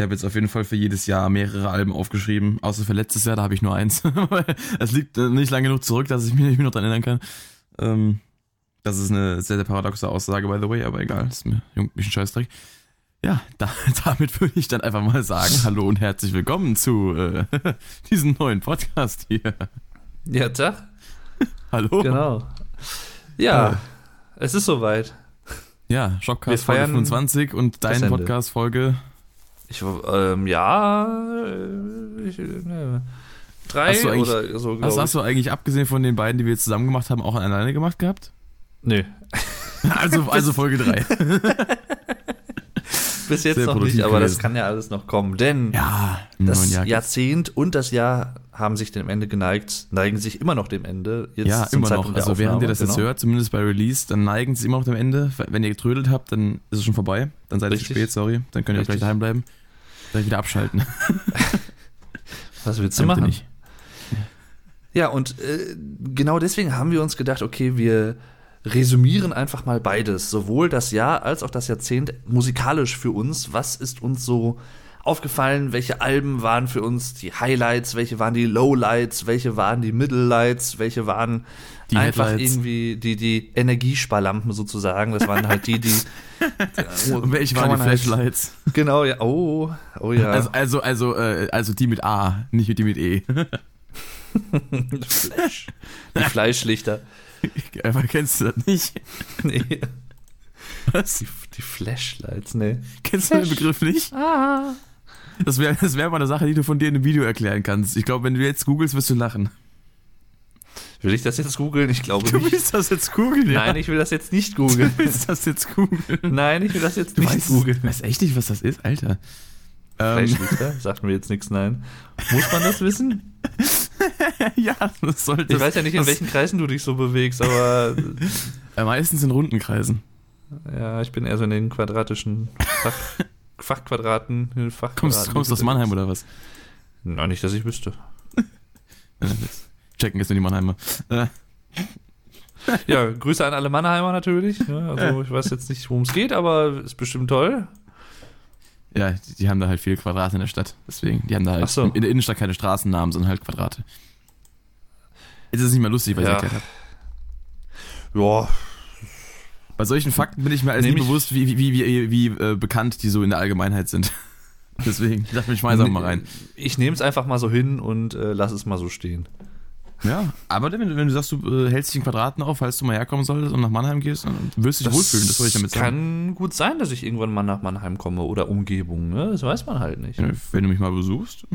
Ich habe jetzt auf jeden Fall für jedes Jahr mehrere Alben aufgeschrieben, außer für letztes Jahr, da habe ich nur eins. Es liegt äh, nicht lange genug zurück, dass ich mich nicht mehr noch daran erinnern kann. Ähm, das ist eine sehr, sehr paradoxe Aussage, by the way, aber egal, das ist mir juckt mich ein Scheißdreck. Ja, da, damit würde ich dann einfach mal sagen, hallo und herzlich willkommen zu äh, diesem neuen Podcast hier. Ja, Tag. Hallo. Genau. Ja, Äh. es ist soweit. Ja, Schockcast Folge feiern 25 und dein. Podcast Folge. Ich, ähm, ja, äh, ich, äh, drei Hast oder so, ich. hast du eigentlich abgesehen von den beiden, die wir jetzt zusammen gemacht haben, auch alleine gemacht gehabt? Nö, Also, also Folge 3. bis jetzt Sehr noch nicht, aber das kann ja alles noch kommen, denn Ja, das Jahr. Jahrzehnt und das Jahr haben sich dem Ende geneigt, neigen sich immer noch dem Ende. Jetzt ja, immer noch. Zeitpunkt der Also während ihr das Aufnahme, jetzt genau. hört, zumindest bei Release, dann neigen sie immer noch dem Ende. Wenn ihr getrödelt habt, dann ist es schon vorbei. Dann seid ihr zu Richtig. spät, sorry. Dann könnt ihr auch gleich Richtig. daheim bleiben. Gleich wieder abschalten. Was willst du machen? nicht. Ja, und äh, genau deswegen haben wir uns gedacht, okay, wir resümieren einfach mal beides, sowohl das Jahr als auch das Jahrzehnt musikalisch für uns. Was ist uns so aufgefallen? Welche Alben waren für uns die Highlights? Welche waren die Lowlights? Welche waren die Middle-Lights? Welche waren Die einfach Headlights. irgendwie die, die Energiesparlampen sozusagen? Das waren halt die, die. Und welche waren die halt- Flashlights? Genau, ja. Oh, oh ja. Also, also, also, äh, also die mit A, nicht die mit E. Flash. Die Fleischlichter. Aber kennst du das nicht? Nee. Was? Die, die Flashlights, nee. Kennst du den Begriff nicht? Ah. Das wäre das wär mal eine Sache, die du von dir in einem Video erklären kannst. Ich glaube, wenn du jetzt googelst, wirst du lachen. Will ich das jetzt googeln? Ich glaube Du nicht. willst das jetzt googeln? Nein, ich will das jetzt nicht googeln. Du willst das jetzt googeln. Nein, ich will das jetzt Du nicht weißt, googeln. weißt echt nicht, was das ist, Alter. Ähm, Fleischlichter? Sagt mir jetzt nichts, nein. Muss man das wissen? ja, das sollte. Ich weiß ja nicht, in welchen Kreisen du dich so bewegst, aber Äh, meistens in runden Kreisen. ja, ich bin eher so in den quadratischen Fach, Fachquadraten. Fachquadraten. Kommst, kommst du aus Mannheim oder was? Nein, nicht, dass ich wüsste. Checken jetzt nur die Mannheimer. Äh, Ja, Grüße an alle Mannheimer natürlich. ne? Also ich weiß jetzt nicht, worum es geht, aber ist bestimmt toll. ja, die, die haben da halt viele Quadrate in der Stadt. Deswegen, die haben da halt so. in der Innenstadt keine Straßennamen, sondern halt Quadrate. Jetzt ist es nicht mehr lustig, was Ja. ich erklärt habe. Ja, Bei solchen Fakten bin ich mir als nie Nämlich- bewusst, wie, wie, wie, wie, wie äh, bekannt die so in der Allgemeinheit sind. Deswegen, ich dachte, ich schmeiße auch mal rein. Ich nehme es einfach mal so hin und äh, lass es mal so stehen. Ja, aber wenn, wenn du sagst, du äh, hältst dich in Quadraten auf, falls du mal herkommen solltest und nach Mannheim gehst, dann wirst du dich wohlfühlen, das soll ich damit sagen. kann gut sein, dass ich irgendwann mal nach Mannheim komme oder Umgebung. Ne? Das weiß man halt nicht. Wenn du mich mal besuchst,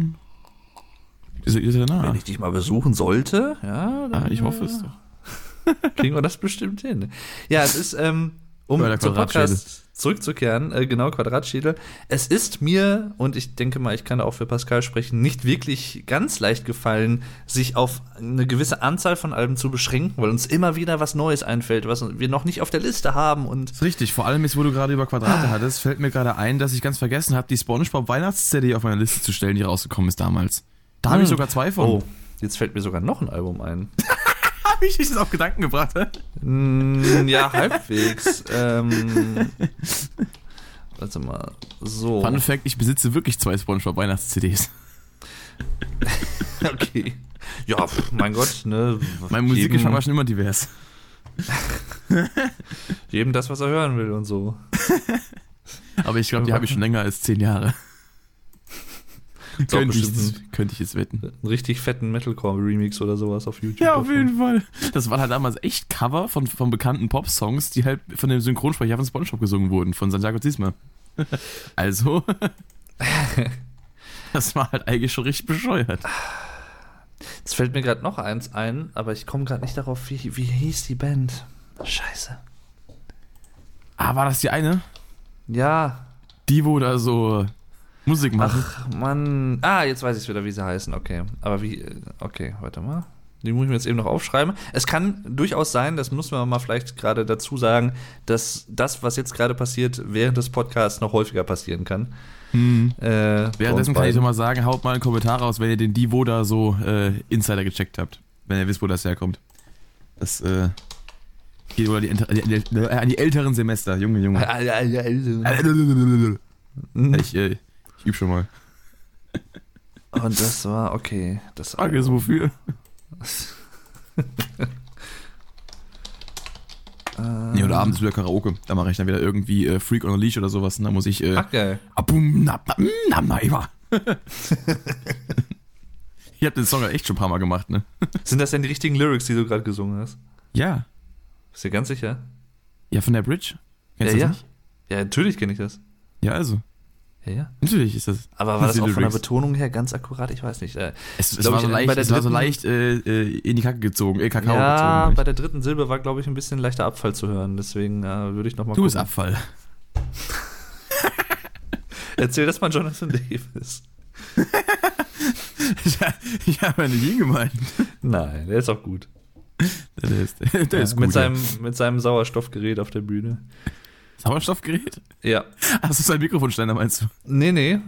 ist, ist ja nah. Wenn ich dich mal besuchen sollte, ja, dann Ah, ich hoffe es doch. kriegen wir das bestimmt hin. Ja, es ist, ähm, um zum. Podcast zurückzukehren, äh, genau, Quadratschädel. Es ist mir, und ich denke mal, ich kann auch für Pascal sprechen, nicht wirklich ganz leicht gefallen, sich auf eine gewisse Anzahl von Alben zu beschränken, weil uns immer wieder was Neues einfällt, was wir noch nicht auf der Liste haben und Das ist richtig, vor allem jetzt, wo du gerade über Ah. Quadrate hattest, fällt mir gerade ein, dass ich ganz vergessen habe, die Spongebob Weihnachts-CD auf meine Liste zu stellen, die rausgekommen ist damals. Da habe ich Hm. sogar zwei von. Oh, jetzt fällt mir sogar noch ein Album ein. Habe ich dich das auf Gedanken gebracht? hä? Mm, ja, halbwegs. ähm, warte mal. So. Fun Fact, ich besitze wirklich zwei Spongebob Weihnachts-CDs. Okay. Ja, pf, mein Gott, ne? Mein Musikgeschmack war schon immer divers. jedem das, was er hören will und so. Aber ich glaube, die habe ich schon länger als zehn Jahre. Könnte, ich, bestimmt könnte ich jetzt wetten. Einen richtig fetten Metalcore-Remix oder sowas auf YouTube. Ja, auf davon. jeden Fall. Das waren halt damals echt Cover von, von bekannten Pop-Songs, die halt von dem Synchronsprecher von Spongebob gesungen wurden, von Santiago Ziesmer. Also, das war halt eigentlich schon richtig bescheuert. Jetzt fällt mir gerade noch eins ein, aber ich komme gerade nicht darauf, wie, wie hieß die Band? Scheiße. Ah, war das die eine? Ja, Die, wo da so Musik machen? ach Mann. Ah, jetzt weiß ich wieder, wie sie heißen. Okay, aber wie, äh, okay, warte mal. Die muss ich mir jetzt eben noch aufschreiben. Es kann durchaus sein, das muss man mal vielleicht gerade dazu sagen, dass das, was jetzt gerade passiert, während des Podcasts noch häufiger passieren kann. Hm. Äh, Währenddessen kann ich beiden. doch mal sagen, haut mal einen Kommentar raus, wenn ihr den Divo da so äh, Insider gecheckt habt. Wenn ihr wisst, wo das herkommt. Das äh, geht wohl an die, älteren Semester. Junge, Junge. Ich, äh, ich üb schon mal. Und das war, okay. Das Frage ist, wofür? Nee, oder abends wieder Karaoke. Da mache ich dann wieder irgendwie äh, Freak on a Leash oder sowas. Und dann muss ich. Äh, Ach, geil. Abum, na, na, na, na, Ich habe den Song ja echt schon ein paar Mal gemacht, ne? Sind das denn die richtigen Lyrics, die du gerade gesungen hast? Ja. Bist du ganz sicher? Ja, von der Bridge? Ja, Kennst du ja. das nicht? Ja, natürlich kenne ich das. Ja, also. Ja, ja. Natürlich ist das. Aber war das auch von der. Betonung her ganz akkurat? Ich weiß nicht. Äh, Es, es, glaub war ich, so äh, leicht, bei der es war so dritten- leicht äh, äh, in die Kacke gezogen, äh, Kakao ja, gezogen. bei der dritten Silbe war, glaube ich, ein bisschen leichter Abfall zu hören. Deswegen äh, würde ich noch mal du bist. Abfall. Erzähl das mal Jonathan Davis. ja, ich habe ja nicht ihn gemeint. Nein, der ist auch gut. Der ist, der ist Ja, gut. mit, seinem, mit seinem Sauerstoffgerät auf der Bühne. Ja. Sauerstoffgerät? Ja. Hast du sein Mikrofonständer, meinst du? Nee, nee.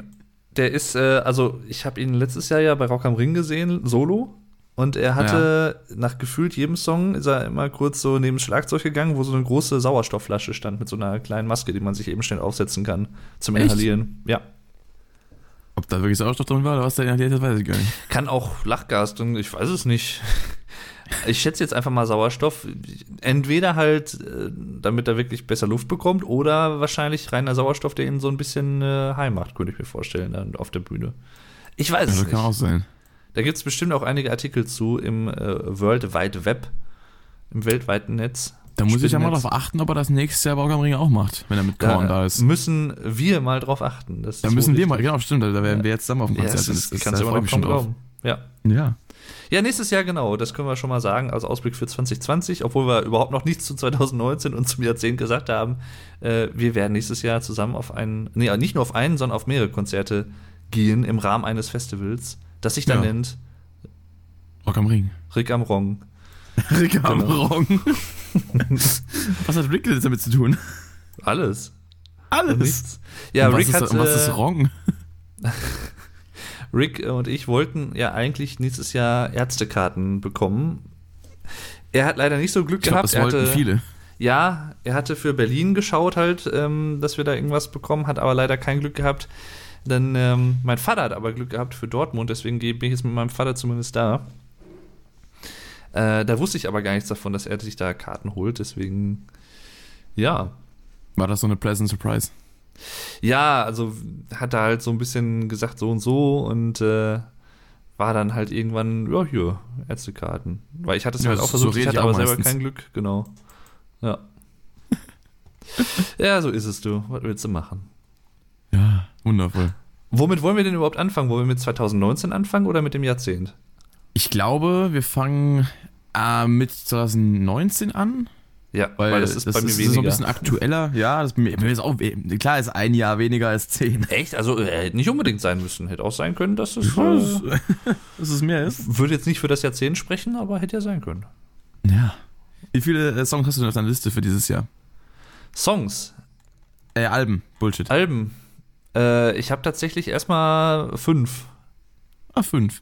Der ist, äh, also ich habe ihn letztes Jahr ja bei Rock am Ring gesehen, solo. Und er hatte nach gefühlt jedem Song ist er immer kurz so neben das Schlagzeug gegangen, wo so eine große Sauerstoffflasche stand mit so einer kleinen Maske, die man sich eben schnell aufsetzen kann zum Echt? Inhalieren. Ja. Ob da wirklich Sauerstoff drin war oder was da inhaliert hat, weiß ich gar nicht. Kann auch Lachgas drin, ich weiß es nicht. Ich schätze jetzt einfach mal Sauerstoff. Entweder halt, äh, damit er wirklich besser Luft bekommt, oder wahrscheinlich reiner Sauerstoff, der ihn so ein bisschen äh, heim macht, könnte ich mir vorstellen, dann auf der Bühne. Ich weiß es Also nicht. kann auch sein. Da gibt es bestimmt auch einige Artikel zu im äh, World Wide Web, im weltweiten Netz. Da muss ich ja mal darauf achten, ob er das nächstes Jahr bei Rock am Ring auch macht, wenn er mit Da Korn da ist. müssen wir mal drauf achten. Das Da müssen wir mal, genau, stimmt, da werden wir jetzt zusammen auf dem Ja, Konzert. das ist, Das- kannst da du freu immer ich noch mich schon drauf. Ja. Ja. Ja, nächstes Jahr genau. Das können wir schon mal sagen als Ausblick für 2020, obwohl wir überhaupt noch nichts zu 2019 und zum Jahrzehnt gesagt haben. Äh, wir werden nächstes Jahr zusammen auf einen, nee, nicht nur auf einen, sondern auf mehrere Konzerte gehen im Rahmen eines Festivals, das sich dann Ja. nennt Rock am Ring. Rick am Rong. Rick am Genau. Rong. was hat Rick jetzt damit zu tun? Alles. Alles. Ja, Und Rick ist, hat. und was ist äh, Rong? Rick und ich wollten ja eigentlich nächstes Jahr Ärztekarten bekommen. Er hat leider nicht so Glück Ich glaube, gehabt. das er wollten hatte, viele. Ja, er hatte für Berlin geschaut halt, ähm, dass wir da irgendwas bekommen, hat aber leider kein Glück gehabt. Dann ähm, mein Vater hat aber Glück gehabt für Dortmund, deswegen bin ich jetzt mit meinem Vater zumindest da. Äh, da wusste ich aber gar nichts davon, dass er sich da Karten holt, deswegen ja, War das so eine pleasant surprise? Ja, also hat er halt so ein bisschen gesagt, so und so und äh, war dann halt irgendwann, ja, hier, Ärztekarten. Weil ich hatte es Ja, halt auch so versucht, rede ich ich hatte auch aber selber meistens. kein Glück, genau. Ja. ja, so ist es, du. Was willst du machen? Ja, wundervoll. Womit wollen wir denn überhaupt anfangen? Wollen wir mit 2019 anfangen oder mit dem Jahrzehnt? Ich glaube, wir fangen äh, mit 2019 an, Ja, weil, das ist bei mir ist so weniger. ein bisschen aktueller. Ja, das, mir mir ist auch, klar ist ein Jahr weniger als zehn. Echt? Also äh, hätte nicht unbedingt sein müssen. Hätte auch sein können, dass es. Äh, Dass es mehr ist. würde jetzt nicht für das Jahrzehnt sprechen, aber hätte ja sein können. Ja. Wie viele äh, Songs hast du denn auf deiner Liste für dieses Jahr? Songs, Äh, Alben. Bullshit. Alben. Äh, ich habe tatsächlich erstmal fünf. Ah, fünf.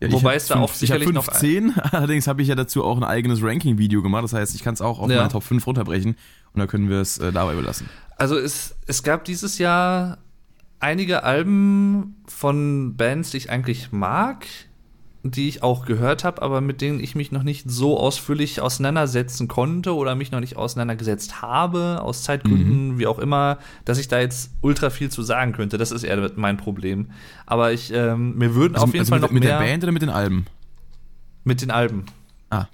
Ja, Wobei es da fünf- auch ich sicherlich noch ein- 15, allerdings habe ich ja dazu auch ein eigenes Ranking-Video gemacht. Das heißt, ich kann es auch auf Ja. meine Top 5 runterbrechen und dann können wir es äh, dabei überlassen. Also es, es gab dieses Jahr einige Alben von Bands, die ich eigentlich mag, die ich auch gehört habe, aber mit denen ich mich noch nicht so ausführlich auseinandersetzen konnte oder mich noch nicht auseinandergesetzt habe, aus Zeitgründen, wie auch immer, dass ich da jetzt ultra viel zu sagen könnte. Das ist eher mein Problem. Aber ich, ähm, mir würden Also, auf jeden also Fall mit, noch mit mehr der Band oder mit den Alben? mit den Alben. Ah.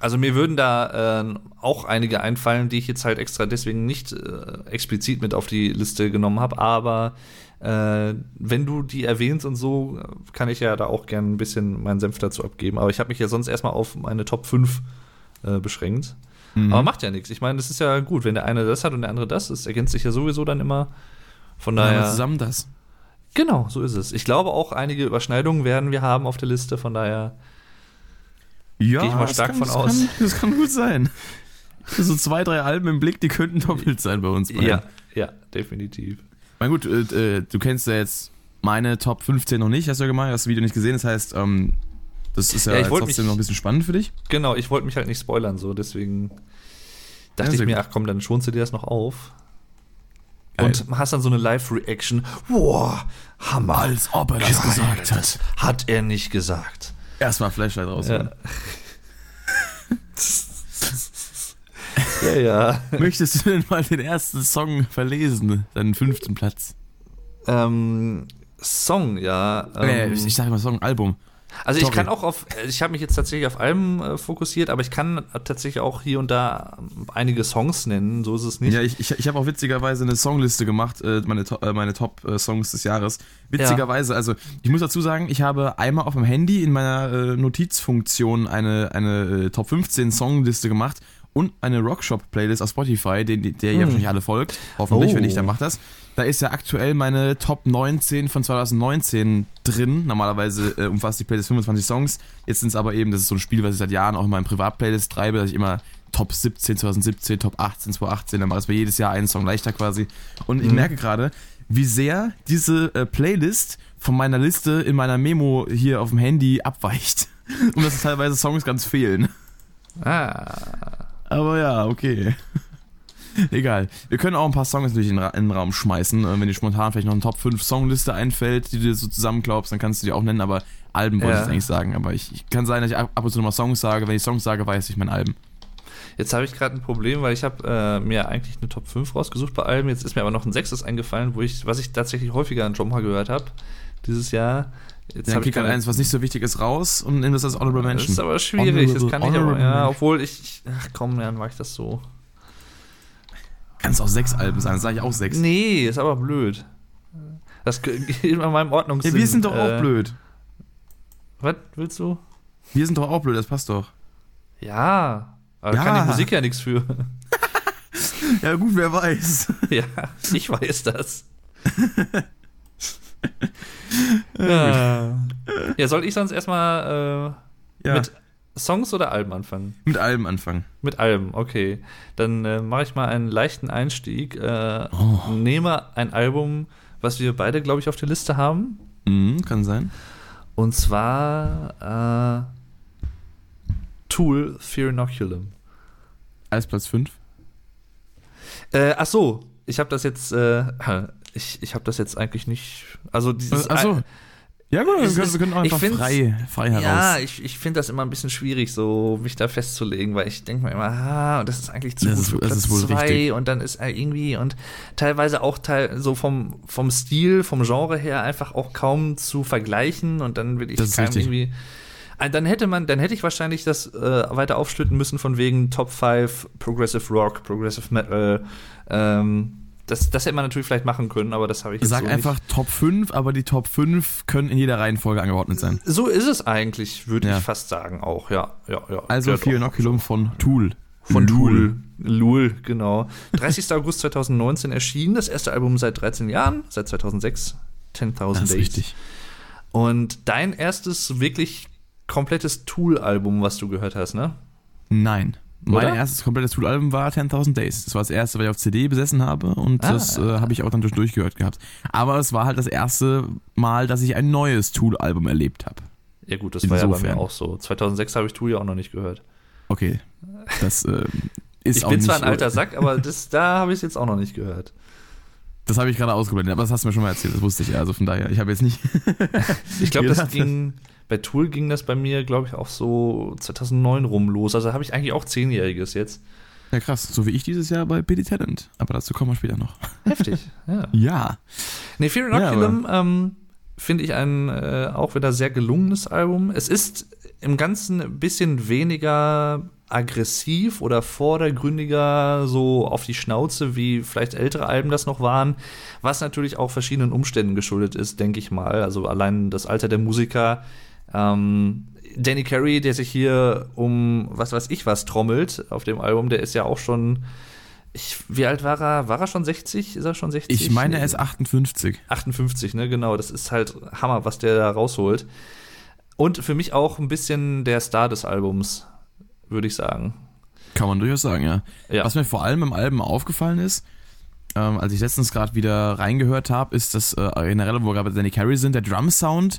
Also mir würden da äh, auch einige einfallen, die ich jetzt halt extra deswegen nicht äh, explizit mit auf die Liste genommen habe, aber äh, wenn du die erwähnst und so, kann ich ja da auch gerne ein bisschen meinen Senf dazu abgeben. Aber ich habe mich ja sonst erstmal auf meine Top 5 äh, beschränkt. Mhm. Aber macht ja nichts. Ich meine, das ist ja gut, wenn der eine das hat und der andere das. Das ergänzt sich ja sowieso dann immer. Von daher. zusammen das. Genau, so ist es. Ich glaube auch, einige Überschneidungen werden wir haben auf der Liste. Von daher. Ja, Geh ich mal stark kann, von das aus. Kann, das kann gut sein. So zwei, drei Alben im Blick, die könnten doppelt sein bei uns. beiden. Ja, ja, definitiv. Na gut, äh, äh, du kennst ja jetzt meine Top 15 noch nicht, hast du ja gemeint, hast das Video nicht gesehen. Das heißt, ähm, das ist ja, Ja, trotzdem mich- noch ein bisschen spannend für dich. Genau, ich wollte mich halt nicht spoilern, so deswegen dachte Ja, ich mir, ach komm, dann schonst du dir das noch auf. Geil. und hast dann so eine Live-Reaction. Boah, Hammer. Als ob er das Geil, gesagt hat. Hat er nicht gesagt. Erstmal Flashlight raus. Ja. ja, ja. Möchtest du denn mal den ersten Song verlesen? Deinen fünften Platz. Ähm, Song, ja. äh, Ähm, ich sage mal Song, Album. also ich sorry. kann auch auf, ich habe mich jetzt tatsächlich auf Alben äh, fokussiert, aber ich kann tatsächlich auch hier und da einige Songs nennen, so ist es nicht. Ja, ich, ich, ich habe auch witzigerweise eine Songliste gemacht, äh, meine, äh, meine Top-Songs des Jahres. Witzigerweise, also ich muss dazu sagen, ich habe einmal auf dem Handy in meiner äh, Notizfunktion eine, eine äh, Top 15 Songliste gemacht und eine Rockshop-Playlist auf Spotify, den, der ihr Hm. wahrscheinlich alle folgt. Hoffentlich, Oh. wenn nicht, dann macht das. Da ist ja aktuell meine Top 19 von 2019 drin. Normalerweise äh, umfasst die Playlist 25 Songs. Jetzt sind es aber eben, das ist so ein Spiel, was ich seit Jahren auch in meinem Privatplaylist treibe, dass ich immer Top 17 2017, Top 18 2018, dann mache ich mir jedes Jahr einen Song leichter quasi. Und ich Mhm. merke gerade, wie sehr diese äh, Playlist von meiner Liste in meiner Memo hier auf dem Handy abweicht. Und dass teilweise Songs ganz fehlen. Ah. Aber ja, okay. Egal. Wir können auch ein paar Songs natürlich in, in den Raum schmeißen. Äh, Wenn dir spontan vielleicht noch eine Top 5 Songliste einfällt, die du dir so zusammenklaubst, dann kannst du die auch nennen, aber Alben wollte Ja. ich jetzt eigentlich sagen. Aber ich, ich kann sein, dass ich ab und zu nochmal Songs sage. Wenn ich Songs sage, weiß ich mein Album. Jetzt habe ich gerade ein Problem, weil ich habe äh, mir eigentlich eine Top 5 rausgesucht bei Alben. Jetzt ist mir aber noch ein sechstes eingefallen, wo ich, was ich tatsächlich häufiger an Jomha gehört habe dieses Jahr. Jetzt ich klick halt eins, was nicht so wichtig ist, raus und nimm das als Honorable Das Mention. ist aber schwierig, das Honorable- kann ich aber, ja, obwohl ich, ach komm, dann mache ich das so. Kannst auch sechs Alben sein, sage ich auch sechs. Nee, ist aber blöd. Das ge- geht in meinem Ja, Ordnungssinn. wir sind doch auch äh, blöd. Was willst du? Wir sind doch auch blöd, das passt doch. Ja, aber da Ja. kann die Musik ja nichts für. Ja gut, wer weiß. ja, ich weiß das. Ja. ja, soll ich sonst erstmal äh, Ja, mit Songs oder Alben anfangen? mit Alben anfangen. Mit Alben, okay. Dann äh, mache ich mal einen leichten Einstieg. Äh, Oh. Nehme ein Album, was wir beide, glaube ich, auf der Liste haben. Mhm, kann sein. Und zwar äh, Tool Fear Inoculum. Als Platz 5. Äh, ach so, ich habe das jetzt, äh, ich, ich habe das jetzt eigentlich nicht, also dieses, Achso. Ja gut, wir Es können, ist- wir können einfach frei, frei heraus. ja, ich, ich finde das immer ein bisschen schwierig, so mich da festzulegen, weil ich denke mir immer, ah, das ist eigentlich zu Das gut ist- für das Platz ist wohl zwei richtig. und dann ist er irgendwie und teilweise auch teil, so vom, vom Stil, vom Genre her einfach auch kaum zu vergleichen und dann will ich Das keinem irgendwie Ah, dann hätte man, dann hätte ich wahrscheinlich das äh, weiter aufschlütten müssen von wegen Top 5 Progressive Rock, Progressive Metal. Ähm, das, das hätte man natürlich vielleicht machen können, aber das habe ich jetzt Sag so einfach Top 5, aber die Top 5 können in jeder Reihenfolge angeordnet sein. nicht. So ist es eigentlich, würde Ja. ich fast sagen auch, ja. ja, ja. Also doch. Inoculum von Tool. Von. Tool. Lul, genau. 30. August 2019 erschienen, das erste Album seit 13 Jahren, seit 2006, 10.000 Das ist Days. richtig. Und dein erstes wirklich komplettes Tool-Album, was du gehört hast, ne? Nein. Mein Oder? erstes komplettes Tool-Album war 10.000 Days. Das war das erste, was ich auf CD besessen habe und Ah. das äh, habe ich auch dann durch durchgehört gehabt. Aber es war halt das erste Mal, dass ich ein neues Tool-Album erlebt habe. Ja gut, das war ja bei Insofern. mir auch so. 2006 habe ich Tool ja auch noch nicht gehört. Okay. Das äh, ist Ich auch bin nicht zwar ein alter Sack, aber das, da habe ich es jetzt auch noch nicht gehört. Das habe ich gerade ausgeblendet, aber das hast du mir schon mal erzählt, das wusste ich ja. Also von daher, ich habe jetzt nicht. Ich glaube, das ging, bei Tool ging das bei mir, glaube ich, auch so 2009 rum los. Also habe ich eigentlich auch Zehnjähriges jetzt. Ja, krass. So wie ich dieses Jahr bei Billy Talent. Aber dazu kommen wir später noch. Heftig, ja. Ja. Nee, Fear Ja, Inoculum ähm, finde ich ein äh, auch wieder sehr gelungenes Album. Es ist im Ganzen ein bisschen weniger aggressiv oder vordergründiger so auf die Schnauze, wie vielleicht ältere Alben das noch waren, was natürlich auch verschiedenen Umständen geschuldet ist, denke ich mal. Also allein das Alter der Musiker. Ähm, Danny Carey, der sich hier um was weiß ich was trommelt auf dem Album, der ist ja auch schon. Ich, wie alt war er? War er schon 60? Ist er schon 60? Ich meine, er ist 58. 58, ne, genau. Das ist halt Hammer, was der da rausholt. Und für mich auch ein bisschen der Star des Albums, würde ich sagen. Kann man durchaus sagen, ja. Ja. Was mir vor allem im Album aufgefallen ist, ähm, als ich letztens gerade wieder reingehört habe, ist, dass äh, generell, wo wir gerade bei Danny Carey sind, der Drum-Sound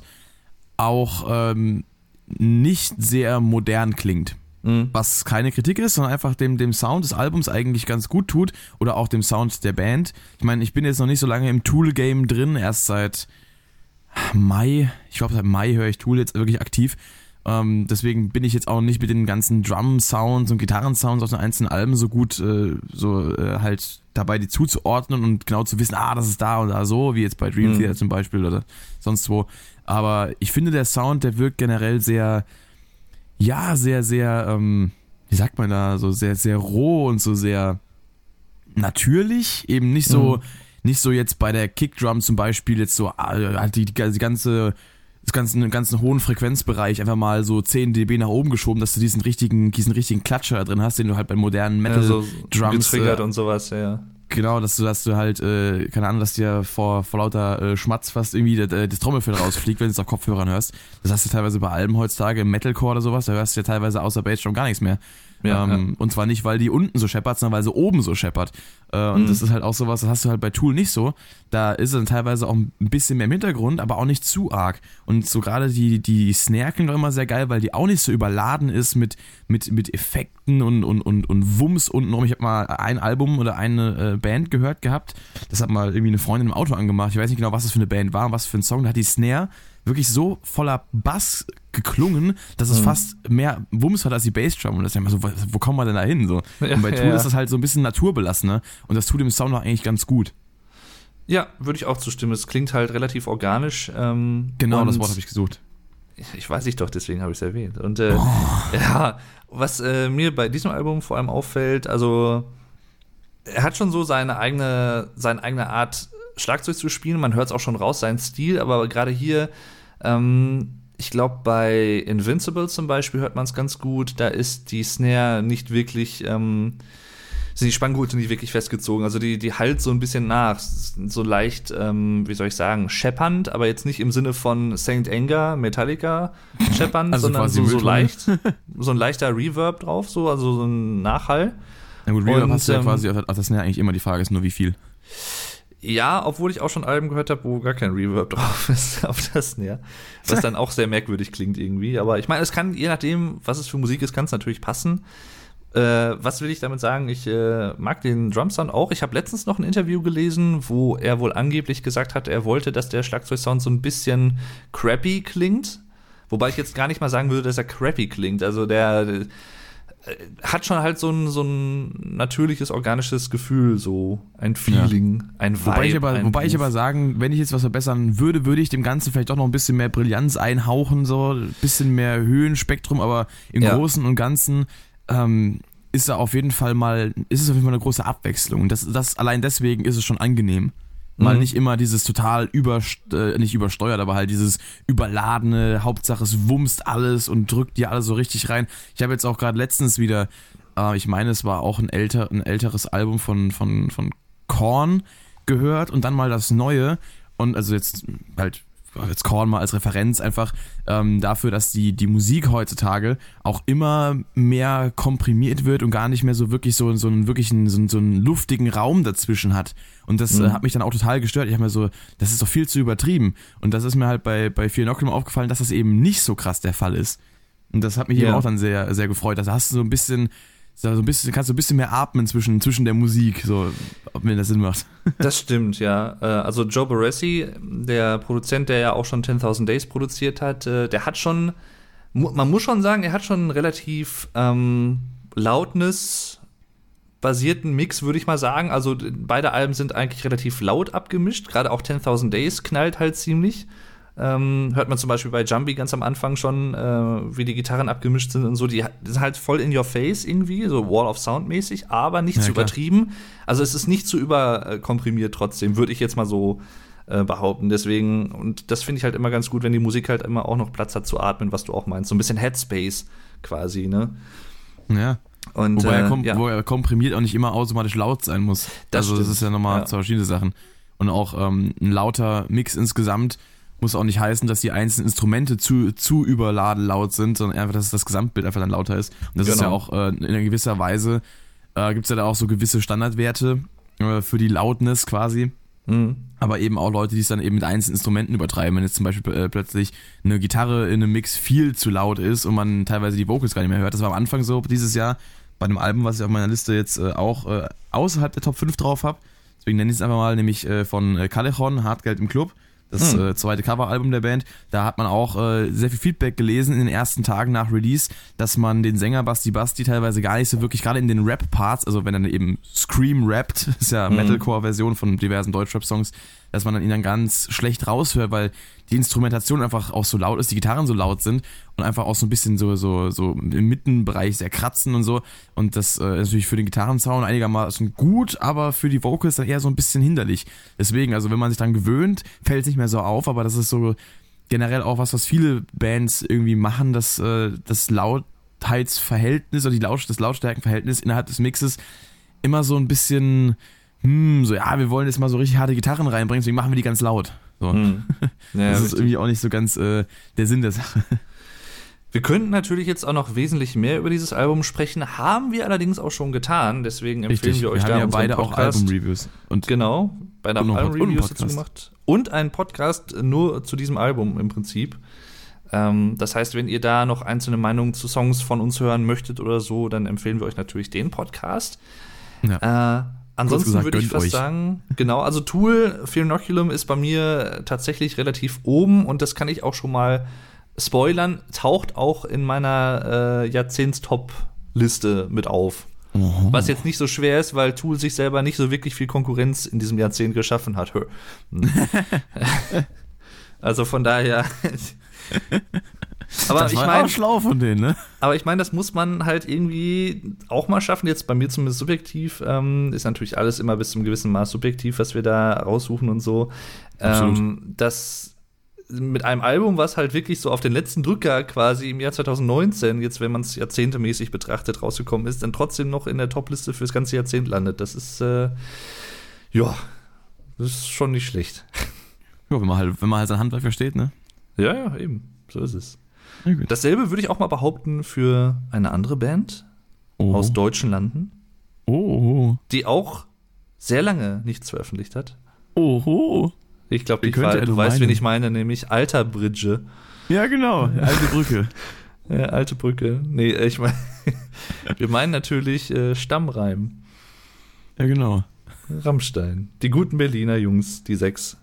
auch ähm, nicht sehr modern klingt. Mhm. Was keine Kritik ist, sondern einfach dem, dem Sound des Albums eigentlich ganz gut tut oder auch dem Sound der Band. Ich meine, ich bin jetzt noch nicht so lange im Tool-Game drin, erst seit Mai. Ich glaube, seit Mai höre ich Tool jetzt wirklich aktiv. Ähm, deswegen bin ich jetzt auch nicht mit den ganzen Drum-Sounds und Gitarren-Sounds aus den einzelnen Alben so gut äh, so äh, halt dabei, die zuzuordnen und genau zu wissen, ah, das ist da und da so, wie jetzt bei Dream mhm. Theater zum Beispiel oder sonst wo. Aber ich finde, der Sound, der wirkt generell sehr, ja, sehr, sehr, ähm, wie sagt man da, so sehr, sehr roh und so sehr natürlich, eben nicht so, mhm. nicht so jetzt bei der Kickdrum zum Beispiel jetzt so ah, die, die, die ganze das ganze, ganzen hohen Frequenzbereich einfach mal so 10 dB nach oben geschoben, dass du diesen richtigen, diesen richtigen Klatscher drin hast, den du halt bei modernen Metal ja, so Drums getriggert äh, und sowas, ja. Genau, dass du, dass du halt, äh, keine Ahnung, dass dir vor, vor lauter äh, Schmatz fast irgendwie das, äh, das Trommelfell rausfliegt, wenn du es auf Kopfhörern hörst. Das hast du teilweise bei Alben heutzutage, im Metalcore oder sowas, da hörst du ja teilweise außer Bassdrum gar nichts mehr. Ja, ähm, ja. Und zwar nicht, weil die unten so scheppert, sondern weil sie oben so scheppert. Äh, und mhm. das ist halt auch sowas, das hast du halt bei Tool nicht so. Da ist es dann teilweise auch ein bisschen mehr im Hintergrund, aber auch nicht zu arg. Und so gerade die, die Snare klingt auch immer sehr geil, weil die auch nicht so überladen ist mit, mit, mit Effekten und, und, und, und Wumms untenrum. Ich habe mal ein Album oder eine äh, Band gehört gehabt. Das hat mal irgendwie eine Freundin im Auto angemacht. Ich weiß nicht genau, was das für eine Band war und was für ein Song. Da hat die Snare wirklich so voller Bass geklungen, dass es mhm. fast mehr Wumms hat als die Bassdrum. Und das ist ja immer so, wo kommen wir denn da hin? So. Und bei Tool ja. ist das halt so ein bisschen naturbelassener und das tut dem Sound auch eigentlich ganz gut. Ja, würde ich auch zustimmen. Es klingt halt relativ organisch. Ähm, genau, das Wort habe ich gesucht. Ich weiß nicht doch, deswegen habe ich es erwähnt. Und äh, oh. ja, was äh, mir bei diesem Album vor allem auffällt, also er hat schon so seine eigene, seine eigene Art, Schlagzeug zu spielen. Man hört es auch schon raus, seinen Stil, aber gerade hier ähm, ich glaube, bei Invincible zum Beispiel hört man es ganz gut. Da ist die Snare nicht wirklich, ähm, sind die Spanngurte nicht wirklich festgezogen. Also die, die halt so ein bisschen nach. So leicht, ähm, wie soll ich sagen, scheppernd, aber jetzt nicht im Sinne von Saint Anger, Metallica scheppernd, also sondern so, so leicht, so ein leichter Reverb drauf, so, also so ein Nachhall. Na gut, Reverb Und, hast du ja ähm, quasi auf der Snare eigentlich immer die Frage ist nur wie viel. Ja, obwohl ich auch schon Alben gehört habe, wo gar kein Reverb drauf ist auf das Snare. Was dann auch sehr merkwürdig klingt irgendwie. Aber ich meine, es kann, je nachdem, was es für Musik ist, kann es natürlich passen. Äh, was will ich damit sagen? Ich äh, mag den Drumsound auch. Ich habe letztens noch ein Interview gelesen, wo er wohl angeblich gesagt hat, er wollte, dass der Schlagzeugsound so ein bisschen crappy klingt. Wobei ich jetzt gar nicht mal sagen würde, dass er crappy klingt. Also der hat schon halt so ein, so ein natürliches, organisches Gefühl, so ein Feeling, ja. ein Vibe. Wobei, ich aber, wobei ich aber sagen, wenn ich jetzt was verbessern würde, würde ich dem Ganzen vielleicht doch noch ein bisschen mehr Brillanz einhauchen, so ein bisschen mehr Höhenspektrum, aber im ja. Großen und Ganzen ähm, ist da auf jeden Fall mal, ist es auf jeden Fall eine große Abwechslung. Das, das allein deswegen ist es schon angenehm mal mhm. nicht immer dieses total über, äh, nicht übersteuert, aber halt dieses überladene, Hauptsache es wumst alles und drückt dir alles so richtig rein. Ich habe jetzt auch gerade letztens wieder, äh, ich meine, es war auch ein, älter, ein älteres Album von, von, von Korn gehört und dann mal das neue und also jetzt halt jetzt Korn mal als Referenz einfach ähm, dafür, dass die, die Musik heutzutage auch immer mehr komprimiert wird und gar nicht mehr so wirklich so, so einen wirklichen, so, so einen luftigen Raum dazwischen hat. Und das äh, mhm. äh, hat mich dann auch total gestört. Ich habe mir so, das ist doch viel zu übertrieben. Und das ist mir halt bei, bei vielen Oculum aufgefallen, dass das eben nicht so krass der Fall ist. Und das hat mich yeah. eben auch dann sehr, sehr gefreut. Da hast du so ein bisschen so ein bisschen, kannst du ein bisschen mehr atmen zwischen, zwischen der Musik, so, ob mir das Sinn macht. Das stimmt, ja. Äh, also Joe Baresi, der Produzent, der ja auch schon 10.000 Days produziert hat, äh, der hat schon, man muss schon sagen, er hat schon einen relativ ähm, Loudness Mix, würde ich mal sagen. Also beide Alben sind eigentlich relativ laut abgemischt. Gerade auch 10.000 Days knallt halt ziemlich. Ähm, hört man zum Beispiel bei Jumbie ganz am Anfang schon, äh, wie die Gitarren abgemischt sind und so. Die, die, sind halt voll in your face irgendwie, so Wall of Sound mäßig, aber nicht ja, zu klar. übertrieben. Also es ist nicht zu überkomprimiert trotzdem, würde ich jetzt mal so äh, behaupten. Deswegen, und das finde ich halt immer ganz gut, wenn die Musik halt immer auch noch Platz hat zu atmen, was du auch meinst. So ein bisschen Headspace quasi, ne? Ja. Und, Wobei er, äh, ja. wo er komprimiert auch nicht immer automatisch laut sein muss. Das also stimmt. das ist ja nochmal ja. zwei verschiedene Sachen. Und auch ähm, ein lauter Mix insgesamt muss auch nicht heißen, dass die einzelnen Instrumente zu, zu überladen laut sind, sondern einfach, dass das Gesamtbild einfach dann lauter ist. Und das genau. ist ja genau. auch äh, in gewisser Weise, äh, gibt es ja da auch so gewisse Standardwerte äh, für die Loudness quasi. Mhm. aber eben auch Leute, die es dann eben mit einzelnen Instrumenten übertreiben. Wenn jetzt zum Beispiel äh, plötzlich eine Gitarre in einem Mix viel zu laut ist und man teilweise die Vocals gar nicht mehr hört. Das war am Anfang so dieses Jahr bei einem Album, was ich auf meiner Liste jetzt äh, auch äh, außerhalb der Top 5 drauf habe. Deswegen nenne ich es einfach mal, nämlich äh, von äh, Callejon, Hartgeld im Club das hm. äh, zweite Coveralbum der Band. Da hat man auch äh, sehr viel Feedback gelesen in den ersten Tagen nach Release, dass man den Sänger Basti Basti teilweise gar nicht so wirklich, gerade in den Rap-Parts, also wenn er eben Scream rappt, ist ja hm. Metalcore-Version von diversen Deutschrap-Songs, dass man dann ihn dann ganz schlecht raushört, weil die Instrumentation einfach auch so laut ist, die Gitarren so laut sind und einfach auch so ein bisschen so, so, so im Mittenbereich sehr kratzen und so. Und das äh, ist natürlich für den Gitarrensound einigermaßen gut, aber für die Vocals dann eher so ein bisschen hinderlich. Deswegen, also wenn man sich dann gewöhnt, fällt es nicht mehr so auf, aber das ist so generell auch was, was viele Bands irgendwie machen, dass äh, das Lautheitsverhältnis oder die Laut das Lautstärkenverhältnis innerhalb des Mixes immer so ein bisschen hm, so, ja, wir wollen jetzt mal so richtig harte Gitarren reinbringen, deswegen machen wir die ganz laut. So. Hm. Ja, das ist richtig. irgendwie auch nicht so ganz äh, der Sinn der Sache. Wir könnten natürlich jetzt auch noch wesentlich mehr über dieses Album sprechen, haben wir allerdings auch schon getan, deswegen empfehlen Richtig, wir euch wir da haben ja beide Podcast. auch Album-Reviews. Genau, beide haben Album-Reviews dazu gemacht. Und einen Podcast nur zu diesem Album im Prinzip. Ähm, das heißt, wenn ihr da noch einzelne Meinungen zu Songs von uns hören möchtet oder so, dann empfehlen wir euch natürlich den Podcast. Ja. Äh, Ansonsten gesagt, würde ich fast euch. sagen, genau, also Tool, Phenoculum ist bei mir tatsächlich relativ oben und das kann ich auch schon mal spoilern, taucht auch in meiner äh, Jahrzehnts-Top-Liste mit auf. Oh. Was jetzt nicht so schwer ist, weil Tool sich selber nicht so wirklich viel Konkurrenz in diesem Jahrzehnt geschaffen hat. also von daher Aber das ich meine, schlau von denen, ne? Aber ich meine, das muss man halt irgendwie auch mal schaffen. Jetzt bei mir zumindest subjektiv ähm, ist natürlich alles immer bis zum gewissen Maß subjektiv, was wir da raussuchen und so. Ähm, das mit einem Album, was halt wirklich so auf den letzten Drücker quasi im Jahr 2019, jetzt wenn man es jahrzehntemäßig betrachtet, rausgekommen ist, dann trotzdem noch in der Topliste fürs ganze Jahrzehnt landet. Das ist, äh, ja, das ist schon nicht schlecht. Ja, wenn man halt, wenn man halt sein Handwerk versteht, ne? Ja, ja, eben. So ist es. Dasselbe würde ich auch mal behaupten für eine andere Band oh. aus deutschen Landen, oh. die auch sehr lange nichts veröffentlicht hat. Oho. Ich glaube, du weißt, wen ich meine, nämlich Alter Bridge. Ja, genau, alte Brücke. ja, alte Brücke. Nee, ich meine, wir meinen natürlich äh, Stammreim. Ja, genau. Rammstein. Die guten Berliner Jungs, die sechs.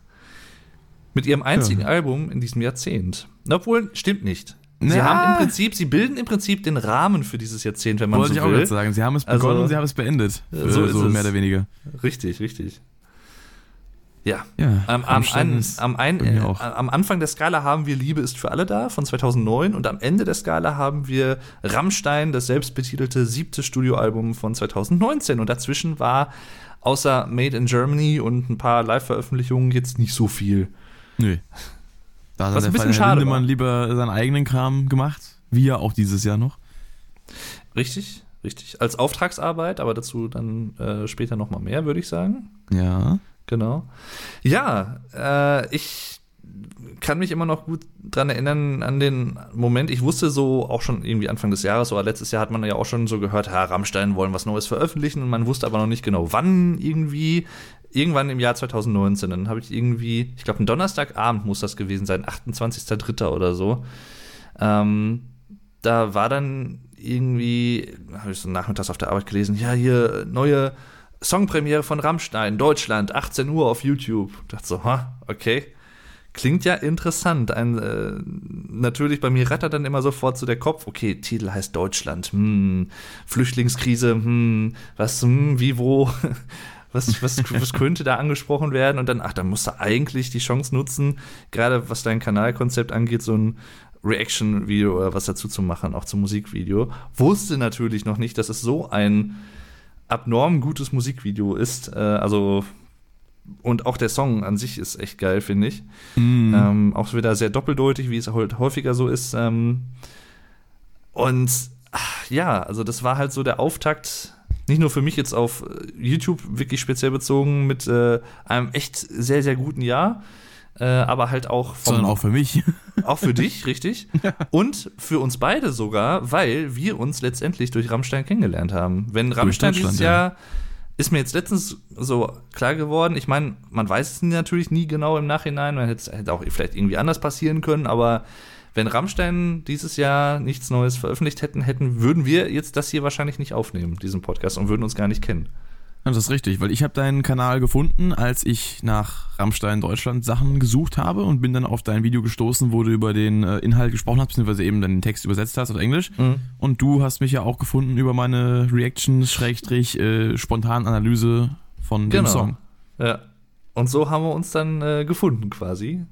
Mit ihrem einzigen ja. Album in diesem Jahrzehnt. Obwohl, stimmt nicht. Sie ja. haben im Prinzip, sie bilden im Prinzip den Rahmen für dieses Jahrzehnt, wenn man Wollte so will. Wollte ich auch sagen. Sie haben es begonnen also, und sie haben es beendet. Für, so, so mehr oder weniger. Richtig, richtig. Ja. ja am, am, ein, am, ein, äh, am, Anfang der Skala haben wir Liebe ist für alle da von 2009 und am Ende der Skala haben wir Rammstein, das selbstbetitelte siebte Studioalbum von 2019. Und dazwischen war außer Made in Germany und ein paar Live-Veröffentlichungen jetzt nicht so viel. Nö. Da hat Was ein bisschen schade Lindemann war. lieber seinen eigenen Kram gemacht, wie ja auch dieses Jahr noch. Richtig, richtig. Als Auftragsarbeit, aber dazu dann äh, später nochmal mehr, würde ich sagen. Ja. Genau. Ja, äh, ich kann mich immer noch gut dran erinnern an den Moment. Ich wusste so auch schon irgendwie Anfang des Jahres oder letztes Jahr hat man ja auch schon so gehört, Herr Rammstein wollen was Neues veröffentlichen und man wusste aber noch nicht genau wann irgendwie irgendwann im Jahr 2019, dann habe ich irgendwie, ich glaube, ein Donnerstagabend muss das gewesen sein, 28.03. oder so. Ähm, da war dann irgendwie, habe ich so nachmittags auf der Arbeit gelesen, ja, hier neue Songpremiere von Rammstein, Deutschland, 18 Uhr auf YouTube. Ich dachte so, ha, okay. Klingt ja interessant. Ein, äh, natürlich, bei mir rattert dann immer sofort so der Kopf, okay, Titel heißt Deutschland, hm, Flüchtlingskrise, hm, was, hm, wie, wo. Was, was, was könnte da angesprochen werden? Und dann, ach, da musst du eigentlich die Chance nutzen, gerade was dein Kanalkonzept angeht, so ein Reaction-Video oder was dazu zu machen, auch zum Musikvideo. Wusste natürlich noch nicht, dass es so ein abnorm gutes Musikvideo ist. Äh, also und auch der Song an sich ist echt geil, finde ich. Mm. Ähm, auch wieder sehr doppeldeutig, wie es halt häufiger so ist. Ähm, und ach, ja, also das war halt so der Auftakt nicht nur für mich jetzt auf äh, YouTube wirklich speziell bezogen mit äh, einem echt sehr, sehr guten Jahr, äh, aber halt auch vom, Sondern auch für mich. Auch für dich, richtig. Ja. Und für uns beide sogar, weil wir uns letztendlich durch Rammstein kennengelernt haben. Wenn Rammstein dieses Jahr ist mir jetzt letztens so klar geworden. Ich meine, man weiß es natürlich nie genau im Nachhinein. Man hätte, hätte auch vielleicht irgendwie anders passieren können, aber wenn Rammstein dieses Jahr nichts Neues veröffentlicht hätten, hätten, würden wir jetzt das hier wahrscheinlich nicht aufnehmen, diesen Podcast, und würden uns gar nicht kennen. Ja, das ist richtig, weil ich habe deinen Kanal gefunden, als ich nach Rammstein Deutschland Sachen gesucht habe und bin dann auf dein Video gestoßen, wo du über den äh, Inhalt gesprochen hast, beziehungsweise eben den Text übersetzt hast auf Englisch. Mhm. Und du hast mich ja auch gefunden über meine Reactions, Schrägstrich, äh, von genau. dem Song. Ja. Und so haben wir uns dann äh, gefunden quasi.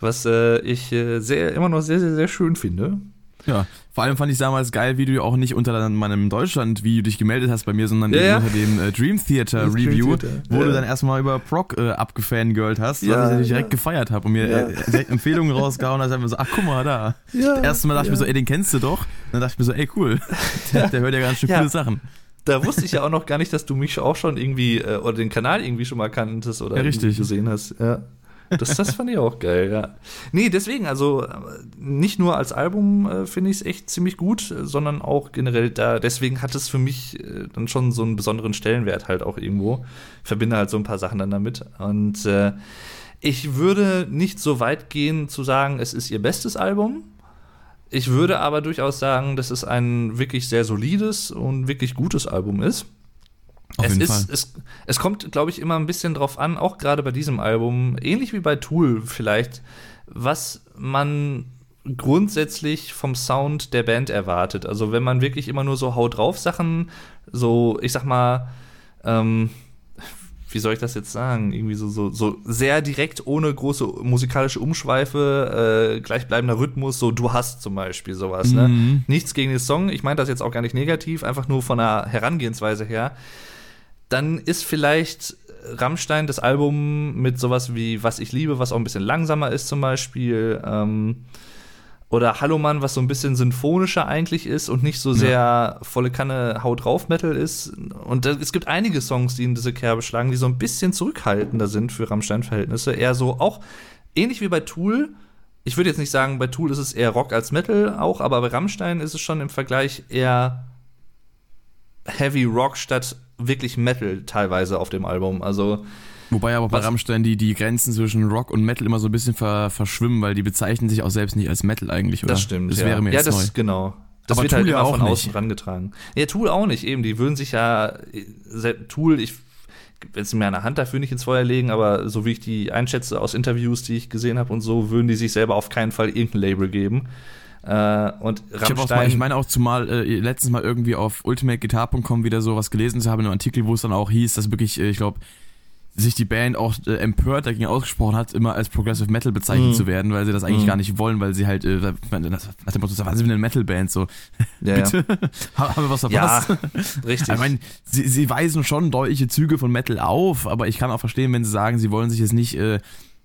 Was äh, ich äh, sehr, immer noch sehr, sehr, sehr schön finde. Ja, vor allem fand ich damals geil, wie du auch nicht unter meinem Deutschland-Video dich gemeldet hast bei mir, sondern ja, eben unter dem äh, Dream Theater das Review, Dream Theater. wo ja. du dann erstmal über Proc äh, abgefangirlt hast, ja, was ich ja. direkt gefeiert habe und mir ja. äh, direkt Empfehlungen rausgehauen hast, einfach so, ach guck mal da. Ja, das erste Mal dachte ich mir so, ey, den kennst du doch. dann dachte ich mir so, ey, cool, der, der hört ja ganz schön coole Sachen da wusste ich ja auch noch gar nicht, dass du mich auch schon irgendwie äh, oder den Kanal irgendwie schon mal kanntest oder ja, richtig. gesehen hast. Ja. Das, das fand ich auch geil, ja. Nee, deswegen, also nicht nur als Album äh, finde ich es echt ziemlich gut, sondern auch generell da, deswegen hat es für mich äh, dann schon so einen besonderen Stellenwert halt auch irgendwo. Ich verbinde halt so ein paar Sachen dann damit. Und äh, ich würde nicht so weit gehen zu sagen, es ist ihr bestes Album. Ich würde aber durchaus sagen, dass es ein wirklich sehr solides und wirklich gutes Album ist. Auf es, ist, es, es kommt, glaube ich, immer ein bisschen drauf an, auch gerade bei diesem Album, ähnlich wie bei Tool vielleicht, was man grundsätzlich vom Sound der Band erwartet. Also wenn man wirklich immer nur so Haut drauf Sachen, so, ich sag mal, ähm, wie soll ich das jetzt sagen? Irgendwie so, so, so sehr direkt, ohne große musikalische Umschweife, äh, gleichbleibender Rhythmus, so du hast zum Beispiel sowas. Ne? Mhm. Ne? Nichts gegen den Song, ich meine das jetzt auch gar nicht negativ, einfach nur von der Herangehensweise her dann ist vielleicht Rammstein das Album mit sowas wie Was ich liebe, was auch ein bisschen langsamer ist zum Beispiel. Ähm, oder Hallo Mann, was so ein bisschen symphonischer eigentlich ist und nicht so sehr ja. volle Kanne Haut drauf Metal ist. Und da, es gibt einige Songs, die in diese Kerbe schlagen, die so ein bisschen zurückhaltender sind für Rammstein-Verhältnisse. Eher so auch ähnlich wie bei Tool. Ich würde jetzt nicht sagen, bei Tool ist es eher Rock als Metal auch, aber bei Rammstein ist es schon im Vergleich eher Heavy Rock statt wirklich Metal teilweise auf dem Album. Also Wobei aber bei Rammstein die, die Grenzen zwischen Rock und Metal immer so ein bisschen ver, verschwimmen, weil die bezeichnen sich auch selbst nicht als Metal eigentlich, oder? Das stimmt. Das ja. wäre mir ja, jetzt das, neu. genau. Das aber wird Tool halt immer von außen rangetragen. Ja, Tool auch nicht, eben. Die würden sich ja, Tool, ich will es mir eine Hand dafür nicht ins Feuer legen, aber so wie ich die einschätze aus Interviews, die ich gesehen habe und so, würden die sich selber auf keinen Fall irgendein Label geben. Äh, und Rammstein, ich, mal, ich meine auch zumal äh, letztens mal irgendwie auf ultimateguitar.com wieder so was gelesen zu haben in einem Artikel, wo es dann auch hieß, dass wirklich, äh, ich glaube, sich die Band auch äh, empört dagegen ausgesprochen hat, immer als Progressive Metal bezeichnet mm. zu werden, weil sie das eigentlich mm. gar nicht wollen, weil sie halt, äh, nach dem Motto, was sind wir eine Metal-Band? So, ja, bitte, ja. haben wir was verpasst? Ja, richtig. Ich meine, sie, sie weisen schon deutliche Züge von Metal auf, aber ich kann auch verstehen, wenn sie sagen, sie wollen sich jetzt nicht äh,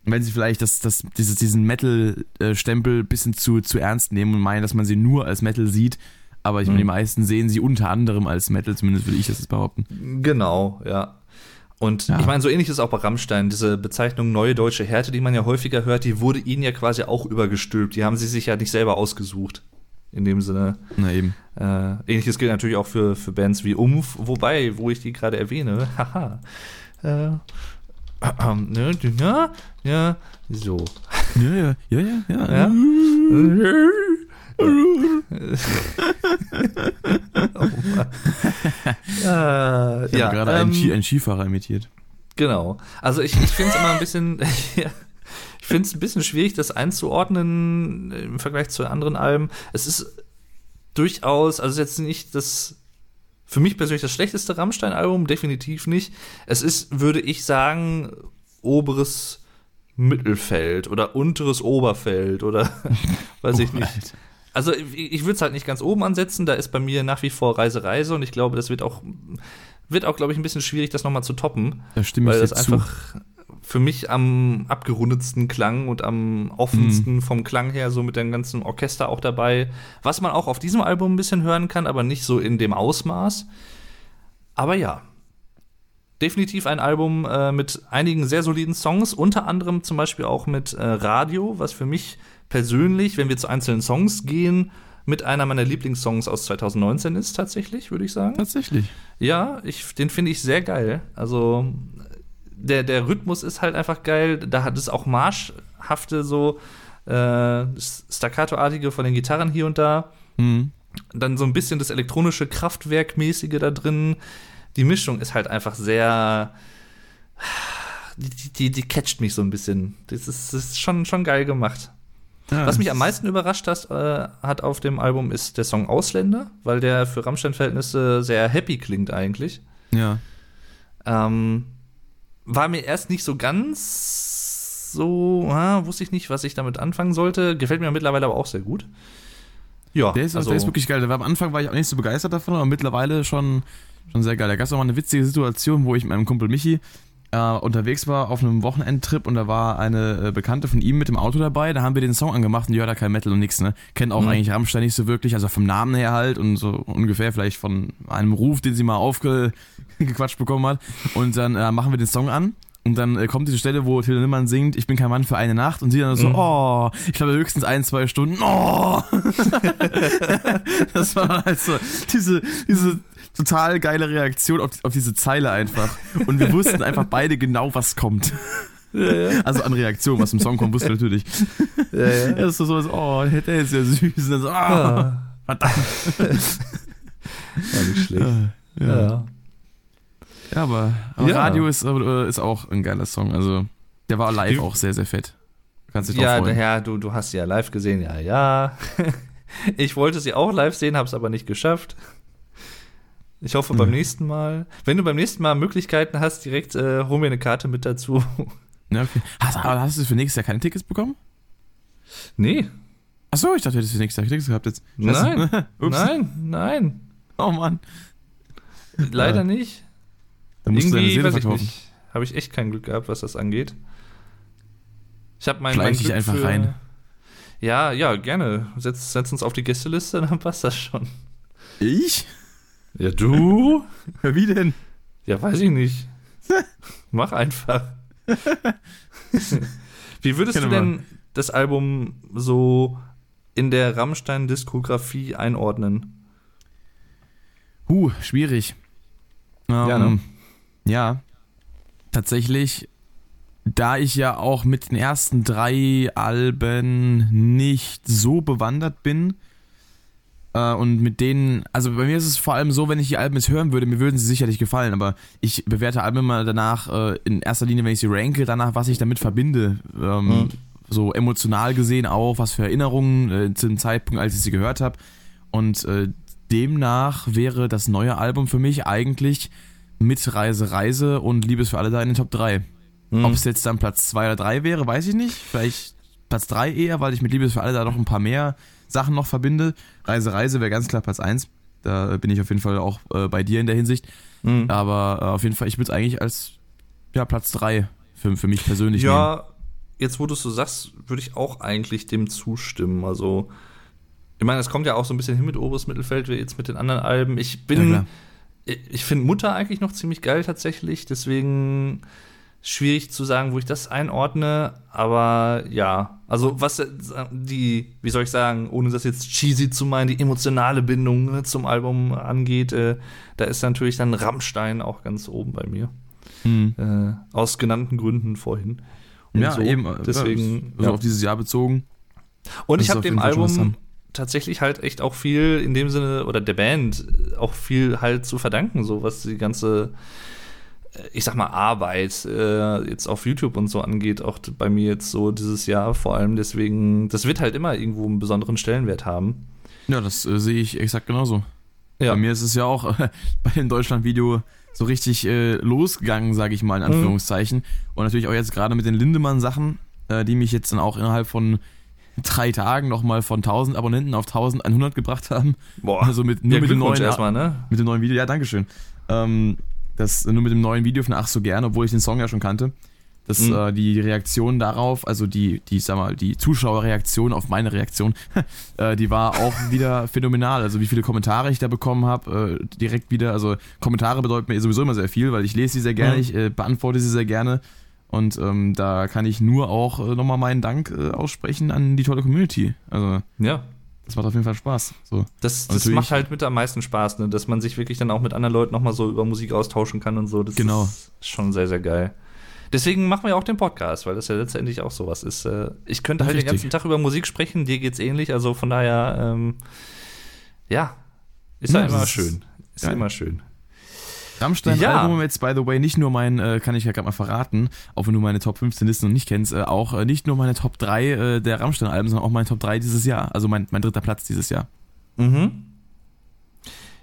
wenn sie vielleicht das, das, dieses, diesen Metal-Stempel ein bisschen zu, zu ernst nehmen und meinen, dass man sie nur als Metal sieht. Aber ich meine, die mhm. meisten sehen sie unter anderem als Metal, zumindest würde ich das behaupten. Genau, ja. Und ja. ich meine, so ähnlich ist auch bei Rammstein. Diese Bezeichnung neue deutsche Härte, die man ja häufiger hört, die wurde ihnen ja quasi auch übergestülpt. Die haben sie sich ja nicht selber ausgesucht. In dem Sinne. Na eben. Äh, ähnliches gilt natürlich auch für, für Bands wie Umf, wobei, wo ich die gerade erwähne, haha. Äh, ne, ja, ja, so. Ja, ja, ja, ja, ja. ja. oh ich ja, gerade ähm, einen, einen, Skifahrer imitiert. Genau. Also ich, ich finde es immer ein bisschen, ja, ich finde es ein bisschen schwierig, das einzuordnen im Vergleich zu anderen Alben. Es ist durchaus, also jetzt nicht das für mich persönlich das schlechteste Rammstein-Album, definitiv nicht. Es ist, würde ich sagen, oberes Mittelfeld oder unteres Oberfeld oder weiß ich nicht. Also ich, ich würde es halt nicht ganz oben ansetzen, da ist bei mir nach wie vor Reise Reise und ich glaube, das wird auch wird auch glaube ich ein bisschen schwierig das nochmal zu toppen, da stimme weil ich das einfach zu für mich am abgerundetsten klang und am offensten mhm. vom Klang her, so mit dem ganzen Orchester auch dabei. Was man auch auf diesem Album ein bisschen hören kann, aber nicht so in dem Ausmaß. Aber ja, definitiv ein Album äh, mit einigen sehr soliden Songs, unter anderem zum Beispiel auch mit äh, Radio, was für mich persönlich, wenn wir zu einzelnen Songs gehen, mit einer meiner Lieblingssongs aus 2019 ist, tatsächlich, würde ich sagen. Tatsächlich. Ja, ich, den finde ich sehr geil. Also, der, der Rhythmus ist halt einfach geil. Da hat es auch marschhafte, so äh, Staccato-artige von den Gitarren hier und da. Mhm. Dann so ein bisschen das elektronische Kraftwerkmäßige da drin. Die Mischung ist halt einfach sehr. Die, die, die catcht mich so ein bisschen. Das ist, das ist schon, schon geil gemacht. Ja, Was mich am meisten überrascht hat, äh, hat auf dem Album ist der Song Ausländer, weil der für Rammstein-Verhältnisse sehr happy klingt eigentlich. Ja. Ähm, war mir erst nicht so ganz so, ah, wusste ich nicht, was ich damit anfangen sollte. Gefällt mir mittlerweile aber auch sehr gut. Ja, der ist, also, der ist wirklich geil. War, am Anfang war ich auch nicht so begeistert davon, aber mittlerweile schon, schon sehr geil. Da gab es auch mal eine witzige Situation, wo ich mit meinem Kumpel Michi äh, unterwegs war auf einem Wochenendtrip und da war eine äh, Bekannte von ihm mit dem Auto dabei. Da haben wir den Song angemacht und die hört da kein Metal und nix, ne? Kennt auch mhm. eigentlich Rammstein nicht so wirklich, also vom Namen her halt und so ungefähr vielleicht von einem Ruf, den sie mal aufgequatscht bekommen hat. Und dann äh, machen wir den Song an. Und dann äh, kommt diese Stelle, wo Till Nimmern singt, ich bin kein Mann für eine Nacht und sie dann so, mhm. oh, ich glaube höchstens ein, zwei Stunden, oh. das war halt so, diese, diese total geile Reaktion auf, auf diese Zeile einfach. Und wir wussten einfach beide genau, was kommt. Ja, ja. Also an Reaktion, was im Song kommt, wusste natürlich. Ja, ja. ja das ist so so, oh, der ist ja süß. Und dann so, oh, ah. verdammt. War nicht schlecht. Ja. ja. Ja, aber, aber Radio ist, äh, ist auch ein geiler Song. Also, der war live auch sehr, sehr fett. Kannst dich ja, freuen. Ja, du, du hast sie ja live gesehen, ja, ja. ich wollte sie auch live sehen, habe es aber nicht geschafft. Ich hoffe beim mhm. nächsten Mal. Wenn du beim nächsten Mal Möglichkeiten hast, direkt äh, hol mir eine Karte mit dazu. Ja, okay. Hast, aber hast du für nächstes Jahr keine Tickets bekommen? Nee. Achso, ich dachte, du hättest für nächstes Jahr Tickets gehabt jetzt. Nein. nein, nein. Oh Mann. Leider ja. nicht. Dann musst Irgendwie, du deine Seele verkaufen. Habe ich echt kein Glück gehabt, was das angeht. Ich habe mein, mein Glück einfach für, rein. Ja, ja, gerne. Setz, setz uns auf die Gästeliste, dann passt das schon. Ich? Ja, du? Wie denn? Ja, weiß ich nicht. Mach einfach. Wie würdest du denn mal. das Album so in der Rammstein-Diskografie einordnen? Huh, schwierig. Ähm, ja, ne? ja, tatsächlich, da ich ja auch mit den ersten drei Alben nicht so bewandert bin, und mit denen, also bei mir ist es vor allem so, wenn ich die Alben jetzt hören würde, mir würden sie sicherlich gefallen, aber ich bewerte Alben immer danach, äh, in erster Linie, wenn ich sie ranke, danach, was ich damit verbinde. Ähm, mhm. So emotional gesehen auch, was für Erinnerungen äh, zu dem Zeitpunkt, als ich sie gehört habe. Und äh, demnach wäre das neue Album für mich eigentlich mit Reise, Reise und Liebes für alle da in den Top 3. Mhm. Ob es jetzt dann Platz 2 oder 3 wäre, weiß ich nicht. Vielleicht Platz 3 eher, weil ich mit Liebes für alle da noch ein paar mehr Sachen noch verbinde. Reise, Reise wäre ganz klar Platz 1. Da bin ich auf jeden Fall auch äh, bei dir in der Hinsicht. Mhm. Aber äh, auf jeden Fall, ich würde es eigentlich als ja, Platz 3 für, für mich persönlich ja, nehmen. jetzt wo du es so sagst, würde ich auch eigentlich dem zustimmen. Also, ich meine, es kommt ja auch so ein bisschen hin mit oberes Mittelfeld, wie jetzt mit den anderen Alben. Ich bin, ja, ich finde Mutter eigentlich noch ziemlich geil tatsächlich, deswegen schwierig zu sagen, wo ich das einordne, aber ja, also was die, wie soll ich sagen, ohne das jetzt cheesy zu meinen, die emotionale Bindung ne, zum Album angeht, äh, da ist natürlich dann Rammstein auch ganz oben bei mir. Hm. Äh, aus genannten Gründen vorhin. Und ja, so. eben. Äh, Deswegen. Also ja. auf dieses Jahr bezogen. Und ich habe dem Album tatsächlich halt echt auch viel in dem Sinne, oder der Band auch viel halt zu verdanken, so was die ganze ich sag mal, Arbeit äh, jetzt auf YouTube und so angeht, auch bei mir jetzt so dieses Jahr vor allem. Deswegen, das wird halt immer irgendwo einen besonderen Stellenwert haben. Ja, das äh, sehe ich exakt genauso. Ja. Bei mir ist es ja auch äh, bei dem Deutschland-Video so richtig äh, losgegangen, sage ich mal in mhm. Anführungszeichen. Mhm. Und natürlich auch jetzt gerade mit den Lindemann-Sachen, äh, die mich jetzt dann auch innerhalb von drei Tagen nochmal von 1000 Abonnenten auf 1100 gebracht haben. Boah, also mit, nur ja, mit dem neuen erstmal, ne? Mit dem neuen Video, ja, Dankeschön. Ähm, das nur mit dem neuen Video von Ach so gern, obwohl ich den Song ja schon kannte, dass mhm. äh, die Reaktion darauf, also die, die, sag mal, die Zuschauerreaktion auf meine Reaktion, äh, die war auch wieder phänomenal. Also wie viele Kommentare ich da bekommen habe, äh, direkt wieder. Also Kommentare bedeuten mir sowieso immer sehr viel, weil ich lese sie sehr gerne, mhm. ich äh, beantworte sie sehr gerne. Und ähm, da kann ich nur auch äh, nochmal meinen Dank äh, aussprechen an die tolle Community. Also ja. Das macht auf jeden Fall Spaß. So. Das, das macht halt mit am meisten Spaß, ne? dass man sich wirklich dann auch mit anderen Leuten nochmal so über Musik austauschen kann und so. Das genau. ist schon sehr, sehr geil. Deswegen machen wir auch den Podcast, weil das ja letztendlich auch sowas ist. Äh, ich könnte halt Richtig. den ganzen Tag über Musik sprechen, dir geht's ähnlich, also von daher, ähm, ja, ist ja, ja immer schön. Ist ja immer schön. Rammstein-Album ja. jetzt, by the way, nicht nur mein, äh, kann ich ja gerade mal verraten, auch wenn du meine Top 15 Listen noch nicht kennst, äh, auch äh, nicht nur meine Top 3 äh, der Rammstein-Alben, sondern auch meine Top 3 dieses Jahr. Also mein, mein dritter Platz dieses Jahr. Mhm.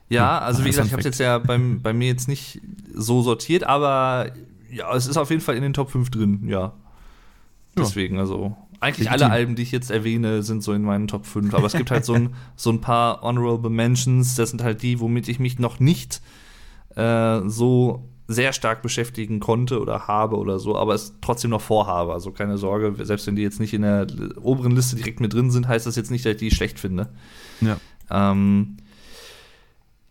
Ja, also wie gesagt, ich habe es jetzt ja beim, bei mir jetzt nicht so sortiert, aber ja, es ist auf jeden Fall in den Top 5 drin, ja. Deswegen, also eigentlich Legitim. alle Alben, die ich jetzt erwähne, sind so in meinen Top 5. Aber es gibt halt so ein, so ein paar Honorable Mentions. Das sind halt die, womit ich mich noch nicht äh, so sehr stark beschäftigen konnte oder habe oder so, aber es trotzdem noch vorhabe. Also keine Sorge, selbst wenn die jetzt nicht in der oberen Liste direkt mit drin sind, heißt das jetzt nicht, dass ich die schlecht finde. Ja. Ähm,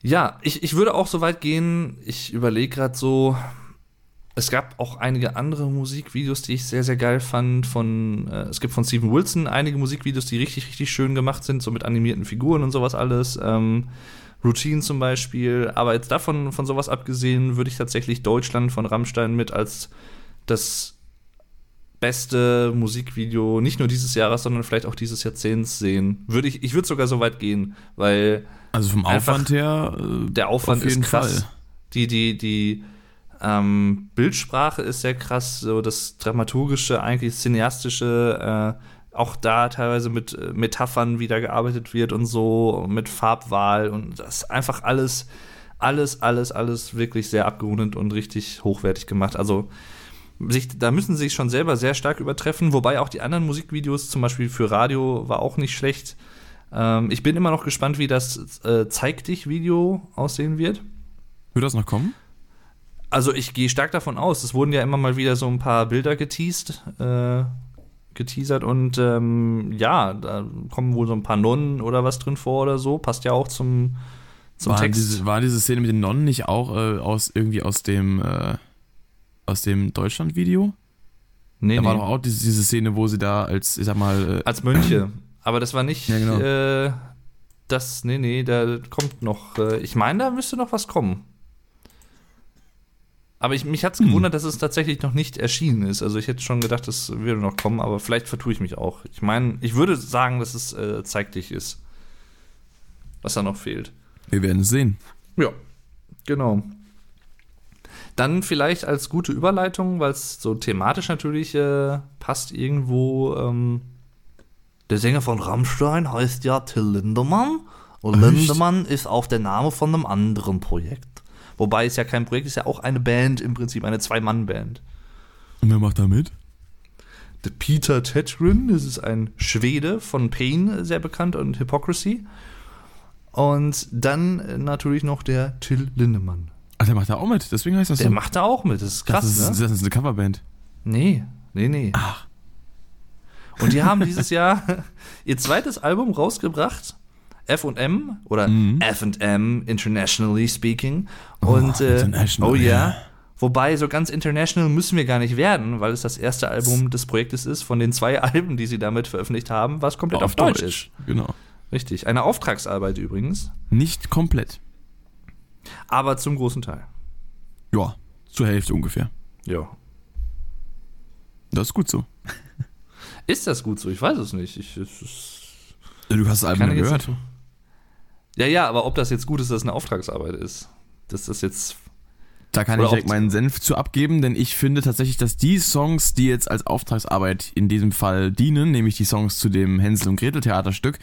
ja, ich, ich würde auch so weit gehen, ich überlege gerade so, es gab auch einige andere Musikvideos, die ich sehr, sehr geil fand. Von, äh, es gibt von Steven Wilson einige Musikvideos, die richtig, richtig schön gemacht sind, so mit animierten Figuren und sowas alles. Ähm, Routine zum Beispiel. Aber jetzt davon, von sowas abgesehen, würde ich tatsächlich Deutschland von Rammstein mit als das beste Musikvideo, nicht nur dieses Jahres, sondern vielleicht auch dieses Jahrzehnts sehen. Würde ich, ich würde sogar so weit gehen, weil. Also vom Aufwand her. Äh, der Aufwand ist krass. Fall. Die, die, die ähm, Bildsprache ist sehr krass, so das dramaturgische, eigentlich cineastische, äh, auch da teilweise mit äh, Metaphern wieder gearbeitet wird und so, mit Farbwahl und das einfach alles, alles, alles, alles wirklich sehr abgerundet und richtig hochwertig gemacht. Also sich, da müssen sie sich schon selber sehr stark übertreffen, wobei auch die anderen Musikvideos, zum Beispiel für Radio, war auch nicht schlecht. Ähm, ich bin immer noch gespannt, wie das äh, Zeig dich-Video aussehen wird. Wird das noch kommen? Also ich gehe stark davon aus. Es wurden ja immer mal wieder so ein paar Bilder geteased. Äh, geteasert und ähm, ja, da kommen wohl so ein paar Nonnen oder was drin vor oder so. Passt ja auch zum, zum war Text. Diese, war diese Szene mit den Nonnen nicht auch äh, aus irgendwie aus dem äh, aus dem Deutschland-Video? Nee, da nee. war doch auch diese, diese, Szene, wo sie da als, ich sag mal. Äh, als Mönche. Aber das war nicht ja, genau. äh, das, nee, nee, da kommt noch. Äh, ich meine, da müsste noch was kommen. Aber ich, mich hat es hm. gewundert, dass es tatsächlich noch nicht erschienen ist. Also ich hätte schon gedacht, das würde noch kommen, aber vielleicht vertue ich mich auch. Ich meine, ich würde sagen, dass es äh, zeig dich ist. Was da noch fehlt. Wir werden es sehen. Ja, genau. Dann vielleicht als gute Überleitung, weil es so thematisch natürlich äh, passt irgendwo. Ähm, der Sänger von Rammstein heißt ja Till Lindemann. Und Echt? Lindemann ist auch der Name von einem anderen Projekt. Wobei es ja kein Projekt ist, ja auch eine Band, im Prinzip eine Zwei-Mann-Band. Und wer macht da mit? Der Peter Tetrin, das ist ein Schwede von Pain, sehr bekannt, und Hypocrisy. Und dann natürlich noch der Till Lindemann. Ach, der macht da auch mit, deswegen heißt das der so. Der macht da auch mit, das ist krass. Das ist, ne? das ist eine Coverband. Nee, nee, nee. Ach. Und die haben dieses Jahr ihr zweites Album rausgebracht F&M oder mhm. F&M internationally speaking. Und, oh, äh, oh ja. Yeah. Wobei, so ganz international müssen wir gar nicht werden, weil es das erste Album des Projektes ist, von den zwei Alben, die sie damit veröffentlicht haben, was komplett auf, auf Deutsch ist. Genau. Richtig. Eine Auftragsarbeit übrigens. Nicht komplett. Aber zum großen Teil. Ja, zur Hälfte ungefähr. Ja. Das ist gut so. Ist das gut so? Ich weiß es nicht. Ich, es, du hast das Album gehört. Nicht, ja, ja, aber ob das jetzt gut ist, dass es eine Auftragsarbeit ist, dass das jetzt. Da kann ich direkt meinen Senf zu abgeben, denn ich finde tatsächlich, dass die Songs, die jetzt als Auftragsarbeit in diesem Fall dienen, nämlich die Songs zu dem Hänsel und Gretel Theaterstück,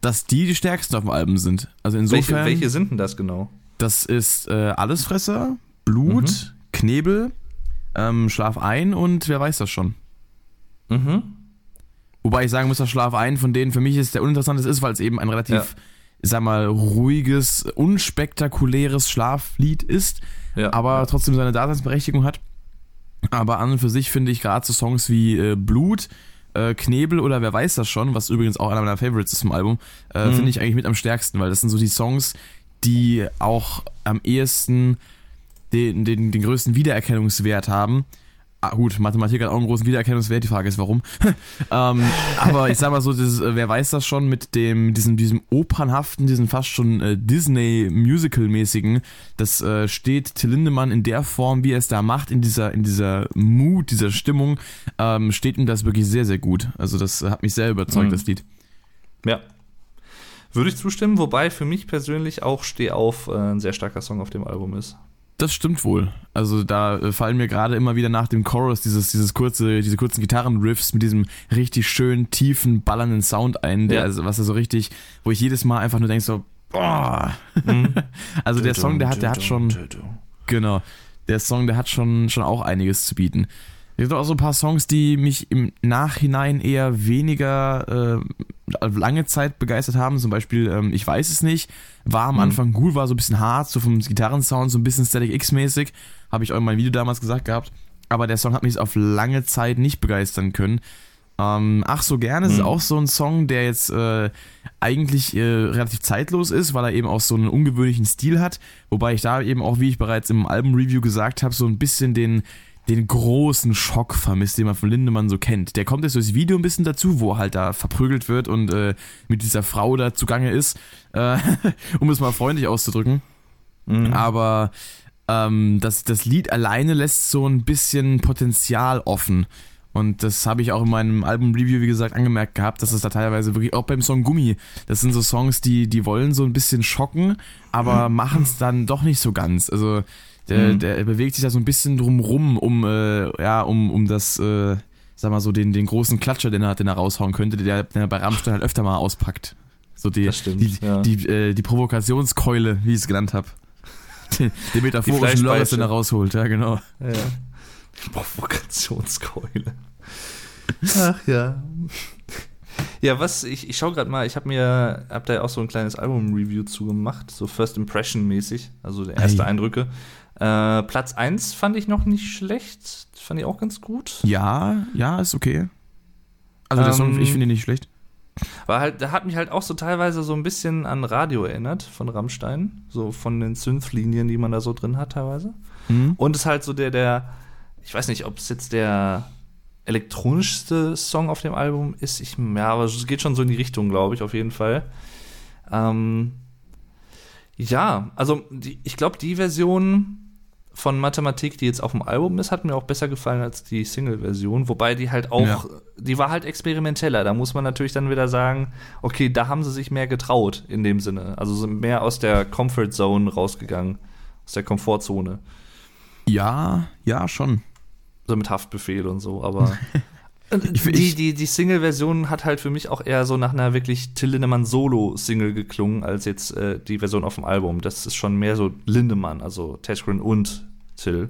dass die die stärksten auf dem Album sind. Also insofern. Welche, welche sind denn das genau? Das ist äh, Allesfresser, Blut, mhm. Knebel, ähm, Schlaf ein und wer weiß das schon. Mhm. Wobei ich sagen muss, dass Schlaf ein von denen für mich ist der uninteressanteste ist, weil es eben ein relativ ja sag mal, ruhiges, unspektakuläres Schlaflied ist, ja. aber trotzdem seine Daseinsberechtigung hat. Aber an und für sich finde ich gerade so Songs wie äh, Blut, äh, Knebel oder wer weiß das schon, was übrigens auch einer meiner Favorites ist vom Album, äh, mhm. finde ich eigentlich mit am stärksten, weil das sind so die Songs, die auch am ehesten den, den, den größten Wiedererkennungswert haben. Ah, gut, Mathematik hat auch einen großen Wiedererkennungswert, die Frage ist warum. ähm, aber ich sag mal so, dieses, äh, wer weiß das schon mit dem, diesem, diesem opernhaften, diesem fast schon äh, Disney-Musical-mäßigen, das äh, steht Till Lindemann in der Form, wie er es da macht, in dieser, in dieser Mut, dieser Stimmung, ähm, steht ihm das wirklich sehr, sehr gut. Also das hat mich sehr überzeugt, mhm. das Lied. Ja, würde ich zustimmen, wobei für mich persönlich auch Steh auf äh, ein sehr starker Song auf dem Album ist. Das stimmt wohl. Also da äh, fallen mir gerade immer wieder nach dem Chorus dieses, dieses kurze, diese kurzen Gitarrenriffs mit diesem richtig schönen, tiefen, ballernden Sound ein, der, ja. also, was er so richtig, wo ich jedes Mal einfach nur denke so, boah. Mhm. also der Song, der hat, der hat schon, genau, der Song, der hat schon, schon auch einiges zu bieten. Es gibt auch so ein paar Songs, die mich im Nachhinein eher weniger äh, lange Zeit begeistert haben. Zum Beispiel, ähm, ich weiß es nicht, war am mhm. Anfang gut, war so ein bisschen hart, so vom Gitarrensound, so ein bisschen Static X-mäßig. Habe ich auch in meinem Video damals gesagt gehabt. Aber der Song hat mich auf lange Zeit nicht begeistern können. Ähm, Ach so gerne mhm. ist auch so ein Song, der jetzt äh, eigentlich äh, relativ zeitlos ist, weil er eben auch so einen ungewöhnlichen Stil hat. Wobei ich da eben auch, wie ich bereits im Album-Review gesagt habe, so ein bisschen den den großen Schock vermisst, den man von Lindemann so kennt. Der kommt jetzt durchs Video ein bisschen dazu, wo er halt da verprügelt wird und äh, mit dieser Frau da zugange ist, äh, um es mal freundlich auszudrücken. Mhm. Aber ähm, das, das Lied alleine lässt so ein bisschen Potenzial offen. Und das habe ich auch in meinem Album-Review, wie gesagt, angemerkt gehabt, dass es da teilweise wirklich, auch beim Song Gummi, das sind so Songs, die, die wollen so ein bisschen schocken, aber machen es dann doch nicht so ganz. Also der, mhm. der bewegt sich da so ein bisschen drumrum, um, äh, ja, um, um das, äh, sag mal so, den, den großen Klatscher, den er, den er raushauen könnte, der, der bei Rammstein halt öfter mal auspackt. So die, stimmt, die, ja. die, äh, die Provokationskeule, wie ich es genannt habe. Den, den metaphorischen Loris, den er rausholt, ja, genau. Ja. Provokationskeule. Ach ja. Ja, was, ich, ich schau gerade mal, ich habe mir, hab da ja auch so ein kleines Album-Review zugemacht, so First Impression-mäßig, also erste Ei. Eindrücke. Äh, Platz 1 fand ich noch nicht schlecht. Fand ich auch ganz gut. Ja, ja, ist okay. Also der Song, ich finde ihn nicht schlecht. War halt, der hat mich halt auch so teilweise so ein bisschen an Radio erinnert von Rammstein. So von den Synth-Linien, die man da so drin hat, teilweise. Mhm. Und ist halt so der, der, ich weiß nicht, ob es jetzt der elektronischste Song auf dem Album ist. Ich, ja, aber es geht schon so in die Richtung, glaube ich, auf jeden Fall. Ähm, ja, also die, ich glaube, die Version von Mathematik, die jetzt auf dem Album ist, hat mir auch besser gefallen als die Single-Version. Wobei die halt auch, ja. die war halt experimenteller. Da muss man natürlich dann wieder sagen, okay, da haben sie sich mehr getraut in dem Sinne. Also sind mehr aus der Comfort Zone rausgegangen, aus der Komfortzone. Ja, ja, schon. So mit Haftbefehl und so, aber die, die, die Single-Version hat halt für mich auch eher so nach einer wirklich Till Lindemann Solo-Single geklungen, als jetzt äh, die Version auf dem Album. Das ist schon mehr so Lindemann, also Tashgren und Till.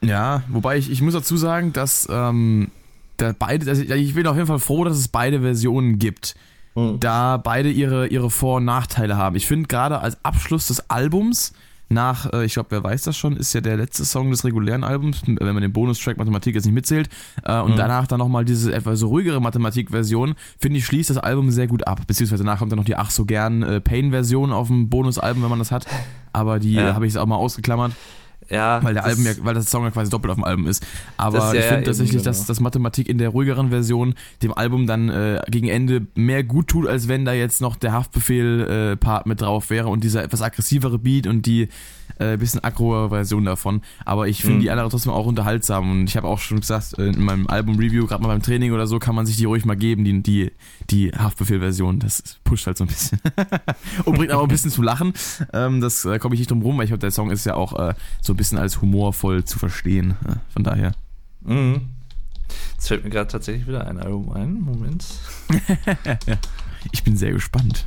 Ja, wobei ich, ich muss dazu sagen, dass ähm, da beide, also ich bin auf jeden Fall froh, dass es beide Versionen gibt. Mhm. Da beide ihre, ihre Vor- und Nachteile haben. Ich finde gerade als Abschluss des Albums nach, äh, ich glaube, wer weiß das schon, ist ja der letzte Song des regulären Albums, wenn man den Bonustrack Mathematik jetzt nicht mitzählt. Äh, und mhm. danach dann nochmal diese etwas ruhigere Mathematik-Version, finde ich, schließt das Album sehr gut ab. Beziehungsweise danach kommt dann noch die ach so gern äh, Pain-Version auf dem Bonusalbum, wenn man das hat. Aber die ja. habe ich jetzt auch mal ausgeklammert. Ja, weil der Album ja, weil das Song ja quasi doppelt auf dem Album ist. Aber ich finde tatsächlich, genau. dass, dass Mathematik in der ruhigeren Version dem Album dann äh, gegen Ende mehr gut tut, als wenn da jetzt noch der Haftbefehl-Part äh, mit drauf wäre und dieser etwas aggressivere Beat und die äh, bisschen aggro Version davon. Aber ich finde mhm. die andere trotzdem auch unterhaltsam und ich habe auch schon gesagt, äh, in meinem Album-Review, gerade mal beim Training oder so, kann man sich die ruhig mal geben, die, die, die Haftbefehl-Version. Das pusht halt so ein bisschen. und bringt aber ein bisschen zu lachen. Ähm, das äh, komme ich nicht drum rum, weil ich glaube, der Song ist ja auch äh, so ein bisschen als humorvoll zu verstehen. Äh, von daher. Mhm. Jetzt fällt mir gerade tatsächlich wieder ein Album ein. Moment. ja. Ich bin sehr gespannt.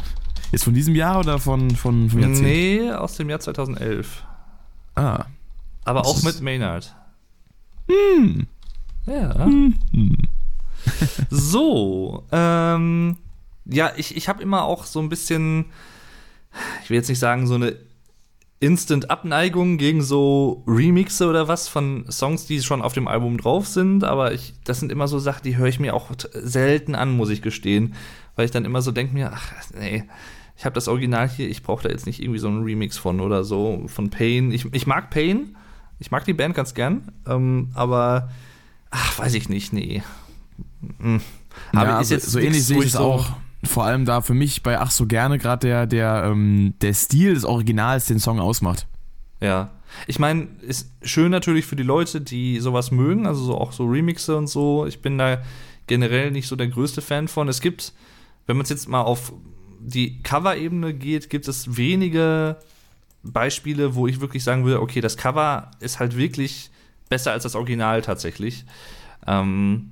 Ist von diesem Jahr oder von, von, von Jahrzehnt? Nee, aus dem Jahr 2011. Ah. Aber auch mit Maynard. Hm. Ja. Hm. so, ähm, ja, ich, ich habe immer auch so ein bisschen, ich will jetzt nicht sagen, so eine Instant-Abneigung gegen so Remixe oder was von Songs, die schon auf dem Album drauf sind, aber ich, das sind immer so Sachen, die höre ich mir auch selten an, muss ich gestehen, weil ich dann immer so denke mir, ach, nee, ich habe das Original hier, ich brauche da jetzt nicht irgendwie so einen Remix von oder so, von Pain. Ich, ich mag Pain, ich mag die Band ganz gern, ähm, aber ach, weiß ich nicht, nee. Hm. Aber ja, ist jetzt so, so ähnlich sehe ich es auch. Vor allem da für mich bei Ach so gerne gerade der, der, ähm, der Stil des Originals den Song ausmacht. Ja. Ich meine, ist schön natürlich für die Leute, die sowas mögen, also so, auch so Remixe und so. Ich bin da generell nicht so der größte Fan von. Es gibt, wenn man es jetzt mal auf die Cover-Ebene geht, gibt es wenige Beispiele, wo ich wirklich sagen würde, okay, das Cover ist halt wirklich besser als das Original tatsächlich. Ähm,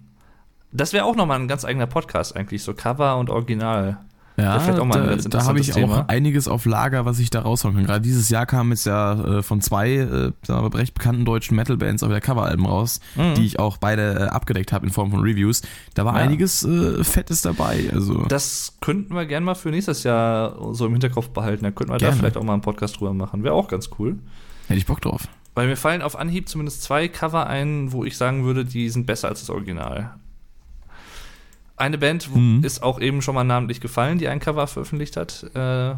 das wäre auch nochmal ein ganz eigener Podcast eigentlich, so Cover und Original. Ja, da, da habe ich Thema. auch einiges auf Lager, was ich da raushauen kann. Gerade dieses Jahr kam jetzt ja äh, von zwei äh, recht bekannten deutschen Metal-Bands auch wieder Coveralben raus, mhm. die ich auch beide äh, abgedeckt habe in Form von Reviews. Da war ja. einiges äh, Fettes dabei. Also. Das könnten wir gerne mal für nächstes Jahr so im Hinterkopf behalten. Da könnten wir gerne. da vielleicht auch mal einen Podcast drüber machen. Wäre auch ganz cool. Hätte ich Bock drauf. Weil mir fallen auf Anhieb zumindest zwei Cover ein, wo ich sagen würde, die sind besser als das Original. Eine Band mhm. ist auch eben schon mal namentlich gefallen, die ein Cover veröffentlicht hat. Äh,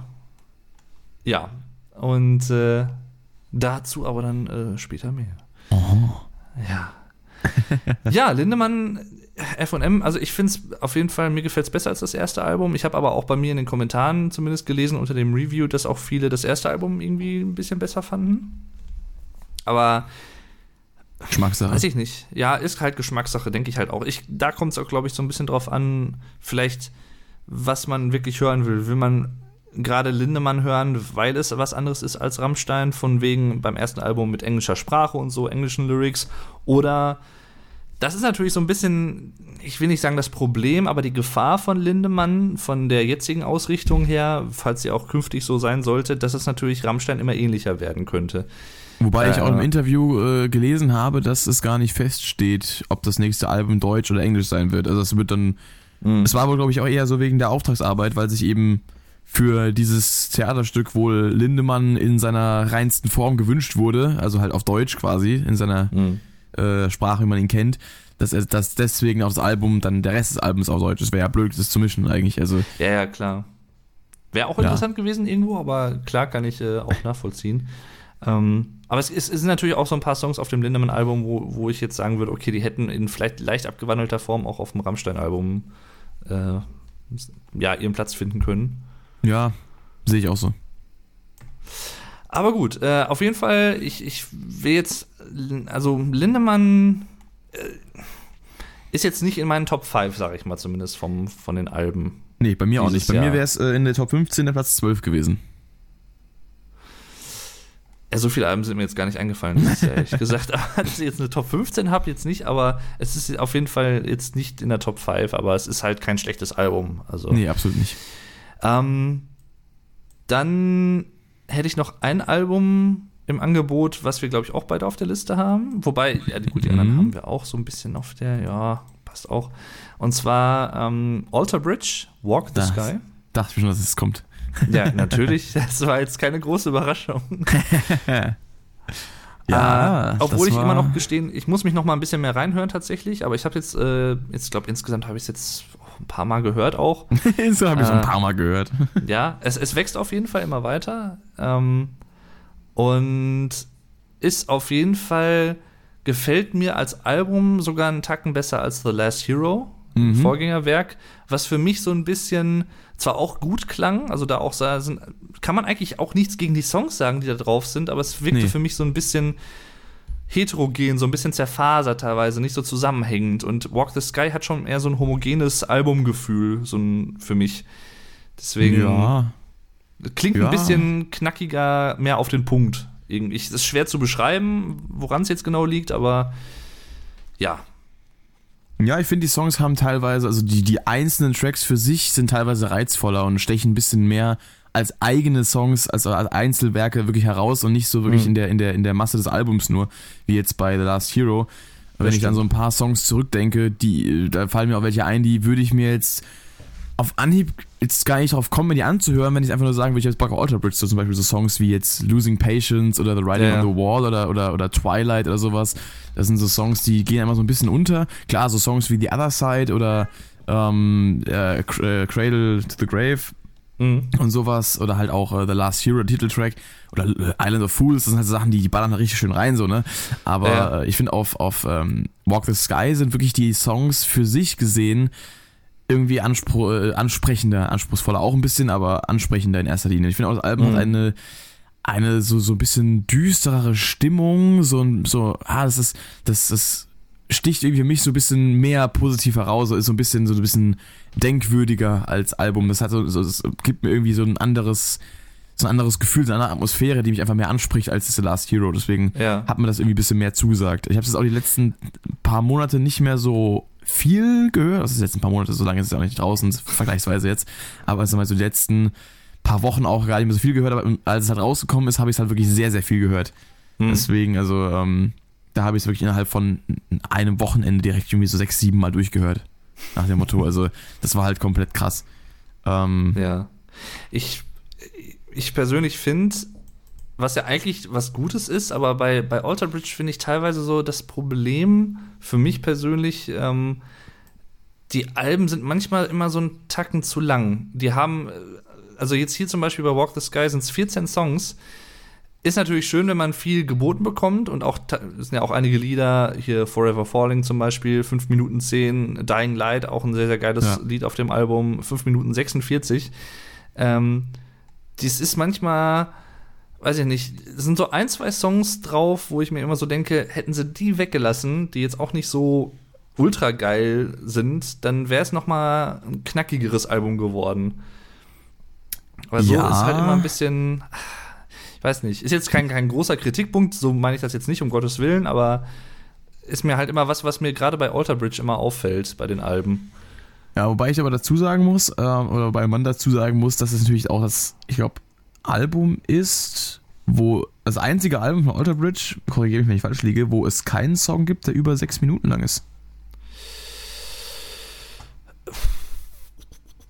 ja. Und äh, dazu aber dann äh, später mehr. Oh. Ja. ja, Lindemann, FM, also ich finde es auf jeden Fall, mir gefällt es besser als das erste Album. Ich habe aber auch bei mir in den Kommentaren zumindest gelesen unter dem Review, dass auch viele das erste Album irgendwie ein bisschen besser fanden. Aber Geschmackssache. Weiß ich nicht. Ja, ist halt Geschmackssache, denke ich halt auch. Ich, da kommt es auch, glaube ich, so ein bisschen drauf an, vielleicht, was man wirklich hören will. Will man gerade Lindemann hören, weil es was anderes ist als Rammstein, von wegen beim ersten Album mit englischer Sprache und so, englischen Lyrics? Oder das ist natürlich so ein bisschen, ich will nicht sagen das Problem, aber die Gefahr von Lindemann, von der jetzigen Ausrichtung her, falls sie auch künftig so sein sollte, dass es natürlich Rammstein immer ähnlicher werden könnte. Wobei äh, ich auch im Interview äh, gelesen habe, dass es gar nicht feststeht, ob das nächste Album Deutsch oder Englisch sein wird. Also es wird dann. Mhm. Es war wohl, glaube ich, auch eher so wegen der Auftragsarbeit, weil sich eben für dieses Theaterstück wohl Lindemann in seiner reinsten Form gewünscht wurde, also halt auf Deutsch quasi, in seiner mhm. äh, Sprache, wie man ihn kennt, dass, er, dass deswegen auch das Album, dann der Rest des Albums auf Deutsch ist. Wäre ja blöd, das zu mischen eigentlich. Also, ja, ja, klar. Wäre auch interessant ja. gewesen irgendwo, aber klar kann ich äh, auch nachvollziehen. Ähm, aber es, ist, es, sind natürlich auch so ein paar Songs auf dem Lindemann-Album, wo, wo ich jetzt sagen würde, okay, die hätten in vielleicht leicht abgewandelter Form auch auf dem Rammstein-Album äh, ja, ihren Platz finden können. Ja, sehe ich auch so. Aber gut, äh, auf jeden Fall, ich, ich will jetzt, also Lindemann äh, ist jetzt nicht in meinen Top 5, sage ich mal zumindest, vom, von den Alben. Nee, bei mir auch nicht. Bei Jahr. mir wäre es äh, in der Top 15 der Platz 12 gewesen. Ja, so viele Alben sind mir jetzt gar nicht eingefallen, ehrlich gesagt. Aber dass ich jetzt eine Top 15 habe, jetzt nicht, aber es ist auf jeden Fall jetzt nicht in der Top 5, aber es ist halt kein schlechtes Album. Also, nee, absolut nicht. Ähm, dann hätte ich noch ein Album im Angebot, was wir, glaube ich, auch beide auf der Liste haben. Wobei, ja, gut, die mhm. anderen haben wir auch so ein bisschen auf der, ja, passt auch. Und zwar ähm, Alter Bridge, Walk the das, Sky. Dachte ich schon, dass es kommt. Ja, natürlich. Das war jetzt keine große Überraschung. ja, äh, obwohl ich immer noch gestehen, ich muss mich noch mal ein bisschen mehr reinhören tatsächlich, aber ich habe jetzt, äh, jetzt glaube insgesamt habe ich es jetzt ein paar Mal gehört auch. so habe ich es äh, ein paar Mal gehört. ja, es, es wächst auf jeden Fall immer weiter ähm, und ist auf jeden Fall gefällt mir als Album sogar einen Tacken besser als The Last Hero, mhm. Vorgängerwerk, was für mich so ein bisschen zwar auch gut klang, also da auch sind, kann man eigentlich auch nichts gegen die Songs sagen, die da drauf sind, aber es wirkte nee. für mich so ein bisschen heterogen, so ein bisschen zerfasert teilweise, nicht so zusammenhängend. Und Walk the Sky hat schon eher so ein homogenes Albumgefühl, so ein, für mich. Deswegen ja. klingt ja. ein bisschen knackiger, mehr auf den Punkt. Es ist schwer zu beschreiben, woran es jetzt genau liegt, aber ja, ja, ich finde, die Songs haben teilweise, also die, die einzelnen Tracks für sich sind teilweise reizvoller und stechen ein bisschen mehr als eigene Songs, also als Einzelwerke wirklich heraus und nicht so wirklich mhm. in, der, in, der, in der Masse des Albums nur, wie jetzt bei The Last Hero. Wenn ich dann so ein paar Songs zurückdenke, die, da fallen mir auch welche ein, die würde ich mir jetzt auf Anhieb jetzt gar nicht drauf kommen, mir die anzuhören, wenn ich einfach nur sagen würde, ich habe Buck Alter Bridge, so zum Beispiel so Songs wie jetzt Losing Patience oder The Writing ja. on the Wall oder, oder, oder Twilight oder sowas. Das sind so Songs, die gehen immer so ein bisschen unter. Klar, so Songs wie The Other Side oder ähm, äh, Cradle to the Grave mhm. und sowas. Oder halt auch uh, The Last Hero, Titeltrack. Oder uh, Island of Fools, das sind halt so Sachen, die, die ballern da richtig schön rein, so, ne? Aber ja. ich finde, auf, auf ähm, Walk the Sky sind wirklich die Songs für sich gesehen irgendwie anspruch, äh, ansprechender, anspruchsvoller auch ein bisschen, aber ansprechender in erster Linie. Ich finde auch, das Album mhm. hat eine, eine so, so ein bisschen düsterere Stimmung, so, so, ah, das ist, das, das sticht irgendwie für mich so ein bisschen mehr positiv heraus, ist so ein bisschen, so ein bisschen denkwürdiger als Album. Das hat so, so das gibt mir irgendwie so ein anderes, so ein anderes Gefühl, so eine andere Atmosphäre, die mich einfach mehr anspricht als The Last Hero. Deswegen ja. hat mir das irgendwie ein bisschen mehr zugesagt. Ich habe es auch die letzten paar Monate nicht mehr so viel gehört. Das ist jetzt ein paar Monate, so lange ist es ja auch nicht draußen, vergleichsweise jetzt. Aber also mal so die letzten paar Wochen auch gar nicht mehr so viel gehört, aber als es halt rausgekommen ist, habe ich es halt wirklich sehr, sehr viel gehört. Hm. Deswegen, also, ähm, da habe ich es wirklich innerhalb von einem Wochenende direkt irgendwie so sechs, sieben Mal durchgehört. Nach dem Motto. Also, das war halt komplett krass. Ähm, ja. Ich, ich persönlich finde, was ja eigentlich was Gutes ist, aber bei, bei Alter Bridge finde ich teilweise so das Problem für mich persönlich, ähm, die Alben sind manchmal immer so einen Tacken zu lang. Die haben, also jetzt hier zum Beispiel bei Walk the Sky sind es 14 Songs. Ist natürlich schön, wenn man viel geboten bekommt und auch, es sind ja auch einige Lieder, hier Forever Falling zum Beispiel, 5 Minuten 10, Dying Light, auch ein sehr, sehr geiles ja. Lied auf dem Album, 5 Minuten 46. Ähm, dies ist manchmal, weiß ich nicht, es sind so ein, zwei Songs drauf, wo ich mir immer so denke, hätten sie die weggelassen, die jetzt auch nicht so ultra geil sind, dann wäre es noch mal ein knackigeres Album geworden. Aber so ja. ist halt immer ein bisschen, ich weiß nicht, ist jetzt kein, kein großer Kritikpunkt, so meine ich das jetzt nicht, um Gottes Willen, aber ist mir halt immer was, was mir gerade bei Alter Bridge immer auffällt bei den Alben. Ja, wobei ich aber dazu sagen muss, äh, oder wobei man dazu sagen muss, dass es natürlich auch das, ich glaube, Album ist, wo das einzige Album von Alter Bridge, korrigiere mich, wenn ich falsch liege, wo es keinen Song gibt, der über sechs Minuten lang ist.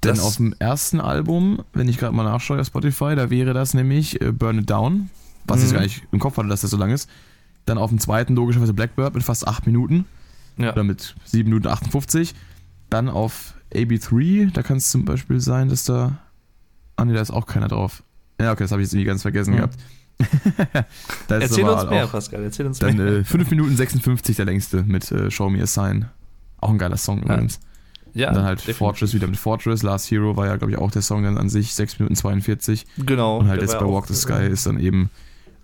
Denn auf dem ersten Album, wenn ich gerade mal nachschaue auf Spotify, da wäre das nämlich äh, Burn It Down, was mhm. ich gar nicht im Kopf hatte, dass das so lang ist. Dann auf dem zweiten logischerweise Blackbird mit fast 8 Minuten. Ja. Oder mit 7 Minuten 58. Dann auf AB3, da kann es zum Beispiel sein, dass da. Ah ne, da ist auch keiner drauf. Ja, okay, das habe ich jetzt irgendwie ganz vergessen mhm. gehabt. erzähl uns mehr, Pascal, erzähl uns dann, mehr. Äh, 5 Minuten 56 der längste mit äh, Show Me a Sign. Auch ein geiler Song übrigens. Ja, und dann halt definitiv. Fortress wieder mit Fortress. Last Hero war ja, glaube ich, auch der Song dann an sich, 6 Minuten 42. Genau. Und halt jetzt bei Walk the Sky ist dann eben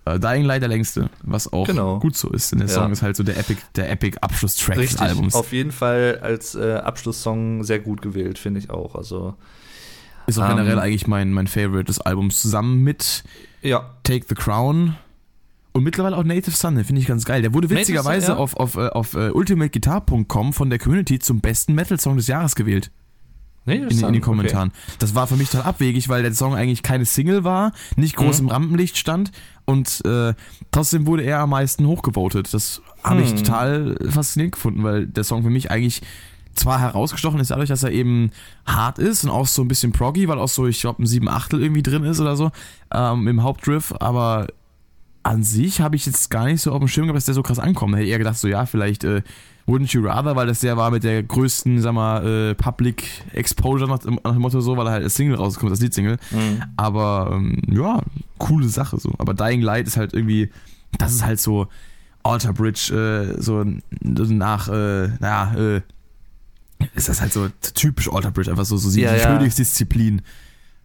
äh, Dying Light der längste, was auch genau. gut so ist. Denn der ja. Song ist halt so der Epic, der Epic Abschlusstrack des Albums. Auf jeden Fall als äh, Abschlusssong sehr gut gewählt, finde ich auch. Also ist auch ähm, generell eigentlich mein, mein Favorite des Albums, zusammen mit ja. Take the Crown. Und mittlerweile auch Native Son, den finde ich ganz geil. Der wurde witzigerweise ja. auf, auf, äh, auf, uh, ultimateguitar.com von der Community zum besten Metal-Song des Jahres gewählt. Native in, in den Kommentaren. Okay. Das war für mich total abwegig, weil der Song eigentlich keine Single war, nicht groß mhm. im Rampenlicht stand und äh, trotzdem wurde er am meisten hochgevotet. Das habe ich mhm. total faszinierend gefunden, weil der Song für mich eigentlich zwar herausgestochen ist dadurch, dass er eben hart ist und auch so ein bisschen proggy, weil auch so, ich glaube, ein 7 Achtel irgendwie drin ist oder so ähm, im Hauptdriff, aber an sich habe ich jetzt gar nicht so auf dem Schirm gehabt, dass der so krass ankommt. Hätte eher gedacht, so ja, vielleicht äh, Wouldn't You Rather, weil das der war mit der größten, sag mal, äh, Public Exposure nach, nach, dem Motto so, weil er halt als Single rauskommt, das Liedsingle. Mhm. Aber ähm, ja, coole Sache so. Aber Dying Light ist halt irgendwie, das ist halt so Alter Bridge, äh, so nach, äh, naja, äh, ist das halt so typisch Alter Bridge, einfach so, so die ja, Königsdisziplin.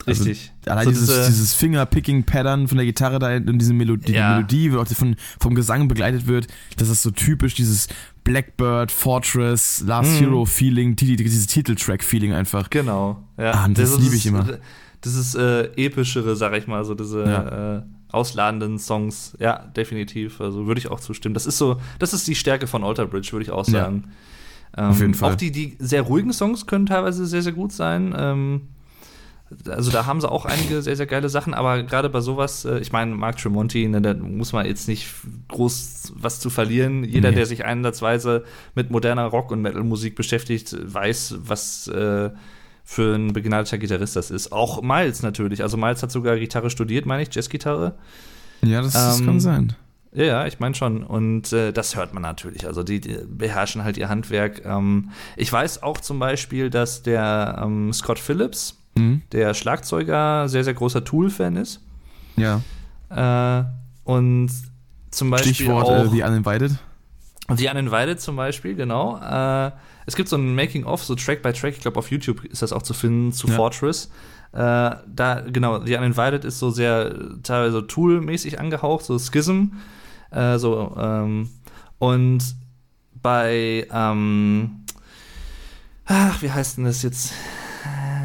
Also Richtig. Also, allein so dieses, diese, dieses Finger-Picking-Pattern von der Gitarre da und diese Melodie, ja. die Melodie, auch von, vom Gesang begleitet wird, das ist so typisch dieses Blackbird, Fortress, Last. Hero Feeling, die, die, dieses Titeltrack-Feeling einfach. Genau. Ja. Ah, das, das liebe ich immer. Das ist äh, epischere, sag ich mal, so diese ja. äh, ausladenden Songs. Ja, definitiv. Also würde ich auch zustimmen. Das ist so, das ist die Stärke von Alter Bridge, würde ich auch sagen. Ja. Ähm, Auf jeden Fall. Auch die, die sehr ruhigen Songs können teilweise sehr, sehr gut sein. Ähm, also da haben sie auch einige sehr, sehr geile Sachen, aber gerade bei sowas, äh, ich meine, Mark Tremonti, ne, da muss man jetzt nicht groß was zu verlieren. Jeder, nee. der sich einsatzweise mit moderner Rock- und Metal-Musik beschäftigt, weiß, was äh, für ein begnadeter Gitarrist das ist. Auch Miles natürlich. Also Miles hat sogar Gitarre studiert, meine ich, Jazzgitarre. Ja, das, das kann ähm, sein. Ja, ich meine schon. Und äh, das hört man natürlich. Also die, die beherrschen halt ihr Handwerk. Ähm, ich weiß auch zum Beispiel, dass der ähm, Scott Phillips, Mhm. der Schlagzeuger sehr, sehr großer Tool-Fan ist. Ja. Äh, und zum Beispiel Stichwort auch äh, The Uninvited. The Uninvited zum Beispiel, genau. Äh, es gibt so ein Making-of, so Track by Track, ich glaube auf YouTube ist das auch zu finden, zu Ja. Fortress. Äh, da, genau, The Uninvited ist so sehr teilweise Tool-mäßig angehaucht, so Schism. Äh, so, ähm, und bei, ähm, ach, wie heißt denn das jetzt?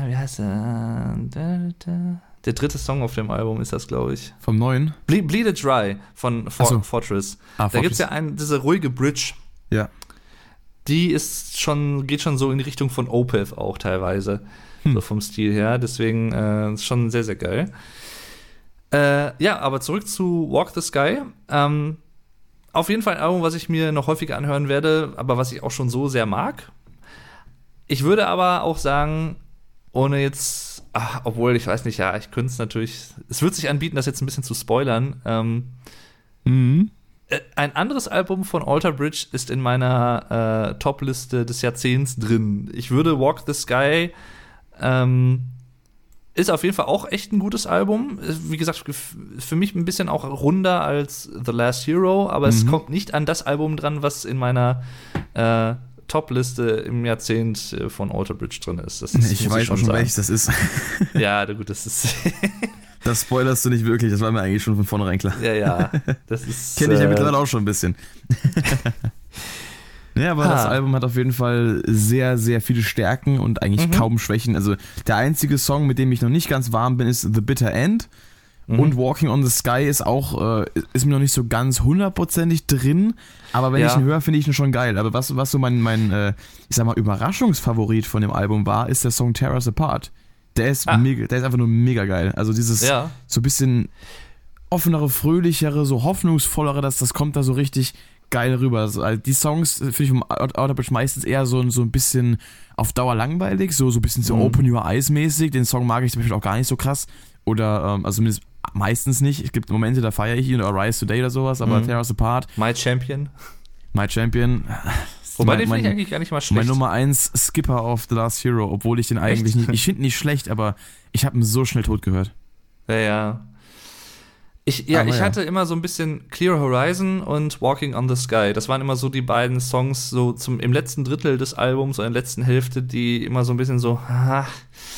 Wie heißt der? Da, da. Der dritte Song auf dem Album ist das, glaube ich. Vom neuen. Ble Bleed It Dry von For so. Fortress. Ah, Da gibt es ja ein, diese ruhige Bridge, Ja. die ist schon, geht schon so in die Richtung von Opeth auch teilweise. Hm. So vom Stil her. Deswegen äh, ist schon sehr, sehr geil. Äh, ja, aber zurück zu Walk the Sky. Ähm, auf jeden Fall ein Album, was ich mir noch häufiger anhören werde, aber was ich auch schon so sehr mag. Ich würde aber auch sagen, ohne jetzt, ach, obwohl ich weiß nicht, ja, ich könnte es natürlich, es wird sich anbieten, das jetzt ein bisschen zu spoilern. Ähm, Mhm. äh, ein anderes Album von Alter Bridge ist in meiner äh, Top-Liste des Jahrzehnts drin. Ich würde Walk the Sky ähm, ist auf jeden Fall auch echt ein gutes Album. Wie gesagt, für mich ein bisschen auch runder als The Last Hero, aber es Mhm. kommt nicht an das Album dran, was in meiner äh, Top-Liste im Jahrzehnt äh, von Alter Bridge drin ist. Das ist Ich weiß auch schon, sagen. welches das ist. Ja, gut, das ist. Das spoilerst du nicht wirklich, das war mir eigentlich schon von vornherein klar. ja, ja. Das ist. Kenne ich ja äh, mittlerweile auch schon ein bisschen. Ja, aber Ha. das Album hat auf jeden Fall sehr, sehr viele Stärken und eigentlich Mhm. kaum Schwächen. Also der einzige Song, mit dem ich noch nicht ganz warm bin, ist The Bitter End. Mhm. Und Walking on the Sky ist auch, äh, ist mir noch nicht so ganz hundertprozentig drin, aber wenn Ja. ich ihn höre, finde ich ihn schon geil. Aber was, was so mein, mein äh, ich sag mal, Überraschungsfavorit von dem Album war, ist der Song Tear Us Apart. Der ist, Ah. mega, der ist einfach nur mega geil. Also dieses Ja. so ein bisschen offenere, fröhlichere, so hoffnungsvollere, das, das kommt da so richtig geil rüber. Also, äh, die Songs äh, finde ich vom Out- Outer Bridge meistens eher so, so ein bisschen auf Dauer langweilig, so, so ein bisschen so Mhm. Open Your Eyes mäßig. Den Song mag ich zum Beispiel auch gar nicht so krass. Oder, ähm, also zumindest meistens nicht. Es gibt Momente, da feiere ich ihn oder Rise Today oder sowas, aber Mhm. Tear Us Apart, My Champion. My Champion. Wobei mein, den finde ich mein, eigentlich gar nicht mal mein schlecht. Nummer 1 Skipper auf The Last Hero, obwohl ich den eigentlich nicht, ich finde ihn nicht schlecht, aber ich habe ihn so schnell tot gehört. Ja, ja. Ich, ja, Aber ich ja. hatte immer so ein bisschen Clear Horizon und Walking on the Sky. Das waren immer so die beiden Songs, so zum, im letzten Drittel des Albums, oder in der letzten Hälfte, die immer so ein bisschen so, ah,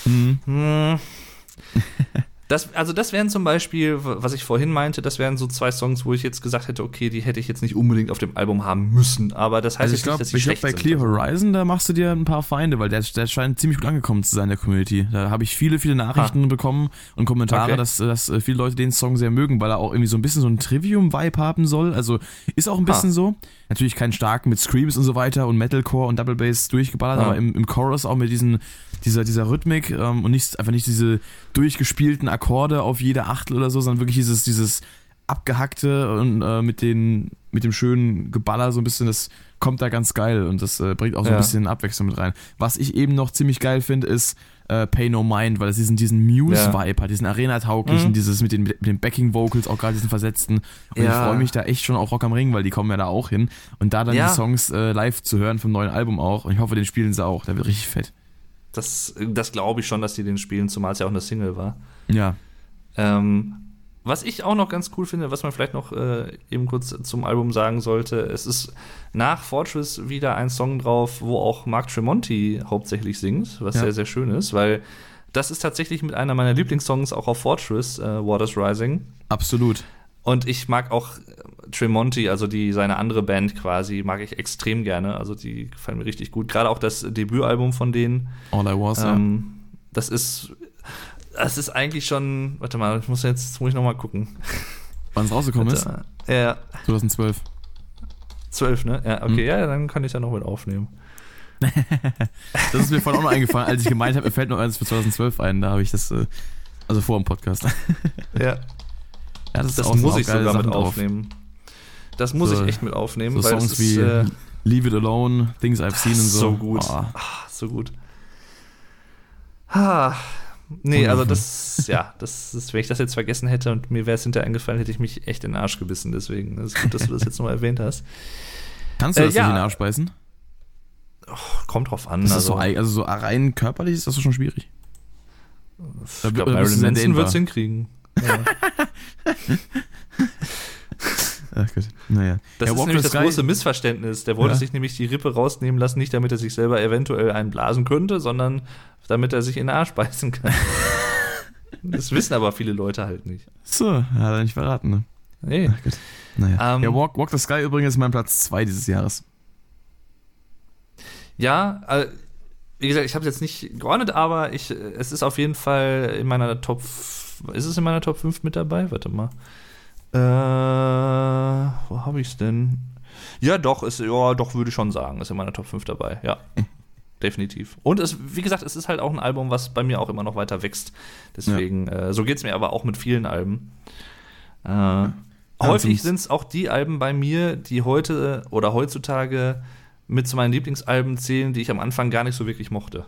Mhm. Das, also das wären zum Beispiel, was ich vorhin meinte, das wären so zwei Songs, wo ich jetzt gesagt hätte, okay, die hätte ich jetzt nicht unbedingt auf dem Album haben müssen. Aber das heißt Also ich glaube, nicht, dass ich glaub, bei. Clear Horizon, da machst du dir ein paar Feinde, weil der, der scheint ziemlich gut angekommen zu sein in der Community. Da habe ich viele, viele Nachrichten bekommen und Kommentare, Okay. dass, dass äh, viele Leute den Song sehr mögen, weil er auch irgendwie so ein bisschen so ein Trivium-Vibe haben soll. Also ist auch ein bisschen so. Natürlich keinen starken mit Screams und so weiter und Metalcore und Double Bass durchgeballert, Ah. aber im, im Chorus auch mit diesen, dieser, dieser Rhythmik ähm, und nicht, einfach nicht diese durchgespielten Akkorde auf jede Achtel oder so, sondern wirklich dieses, dieses abgehackte und äh, mit, den, mit dem schönen Geballer so ein bisschen, das kommt da ganz geil und das äh, bringt auch so Ja. ein bisschen Abwechslung mit rein. Was ich eben noch ziemlich geil finde, ist äh, Pay No Mind, weil es diesen, diesen Muse-Vibe hat, diesen Arena-tauglichen, Mhm. dieses mit den, mit den Backing-Vocals, auch gerade diesen versetzten. Und Ja. ich freue mich da echt schon auf Rock am Ring, weil die kommen ja da auch hin. Und da dann Ja. die Songs äh, live zu hören vom neuen Album auch. Und ich hoffe, den spielen sie auch. Der wird richtig fett. Das, das glaube ich schon, dass die den spielen, zumal es ja auch eine Single war. Ja. Ähm, was ich auch noch ganz cool finde, was man vielleicht noch äh, eben kurz zum Album sagen sollte, es ist nach Fortress wieder ein Song drauf, wo auch Mark Tremonti hauptsächlich singt, was Ja. sehr, sehr schön ist, weil das ist tatsächlich mit einer meiner Lieblingssongs auch auf Fortress, äh, Waters Rising. Absolut. Und ich mag auch Tremonti, also die, seine andere Band quasi, mag ich extrem gerne. Also die gefallen mir richtig gut. Gerade auch das Debütalbum von denen. All I Was. Ähm, das ist, das ist eigentlich schon, warte mal, ich muss jetzt, muss ich noch mal gucken. Wann es rausgekommen ist? Ja, 2012. 12, ne? Ja, okay, Hm. ja, dann kann ich da noch mit aufnehmen. Das ist mir vorhin auch noch eingefallen, als ich gemeint habe, mir fällt noch eins für 2012 ein. Da habe ich das, äh, also vor dem Podcast. Ja, Ja, ist das auch- muss ich sogar mit Sachen drauf. aufnehmen. Das muss So- ich echt mit aufnehmen, So weil Songs es wie ist äh, Leave It Alone, Things I've Seen und so. so gut. Oh. ah, so gut. Ah, nee, also das, ja, das ist, wenn ich das jetzt vergessen hätte und mir wäre es hinterher eingefallen, hätte ich mich echt in den Arsch gebissen. Deswegen ist gut, dass du das jetzt nochmal erwähnt hast. Kannst du Äh, das ja. nicht in den Arsch beißen? Kommt drauf an. Das ist also, so, ei- also so rein körperlich ist das schon schwierig. Ich glaube, Marilyn Manson wird es hinkriegen. Ja. Ach gut, naja. Das ja, ist nämlich das große Missverständnis. Der wollte ja. sich nämlich die Rippe rausnehmen lassen, nicht damit er sich selber eventuell einblasen könnte, sondern damit er sich in den Arsch beißen kann. das wissen aber viele Leute halt nicht. So, hat er nicht verraten, ne? Nee. Ach gut. Naja. Um, ähm, ja, Walk, Walk the Sky übrigens ist mein Platz 2 dieses Jahres. Ja, äh, wie gesagt, ich habe es jetzt nicht geordnet, aber ich, es ist auf jeden Fall in meiner Top. Ist es in meiner Top 5 mit dabei? Warte mal. Äh, wo habe ich es denn? Ja, doch, ist, ja, doch, würde ich schon sagen, ist in meiner Top 5 dabei, ja. Definitiv. Und es, wie gesagt, es ist halt auch ein Album, was bei mir auch immer noch weiter wächst. Deswegen, ja. äh, so geht es mir aber auch mit vielen Alben. Äh, ja. Häufig sind es auch die Alben bei mir, die heute oder heutzutage mit zu meinen Lieblingsalben zählen, die ich am Anfang gar nicht so wirklich mochte.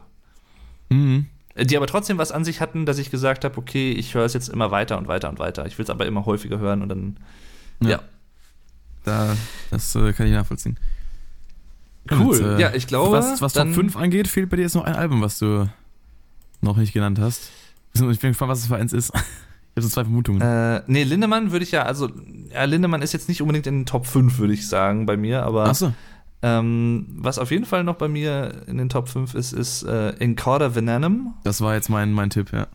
Mhm. Die aber trotzdem was an sich hatten, dass ich gesagt habe, okay, ich höre es jetzt immer weiter und weiter und weiter. Ich will es aber immer häufiger hören und dann, ja. ja. Da, das äh, kann ich nachvollziehen. Cool. Und, äh, ja, ich glaube. Was, was Top 5 angeht, fehlt bei dir jetzt noch ein Album, was du noch nicht genannt hast. Ich bin gespannt, was es für eins ist. Ich habe so zwei Vermutungen. Äh, nee, Lindemann würde ich ja, also, ja, Lindemann ist jetzt nicht unbedingt in den Top 5, würde ich sagen, bei mir, aber. Ach so. Ähm, was auf jeden Fall noch bei mir in den Top 5 ist, ist äh, Encoder Venenum. Das war jetzt mein, mein Tipp, ja.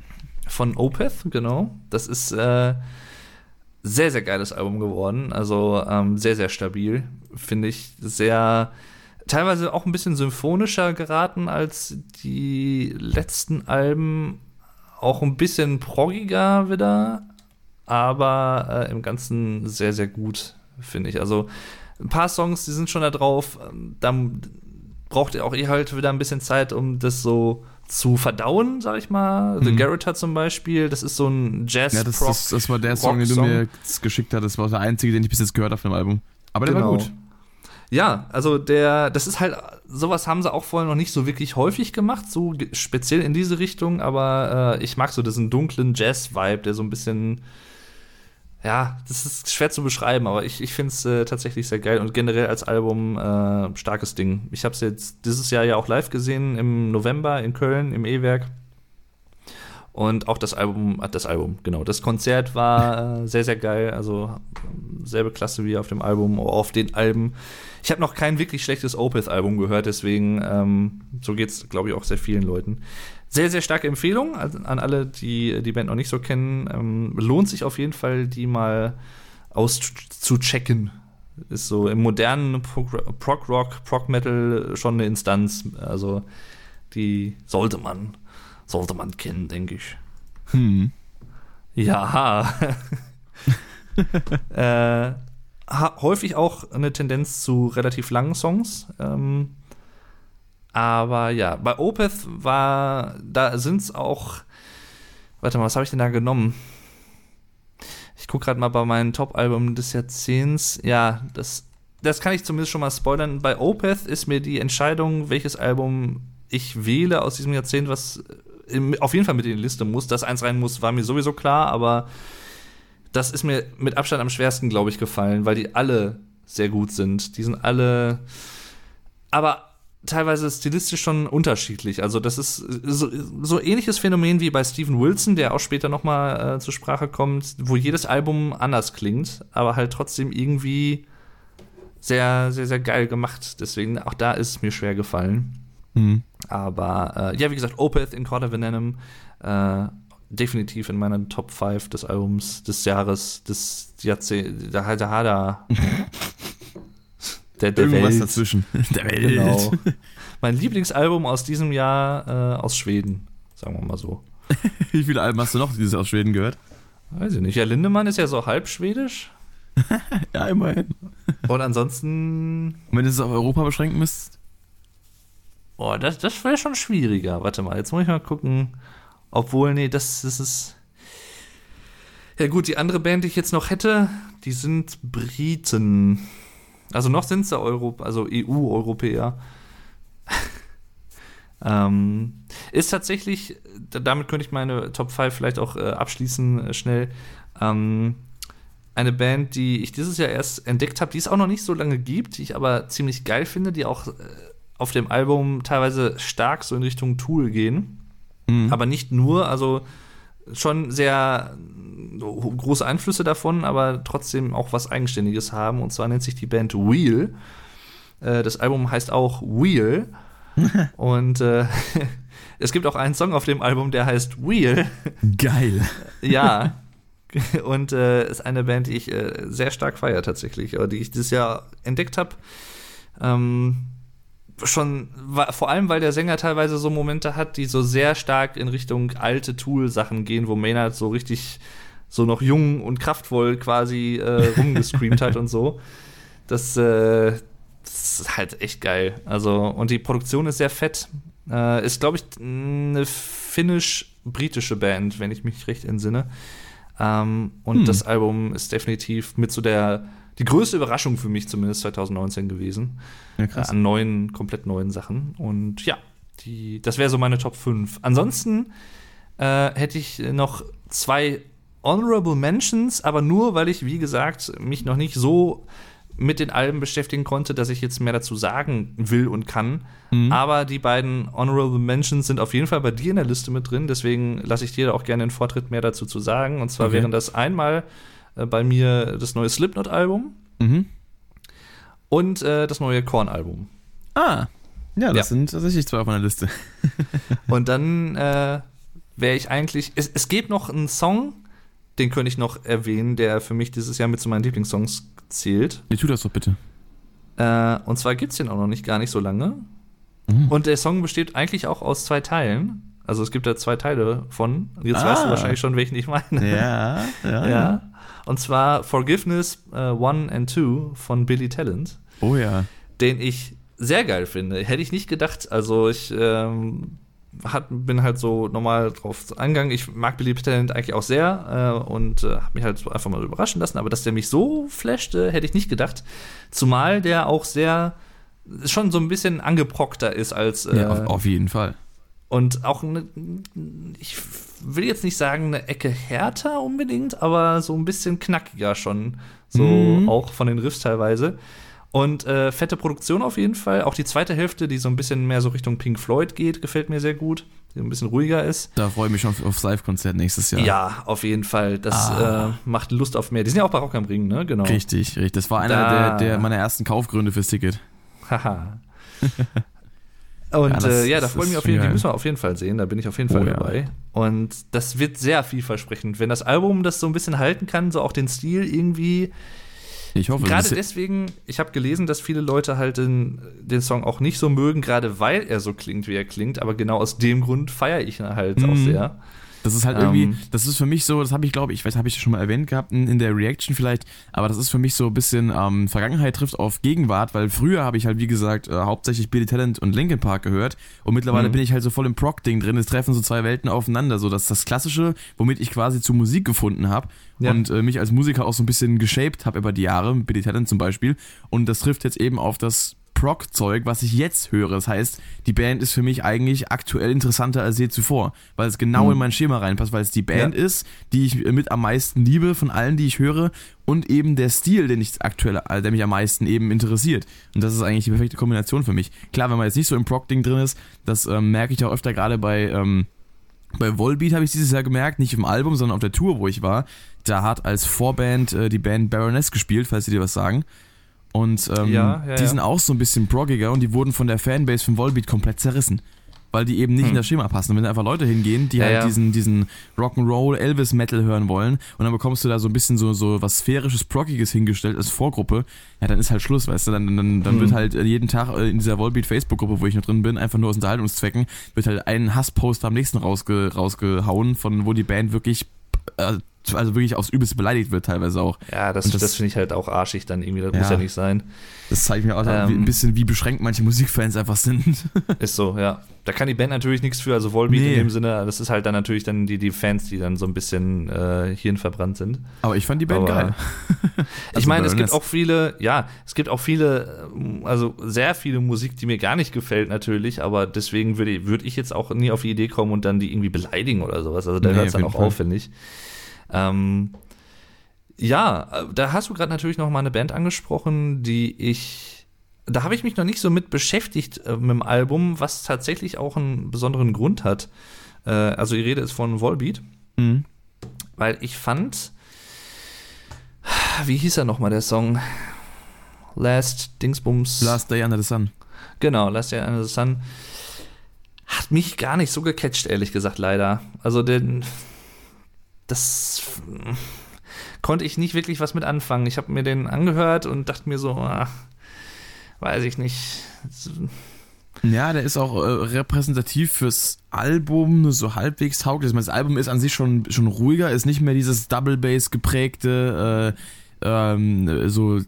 Von Opeth, genau. Das ist äh, sehr, sehr geiles Album geworden. Also ähm, sehr, sehr stabil. Finde ich sehr, teilweise auch ein bisschen symphonischer geraten als die letzten Alben. Auch ein bisschen proggiger wieder. Aber äh, im Ganzen sehr, sehr gut, finde ich. Also ein paar Songs, die sind schon da drauf. Dann braucht ihr auch eh halt wieder ein bisschen Zeit, um das so zu verdauen, sag ich mal. Mhm. The Garrett hat zum Beispiel, das ist so ein jazz Ja, das, das, das war der Song, den du mir geschickt hast. Das war der einzige, den ich bis jetzt gehört habe von dem Album. Aber der genau. war gut. Ja, also der, das ist halt, sowas haben sie auch vorher noch nicht so wirklich häufig gemacht, so speziell in diese Richtung, aber äh, ich mag so diesen dunklen Jazz-Vibe, der so ein bisschen ja, das ist schwer zu beschreiben, aber ich, ich finde es äh, tatsächlich sehr geil und generell als Album äh, starkes Ding. Ich habe es jetzt dieses Jahr ja auch live gesehen im November in Köln im E-Werk. Und auch das Album, äh, das Album, genau, das Konzert war äh, sehr, sehr geil. Also selbe Klasse wie auf dem Album, auf den Alben. Ich habe noch kein wirklich schlechtes Opeth-Album gehört, deswegen ähm, so geht es, glaube ich, auch sehr vielen Leuten. Sehr, sehr starke Empfehlung an alle, die die Band noch nicht so kennen. Ähm, lohnt sich auf jeden Fall, die mal auszuchecken. Ist so im modernen Prog-Rock, Prog-Metal schon eine Instanz. Also die sollte man, sollte man kennen, denke ich. Hm. Ja. äh, häufig auch eine Tendenz zu relativ langen Songs. Ähm, aber ja, bei Opeth war, da sind es auch, warte mal, was habe ich denn da genommen? Ich gucke gerade mal bei meinen Top-Alben des Jahrzehnts. Ja, das, das kann ich zumindest schon mal spoilern. Bei Opeth ist mir die Entscheidung, welches Album ich wähle aus diesem Jahrzehnt, was auf jeden Fall mit in die Liste muss. Dass eins rein muss, war mir sowieso klar, aber das ist mir mit Abstand am schwersten, glaube ich, gefallen, weil die alle sehr gut sind. Die sind alle. Aber teilweise stilistisch schon unterschiedlich. Also das ist so, so ähnliches Phänomen wie bei Steven Wilson, der auch später noch mal äh, zur Sprache kommt, wo jedes Album anders klingt, aber halt trotzdem irgendwie sehr, sehr, sehr geil gemacht. Deswegen auch da ist es mir schwer gefallen. Mhm. Aber äh, ja, wie gesagt, Opeth in Quarter Venom äh, definitiv in meiner Top 5 des Albums des Jahres, des Jahrzehnts. Da, da, da, der, der Irgendwas Welt. dazwischen. Der Welt. Genau. Mein Lieblingsalbum aus diesem Jahr äh, aus Schweden, sagen wir mal so. Wie viele Alben hast du noch dieses aus Schweden gehört? Weiß ich nicht. Ja, Lindemann ist ja so halb schwedisch. ja, immerhin. Und ansonsten. Und wenn du es auf Europa beschränken müsstest? Boah, das, das wäre schon schwieriger. Warte mal, jetzt muss ich mal gucken. Obwohl, nee, das, das ist. Ja, gut, die andere Band, die ich jetzt noch hätte, die sind Briten. Also noch sind es ja Euro, also EU-Europäer. ähm, ist tatsächlich, damit könnte ich meine Top 5 vielleicht auch äh, abschließen, äh, schnell. Ähm, eine Band, die ich dieses Jahr erst entdeckt habe, die es auch noch nicht so lange gibt, die ich aber ziemlich geil finde, die auch äh, auf dem Album teilweise stark so in Richtung Tool gehen. Mhm. Aber nicht nur, also schon sehr große Einflüsse davon, aber trotzdem auch was Eigenständiges haben. Und zwar nennt sich die Band Wheel. Äh, das Album heißt auch Wheel. und äh, es gibt auch einen Song auf dem Album, der heißt Wheel. Geil. ja. Und äh, ist eine Band, die ich äh, sehr stark feiere tatsächlich, die ich dieses Jahr entdeckt habe. Ähm, schon, vor allem, weil der Sänger teilweise so Momente hat, die so sehr stark in Richtung alte Tool-Sachen gehen, wo Maynard so richtig so noch jung und kraftvoll quasi äh, rumgescreamt hat und so. Das, äh, das, ist halt echt geil. Also, und die Produktion ist sehr fett. Äh, ist, glaube ich, eine finnisch-britische Band, wenn ich mich recht entsinne. Ähm, und hm. das Album ist definitiv mit so der die größte Überraschung für mich zumindest 2019 gewesen. Ja, äh, an neuen, komplett neuen Sachen. Und ja, die, das wäre so meine Top 5. Ansonsten äh, hätte ich noch zwei Honorable Mentions, aber nur, weil ich, wie gesagt, mich noch nicht so mit den Alben beschäftigen konnte, dass ich jetzt mehr dazu sagen will und kann. Mhm. Aber die beiden Honorable Mentions sind auf jeden Fall bei dir in der Liste mit drin. Deswegen lasse ich dir auch gerne den Vortritt mehr dazu zu sagen. Und zwar okay. wären das einmal bei mir das neue Slipknot-Album mhm. und äh, das neue Korn-Album. Ah, ja, das ja. sind tatsächlich zwei auf meiner Liste. und dann äh, wäre ich eigentlich. Es, es gibt noch einen Song, den könnte ich noch erwähnen, der für mich dieses Jahr mit zu meinen Lieblingssongs zählt. Nee, tu das doch bitte. Äh, und zwar gibt es den auch noch nicht gar nicht so lange. Mhm. Und der Song besteht eigentlich auch aus zwei Teilen. Also es gibt da zwei Teile von. Jetzt ah. weißt du ah. wahrscheinlich schon, welchen ich meine. Ja, ja. ja. Und zwar Forgiveness uh, One and Two von Billy Talent. Oh ja. Den ich sehr geil finde. Hätte ich nicht gedacht. Also ich ähm, hat, bin halt so normal drauf angegangen. Ich mag Billy Talent eigentlich auch sehr äh, und äh, habe mich halt so einfach mal überraschen lassen. Aber dass der mich so flashte, hätte ich nicht gedacht. Zumal der auch sehr schon so ein bisschen angeprockter ist als. Äh, ja, auf, auf jeden Fall. Und auch eine, ich will jetzt nicht sagen eine Ecke härter unbedingt, aber so ein bisschen knackiger schon. So mhm. auch von den Riffs teilweise. Und äh, fette Produktion auf jeden Fall. Auch die zweite Hälfte, die so ein bisschen mehr so Richtung Pink Floyd geht, gefällt mir sehr gut. Die ein bisschen ruhiger ist. Da freue ich mich schon aufs Live-Konzert nächstes Jahr. Ja, auf jeden Fall. Das ah. äh, macht Lust auf mehr. Die sind ja auch bei Rock am Ring, ne? Genau. Richtig, richtig. Das war einer da. der, der meiner ersten Kaufgründe fürs Ticket. Haha. Und ja, das, äh, ja da freue ich mich auf jeden Fall, die müssen wir auf jeden Fall sehen, da bin ich auf jeden Fall oh, dabei. Ja. Und das wird sehr vielversprechend. Wenn das Album das so ein bisschen halten kann, so auch den Stil irgendwie. Ich hoffe, Gerade deswegen, ich habe gelesen, dass viele Leute halt den, den Song auch nicht so mögen, gerade weil er so klingt, wie er klingt. Aber genau aus dem Grund feiere ich ihn halt mhm. auch sehr. Das ist halt irgendwie, ähm, das ist für mich so, das habe ich glaube ich, weiß, habe ich schon mal erwähnt gehabt in, in, der Reaction vielleicht, aber das ist für mich so ein bisschen ähm, Vergangenheit trifft auf Gegenwart, weil früher habe ich halt wie gesagt äh, hauptsächlich Billy Talent und Linkin Park gehört und mittlerweile mhm. bin ich halt so voll im Proc-Ding drin. Es treffen so zwei Welten aufeinander, so dass das Klassische, womit ich quasi zu Musik gefunden habe ja. und äh, mich als Musiker auch so ein bisschen geshaped habe über die Jahre, Billy Talent zum Beispiel, und das trifft jetzt eben auf das Prog-Zeug, was ich jetzt höre. Das heißt, die Band ist für mich eigentlich aktuell interessanter als je zuvor, weil es genau mhm. in mein Schema reinpasst, weil es die Band ja. ist, die ich mit am meisten liebe von allen, die ich höre und eben der Stil, den ich aktuell, äh, der mich am meisten eben interessiert. Und das ist eigentlich die perfekte Kombination für mich. Klar, wenn man jetzt nicht so im Prog-Ding drin ist, das ähm, merke ich auch öfter gerade bei, ähm, bei Volbeat habe ich dieses Jahr gemerkt, nicht im Album, sondern auf der Tour, wo ich war. Da hat als Vorband äh, die Band Baroness gespielt, falls sie dir was sagen. Und ähm, ja, ja, die ja. sind auch so ein bisschen proggiger und die wurden von der Fanbase von Volbeat komplett zerrissen. Weil die eben nicht hm. in das Schema passen. Und wenn da einfach Leute hingehen, die halt diesen, diesen Rock'n'Roll Elvis Metal hören wollen und dann bekommst du da so ein bisschen so, so was sphärisches, proggiges hingestellt als Vorgruppe, ja, dann ist halt Schluss, weißt du. Dann, dann, dann hm. wird halt jeden Tag äh, in dieser Volbeat Facebook-Gruppe, wo ich noch drin bin, einfach nur aus Unterhaltungszwecken, wird halt ein Hasspost am nächsten rausge, rausgehauen, von wo die Band wirklich äh, also wirklich aufs Übelste beleidigt wird teilweise auch. Ja, das, das, das finde ich halt auch arschig dann irgendwie, das ja, muss ja nicht sein. Das zeigt mir auch ähm, ein bisschen, wie beschränkt manche Musikfans einfach sind. Ist so, ja. Da kann die Band natürlich nichts für, also Volbeat nee. in dem Sinne, das ist halt dann natürlich dann die, die Fans, die dann so ein bisschen äh, hirnverbrannt sind. Aber ich fand die Band Aber, geil. ich meine, es gibt auch viele, ja, es gibt auch viele, also sehr viele Musik, die mir gar nicht gefällt natürlich, aber deswegen würde würd ich jetzt auch nie auf die Idee kommen und dann die irgendwie beleidigen oder sowas. Also da nee, hört es dann auch Fall. auf, finde ich. Ähm, ja, da hast du gerade natürlich noch mal eine Band angesprochen, die ich. Da habe ich mich noch nicht so mit beschäftigt äh, mit dem Album, was tatsächlich auch einen besonderen Grund hat. Äh, also die Rede ist von Volbeat. Mhm. Weil ich fand, wie hieß er nochmal, der Song? Last Dingsbums. Last Day Under the Sun. Genau, Last Day Under the Sun. Hat mich gar nicht so gecatcht, ehrlich gesagt, leider. Also, den. Das konnte ich nicht wirklich was mit anfangen. Ich habe mir den angehört und dachte mir so, ach, weiß ich nicht. Ja, der ist auch äh, repräsentativ fürs Album, so halbwegs tauglich. Das Album ist an sich schon, schon ruhiger, ist nicht mehr dieses Double Bass geprägte, äh, ähm, so,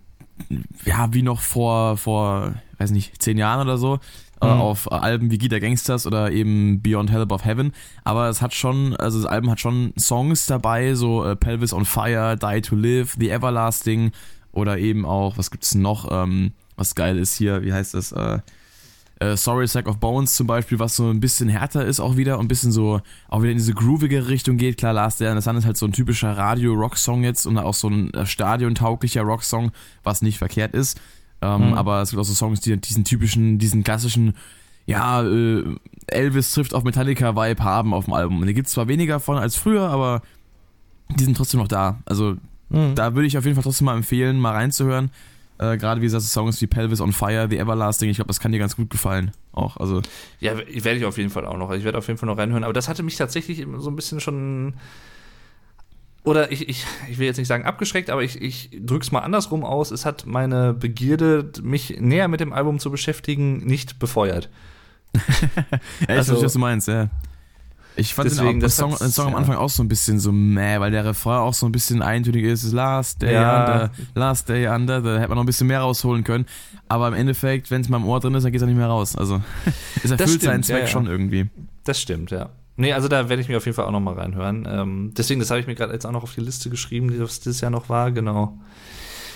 ja, wie noch vor, vor, weiß nicht, zehn Jahren oder so. Äh, mhm. auf Alben wie Gita Gangsters oder eben Beyond Hell Above Heaven. Aber es hat schon, also das Album hat schon Songs dabei, so äh, Pelvis on Fire, Die to Live, The Everlasting oder eben auch, was gibt's noch, ähm, was geil ist hier, wie heißt das, äh, äh, Sorry Sack of Bones zum Beispiel, was so ein bisschen härter ist auch wieder und ein bisschen so auch wieder in diese groovige Richtung geht. Klar, Last Day in the Sun ist halt so ein typischer Radio-Rock-Song jetzt und auch so ein äh, stadiontauglicher Rock-Song, was nicht verkehrt ist. Ähm, mhm. Aber es gibt auch so Songs, die diesen typischen, diesen klassischen, ja, äh, Elvis trifft auf Metallica-Vibe haben auf dem Album. Und die gibt es zwar weniger von als früher, aber die sind trotzdem noch da. Also mhm. da würde ich auf jeden Fall trotzdem mal empfehlen, mal reinzuhören. Äh, Gerade wie gesagt, Songs wie Pelvis on Fire, The Everlasting, ich glaube, das kann dir ganz gut gefallen. Auch, also. Ja, werde ich auf jeden Fall auch noch. Ich werde auf jeden Fall noch reinhören. Aber das hatte mich tatsächlich so ein bisschen schon oder ich, ich, ich will jetzt nicht sagen abgeschreckt, aber ich, ich drück's mal andersrum aus. Es hat meine Begierde, mich näher mit dem Album zu beschäftigen, nicht befeuert. ja, ich also, verstehe, was du meinst, ja. Ich fand deswegen, den, Song, den Song am Anfang auch so ein bisschen so meh, weil der Refrain auch so ein bisschen eintönig ist. Last Day ja. Under, Last Day Under, da hätte man noch ein bisschen mehr rausholen können. Aber im Endeffekt, wenn es mal im Ohr drin ist, dann geht es auch nicht mehr raus. Also es erfüllt seinen Zweck ja. schon irgendwie. Das stimmt, ja. Nee, also da werde ich mir auf jeden Fall auch noch mal reinhören. Ähm, deswegen, das habe ich mir gerade jetzt auch noch auf die Liste geschrieben, die das dieses Jahr noch war, genau.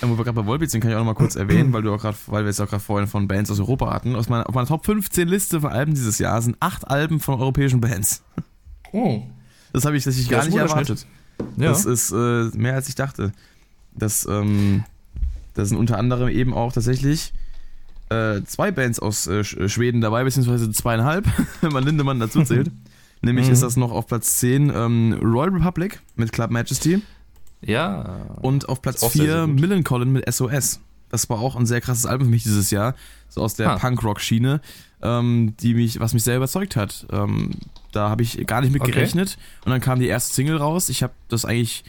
Ja, wo wir gerade bei Volbeat sind, kann ich auch noch mal kurz erwähnen, weil du auch gerade, weil wir jetzt auch gerade vorhin von Bands aus Europa hatten. Aus meiner, auf meiner Top 15 Liste von Alben dieses Jahr sind acht Alben von europäischen Bands. Oh. Das habe ich tatsächlich gar nicht erwartet. Ja. Das ist äh, mehr als ich dachte. Das, ähm, das sind unter anderem eben auch tatsächlich äh, zwei Bands aus äh, Schweden dabei, beziehungsweise zweieinhalb, wenn man Lindemann dazu zählt. Nämlich mhm. ist das noch auf Platz 10 ähm, Royal Republic mit Club Majesty. Ja. Und auf Platz 4 Millencolin mit SOS. Das war auch ein sehr krasses Album für mich dieses Jahr. So aus der ah. Punk-Rock-Schiene, ähm, die mich, was mich sehr überzeugt hat. Ähm, da habe ich gar nicht mit okay. gerechnet. Und dann kam die erste Single raus. Ich habe das eigentlich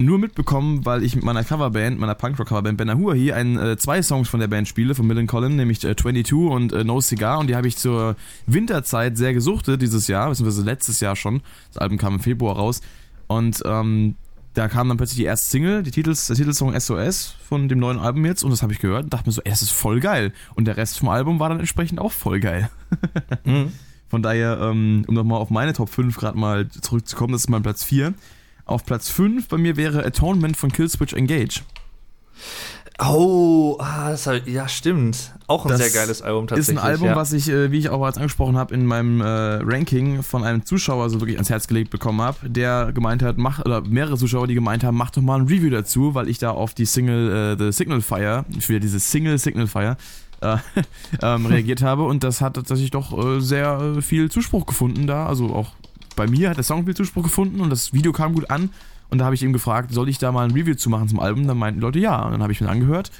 nur mitbekommen, weil ich mit meiner Coverband, meiner Punkrock-Coverband Ben hier ein, äh, zwei Songs von der Band spiele, von Millen Collin, nämlich äh, 22 und äh, No Cigar. Und die habe ich zur Winterzeit sehr gesuchtet dieses Jahr, beziehungsweise letztes Jahr schon. Das Album kam im Februar raus. Und ähm, da kam dann plötzlich die erste Single, die Titels, der Titelsong SOS von dem neuen Album jetzt. Und das habe ich gehört und dachte mir so, ey, das ist voll geil. Und der Rest vom Album war dann entsprechend auch voll geil. mhm. Von daher, ähm, um nochmal auf meine Top 5 gerade mal zurückzukommen, das ist mein Platz 4. Auf Platz 5 bei mir wäre Atonement von Killswitch Engage. Oh, ah, das halt, ja, stimmt. Auch ein das sehr geiles Album tatsächlich. Ist ein Album, ja. was ich, äh, wie ich auch bereits angesprochen habe, in meinem äh, Ranking von einem Zuschauer so wirklich ans Herz gelegt bekommen habe, der gemeint hat, mach, oder mehrere Zuschauer, die gemeint haben, mach doch mal ein Review dazu, weil ich da auf die Single äh, The Signal Fire, ich will diese Single Signal Fire, äh, ähm, reagiert habe und das hat tatsächlich doch äh, sehr äh, viel Zuspruch gefunden da, also auch bei mir hat der Song viel Zuspruch gefunden und das Video kam gut an. Und da habe ich ihm gefragt, soll ich da mal ein Review zu machen zum Album? Dann meinten die Leute ja. Und dann habe ich mir angehört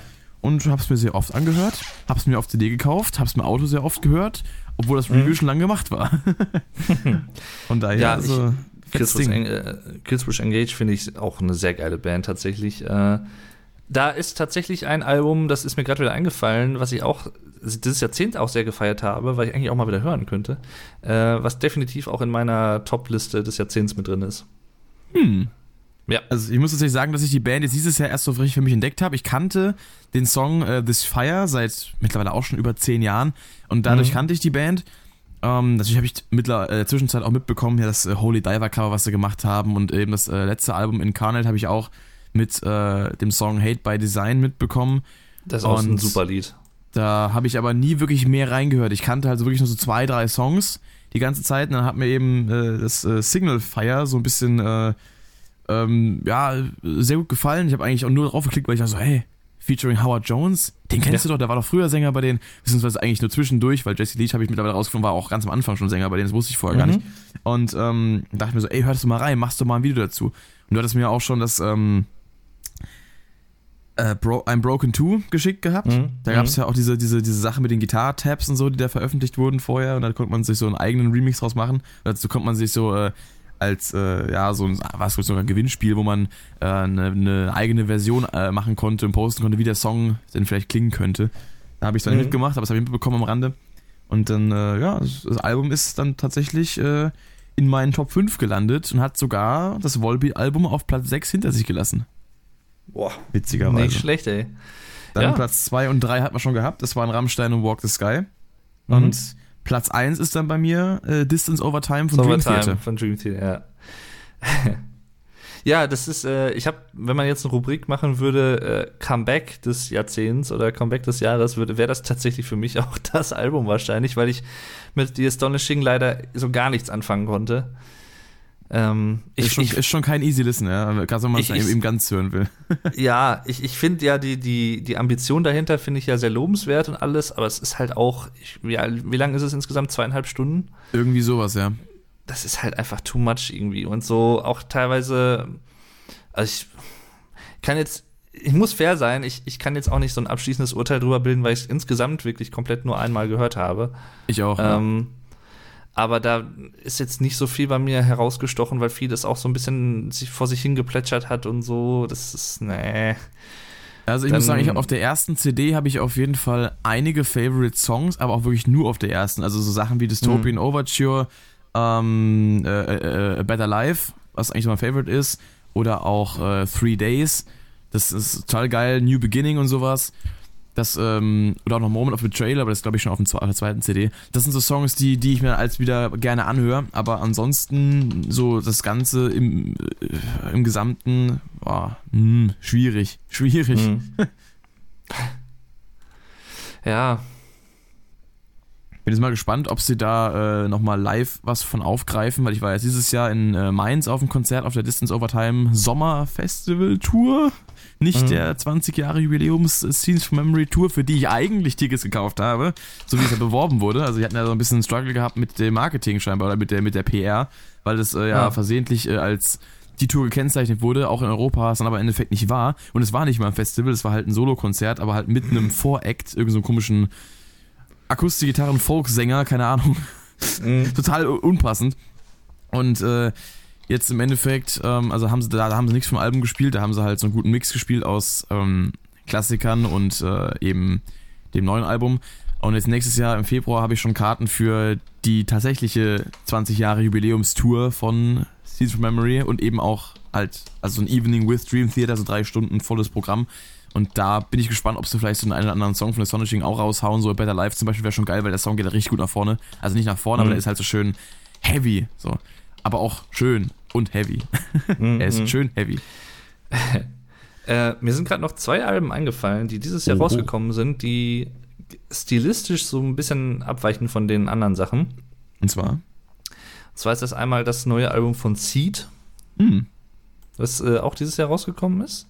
und habe es mir sehr oft angehört, habe es mir auf CD gekauft, habe es im Auto sehr oft gehört, obwohl das Review mhm. schon lange gemacht war. Von daher, ja, also, Killswitch Engage finde ich auch eine sehr geile Band tatsächlich. Äh, da ist tatsächlich ein Album, das ist mir gerade wieder eingefallen, was ich auch dieses Jahrzehnt auch sehr gefeiert habe, weil ich eigentlich auch mal wieder hören könnte, äh, was definitiv auch in meiner Top-Liste des Jahrzehnts mit drin ist. Hm. Ja. Also ich muss tatsächlich sagen, dass ich die Band jetzt dieses Jahr erst so richtig für mich entdeckt habe. Ich kannte den Song äh, This Fire seit mittlerweile auch schon über zehn Jahren und dadurch mhm. kannte ich die Band. Ähm, natürlich habe ich mittler äh, Zwischenzeit auch mitbekommen, ja, das äh, Holy Diver Cover, was sie gemacht haben und eben das äh, letzte Album Incarnate habe ich auch mit äh, dem Song Hate by Design mitbekommen. Das ist auch ein super Lied. Da habe ich aber nie wirklich mehr reingehört. Ich kannte also wirklich nur so zwei, drei Songs die ganze Zeit. Und dann hat mir eben äh, das äh, Signal Fire so ein bisschen, äh, ähm, ja, sehr gut gefallen. Ich habe eigentlich auch nur drauf geklickt, weil ich dachte so, hey, featuring Howard Jones. Den kennst ja. du doch, der war doch früher Sänger bei denen, beziehungsweise eigentlich nur zwischendurch, weil Jesse Leach habe ich mittlerweile rausgefunden, war auch ganz am Anfang schon Sänger bei denen, das wusste ich vorher mhm. gar nicht. Und ähm, dachte mir so, ey, hörst du mal rein, machst du mal ein Video dazu. Und du hattest mir auch schon das, ähm, äh, Bro I'm Broken 2 geschickt gehabt. Mhm. Da gab es mhm. ja auch diese, diese, diese Sache mit den Gitarre-Tabs und so, die da veröffentlich wurden vorher. Und da konnte man sich so einen eigenen Remix draus machen. Und dazu konnte man sich so äh, als, äh, ja, so ein, was sogar ein Gewinnspiel, wo man äh, eine, eine eigene Version äh, machen konnte und posten konnte, wie der Song denn vielleicht klingen könnte. Da habe ich dann mhm. mitgemacht, aber das habe ich mitbekommen am Rande. Und dann, äh, ja, das, das, Album ist dann tatsächlich in meinen Top 5 gelandet und hat sogar das Volbeat-Album auf Platz 6 hinter sich gelassen. Boah. Witzigerweise. Nicht schlecht, ey. Dann ja. Platz 2 und 3 hat man schon gehabt. Das waren Rammstein und Walk the Sky. Mhm. Und Platz 1 ist dann bei mir äh, Distance Over Time von Dream Theater. Von Dream Theater, ja. ja, das ist, äh, ich habe, wenn man jetzt eine Rubrik machen würde, äh, Comeback des Jahrzehnts oder Comeback des Jahres, würde, wäre das tatsächlich für mich auch das Album wahrscheinlich, weil ich mit The Astonishing leider so gar nichts anfangen konnte. Ähm, ich, ist, schon, ich, ist schon kein easy listen, ja, gerade wenn man es eben ganz hören will. ja, ich, ich finde ja die, die, die Ambition dahinter finde ich ja sehr lobenswert und alles, aber es ist halt auch, ich, wie, wie lang ist es insgesamt? Zweieinhalb Stunden? Irgendwie sowas, ja. Das ist halt einfach too much irgendwie und so auch teilweise, also ich kann jetzt, ich muss fair sein, ich, ich kann jetzt auch nicht so ein abschließendes Urteil drüber bilden, weil ich es insgesamt wirklich komplett nur einmal gehört habe. Ich auch. Ähm, ja aber da ist jetzt nicht so viel bei mir herausgestochen, weil vieles auch so ein bisschen sich vor sich hingeplätschert hat und so. Das ist, nee. Also ich Dann, muss sagen, ich auf der ersten CD habe ich auf jeden Fall einige Favorite Songs, aber auch wirklich nur auf der ersten. Also so Sachen wie Dystopian mhm. Overture, ähm, äh, äh, äh, Better Life, was eigentlich so mein Favorite ist, oder auch äh, Three Days. Das ist total geil, New Beginning und sowas. Das, ähm, oder auch noch Moment of Betrayal, aber das glaube ich schon auf, dem, auf der zweiten CD. Das sind so Songs, die, die ich mir als wieder gerne anhöre, aber ansonsten so das Ganze im, äh, im Gesamten, mh, hm, schwierig, schwierig. Mhm. ja. Bin jetzt mal gespannt, ob sie da äh, nochmal live was von aufgreifen, weil ich war jetzt dieses Jahr in äh, Mainz auf dem Konzert auf der Distance Overtime Sommer Festival Tour nicht mhm. der 20 Jahre Jubiläums Scenes from Memory Tour, für die ich eigentlich Tickets gekauft habe, so wie es ja beworben wurde. Also, die hatten ja so ein bisschen Struggle gehabt mit dem Marketing scheinbar oder mit der, mit der PR, weil das äh, ja, ja, versehentlich äh, als die Tour gekennzeichnet wurde, auch in Europa, es dann aber im Endeffekt nicht war. Und es war nicht mal ein Festival, es war halt ein Solo-Konzert, aber halt mit einem Voract, irgendeinem so komischen Akustikgitarren-Folksänger, keine Ahnung. Mhm. Total unpassend. Und äh, jetzt im Endeffekt, ähm, also haben sie, da, da haben sie nichts vom Album gespielt, da haben sie halt so einen guten Mix gespielt aus ähm, Klassikern und äh, eben dem neuen Album. Und jetzt nächstes Jahr im Februar habe ich schon Karten für die tatsächliche 20 Jahre Jubiläumstour von Seeds of Memory und eben auch halt, also ein Evening with Dream Theater, so drei Stunden volles Programm. Und da bin ich gespannt, ob sie vielleicht so einen, einen oder anderen Song von Astonishing auch raushauen. So Better Life zum Beispiel wäre schon geil, weil der Song geht da richtig gut nach vorne. Also nicht nach vorne, mhm. aber der ist halt so schön heavy. So. Aber auch schön und heavy. er ist mhm. schön heavy. äh, mir sind gerade noch zwei Alben eingefallen, die dieses Jahr oh. rausgekommen sind, die stilistisch so ein bisschen abweichen von den anderen Sachen. Und zwar? Und zwar ist das einmal das neue Album von Seed, mhm. das äh, auch dieses Jahr rausgekommen ist.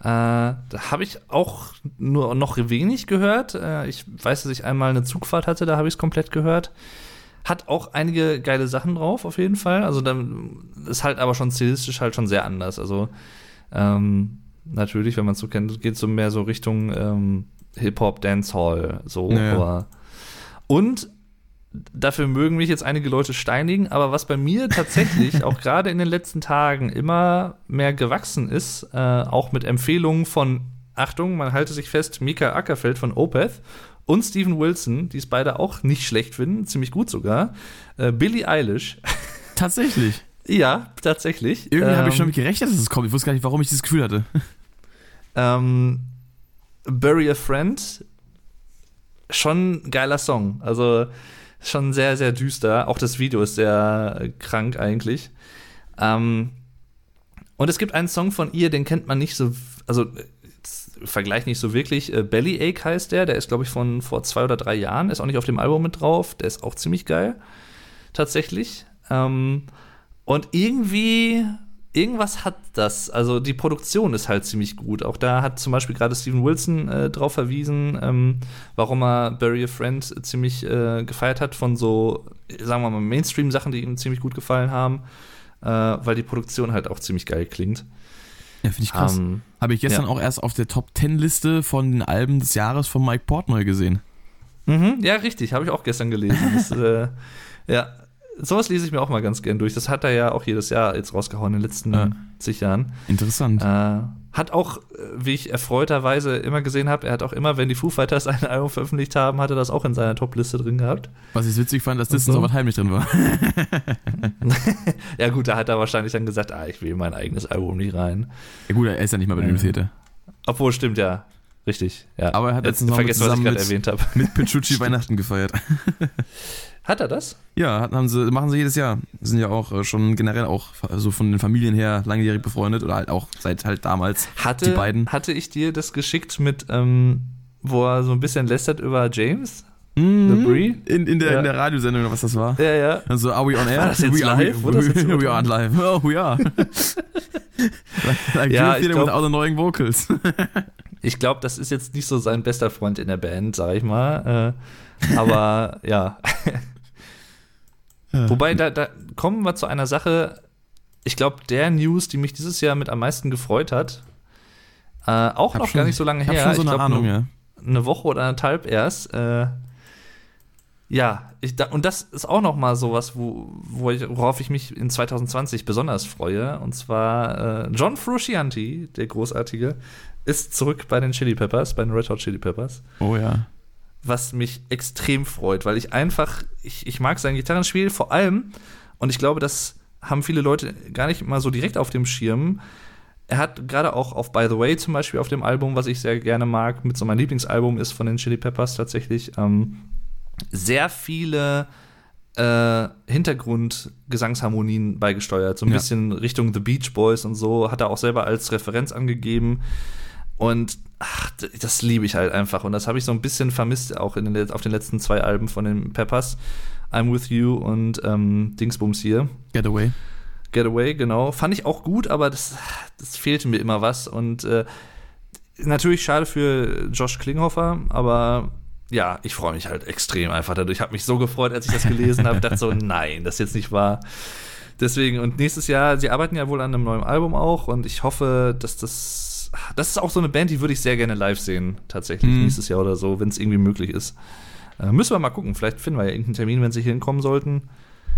Äh, da habe ich auch nur noch wenig gehört. Äh, ich weiß, dass ich einmal eine Zugfahrt hatte, da habe ich es komplett gehört. Hat auch einige geile Sachen drauf, auf jeden Fall. Also dann ist halt aber schon stilistisch halt schon sehr anders. Also ähm, natürlich, wenn man es so kennt, geht es so mehr so Richtung ähm, Hip-Hop, Dancehall, so. Ja. Aber und dafür mögen mich jetzt einige Leute steinigen, aber was bei mir tatsächlich auch gerade in den letzten Tagen immer mehr gewachsen ist, äh, auch mit Empfehlungen von, Achtung, man halte sich fest, Mika Ackerfeld von Opeth und Steven Wilson, die es beide auch nicht schlecht finden, ziemlich gut sogar. Äh, Billie Eilish. Tatsächlich. ja, tatsächlich. Irgendwie ähm, habe ich schon mit gerechnet, dass es kommt. Ich wusste gar nicht, warum ich dieses Gefühl hatte. Ähm, Bury a Friend, schon ein geiler Song. Also schon sehr, sehr düster. Auch das Video ist sehr krank eigentlich. Ähm, und es gibt einen Song von ihr, den kennt man nicht so, also Vergleich nicht so wirklich. Äh, Bellyache heißt der, der ist, glaube ich, von vor zwei oder drei Jahren, ist auch nicht auf dem Album mit drauf, der ist auch ziemlich geil. Tatsächlich. Ähm, und irgendwie irgendwas hat das. Also die Produktion ist halt ziemlich gut. Auch da hat zum Beispiel gerade Steven Wilson äh, drauf verwiesen, ähm, warum er Bury a Friend ziemlich äh, gefeiert hat von so, sagen wir mal, Mainstream-Sachen, die ihm ziemlich gut gefallen haben, äh, weil die Produktion halt auch ziemlich geil klingt. Ja, finde ich krass. Ähm, Habe ich gestern ja. auch erst auf der Top 10 Liste von den Alben des Jahres von Mike Portnoy gesehen. Mhm, ja, richtig, habe ich auch gestern gelesen. Das, äh, ja, sowas lese ich mir auch mal ganz gern durch. Das hat er ja auch jedes Jahr jetzt rausgehauen in den letzten Ja. zig Jahren. Interessant. Äh, hat auch, äh, wie ich erfreuterweise immer gesehen habe, er hat auch immer, wenn die Foo Fighters ein Album veröffentlicht haben, hat er das auch in seiner Top-Liste drin gehabt. Was ich witzig fand, dass Distance so. of a heimlich drin war. Ja gut, da hat er wahrscheinlich dann gesagt, ah, ich will mein eigenes Album nicht rein. Ja gut, er ist ja nicht mal bei dem. Theater. Obwohl, stimmt ja. Richtig, ja. Aber er hat Jetzt vergessen, was ich zusammen gerade erwähnt habe. Mit Pichucci Weihnachten gefeiert. Hat er das? Ja, haben sie, machen sie jedes Jahr. Sind ja auch äh, schon generell auch so von den Familien her langjährig befreundet oder halt auch seit halt damals. Hatte, Die beiden. Hatte ich dir das geschickt mit, ähm, wo er so ein bisschen lästert über James? Mhm. Brie? In, in, der, Ja. in der Radiosendung oder was das war. Ja, ja. Also, are we on air? War das jetzt we are, live? Wurde das jetzt we, we are on live. Oh, we are. like like Ja, Theater glaub- without annoying vocals. Ich glaube, das ist jetzt nicht so sein bester Freund in der Band, sag ich mal. Äh, aber ja. Wobei, da, da kommen wir zu einer Sache. Ich glaube, der News, die mich dieses Jahr mit am meisten gefreut hat, äh, auch Hab noch schon- gar nicht so lange Ich her. schon so ich eine glaub, Ahnung, eine, ja. eine Woche oder anderthalb erst. Äh, ja, ich, da, und das ist auch noch mal sowas, wo, wo ich, worauf ich mich in 2020 besonders freue. Und zwar äh, John Frusciante, der großartige, ist zurück bei den Chili Peppers, bei den Red Hot Chili Peppers Oh ja. was mich extrem freut, weil ich einfach, ich, ich mag sein Gitarrenspiel vor allem und ich glaube, das haben viele Leute gar nicht mal so direkt auf dem Schirm. Er hat gerade auch auf By the Way zum Beispiel auf dem Album, was ich sehr gerne mag, mit so mein Lieblingsalbum ist von den Chili Peppers tatsächlich, ähm, sehr viele äh, Hintergrundgesangsharmonien beigesteuert, so ein Ja. bisschen Richtung The Beach Boys und so, hat er auch selber als Referenz angegeben. Und ach, das liebe ich halt einfach. Und das habe ich so ein bisschen vermisst, auch in den, auf den letzten zwei Alben von den Peppers. I'm With You und ähm, Dingsbums hier. Getaway. Getaway, genau. Fand ich auch gut, aber das, das fehlte mir immer was. Und äh, natürlich schade für Josh Klinghoffer, aber ja, ich freue mich halt extrem einfach dadurch. Ich habe mich so gefreut, als ich das gelesen habe. dachte so, nein, das ist jetzt nicht wahr. Deswegen, und nächstes Jahr, sie arbeiten ja wohl an einem neuen Album auch und ich hoffe, dass das. Das ist auch so eine Band, die würde ich sehr gerne live sehen, tatsächlich, Mhm. nächstes Jahr oder so, wenn es irgendwie möglich ist. Äh, müssen wir mal gucken. Vielleicht finden wir ja irgendeinen Termin, wenn sie hier hinkommen sollten.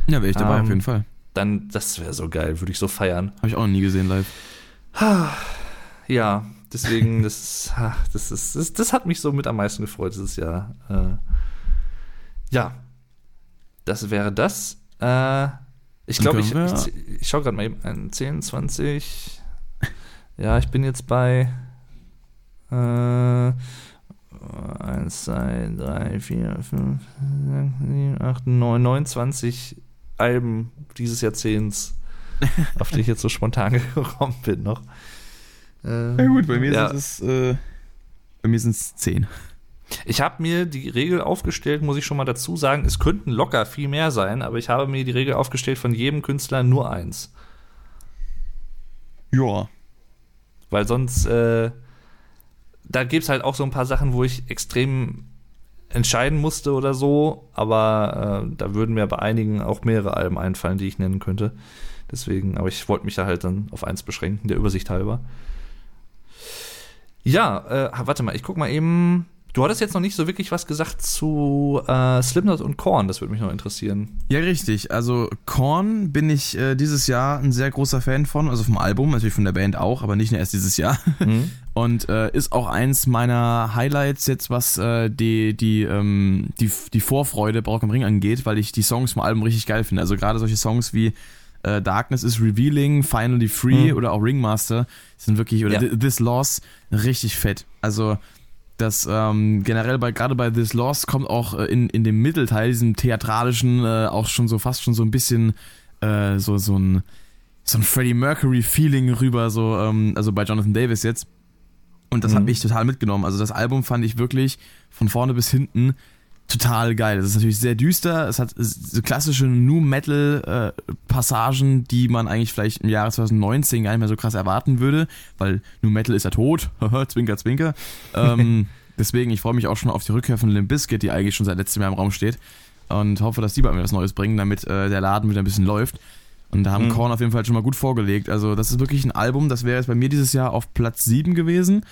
Ja, wäre ich dabei Ähm, auf jeden Fall. Dann, das wäre so geil, würde ich so feiern. Habe ich auch noch nie gesehen live. Ja, deswegen, das, das, ist, das, das hat mich so mit am meisten gefreut dieses Jahr. Äh, ja, das wäre das. Äh, ich glaube, ich, ich, ich schaue gerade mal eben ein 10, 20. Ja, ich bin jetzt bei äh, 1, 2, 3, 4, 5, 6, 7, 8, 9, 29 Alben dieses Jahrzehnts, auf die ich jetzt so spontan gekommen bin noch. Äh, Ja gut, bei mir Ja. sind es äh, bei mir sind es zehn. Ich habe mir die Regel aufgestellt, muss ich schon mal dazu sagen, es könnten locker viel mehr sein, aber ich habe mir die Regel aufgestellt, von jedem Künstler nur eins. Ja. Weil sonst, äh, da gibt es halt auch so ein paar Sachen, wo ich extrem entscheiden musste oder so, aber äh, da würden mir bei einigen auch mehrere Alben einfallen, die ich nennen könnte. Deswegen, aber ich wollte mich da halt dann auf eins beschränken, der Übersicht halber. Ja, äh, warte mal, ich guck mal eben. Du hattest jetzt noch nicht so wirklich was gesagt zu äh, Slipknot und Korn, das würde mich noch interessieren. Ja, richtig. Also Korn bin ich äh, dieses Jahr ein sehr großer Fan von, also vom Album, natürlich von der Band auch, aber nicht nur erst dieses Jahr. Und äh, ist auch eins meiner Highlights jetzt, was äh, die, die, ähm, die, die Vorfreude bei Rock am Ring angeht, weil ich die Songs vom Album richtig geil finde. Also gerade solche Songs wie äh, Darkness is Revealing, Finally Free Mhm. oder auch Ringmaster sind wirklich, oder Ja. Thi- This Loss, richtig fett. Also das ähm, generell bei gerade bei This Lost kommt auch äh, in, in dem Mittelteil, diesem theatralischen, äh, auch schon so fast schon so ein bisschen äh, so, so ein so ein Freddie Mercury-Feeling rüber, so, ähm, also bei Jonathan Davis jetzt. Und das Mhm. hat mich total mitgenommen. Also das Album fand ich wirklich von vorne bis hinten total geil. Es ist natürlich sehr düster. Es hat so klassische New Metal äh, Passagen, die man eigentlich vielleicht im Jahre 2019 gar nicht mehr so krass erwarten würde, weil New Metal ist ja tot. zwinker, zwinker. Ähm, deswegen, ich freue mich auch schon auf die Rückkehr von Limp Bizkit, die eigentlich schon seit letztem Jahr im Raum steht. Und hoffe, dass die bei mir was Neues bringen, damit äh, der Laden wieder ein bisschen läuft. Und da haben mhm. Korn auf jeden Fall schon mal gut vorgelegt. Also, das ist wirklich ein Album, das wäre jetzt bei mir dieses Jahr auf Platz 7 gewesen.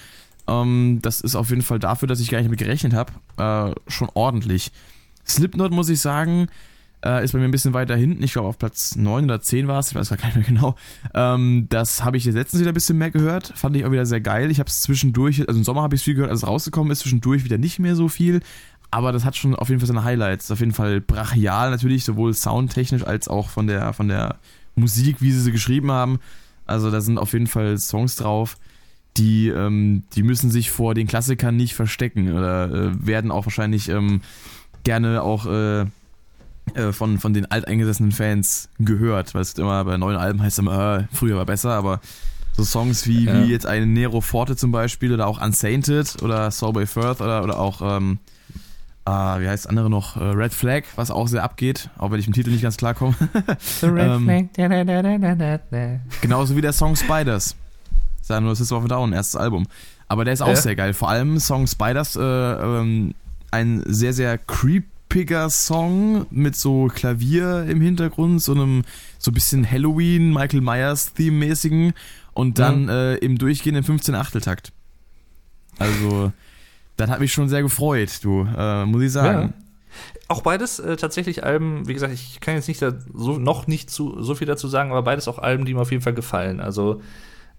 Ähm, das ist auf jeden Fall dafür, dass ich gar nicht mit gerechnet habe, äh, schon ordentlich. Slipknot, muss ich sagen, äh, ist bei mir ein bisschen weiter hinten. Ich glaube, auf Platz 9 oder 10 war es, ich weiß gar nicht mehr genau. Ähm, das habe ich jetzt letztens wieder ein bisschen mehr gehört. Fand ich auch wieder sehr geil. Ich habe es zwischendurch, also im Sommer habe ich es viel gehört, als es rausgekommen ist, zwischendurch wieder nicht mehr so viel. Aber das hat schon auf jeden Fall seine Highlights. Auf jeden Fall brachial natürlich, sowohl soundtechnisch als auch von der, von der Musik, wie sie sie geschrieben haben. Also da sind auf jeden Fall Songs drauf die, ähm, die müssen sich vor den Klassikern nicht verstecken oder äh, werden auch wahrscheinlich ähm, gerne auch äh, äh, von, von den alteingesessenen Fans gehört, weil es immer bei neuen Alben heißt immer, äh, früher war besser, aber so Songs wie, ja. wie jetzt eine Nero Forte zum Beispiel oder auch Unsainted oder by Firth oder, oder auch, ähm, äh, wie heißt das andere noch, äh, Red Flag, was auch sehr abgeht, auch wenn ich im Titel nicht ganz klar komme. ähm, genauso wie der Song Spiders. Sagen nur System of a Down, erstes Album. Aber der ist auch ja. sehr geil. Vor allem Song Spiders, äh, ähm, ein sehr, sehr creepiger Song mit so Klavier im Hintergrund, so einem so ein bisschen Halloween, Michael Myers-Theme-mäßigen und dann mhm. äh, im durchgehenden 15-Achteltakt. Also, das hat mich schon sehr gefreut, du, äh, muss ich sagen. Ja. Auch beides äh, tatsächlich Alben, wie gesagt, ich kann jetzt nicht da so, noch nicht zu, so viel dazu sagen, aber beides auch Alben, die mir auf jeden Fall gefallen. Also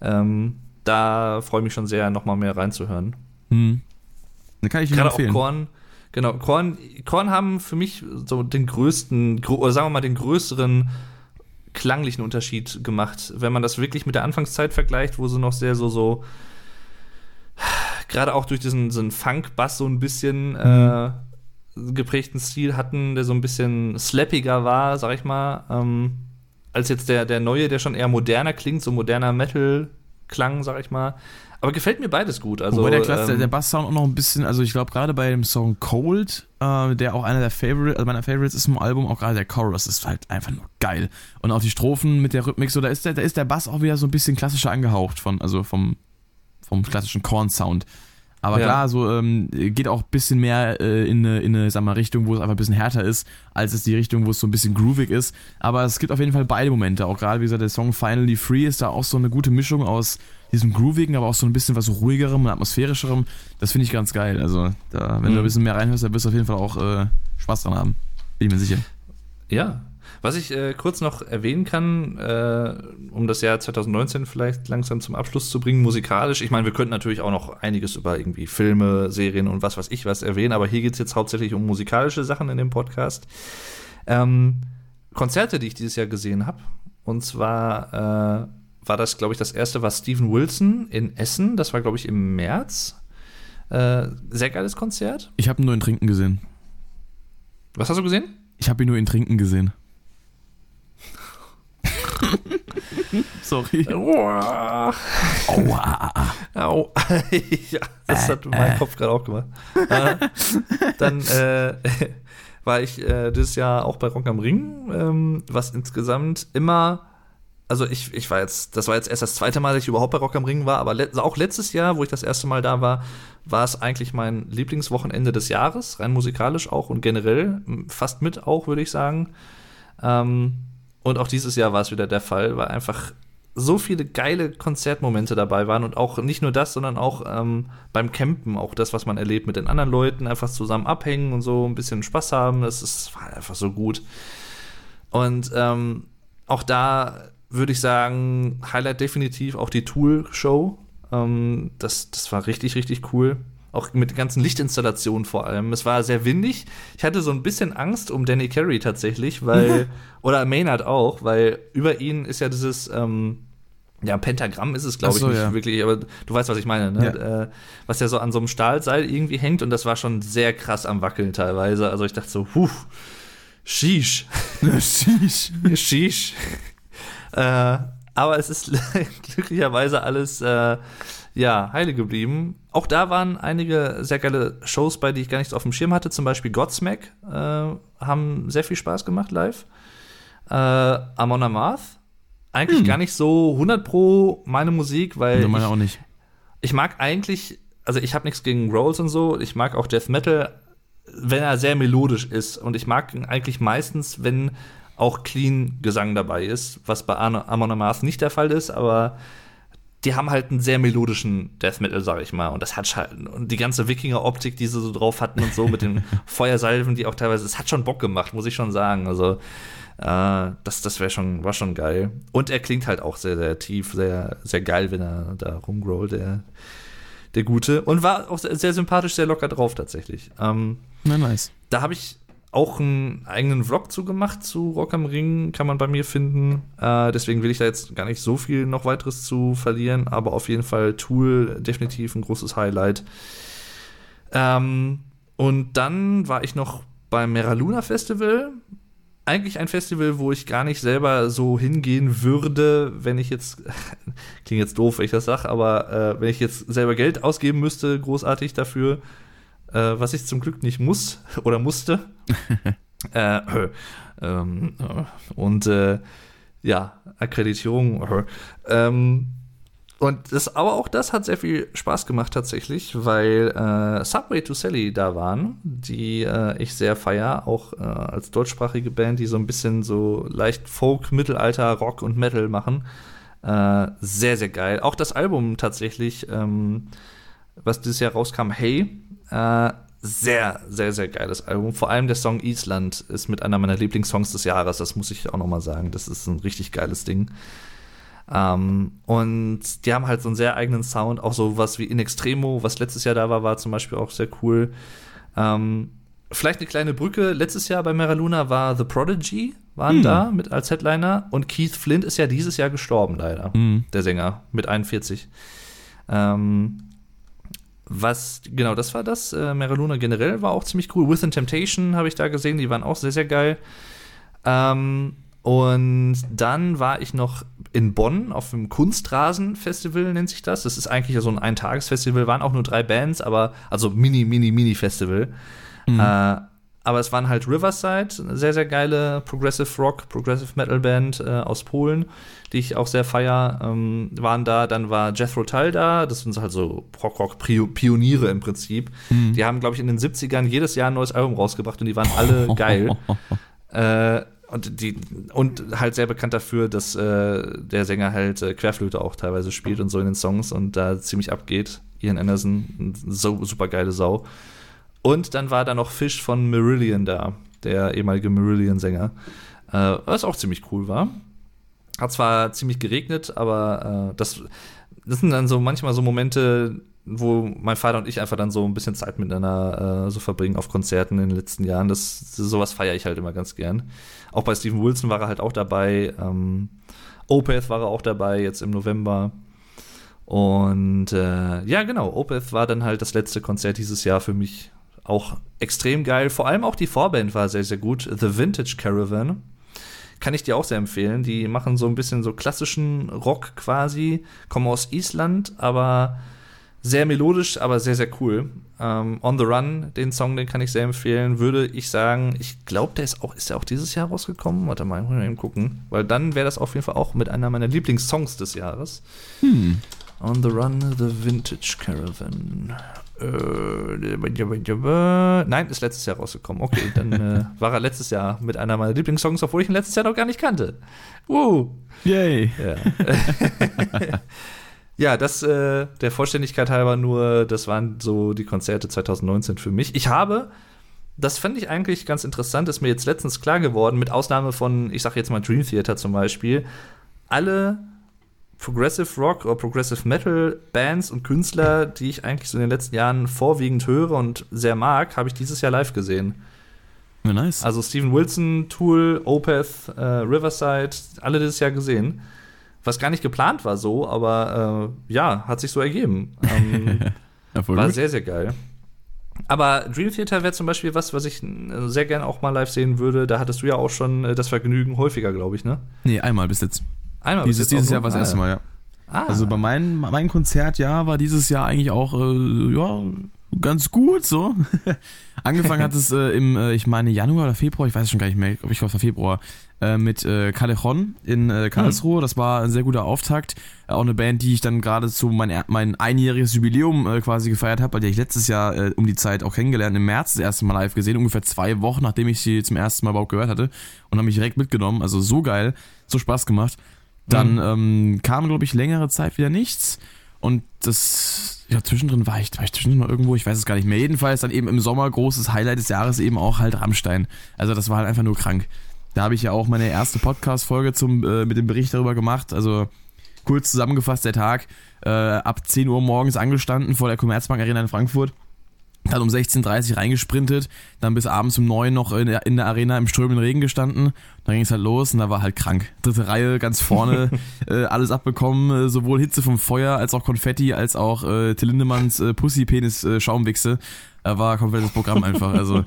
ähm, da freue ich mich schon sehr, nochmal mehr reinzuhören. Hm. Dann kann ich Ihnen empfehlen. Auch Korn, genau, Korn, Korn haben für mich so den größten, oder sagen wir mal den größeren klanglichen Unterschied gemacht. Wenn man das wirklich mit der Anfangszeit vergleicht, wo sie noch sehr so, so gerade auch durch diesen, diesen Funk-Bass so ein bisschen mhm. äh, geprägten Stil hatten, der so ein bisschen slappiger war, sag ich mal. Ähm, als jetzt der, der neue, der schon eher moderner klingt, so moderner Metal-Klang, sag ich mal. Aber gefällt mir beides gut. Also, Wobei der, Klasse, ähm, der Bass-Sound auch noch ein bisschen, also ich glaube gerade bei dem Song Cold, äh, der auch einer der Favorite, also meiner Favorites ist im Album, auch gerade der Chorus ist halt einfach nur geil. Und auch die Strophen mit der Rhythmik, so da ist der, da ist der Bass auch wieder so ein bisschen klassischer angehaucht von, also vom, vom klassischen Korn-Sound. Aber ja. klar, so ähm, geht auch ein bisschen mehr äh, in eine, in eine sag mal, Richtung, wo es einfach ein bisschen härter ist, als es die Richtung, wo es so ein bisschen groovig ist. Aber es gibt auf jeden Fall beide Momente. Auch gerade, wie gesagt, der Song Finally Free ist da auch so eine gute Mischung aus diesem groovigen, aber auch so ein bisschen was ruhigerem und atmosphärischerem. Das finde ich ganz geil. Also, da, wenn mhm. du ein bisschen mehr reinhörst, dann wirst du auf jeden Fall auch äh, Spaß dran haben. Bin ich mir sicher. Ja, was ich äh, kurz noch erwähnen kann, äh, um das Jahr 2019 vielleicht langsam zum Abschluss zu bringen, musikalisch. Ich meine, wir könnten natürlich auch noch einiges über irgendwie Filme, Serien und was weiß ich was erwähnen, aber hier geht es jetzt hauptsächlich um musikalische Sachen in dem Podcast. Ähm, Konzerte, die ich dieses Jahr gesehen habe. Und zwar äh, war das, glaube ich, das erste war Steven Wilson in Essen. Das war, glaube ich, im März. Äh, sehr geiles Konzert. Ich habe ihn nur in Trinken gesehen. Was hast du gesehen? Ich habe ihn nur in Trinken gesehen. Sorry. Aua. Au. ja, das hat mein Kopf gerade auch gemacht. Äh, dann äh, war ich äh, dieses Jahr auch bei Rock am Ring, ähm, was insgesamt immer also ich, ich war jetzt, das war jetzt erst das zweite Mal, dass ich überhaupt bei Rock am Ring war, aber le auch letztes Jahr, wo ich das erste Mal da war, war es eigentlich mein Lieblingswochenende des Jahres, rein musikalisch auch und generell, fast mit auch, würde ich sagen. Ähm, und auch dieses Jahr war es wieder der Fall, weil einfach so viele geile Konzertmomente dabei waren und auch nicht nur das, sondern auch ähm, beim Campen, auch das, was man erlebt mit den anderen Leuten, einfach zusammen abhängen und so ein bisschen Spaß haben, das ist, war einfach so gut. Und ähm, auch da würde ich sagen, Highlight definitiv auch die Tool-Show. Ähm, das, das war richtig, richtig cool. Auch mit den ganzen Lichtinstallationen vor allem. Es war sehr windig. Ich hatte so ein bisschen Angst um Danny Carey tatsächlich, weil, oder Maynard auch, weil über ihn ist ja dieses, ähm, ja, Pentagramm ist es, glaube so, ich, nicht ja. wirklich, aber du weißt, was ich meine, ne? Ja. Äh, was ja so an so einem Stahlseil irgendwie hängt und das war schon sehr krass am Wackeln teilweise. Also ich dachte so, huh, sheesh. sheesh. sheesh. äh, Aber es ist glücklicherweise alles äh, ja, heile geblieben. Auch da waren einige sehr geile Shows bei, die ich gar nicht auf dem Schirm hatte. Zum Beispiel Godsmack äh, haben sehr viel Spaß gemacht live. Äh, Amon Amarth. Eigentlich hm. gar nicht so 100 pro meine Musik, weil. Ja, meine ich, auch nicht. Ich mag eigentlich, also ich habe nichts gegen Rolls und so. Ich mag auch Death Metal, wenn er sehr melodisch ist. Und ich mag eigentlich meistens, wenn auch clean Gesang dabei ist, was bei Amon Amarth nicht der Fall ist, aber die haben halt einen sehr melodischen Death Metal, sag ich mal. Und das hat schon, und die ganze Wikinger-Optik, die sie so drauf hatten und so mit den Feuersalven, die auch teilweise, es hat schon Bock gemacht, muss ich schon sagen. Also, äh, das, das wäre schon, war schon geil. Und er klingt halt auch sehr, sehr tief, sehr, sehr geil, wenn er da rumgrollt, der, der Gute. Und war auch sehr, sehr sympathisch, sehr locker drauf tatsächlich. Ähm, Na, nice. Da habe ich auch einen eigenen Vlog zugemacht zu Rock am Ring, kann man bei mir finden. Äh, deswegen will ich da jetzt gar nicht so viel noch weiteres zu verlieren, aber auf jeden Fall Tool definitiv ein großes Highlight. Ähm, und dann war ich noch beim Meraluna Festival. Eigentlich ein Festival, wo ich gar nicht selber so hingehen würde, wenn ich jetzt, klingt jetzt doof, wenn ich das sage, aber äh, wenn ich jetzt selber Geld ausgeben müsste, großartig dafür, äh, was ich zum Glück nicht muss oder musste. äh, ähm, und äh, ja, Akkreditierung. Ähm, und das, aber auch das hat sehr viel Spaß gemacht tatsächlich, weil äh, Subway to Sally da waren, die äh, ich sehr feier, auch äh, als deutschsprachige Band, die so ein bisschen so leicht Folk, Mittelalter, Rock und Metal machen. Äh, sehr, sehr geil. Auch das Album tatsächlich, ähm, was dieses Jahr rauskam, Hey, äh, sehr, sehr, sehr geiles Album. Vor allem der Song Island ist mit einer meiner Lieblingssongs des Jahres. Das muss ich auch noch mal sagen. Das ist ein richtig geiles Ding. Ähm, und die haben halt so einen sehr eigenen Sound. Auch so was wie In Extremo, was letztes Jahr da war, war zum Beispiel auch sehr cool. Ähm, vielleicht eine kleine Brücke. Letztes Jahr bei Meraluna war The Prodigy, waren hm. da mit als Headliner. Und Keith Flint ist ja dieses Jahr gestorben, leider. Hm. Der Sänger mit 41. Ähm, was, genau, das war das. Äh, Meraluna generell war auch ziemlich cool. Within Temptation habe ich da gesehen, die waren auch sehr, sehr geil. Ähm, und dann war ich noch in Bonn auf dem Kunstrasen-Festival, nennt sich das. Das ist eigentlich so ein Eintagesfestival, waren auch nur drei Bands, aber also Mini, Mini, Mini-Festival. Mhm. Äh, aber es waren halt Riverside, eine sehr, sehr geile Progressive Rock, Progressive Metal Band äh, aus Polen, die ich auch sehr feier, ähm, waren da. Dann war Jethro Tull da, das sind halt so Rock-Rock-Pioniere im Prinzip. Mhm. Die haben, glaube ich, in den 70ern jedes Jahr ein neues Album rausgebracht und die waren alle geil. äh, und, die, und halt sehr bekannt dafür, dass äh, der Sänger halt äh, Querflöte auch teilweise spielt und so in den Songs und da ziemlich abgeht. Ian Anderson, so super geile Sau. Und dann war da noch Fish von Marillion da, der ehemalige Marillion-Sänger, äh, was auch ziemlich cool war. Hat zwar ziemlich geregnet, aber äh, das, das sind dann so manchmal so Momente, wo mein Vater und ich einfach dann so ein bisschen Zeit miteinander äh, so verbringen auf Konzerten in den letzten Jahren. Das, sowas feiere ich halt immer ganz gern. Auch bei Steven Wilson war er halt auch dabei. Ähm, Opeth war er auch dabei, jetzt im November. Und äh, ja, genau, Opeth war dann halt das letzte Konzert dieses Jahr für mich auch extrem geil. Vor allem auch die Vorband war sehr, sehr gut. The Vintage Caravan. Kann ich dir auch sehr empfehlen. Die machen so ein bisschen so klassischen Rock quasi. Kommen aus Island, aber sehr melodisch, aber sehr, sehr cool. Ähm, On the Run, den Song, den kann ich sehr empfehlen. Würde ich sagen, ich glaube, der ist auch, ist der auch dieses Jahr rausgekommen? Warte mal, ich muss mal eben gucken. Weil dann wäre das auf jeden Fall auch mit einer meiner Lieblingssongs des Jahres. Hm. On the Run, The Vintage Caravan. Äh, nein, ist letztes Jahr rausgekommen. Okay, dann äh, war er letztes Jahr mit einer meiner Lieblingssongs, obwohl ich ihn letztes Jahr noch gar nicht kannte. Woo! Yay! Ja, ja das äh, der Vollständigkeit halber nur, das waren so die Konzerte 2019 für mich. Ich habe, das fand ich eigentlich ganz interessant, ist mir jetzt letztens klar geworden, mit Ausnahme von, ich sag jetzt mal Dream Theater zum Beispiel, alle Progressive Rock oder Progressive Metal Bands und Künstler, die ich eigentlich so in den letzten Jahren vorwiegend höre und sehr mag, habe ich dieses Jahr live gesehen. Ja, nice. Also Steven Wilson, Tool, Opeth, äh, Riverside, alle dieses Jahr gesehen. Was gar nicht geplant war so, aber äh, ja, hat sich so ergeben. Ähm, ja, war gut. sehr, sehr geil. Aber Dream Theater wäre zum Beispiel was, was ich äh, sehr gerne auch mal live sehen würde. Da hattest du ja auch schon äh, das Vergnügen häufiger, glaube ich, ne? Nee, einmal bis jetzt. Einmal Dieses, dieses Jahr war das so? erste Mal, ja. Ah, Also bei meinem, mein Konzertjahr war dieses Jahr eigentlich auch, äh, ja, ganz gut so. Angefangen hat es äh, im, äh, ich meine, Januar oder Februar, ich weiß schon gar nicht mehr, ob ich glaube es war Februar, äh, mit äh, Callejon in äh, Karlsruhe. Das war ein sehr guter Auftakt. Äh, auch eine Band, die ich dann gerade zu mein, mein einjähriges Jubiläum äh, quasi gefeiert habe, weil die ich letztes Jahr um die Zeit auch kennengelernt, im März das erste Mal live gesehen, ungefähr zwei Wochen, nachdem ich sie zum ersten Mal überhaupt gehört hatte und habe mich direkt mitgenommen. Also so geil, so Spaß gemacht. Dann ähm, kam, glaube ich, längere Zeit wieder nichts. Und das, ja, zwischendrin war ich, war ich zwischendrin noch irgendwo, ich weiß es gar nicht mehr. Jedenfalls dann eben im Sommer großes Highlight des Jahres eben auch halt Rammstein. Also das war halt einfach nur krank. Da habe ich ja auch meine erste Podcast-Folge zum, äh, mit dem Bericht darüber gemacht. Also kurz zusammengefasst der Tag, äh, ab 10 Uhr morgens angestanden vor der Commerzbank Arena in Frankfurt. Dann um 16.30 Uhr reingesprintet, dann bis abends um 9 noch in der, in der Arena im strömenden Regen gestanden. Dann ging es halt los und da war halt krank. Dritte Reihe, ganz vorne, äh, alles abbekommen, äh, sowohl Hitze vom Feuer als auch Konfetti, als auch äh, Till Lindemanns äh, Pussy-Penis-Schaumwichse. Äh, war komplettes Programm einfach. Also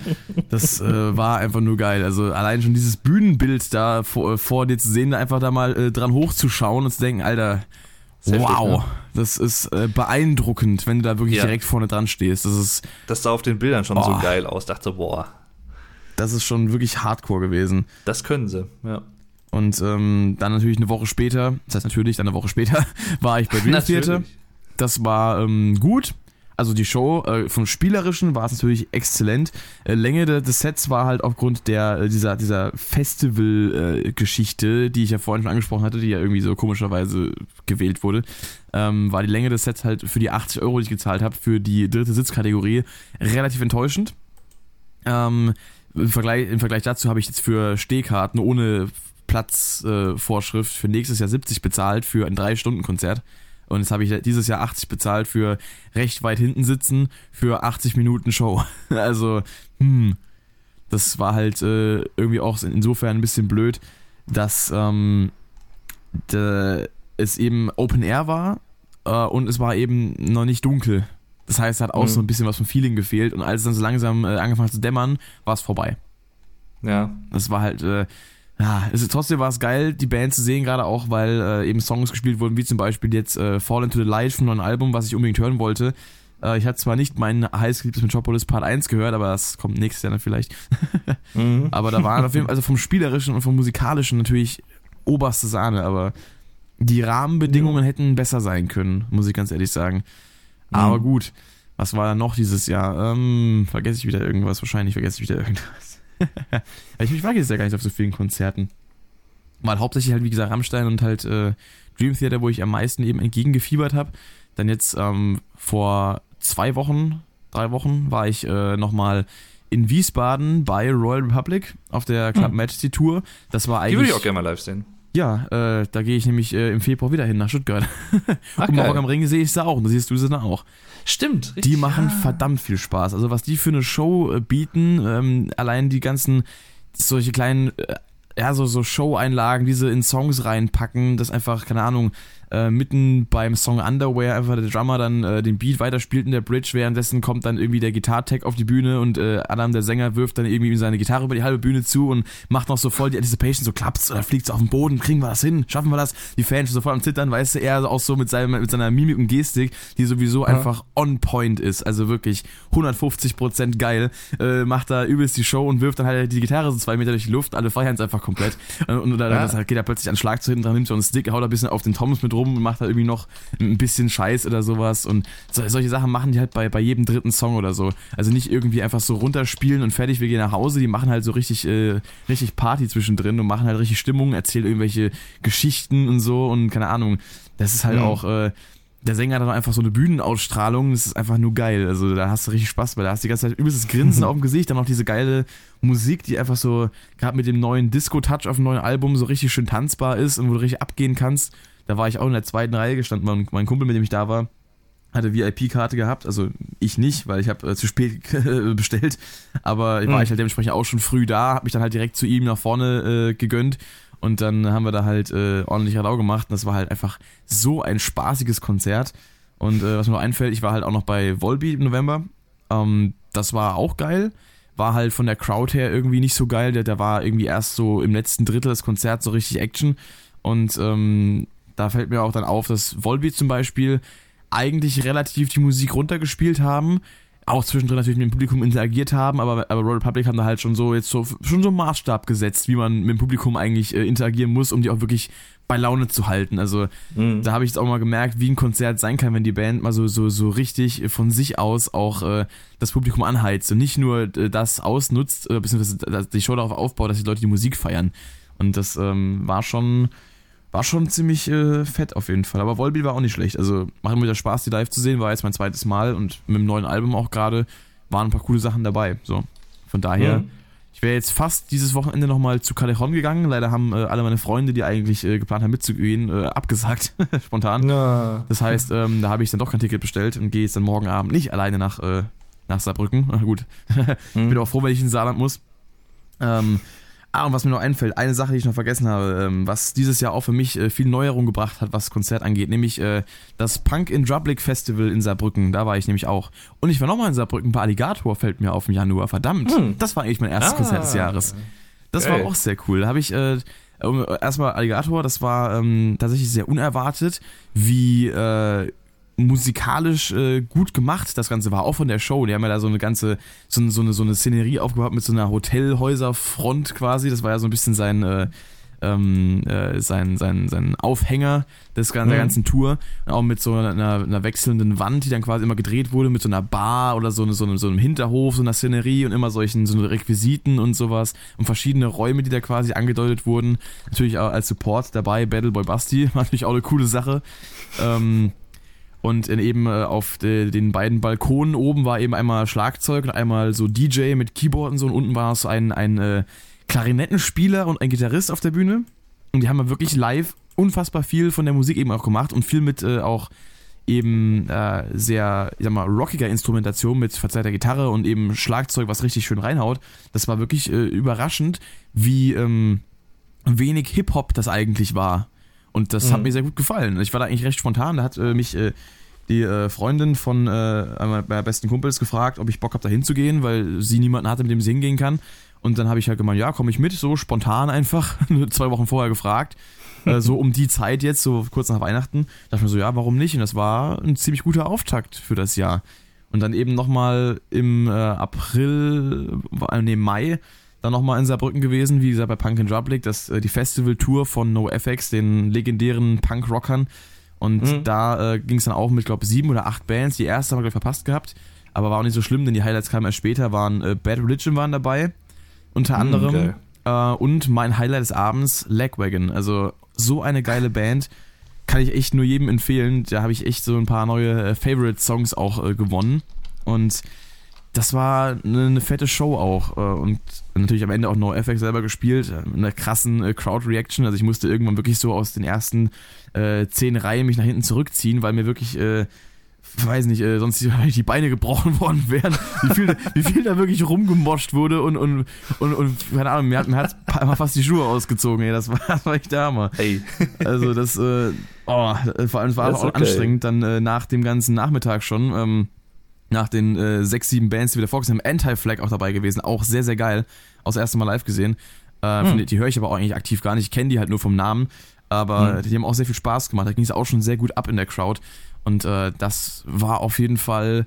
das äh, war einfach nur geil. Also allein schon dieses Bühnenbild da vor, äh, vor dir zu sehen, da einfach da mal äh, dran hochzuschauen und zu denken, Alter, wow, ne? das ist äh, beeindruckend, wenn du da wirklich Ja. direkt vorne dran stehst. Das ist Das sah auf den Bildern schon Oh. so geil aus. Dachte, boah, das ist schon wirklich hardcore gewesen. das können sie. Ja. Und ähm, dann natürlich eine Woche später, das heißt natürlich, dann eine Woche später, war ich bei Dream Theater. Das war ähm, gut. Also die Show äh, vom Spielerischen war es natürlich exzellent. Äh, Länge de, des Sets war halt aufgrund der äh, dieser, dieser Festival-Geschichte, die ich ja vorhin schon angesprochen hatte, die ja irgendwie so komischerweise gewählt wurde, ähm, war die Länge des Sets halt für die 80 Euro, die ich gezahlt habe, für die dritte Sitzkategorie relativ enttäuschend. Ähm, im, Vergleich, Im Vergleich dazu habe ich jetzt für Stehkarten ohne Platzvorschrift äh, für nächstes Jahr 70 bezahlt für ein 3-Stunden-Konzert. Und jetzt habe ich dieses Jahr 80 bezahlt für recht weit hinten sitzen für 80 Minuten Show. Also, hm, das war halt äh, irgendwie auch insofern ein bisschen blöd, dass ähm, de, es eben Open Air war äh, und es war eben noch nicht dunkel. Das heißt, es hat auch Mhm. so ein bisschen was vom Feeling gefehlt und als es dann so langsam äh, angefangen hat zu dämmern, war es vorbei. Ja. Das war halt, äh, ja, es ist, trotzdem war es geil, die Band zu sehen, gerade auch, weil äh, eben Songs gespielt wurden, wie zum Beispiel jetzt äh, Fall into the Light vom neuen Album, was ich unbedingt hören wollte. Äh, ich hatte zwar nicht meinen heißgeliebtes Metropolis Part 1 gehört, aber das kommt nächstes Jahr dann vielleicht. Mhm. Aber da waren auf jeden Fall, also vom Spielerischen und vom Musikalischen natürlich oberste Sahne, aber die Rahmenbedingungen hätten besser sein können, muss ich ganz ehrlich sagen. Aber Mhm. gut, was war da noch dieses Jahr? Ähm, vergesse ich wieder irgendwas, wahrscheinlich vergesse ich wieder irgendwas. Ich, ich war jetzt ja gar nicht auf so vielen Konzerten. Weil hauptsächlich halt, wie gesagt, Rammstein und halt äh, Dream Theater, wo ich am meisten eben entgegengefiebert habe. Dann jetzt ähm, vor zwei Wochen, drei Wochen, war ich äh, nochmal in Wiesbaden bei Royal Republic auf der Club Hm. Majesty Tour. Das war Die eigentlich. würde ich auch gerne mal live sehen. Ja, äh, da gehe ich nämlich äh, im Februar wieder hin nach Stuttgart. Ach, und. Rock am Ring sehe ich sie auch und da siehst du sie dann auch. Stimmt, richtig. Die machen ja. verdammt viel Spaß. Also was die für eine Show äh, bieten, ähm, allein die ganzen solche kleinen, äh, ja, so, so Show-Einlagen, die sie in Songs reinpacken, das einfach, keine Ahnung, äh, mitten beim Song Underwear einfach der Drummer dann äh, den Beat weiterspielt in der Bridge, währenddessen kommt dann irgendwie der Gitartag auf die Bühne und äh, Adam, der Sänger, wirft dann irgendwie seine Gitarre über die halbe Bühne zu und macht noch so voll die Anticipation, so klappt's oder fliegt's auf den Boden, kriegen wir das hin, schaffen wir das? Die Fans sofort am Zittern, weißt du, er auch so mit, seinem, mit seiner Mimik und Gestik, die sowieso Ja. einfach on point ist, also wirklich 150% geil, äh, macht da übelst die Show und wirft dann halt die Gitarre so zwei Meter durch die Luft, alle feiern es einfach komplett und, und dann Ja. das geht er plötzlich an Schlag zu hinten dran, nimmt so einen Stick, haut ein bisschen auf den Toms mit rum und macht da irgendwie noch ein bisschen Scheiß oder sowas und so, solche Sachen machen die halt bei, bei jedem dritten Song oder so. Also nicht irgendwie einfach so runterspielen und fertig, wir gehen nach Hause, die machen halt so richtig, äh, richtig Party zwischendrin und machen halt richtig Stimmung, erzählen irgendwelche Geschichten und so und keine Ahnung. Das ist halt Mhm. auch, äh, der Sänger hat dann einfach so eine Bühnenausstrahlung, das ist einfach nur geil. Also da hast du richtig Spaß, weil da hast du die ganze Zeit übelstes Grinsen auf dem Gesicht, dann noch diese geile Musik, die einfach so, gerade mit dem neuen Disco-Touch auf dem neuen Album so richtig schön tanzbar ist und wo du richtig abgehen kannst. Da war ich auch in der zweiten Reihe gestanden, mein, mein Kumpel, mit dem ich da war, hatte VIP-Karte gehabt, also ich nicht, weil ich habe äh, zu spät bestellt, aber war Mhm. ich halt dementsprechend auch schon früh da, habe mich dann halt direkt zu ihm nach vorne äh, gegönnt. Und dann haben wir da halt äh, ordentlich Radau gemacht. Und das war halt einfach so ein spaßiges Konzert. Und äh, was mir noch einfällt, ich war halt auch noch bei Volbeat im November, ähm, das war auch geil, war halt von der Crowd her irgendwie nicht so geil, der, der war irgendwie erst so im letzten Drittel des Konzerts so richtig Action. Und ähm, da fällt mir auch dann auf, dass Volbeat zum Beispiel eigentlich relativ die Musik runtergespielt haben, auch zwischendrin natürlich mit dem Publikum interagiert haben, aber, aber Royal Public haben da halt schon so jetzt so schon so einen Maßstab gesetzt, wie man mit dem Publikum eigentlich äh, interagieren muss, um die auch wirklich bei Laune zu halten. Also mhm. da habe ich jetzt auch mal gemerkt, wie ein Konzert sein kann, wenn die Band mal so so so richtig von sich aus auch äh, das Publikum anheizt und nicht nur äh, das ausnutzt, äh, beziehungsweise die Show darauf aufbaut, dass die Leute die Musik feiern. Und das ähm, war schon war schon ziemlich äh, fett auf jeden Fall. Aber Volbeat war auch nicht schlecht. Also macht mir wieder Spaß, die live zu sehen. War jetzt mein zweites Mal und mit dem neuen Album auch gerade waren ein paar coole Sachen dabei. So, von daher. Mhm. Ich wäre jetzt fast dieses Wochenende nochmal zu Callejon gegangen. Leider haben äh, alle meine Freunde, die eigentlich äh, geplant haben mitzugehen, äh, abgesagt, spontan. Ja. Das heißt, ähm, da habe ich dann doch kein Ticket bestellt und gehe jetzt dann morgen Abend nicht alleine nach, äh, nach Saarbrücken. Na gut, ich mhm. bin auch froh, wenn ich in Saarland muss. Ähm, Ah, und was mir noch einfällt, eine Sache, die ich noch vergessen habe, ähm, was dieses Jahr auch für mich äh, viel Neuerung gebracht hat, was Konzert angeht, nämlich äh, das Punk in Drublic Festival in Saarbrücken. Da war ich nämlich auch. Und ich war nochmal in Saarbrücken bei Alligator, fällt mir auf im Januar. Verdammt, hm. das war eigentlich mein erstes ah. Konzert des Jahres. Das Geil. war auch sehr cool. Da habe ich äh, erstmal Alligator, das war ähm, tatsächlich sehr unerwartet, wie äh, musikalisch äh, gut gemacht. Das Ganze war auch von der Show. Die haben ja da so eine ganze, so, so, eine, so eine Szenerie aufgebaut mit so einer Hotelhäuserfront quasi. Das war ja so ein bisschen sein, äh, ähm, äh, sein, sein, sein Aufhänger des, der mhm. ganzen Tour. Und auch mit so einer, einer, wechselnden Wand, die dann quasi immer gedreht wurde, mit so einer Bar oder so, so, einem, so einem Hinterhof, so einer Szenerie und immer solchen so Requisiten und sowas. Und verschiedene Räume, die da quasi angedeutet wurden. Natürlich auch als Support dabei, Battleboy Basti, war natürlich auch eine coole Sache. Ähm, und eben äh, auf de, den beiden Balkonen oben war eben einmal Schlagzeug und einmal so DJ mit Keyboard und so. Und unten war so ein, ein äh, Klarinettenspieler und ein Gitarrist auf der Bühne. Und die haben ja wirklich live unfassbar viel von der Musik eben auch gemacht und viel mit äh, auch eben äh, sehr, ich sag mal, rockiger Instrumentation mit verzerrter Gitarre und eben Schlagzeug, was richtig schön reinhaut. Das war wirklich äh, überraschend, wie ähm, wenig Hip-Hop das eigentlich war. Und das mhm. hat mir sehr gut gefallen. Ich war da eigentlich recht spontan. Da hat äh, mich die äh, Freundin von äh, einer meiner besten Kumpels gefragt, ob ich Bock habe, da hinzugehen, weil sie niemanden hatte, mit dem sie hingehen kann. Und dann habe ich halt gemeint, ja, komme ich mit, so spontan einfach, zwei Wochen vorher gefragt. Äh, so um die Zeit jetzt, so kurz nach Weihnachten. Da dachte ich mir so, ja, warum nicht? Und das war ein ziemlich guter Auftakt für das Jahr. Und dann eben nochmal im äh, April, äh, nee, Mai, dann nochmal in Saarbrücken gewesen, wie gesagt bei Punk in Drublic, das, äh, die Festival-Tour von NoFX, den legendären Punk-Rockern. Und mhm. da äh, ging es dann auch mit, glaube ich, sieben oder acht Bands. Die erste haben wir, glaube ich, verpasst gehabt. Aber war auch nicht so schlimm, denn die Highlights kamen erst später. Waren äh, Bad Religion waren dabei, unter mhm, anderem. Äh, und mein Highlight des Abends, Legwagon. Also so eine geile Band. Kann ich echt nur jedem empfehlen. Da habe ich echt so ein paar neue äh, Favorite-Songs auch äh, gewonnen. Und das war eine, eine, fette Show auch. Äh, und natürlich am Ende auch NoFX selber gespielt, mit einer krassen Crowd-Reaction. Also ich musste irgendwann wirklich so aus den ersten äh, zehn Reihen mich nach hinten zurückziehen, weil mir wirklich, äh, weiß nicht, äh, sonst die Beine gebrochen worden wären. Wie viel, wie viel da wirklich rumgemoscht wurde und, und, und, und keine Ahnung, mir hat, mir hat fast die Schuhe ausgezogen, ey. Das war, das war echt der Hammer. Hey. Also das, äh, oh, vor allem es war auch okay. anstrengend, dann äh, nach dem ganzen Nachmittag schon. Ähm, nach den äh, sechs, sieben Bands, die wir davor gesehen haben, Anti-Flag auch dabei gewesen. Auch sehr, sehr geil. Aus das erste Mal live gesehen. Äh, hm. Die, die höre ich aber auch eigentlich aktiv gar nicht. Ich kenne die halt nur vom Namen. Aber hm. die haben auch sehr viel Spaß gemacht. Da ging es auch schon sehr gut ab in der Crowd. Und äh, das war auf jeden Fall,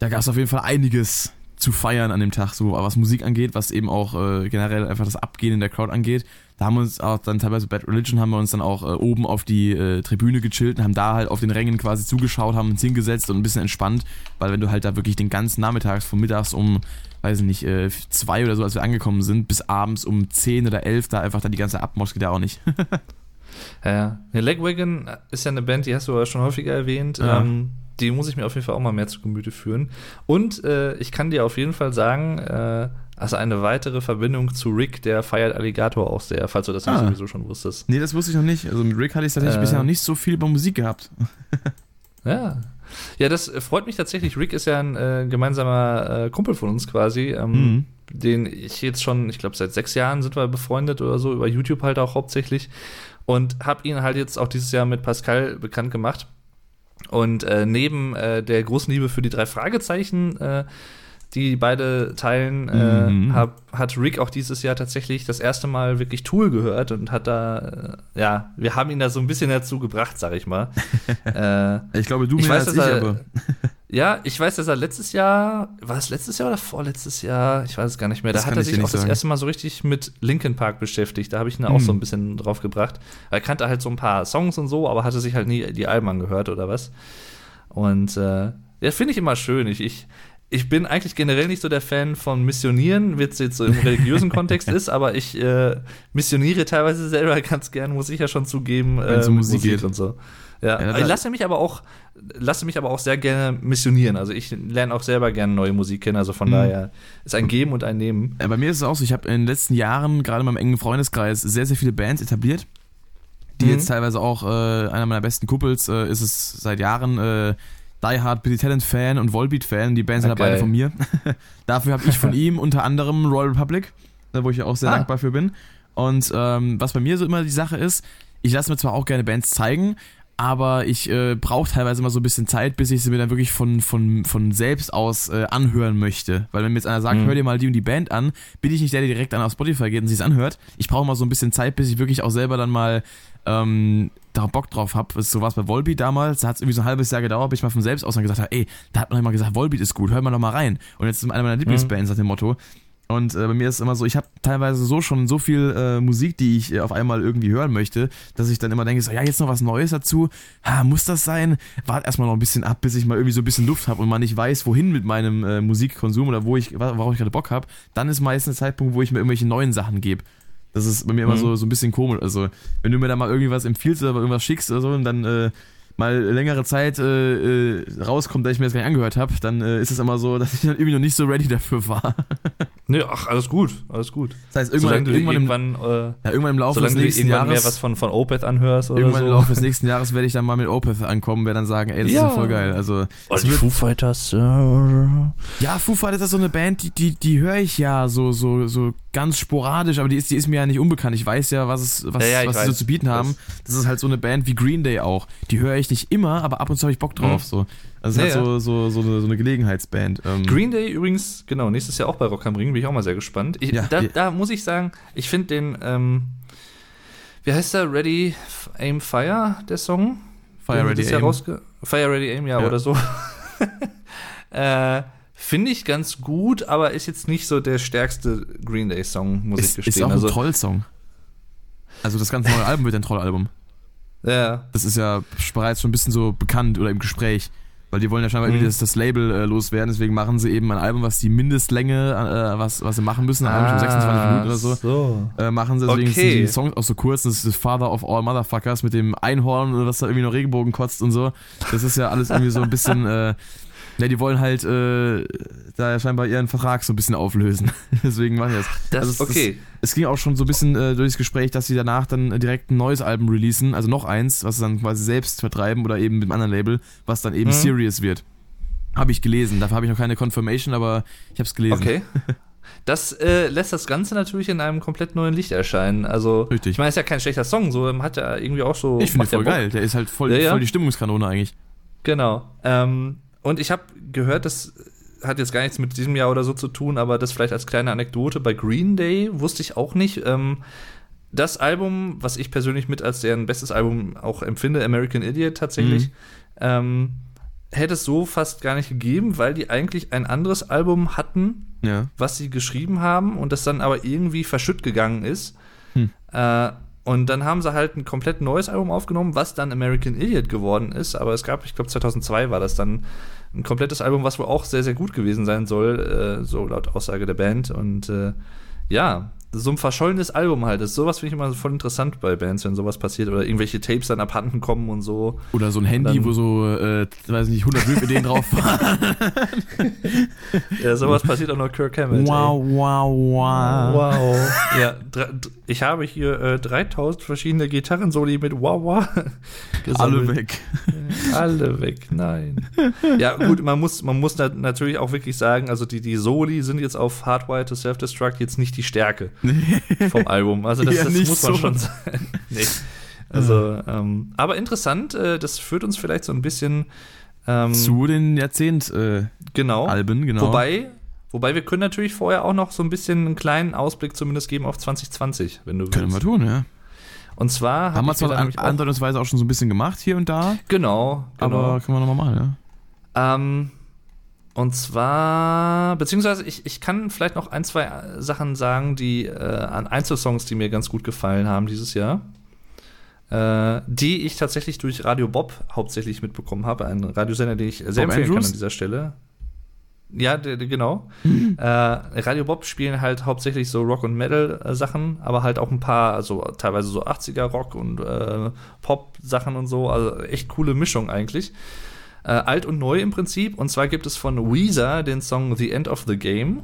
da gab es auf jeden Fall einiges zu feiern an dem Tag, so was Musik angeht, was eben auch äh, generell einfach das Abgehen in der Crowd angeht. Da haben wir uns auch dann teilweise Bad Religion haben wir uns dann auch äh, oben auf die äh, Tribüne gechillt und haben da halt auf den Rängen quasi zugeschaut, haben uns hingesetzt und ein bisschen entspannt, weil wenn du halt da wirklich den ganzen Nachmittags von mittags um, weiß ich nicht, äh, zwei oder so, als wir angekommen sind, bis abends um zehn oder elf da einfach dann die ganze Abmosch geht ja auch nicht. ja, ja. Legwagon ist ja eine Band, die hast du aber schon häufiger erwähnt. Ja. Ähm, die muss ich mir auf jeden Fall auch mal mehr zu Gemüte führen. Und äh, ich kann dir auf jeden Fall sagen, äh, also eine weitere Verbindung zu Rick, der feiert Alligator auch sehr, falls du das ah. sowieso schon wusstest. Nee, das wusste ich noch nicht. Also mit Rick hatte ich tatsächlich äh, bisher noch nicht so viel über Musik gehabt. ja. Ja, das freut mich tatsächlich. Rick ist ja ein äh, gemeinsamer äh, Kumpel von uns quasi, ähm, mhm. den ich jetzt schon, ich glaube, seit sechs Jahren sind wir befreundet oder so, über YouTube halt auch hauptsächlich. Und habe ihn halt jetzt auch dieses Jahr mit Pascal bekannt gemacht. Und äh, neben äh, der großen Liebe für die drei Fragezeichen äh, die beide teilen, Mhm. äh, hab, hat Rick auch dieses Jahr tatsächlich das erste Mal wirklich Tool gehört und hat da, äh, ja, wir haben ihn da so ein bisschen dazu gebracht, sag ich mal. äh, Ich glaube, du ich mehr weiß, als ich, er, aber. ja, ich weiß, dass er letztes Jahr, war es letztes Jahr oder vorletztes Jahr? Ich weiß es gar nicht mehr. Da Das hat er sich auch nicht das sagen. erste Mal so richtig mit Linkin Park beschäftigt. Da habe ich ihn auch Hm. so ein bisschen drauf gebracht. Er kannte halt so ein paar Songs und so, aber hatte sich halt nie die Alben angehört oder was. Und äh, ja, finde ich immer schön. Ich, ich, ich bin eigentlich generell nicht so der Fan von Missionieren, wie es jetzt so im religiösen Kontext ist, aber ich äh, missioniere teilweise selber ganz gern, muss ich ja schon zugeben, äh, Wenn's um mit Musik geht. und so. Ja, Ja, ich lasse mich aber auch lasse mich aber auch sehr gerne missionieren. Also ich lerne auch selber gerne neue Musik kennen. Also von Mhm. daher ist ein Geben und ein Nehmen. Ja, bei mir ist es auch so, ich habe in den letzten Jahren, gerade in meinem engen Freundeskreis, sehr, sehr viele Bands etabliert. Die Mhm. jetzt teilweise auch, äh, einer meiner besten Kumpels äh, ist es seit Jahren äh, Die Hard Billy Talent Fan und Volbeat Fan. Die Bands sind Ah, ja beide von mir. Dafür habe ich von ihm unter anderem Royal Republic, wo ich ja auch sehr Ah. dankbar für bin. Und ähm, was bei mir so immer die Sache ist, ich lasse mir zwar auch gerne Bands zeigen, aber ich äh, brauche teilweise immer so ein bisschen Zeit, bis ich sie mir dann wirklich von, von, von selbst aus äh, anhören möchte. Weil wenn mir jetzt einer sagt, Mhm. hör dir mal die und die Band an, bin ich nicht der, der direkt dann auf Spotify geht und sich anhört. Ich brauche mal so ein bisschen Zeit, bis ich wirklich auch selber dann mal ähm, da Bock drauf habe. So war es bei Volbeat damals, da hat es irgendwie so ein halbes Jahr gedauert, bis ich mal von selbst aus dann gesagt habe, ey, da hat man immer gesagt, Volbeat ist gut, hör mal noch mal rein. Und jetzt ist einer meiner Lieblingsbands nach dem Motto. Und äh, bei mir ist es immer so, ich habe teilweise so schon so viel äh, Musik, die ich äh, auf einmal irgendwie hören möchte, dass ich dann immer denke, so, ja, jetzt noch was Neues dazu. Ha, muss das sein? Wart erstmal noch ein bisschen ab, bis ich mal irgendwie so ein bisschen Luft habe und mal nicht weiß, wohin mit meinem äh, Musikkonsum oder wo ich, worauf ich gerade Bock habe. Dann ist meistens der Zeitpunkt, wo ich mir irgendwelche neuen Sachen gebe. Das ist bei mir immer Mhm. so, so ein bisschen komisch. Also, wenn du mir da mal irgendwie was empfiehlst oder irgendwas schickst oder so und dann äh, mal längere Zeit äh, äh, rauskommt, dass ich mir das gar nicht angehört habe, dann äh, ist es immer so, dass ich dann irgendwie noch nicht so ready dafür war. Nee, ach, alles gut, alles gut. Das heißt, irgendwann, solange du irgendwann, im, irgendwann, äh, ja, irgendwann im Laufe des nächsten irgendwann mehr Jahres, was von, von Opeth anhörst oder irgendwann im so. Laufe des nächsten Jahres werde ich dann mal mit Opeth ankommen, werde dann sagen, ey, das Ja. ist ja voll geil. Also, Oh, die Foo Fighters. Äh, ja, Foo Fighters ist so eine Band, die, die, die höre ich ja so, so, so ganz sporadisch, aber die ist, die ist mir ja nicht unbekannt. Ich weiß ja, was, es, was, Ja, ja, was sie so zu bieten haben. Das ist halt so eine Band wie Green Day auch. Die höre ich nicht immer, aber ab und zu habe ich Bock drauf. Mhm. So. Also es ist Ja, halt so, so, so, eine, so eine Gelegenheitsband. Ähm, Green Day übrigens, genau, nächstes Jahr auch bei Rock am Ring, bin ich auch mal sehr gespannt. Ich, da, da muss ich sagen, ich finde den, ähm, wie heißt der? Ready Aim Fire, der Song? Fire Ready Aim. Fire Ready Aim, ja, Ja. oder so. äh, Finde ich ganz gut, aber ist jetzt nicht so der stärkste Green Day Song, muss ich Ist, ist gestehen. auch ein also, Trollsong. Also das ganze neue Album wird ein Trollalbum. ja, Das ist ja bereits schon ein bisschen so bekannt oder im Gespräch. Weil die wollen ja scheinbar Mhm. irgendwie das, das Label äh, loswerden, deswegen machen sie eben ein Album, was die Mindestlänge, äh, was, was sie machen müssen, ein Album von 26 Minuten oder so, so. äh, machen sie. Deswegen Okay. sind die Songs auch so kurz. Das ist das Father of All Motherfuckers mit dem Einhorn, oder was da irgendwie noch Regenbogen kotzt und so. Das ist ja alles irgendwie so ein bisschen, äh, ja, die wollen halt äh, da scheinbar ihren Vertrag so ein bisschen auflösen. deswegen machen die das. Das, Also es- okay. Es ging auch schon so ein bisschen äh, durchs Gespräch, dass sie danach dann direkt ein neues Album releasen, also noch eins, was sie dann quasi selbst vertreiben oder eben mit einem anderen Label, was dann eben Mhm. Serious wird. Habe ich gelesen. Dafür habe ich noch keine Confirmation, aber ich habe es gelesen. Okay. Das äh, lässt das Ganze natürlich in einem komplett neuen Licht erscheinen. Also, Richtig. ich meine, es ist ja kein schlechter Song, so ähm, hat ja irgendwie auch so. Ich finde voll Bock. geil. Der ist halt voll, Ja, ja. voll die Stimmungskanone eigentlich. Genau. Ähm, und ich habe gehört, das hat jetzt gar nichts mit diesem Jahr oder so zu tun, aber das vielleicht als kleine Anekdote. Bei Green Day wusste ich auch nicht. Ähm, das Album, was ich persönlich mit als deren bestes Album auch empfinde, American Idiot tatsächlich, Mhm. ähm, hätte es so fast gar nicht gegeben, weil die eigentlich ein anderes Album hatten, Ja. was sie geschrieben haben und das dann aber irgendwie verschütt gegangen ist. Hm. Äh, und dann haben sie halt ein komplett neues Album aufgenommen, was dann American Idiot geworden ist. Aber es gab, ich glaube 2002 war das dann ein komplettes Album, was wohl auch sehr, sehr gut gewesen sein soll, äh, so laut Aussage der Band. Und äh, ja, so ein verschollenes Album halt. Das sowas finde ich immer voll interessant bei Bands, wenn sowas passiert oder irgendwelche Tapes dann abhanden kommen und so. Oder so ein Handy, wo so, äh, weiß nicht, 100 Rap-Ideen drauf waren. Ja, sowas passiert auch nur Kirk Hammett. ey. wow, wow, wow. Wow. ja, ich habe hier äh, 3000 verschiedene Gitarrensoli mit Wow Wow. Alle weg. Alle weg, nein. Ja, gut, man muss, man muss nat- natürlich auch wirklich sagen, also die, die Soli sind jetzt auf Hardwire to Self-Destruct jetzt nicht die Stärke vom Album. Also das, Ja, das muss man so. schon sagen. nee. Also, ähm, aber interessant, äh, das führt uns vielleicht so ein bisschen ähm, Zu den Jahrzehnt-Alben, genau. genau. Wobei, Wobei wir können natürlich vorher auch noch so ein bisschen einen kleinen Ausblick zumindest geben auf 2020, wenn du Können wir willst. tun, ja. Und zwar Haben wir auch- andeutungsweise auch schon so ein bisschen gemacht hier und da, Genau, genau. aber können wir nochmal machen, ja. Ähm, und zwar, beziehungsweise ich, ich kann vielleicht noch ein, zwei äh, Sachen sagen, die äh, an Einzelsongs, die mir ganz gut gefallen haben dieses Jahr. Äh, die ich tatsächlich durch Radio Bob hauptsächlich mitbekommen habe. Ein Radiosender, den ich sehr empfehlen kann Andrews? an dieser Stelle. Ja, genau. Äh, Radio Bob spielen halt hauptsächlich so Rock- und Metal-Sachen, aber halt auch ein paar, also teilweise so 80er-Rock und äh, Pop-Sachen und so. Also echt coole Mischung eigentlich. Äh, alt und neu im Prinzip. Und zwar gibt es von Weezer den Song The End of the Game,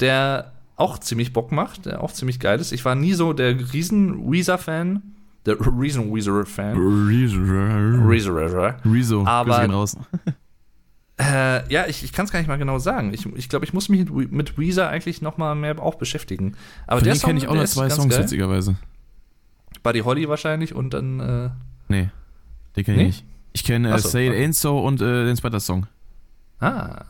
der auch ziemlich Bock macht, der auch ziemlich geil ist. Ich war nie so der riesen Weezer-Fan, der riesen Weezer-Fan. Rezo. Weezer. Rezo. Aber- raus. Äh, ja, ich, ich kann es gar nicht mal genau sagen. Ich glaube, ich, glaub, ich muss mich mit, mit Weezer eigentlich noch mal mehr auch beschäftigen. Aber Von der kenne ich auch noch zwei Songs, geil. witzigerweise. Buddy Holly wahrscheinlich und dann äh, Nee, den kenne Nee? ich nicht. Ich kenne äh, so, Say It. Ain't So und äh, den Spider-Song. Ah.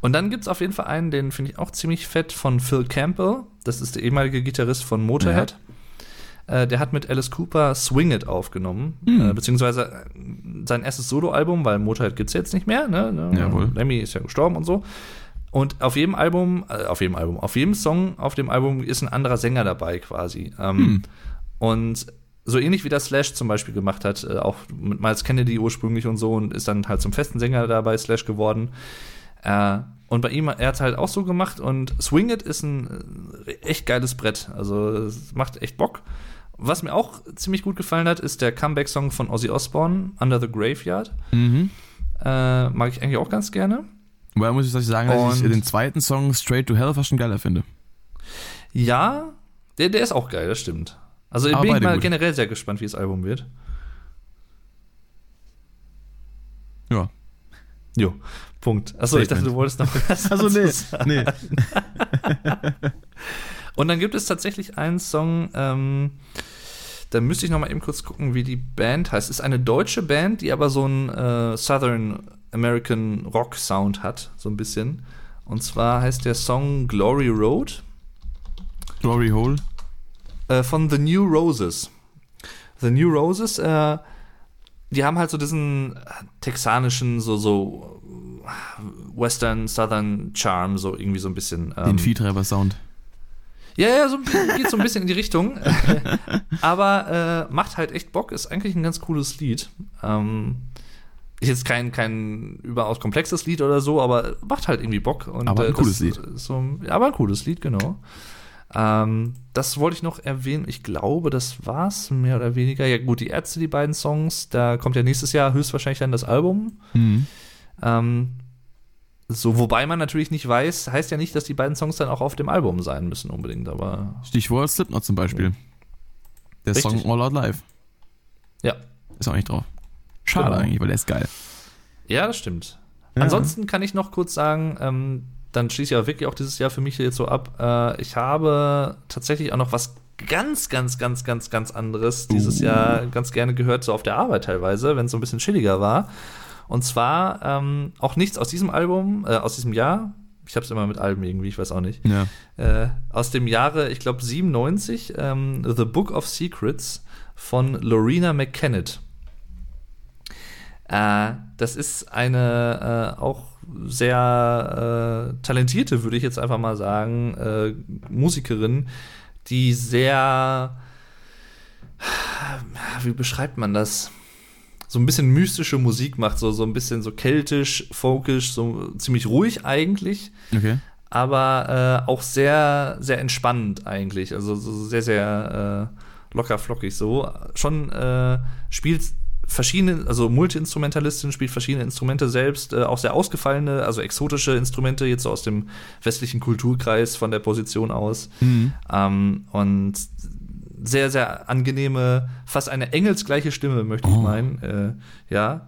Und dann gibt es auf jeden Fall einen, den finde ich auch ziemlich fett, von Phil Campbell. Das ist der ehemalige Gitarrist von Motorhead. Äh, der hat mit Alice Cooper Swing It aufgenommen. Hm. Äh, beziehungsweise äh, sein erstes Soloalbum, weil Motorhead gibt es jetzt nicht mehr. Ne? ne? Jawohl. Lemmy ist ja gestorben und so. Und auf jedem Album, äh, auf jedem Album, auf jedem Song auf dem Album ist ein anderer Sänger dabei quasi. Ähm, Hm. Und so ähnlich wie das Slash zum Beispiel gemacht hat, äh, auch mit Miles Kennedy ursprünglich und so und ist dann halt zum festen Sänger dabei Slash geworden. Äh, und bei ihm, er hat halt auch so gemacht und Swing It ist ein äh, echt geiles Brett. Also es macht echt Bock. Was mir auch ziemlich gut gefallen hat, ist der Comeback-Song von Ozzy Osbourne, Under the Graveyard. Mhm. Äh, mag ich eigentlich auch ganz gerne. Wobei muss ich sagen, dass ich Und- den zweiten Song Straight to Hell fast schon geiler finde. Ja, der, der ist auch geil, das stimmt. Also Aber bin ich beide mal gut. generell sehr gespannt, wie das Album wird. Ja. Jo, Punkt. Achso, ich dachte, du wolltest noch was Also nee, nee. Und dann gibt es tatsächlich einen Song, ähm, da müsste ich noch mal eben kurz gucken, wie die Band heißt. Es ist eine deutsche Band, die aber so einen äh, Southern American Rock Sound hat, so ein bisschen. Und zwar heißt der Song Glory Road Glory Hole. Äh, von The New Roses. The New Roses, äh, die haben halt so diesen äh, texanischen, so, so äh, Western, Southern Charm, so irgendwie so ein bisschen. Den ähm, Viehtreiber-Sound. Ja, ja, so, geht so ein bisschen in die Richtung. Aber äh, macht halt echt Bock, ist eigentlich ein ganz cooles Lied. Ähm, ist jetzt kein, kein überaus komplexes Lied oder so, aber macht halt irgendwie Bock. Und, Aber ein äh, cooles Lied. So, aber ein cooles Lied, genau. Ähm, das wollte ich noch erwähnen. Ich glaube, das war's mehr oder weniger. Ja, gut, die Ärzte, die beiden Songs, da kommt ja nächstes Jahr höchstwahrscheinlich dann das Album. Mhm. Ähm, so, wobei man natürlich nicht weiß, heißt ja nicht, dass die beiden Songs dann auch auf dem Album sein müssen unbedingt, aber Stichwort Slipknot zum Beispiel. Der Richtig. Song All Out Live. ja. Ist auch nicht drauf. Schade Genau. eigentlich, weil der ist geil. Ja, das stimmt. Ja. Ansonsten kann ich noch kurz sagen, ähm, dann schließe ich auch wirklich auch dieses Jahr für mich jetzt so ab. Äh, ich habe tatsächlich auch noch was ganz, ganz, ganz, ganz, ganz anderes dieses Uh. Jahr ganz gerne gehört, so auf der Arbeit teilweise, wenn es so ein bisschen chilliger war. Und zwar ähm, auch nichts aus diesem Album, äh, aus diesem Jahr. Ich habe es immer mit Alben irgendwie, ich weiß auch nicht. Ja. Äh, aus dem Jahre, ich glaube, 97, ähm, The Book of Secrets von Lorena McKennitt. Äh, das ist eine äh, auch sehr äh, talentierte, würde ich jetzt einfach mal sagen, äh, Musikerin, die sehr, wie beschreibt man das? So ein bisschen mystische Musik macht, so, so ein bisschen so keltisch, folkisch, so ziemlich ruhig eigentlich Okay. aber äh, auch sehr, sehr entspannend eigentlich. Also so sehr, sehr äh, locker flockig so. Schon äh, spielt verschiedene, also Multi-Instrumentalistin spielt verschiedene Instrumente selbst, äh, auch sehr ausgefallene, also exotische Instrumente, jetzt so aus dem westlichen Kulturkreis von der Position aus. Mhm. Ähm, und sehr, sehr angenehme, fast eine engelsgleiche Stimme, möchte ich Oh. meinen. Äh, ja.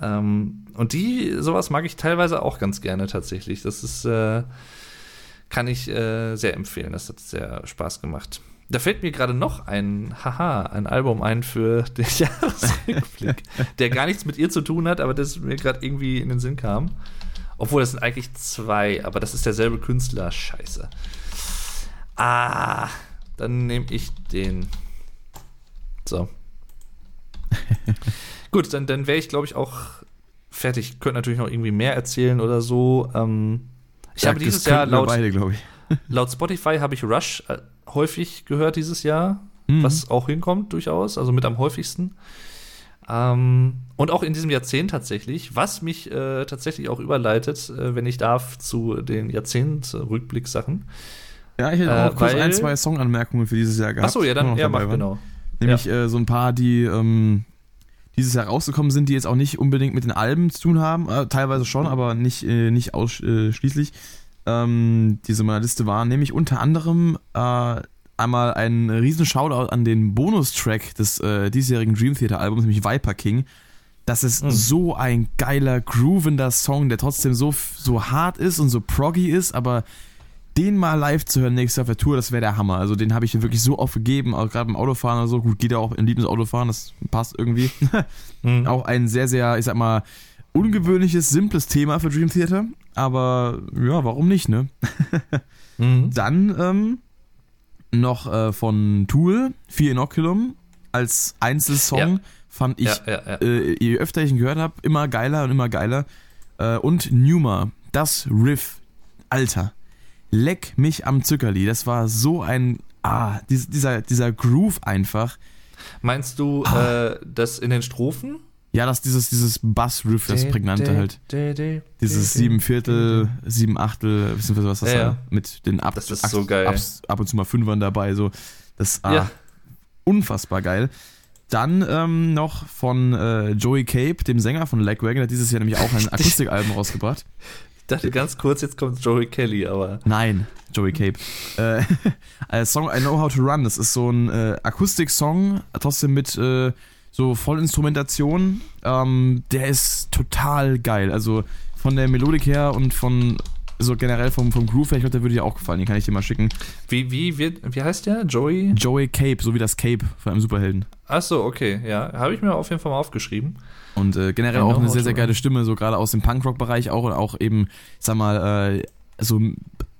Ähm, und die, sowas mag ich teilweise auch ganz gerne tatsächlich. Das ist, äh, kann ich äh, sehr empfehlen. Das hat sehr Spaß gemacht. Da fällt mir gerade noch ein, haha, ein Album ein für den Jahresrückblick, der gar nichts mit ihr zu tun hat, aber das mir gerade irgendwie in den Sinn kam. Obwohl, das sind eigentlich zwei, aber das ist derselbe Künstler. Scheiße. Ah, dann nehme ich den. So. Gut, dann, dann wäre ich, glaube ich, auch fertig. Könnte natürlich noch irgendwie mehr erzählen oder so. Ähm, ich Ja, habe dieses Jahr laut, beide, laut Spotify habe ich Rush äh, häufig gehört dieses Jahr, Mhm. was auch hinkommt durchaus, also mit am häufigsten. Ähm, und auch in diesem Jahrzehnt tatsächlich, was mich äh, tatsächlich auch überleitet, äh, wenn ich darf, zu den Jahrzehnt-Rückblick-Sachen. Ja, ich hätte Äh, auch kurz weil- ein, zwei Songanmerkungen für dieses Jahr gehabt. Achso, ja, dann, ja, mach waren. genau. Nämlich äh, so ein paar, die ähm, dieses Jahr rausgekommen sind, die jetzt auch nicht unbedingt mit den Alben zu tun haben. Äh, teilweise schon, aber nicht, äh, nicht ausschließlich. Ähm, die so in meiner Liste waren. Nämlich unter anderem äh, einmal ein riesen Shoutout an den Bonustrack des äh, diesjährigen Dream Theater Albums, nämlich Viper King. Das ist Mhm. so ein geiler, groovender Song, der trotzdem so, so hart ist und so proggy ist, aber den mal live zu hören nächstes Jahr auf der Tour, das wäre der Hammer. Also den habe ich wirklich so oft gegeben, auch gerade beim Autofahren oder so. Gut, geht ja auch in liebes Autofahren, das passt irgendwie. Mhm. auch ein sehr, sehr, ich sag mal, ungewöhnliches, simples Thema für Dream Theater. Aber ja, warum nicht, ne? Mhm. Dann ähm, noch äh, von Tool, Fear Inoculum, als Einzelsong Ja. fand ich ja, ja, äh, je öfter ich ihn gehört habe, immer geiler und immer geiler. Äh, und Numa, das Riff, Alter, leck mich am Zückerli. Das war so ein, ah, dies, dieser, dieser Groove einfach. Meinst du Ah. äh, das in den Strophen? Ja, das, dieses, dieses Bass-Riff, das prägnante halt. Dieses sieben Viertel, sieben Achtel, beziehungsweise was das Ja, ja. mit den ab, Das ist so geil. Ab, ab und zu mal Fünfern dabei, so. Das ah, Ja. unfassbar geil. Dann ähm, noch von äh, Joey Cape, dem Sänger von Legwagon, der hat dieses Jahr nämlich auch ein Akustikalbum rausgebracht. Ich dachte ganz kurz, jetzt kommt Joey Kelly, aber. Nein, Joey Cape. äh, Song I Know How to Run, das ist so ein äh, Akustik-Song, trotzdem mit äh, so Vollinstrumentation. Ähm, der ist total geil. Also von der Melodik her und von so generell vom, vom Groove her, ich glaube, der würde dir auch gefallen. Den kann ich dir mal schicken. Wie, wie, wie, wie heißt der? Joey? Joey Cape, so wie das Cape von einem Superhelden. Achso, okay, ja. Habe ich mir auf jeden Fall mal aufgeschrieben. Und äh, generell know auch eine sehr, sehr geile Stimme, so gerade aus dem Punkrock-Bereich auch und auch eben, ich sag mal, äh, so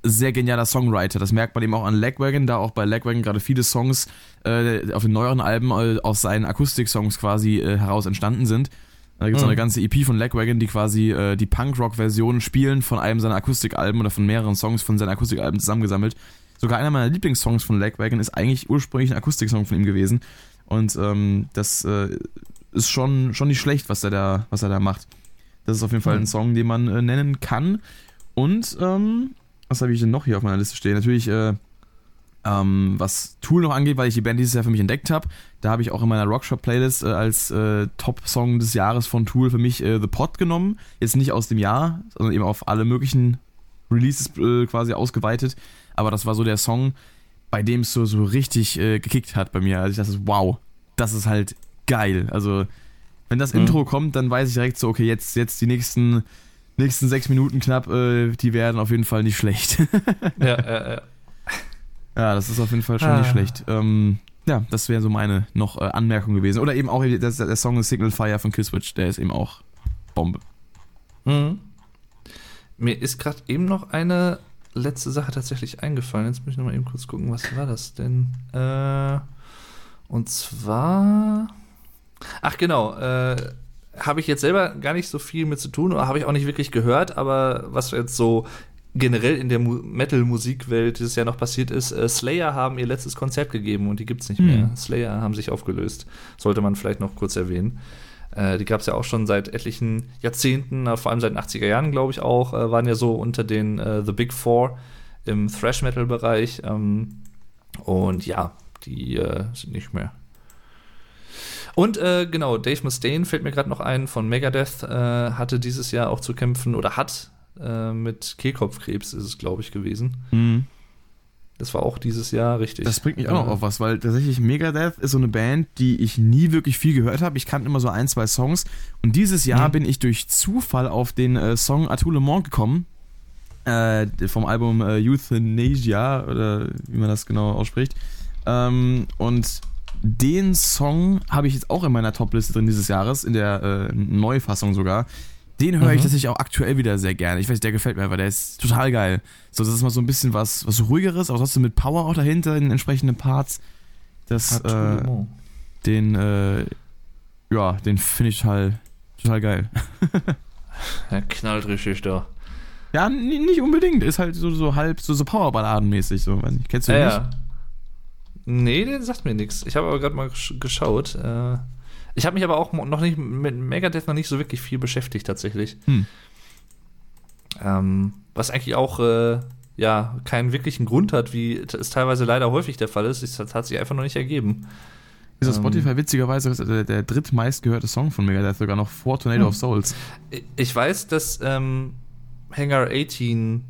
sehr genialer Songwriter. Das merkt man eben auch an Legwagon, da auch bei Legwagon gerade viele Songs äh, auf den neueren Alben äh, aus seinen Akustik-Songs quasi äh, heraus entstanden sind. Da gibt es Mhm. eine ganze EP von Legwagon, die quasi äh, die Punkrock-Version spielen von einem seiner Akustikalben oder von mehreren Songs von seinen Akustikalben zusammengesammelt. Sogar einer meiner Lieblingssongs von Legwagon ist eigentlich ursprünglich ein Akustiksong von ihm gewesen. Und ähm, das äh, ist schon, schon nicht schlecht, was er da, was er da macht. Das ist auf jeden Fall ein Mhm. Song, den man äh, nennen kann. Und ähm, was habe ich denn noch hier auf meiner Liste stehen? Natürlich, äh, ähm, was Tool noch angeht, weil ich die Band dieses Jahr für mich entdeckt habe. Da habe ich auch in meiner Rockshop-Playlist äh, als äh, Top-Song des Jahres von Tool für mich äh, The Pot genommen. Jetzt nicht aus dem Jahr, sondern eben auf alle möglichen Releases äh, quasi ausgeweitet. Aber das war so der Song, bei dem es so, so richtig äh, gekickt hat bei mir. Also ich dachte, wow, das ist halt geil. Also, wenn das Mhm. Intro kommt, dann weiß ich direkt so, okay, jetzt, jetzt die nächsten, nächsten sechs Minuten knapp, äh, die werden auf jeden Fall nicht schlecht. ja, ja, ja. ja, das ist auf jeden Fall schon Ah. nicht schlecht. Ähm, ja, das wäre so meine noch äh, Anmerkung gewesen. Oder eben auch der, der Song Signal Fire von Killswitch, der ist eben auch Bombe. Mhm. Mir ist gerade eben noch eine letzte Sache tatsächlich eingefallen. Jetzt muss ich noch mal eben kurz gucken, was war das denn? Äh, und zwar. Ach, genau. Äh, habe ich jetzt selber gar nicht so viel mit zu tun oder habe ich auch nicht wirklich gehört, aber was jetzt so generell in der Mu Metal-Musikwelt dieses Jahr noch passiert ist, äh, Slayer haben ihr letztes Konzert gegeben und die gibt's nicht Hm. mehr. Slayer haben sich aufgelöst. Sollte man vielleicht noch kurz erwähnen. Äh, die gab es ja auch schon seit etlichen Jahrzehnten, äh, vor allem seit den 80er Jahren, glaube ich auch, äh, waren ja so unter den äh, The Big Four im Thrash-Metal-Bereich. Ähm, und ja, die äh, sind nicht mehr. Und äh, genau, Dave Mustaine fällt mir gerade noch ein von Megadeth, äh, hatte dieses Jahr auch zu kämpfen oder hat äh, mit Kehlkopfkrebs, ist es, glaube ich, gewesen. Mhm. Das war auch dieses Jahr richtig. Das bringt mich auch noch Äh, auf was, weil tatsächlich Megadeth ist so eine Band, die ich nie wirklich viel gehört habe. Ich kannte immer so ein, zwei Songs. Und dieses Jahr Mhm. bin ich durch Zufall auf den äh, Song Atout Le Monde gekommen. Äh, vom Album äh, Euthanasia, oder wie man das genau ausspricht. Ähm, und den Song habe ich jetzt auch in meiner Topliste drin dieses Jahres, in der äh, Neufassung sogar. Den höre ich Mhm. tatsächlich auch aktuell wieder sehr gerne. Ich weiß, der gefällt mir einfach, der ist total geil. So, das ist mal so ein bisschen was, was ruhigeres, aber trotzdem mit Power auch dahinter in den entsprechenden Parts. Das, äh, den, äh, ja, den finde ich total, total geil. Er knallt richtig da. Ja, nicht unbedingt. Ist halt so, so halb, so, so Powerballadenmäßig, so, weiß nicht. Kennst du Ja, den ja. Nee, der sagt mir nichts. Ich habe aber gerade mal gesch- geschaut. Äh, ich habe mich aber auch noch nicht mit Megadeth noch nicht so wirklich viel beschäftigt tatsächlich. Hm. Ähm, was eigentlich auch äh, ja keinen wirklichen Grund hat, wie es teilweise leider häufig der Fall ist. Es hat, sich einfach noch nicht ergeben. Ist auf Ähm. Spotify witzigerweise ist der, der drittmeistgehörte Song von Megadeth, sogar noch vor Tornado Hm. of Souls. Ich- Ich weiß, dass ähm, Hangar 18,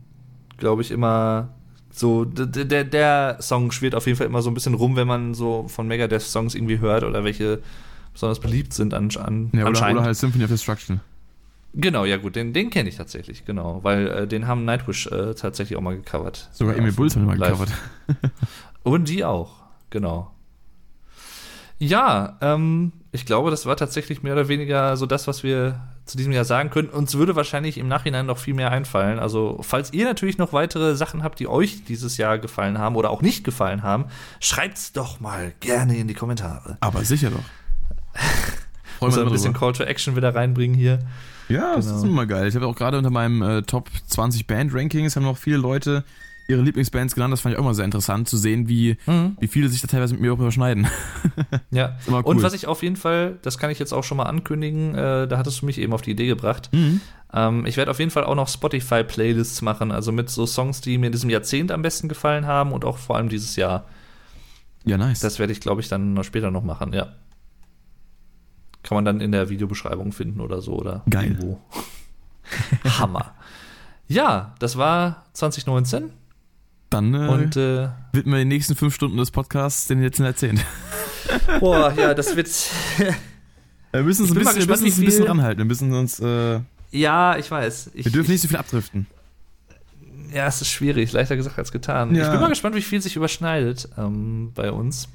glaube ich, immer so, der, der Song schwirrt auf jeden Fall immer so ein bisschen rum, wenn man so von Megadeth-Songs irgendwie hört oder welche besonders beliebt sind an, an, Ja, oder, anscheinend. oder halt Symphony of Destruction. Genau, ja gut, den, den kenne ich tatsächlich, genau, weil äh, den haben Nightwish äh, tatsächlich auch mal gecovert. Sogar Emil auf- Bulls haben wir mal live. gecovert. Und die auch, genau. Ja, ähm, ich glaube, das war tatsächlich mehr oder weniger so das, was wir zu diesem Jahr sagen können. Uns würde wahrscheinlich im Nachhinein noch viel mehr einfallen. Also, falls ihr natürlich noch weitere Sachen habt, die euch dieses Jahr gefallen haben oder auch nicht gefallen haben, schreibt's doch mal gerne in die Kommentare. Aber sicher doch. Freuen wir ein bisschen. Call to Action wieder reinbringen hier. Ja, das Genau. ist immer geil. Ich habe auch gerade unter meinem äh, Top 20 Band Rankings haben noch viele Leute ihre Lieblingsbands genannt. Das fand ich auch immer sehr interessant zu sehen, wie, wie viele sich da teilweise mit mir auch überschneiden. Ja. cool. Und was ich auf jeden Fall, das kann ich jetzt auch schon mal ankündigen, äh, da hattest du mich eben auf die Idee gebracht. Mhm. Ähm, ich werde auf jeden Fall auch noch Spotify-Playlists machen, also mit so Songs, die mir in diesem Jahrzehnt am besten gefallen haben und auch vor allem dieses Jahr. Ja, nice. Das werde ich, glaube ich, dann später noch machen, ja. Kann man dann in der Videobeschreibung finden oder so oder Geil. irgendwo. Hammer. Ja, das war 2019 Dann äh, und äh, widmen wir die nächsten fünf Stunden des Podcasts den letzten Jahrzehnt. boah, ja, das wird Wir müssen uns ein bisschen, gespannt, müssen uns ein bisschen ranhalten. Wir müssen uns, äh, ja, ich weiß. Ich, wir dürfen ich, nicht so viel abdriften. Ja, es ist schwierig, leichter gesagt als getan. Ja. Ich bin mal gespannt, wie viel sich überschneidet ähm, bei uns.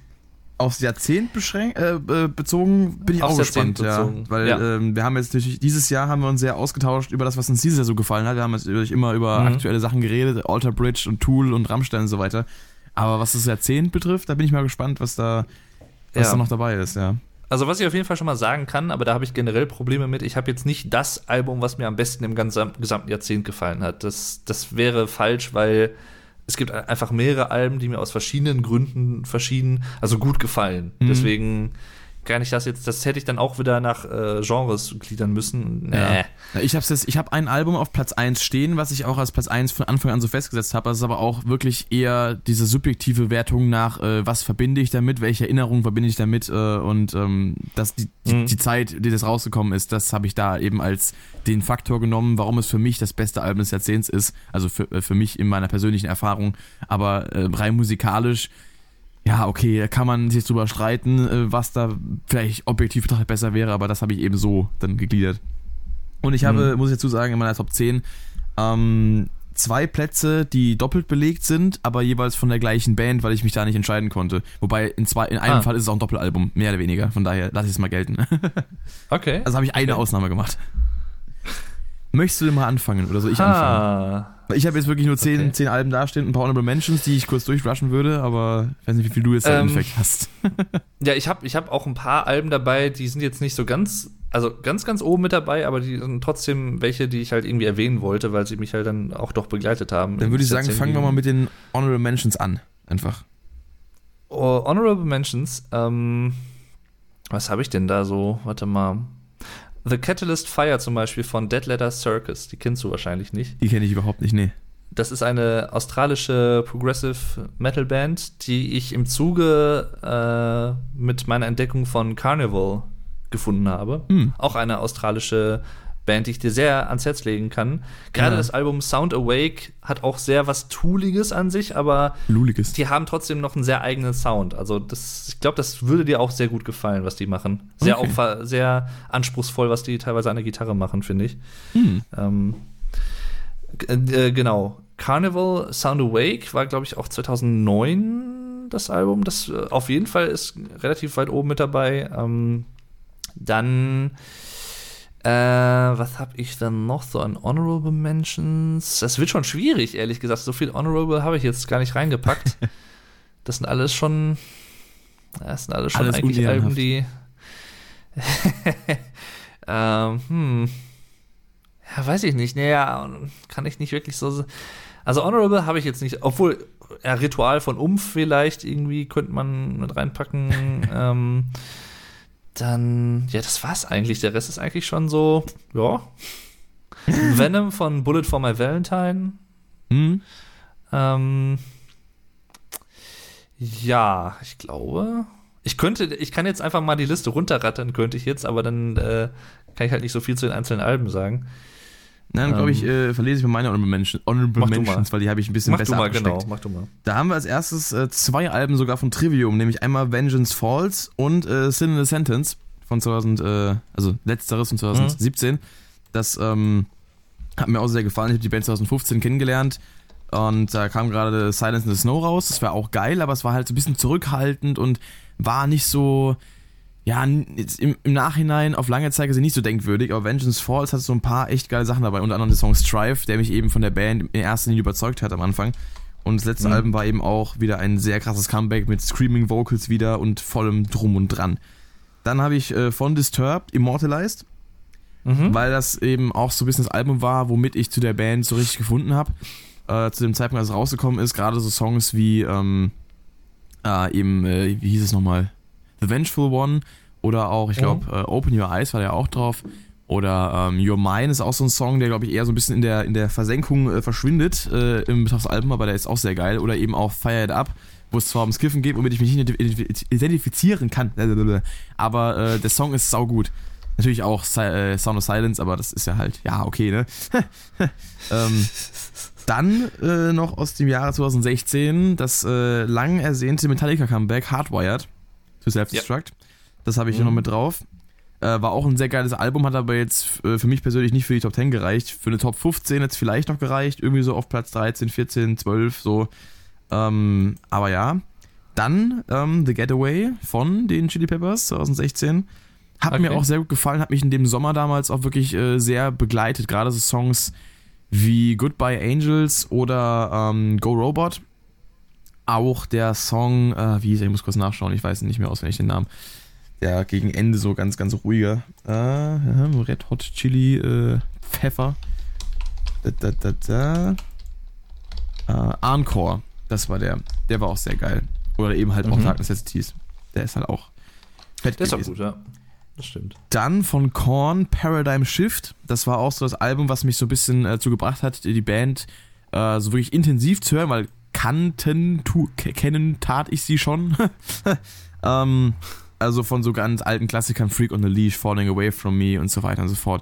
Aufs Jahrzehnt beschränkt, äh, bezogen bin ich Aufs auch gespannt, Jahrzehnt ja. bezogen, Weil ja. Ähm, wir haben jetzt natürlich, dieses Jahr haben wir uns sehr ausgetauscht über das, was uns dieses Jahr so gefallen hat. Wir haben jetzt natürlich immer über Mhm. aktuelle Sachen geredet, Alter Bridge und Tool und Rammstein und so weiter. Aber was das Jahrzehnt betrifft, da bin ich mal gespannt, was da, was Ja. da noch dabei ist, ja. Also, was ich auf jeden Fall schon mal sagen kann, aber da habe ich generell Probleme mit, ich habe jetzt nicht das Album, was mir am besten im ganzen, gesamten Jahrzehnt gefallen hat. Das, das wäre falsch, weil es gibt einfach mehrere Alben, die mir aus verschiedenen Gründen verschieden, also gut gefallen. Mhm. Deswegen kann ich das jetzt, das hätte ich dann auch wieder nach äh, Genres gliedern müssen. Nee. Ja. Ich habe ich hab ein Album auf Platz 1 stehen, was ich auch als Platz 1 von Anfang an so festgesetzt habe. Das ist aber auch wirklich eher diese subjektive Wertung nach, äh, was verbinde ich damit, welche Erinnerungen verbinde ich damit äh, und ähm, dass die, die, Mhm. die Zeit, die das rausgekommen ist, das habe ich da eben als den Faktor genommen, warum es für mich das beste Album des Jahrzehnts ist. Also für, äh, für mich in meiner persönlichen Erfahrung. Aber äh, rein musikalisch ja, okay, da kann man sich drüber streiten, äh, was da vielleicht objektiv betrachtet besser wäre, aber das habe ich eben so dann gegliedert. Und ich habe, Mhm. muss ich dazu sagen, in meiner Top 10 ähm, zwei Plätze, die doppelt belegt sind, aber jeweils von der gleichen Band, weil ich mich da nicht entscheiden konnte. Wobei in, zwei, in einem Ah. Fall ist es auch ein Doppelalbum, mehr oder weniger. Von daher lasse ich es mal gelten. Okay. Also habe ich eine Okay. Ausnahme gemacht. Möchtest du denn mal anfangen oder soll ich anfangen? ah. Weil Ich habe jetzt wirklich nur zehn, Okay. zehn Alben dastehen, ein paar Honorable Mentions, die ich kurz durchrushen würde, aber ich weiß nicht, wie viel du jetzt da im Ähm, Endeffekt hast. Ja, ich habe ich hab auch ein paar Alben dabei, die sind jetzt nicht so ganz, also ganz, ganz oben mit dabei, aber die sind trotzdem welche, die ich halt irgendwie erwähnen wollte, weil sie mich halt dann auch doch begleitet haben. Dann würde ich sagen, fangen wir mal mit den Honorable Mentions an. Einfach. Oh, Honorable Mentions, ähm, was habe ich denn da so? Warte mal. The Catalyst Fire zum Beispiel von Dead Letter Circus, die kennst du wahrscheinlich nicht. Die kenne ich überhaupt nicht, nee. Das ist eine australische Progressive Metal Band, die ich im Zuge äh, mit meiner Entdeckung von Carnival gefunden habe. Hm. Auch eine australische Band, die ich dir sehr ans Herz legen kann. Gerade Ja. das Album Sound Awake hat auch sehr was Tooliges an sich, aber Luliges. die haben trotzdem noch einen sehr eigenen Sound. Also das, ich glaube, das würde dir auch sehr gut gefallen, was die machen. Sehr, Okay. auch, sehr anspruchsvoll, was die teilweise an der Gitarre machen, finde ich. Hm. Ähm, äh, genau. Carnival Sound Awake war, glaube ich, auch 2009 das Album. Das äh, auf jeden Fall ist relativ weit oben mit dabei. Ähm, dann Äh, was habe ich dann noch so an Honorable Mentions? Das wird schon schwierig, ehrlich gesagt. So viel Honorable habe ich jetzt gar nicht reingepackt. das sind alles schon. Das sind alles schon Alles eigentlich. Alben, die. ähm, hm. Ja, weiß ich nicht. Naja, kann ich nicht wirklich so. Also Honorable habe ich jetzt nicht, obwohl ja, Ritual von Umf vielleicht irgendwie könnte man mit reinpacken. ähm, dann, ja, das war's eigentlich. Der Rest ist eigentlich schon so, ja. Venom von Bullet for My Valentine. Hm? Ähm, ja, ich glaube. Ich könnte, ich kann jetzt einfach mal die Liste runterrattern, könnte ich jetzt, aber dann äh, kann ich halt nicht so viel zu den einzelnen Alben sagen. Dann glaube ich, Ähm. äh, verlese ich mir meine Honorable, Mention, Honorable Mentions, mal. weil die habe ich ein bisschen Mach besser du mal, genau, mach du mal. Da haben wir als erstes äh, zwei Alben sogar von Trivium, nämlich einmal Vengeance Falls und äh, Sin in a Sentence von 2000, äh, also letzteres von 2017. Das ähm, hat mir auch sehr gefallen. Ich habe die Band 2015 kennengelernt und da kam gerade Silence in the Snow raus. Das war auch geil, aber es war halt so ein bisschen zurückhaltend und war nicht so, ja, im, im Nachhinein auf lange Zeit gesehen nicht so denkwürdig, aber Vengeance Falls hat so ein paar echt geile Sachen dabei, unter anderem der Song Strife, der mich eben von der Band in erster Linie überzeugt hat am Anfang. Und das letzte Mhm. Album war eben auch wieder ein sehr krasses Comeback mit Screaming Vocals wieder und vollem Drum und Dran. Dann habe ich äh, von Disturbed Immortalized, Mhm. weil das eben auch so ein bisschen das Album war, womit ich zu der Band so richtig gefunden habe. Äh, zu dem Zeitpunkt, als es rausgekommen ist, gerade so Songs wie ähm, äh, eben, äh, wie hieß es nochmal? The Vengeful One oder auch, ich glaube, äh, Open Your Eyes war ja auch drauf. Oder ähm, Your Mine ist auch so ein Song, der, glaube ich, eher so ein bisschen in der, in der Versenkung äh, verschwindet äh, im Albums, aber der ist auch sehr geil. Oder eben auch Fire It Up, wo es zwar ums Kiffen geht, womit ich mich nicht identif- identifizieren kann. Aber äh, der Song ist saugut. Natürlich auch Si- äh, Sound of Silence, aber das ist ja halt, ja, okay, ne? ähm, dann äh, noch aus dem Jahre 2016 das äh, lang ersehnte Metallica-Comeback Hardwired to Self-Destruct. Das habe ich hier Mhm. noch mit drauf. Äh, war auch ein sehr geiles Album, hat aber jetzt äh, für mich persönlich nicht für die Top 10 gereicht. Für eine Top 15 hätte es vielleicht noch gereicht. Irgendwie so auf Platz 13, 14, 12, so. Ähm, aber ja. Dann ähm, The Getaway von den Chili Peppers 2016. Hat mir Okay. auch sehr gut gefallen, hat mich in dem Sommer damals auch wirklich äh, sehr begleitet. Gerade so Songs wie Goodbye Angels oder ähm, Go Robot. Auch der Song, äh, wie hieß er, ich muss kurz nachschauen, ich weiß nicht mehr auswendig den Namen. Der gegen Ende so ganz, ganz ruhiger. Äh, ja, Red Hot Chili äh, Pfeffer. Da, da, da, da. Äh, Encore, das war der. Der war auch sehr geil. Oder eben halt auch Mhm. Dark Necessities. Der ist halt auch fett Der ist auch gut, ja. Das stimmt. Dann von Korn Paradigm Shift. Das war auch so das Album, was mich so ein bisschen äh, dazu gebracht hat, die Band äh, so wirklich intensiv zu hören, weil kannten, tu, ke- kennen tat ich sie schon. ähm, also von so ganz alten Klassikern, Freak on the Leash, Falling Away from Me und so weiter und so fort.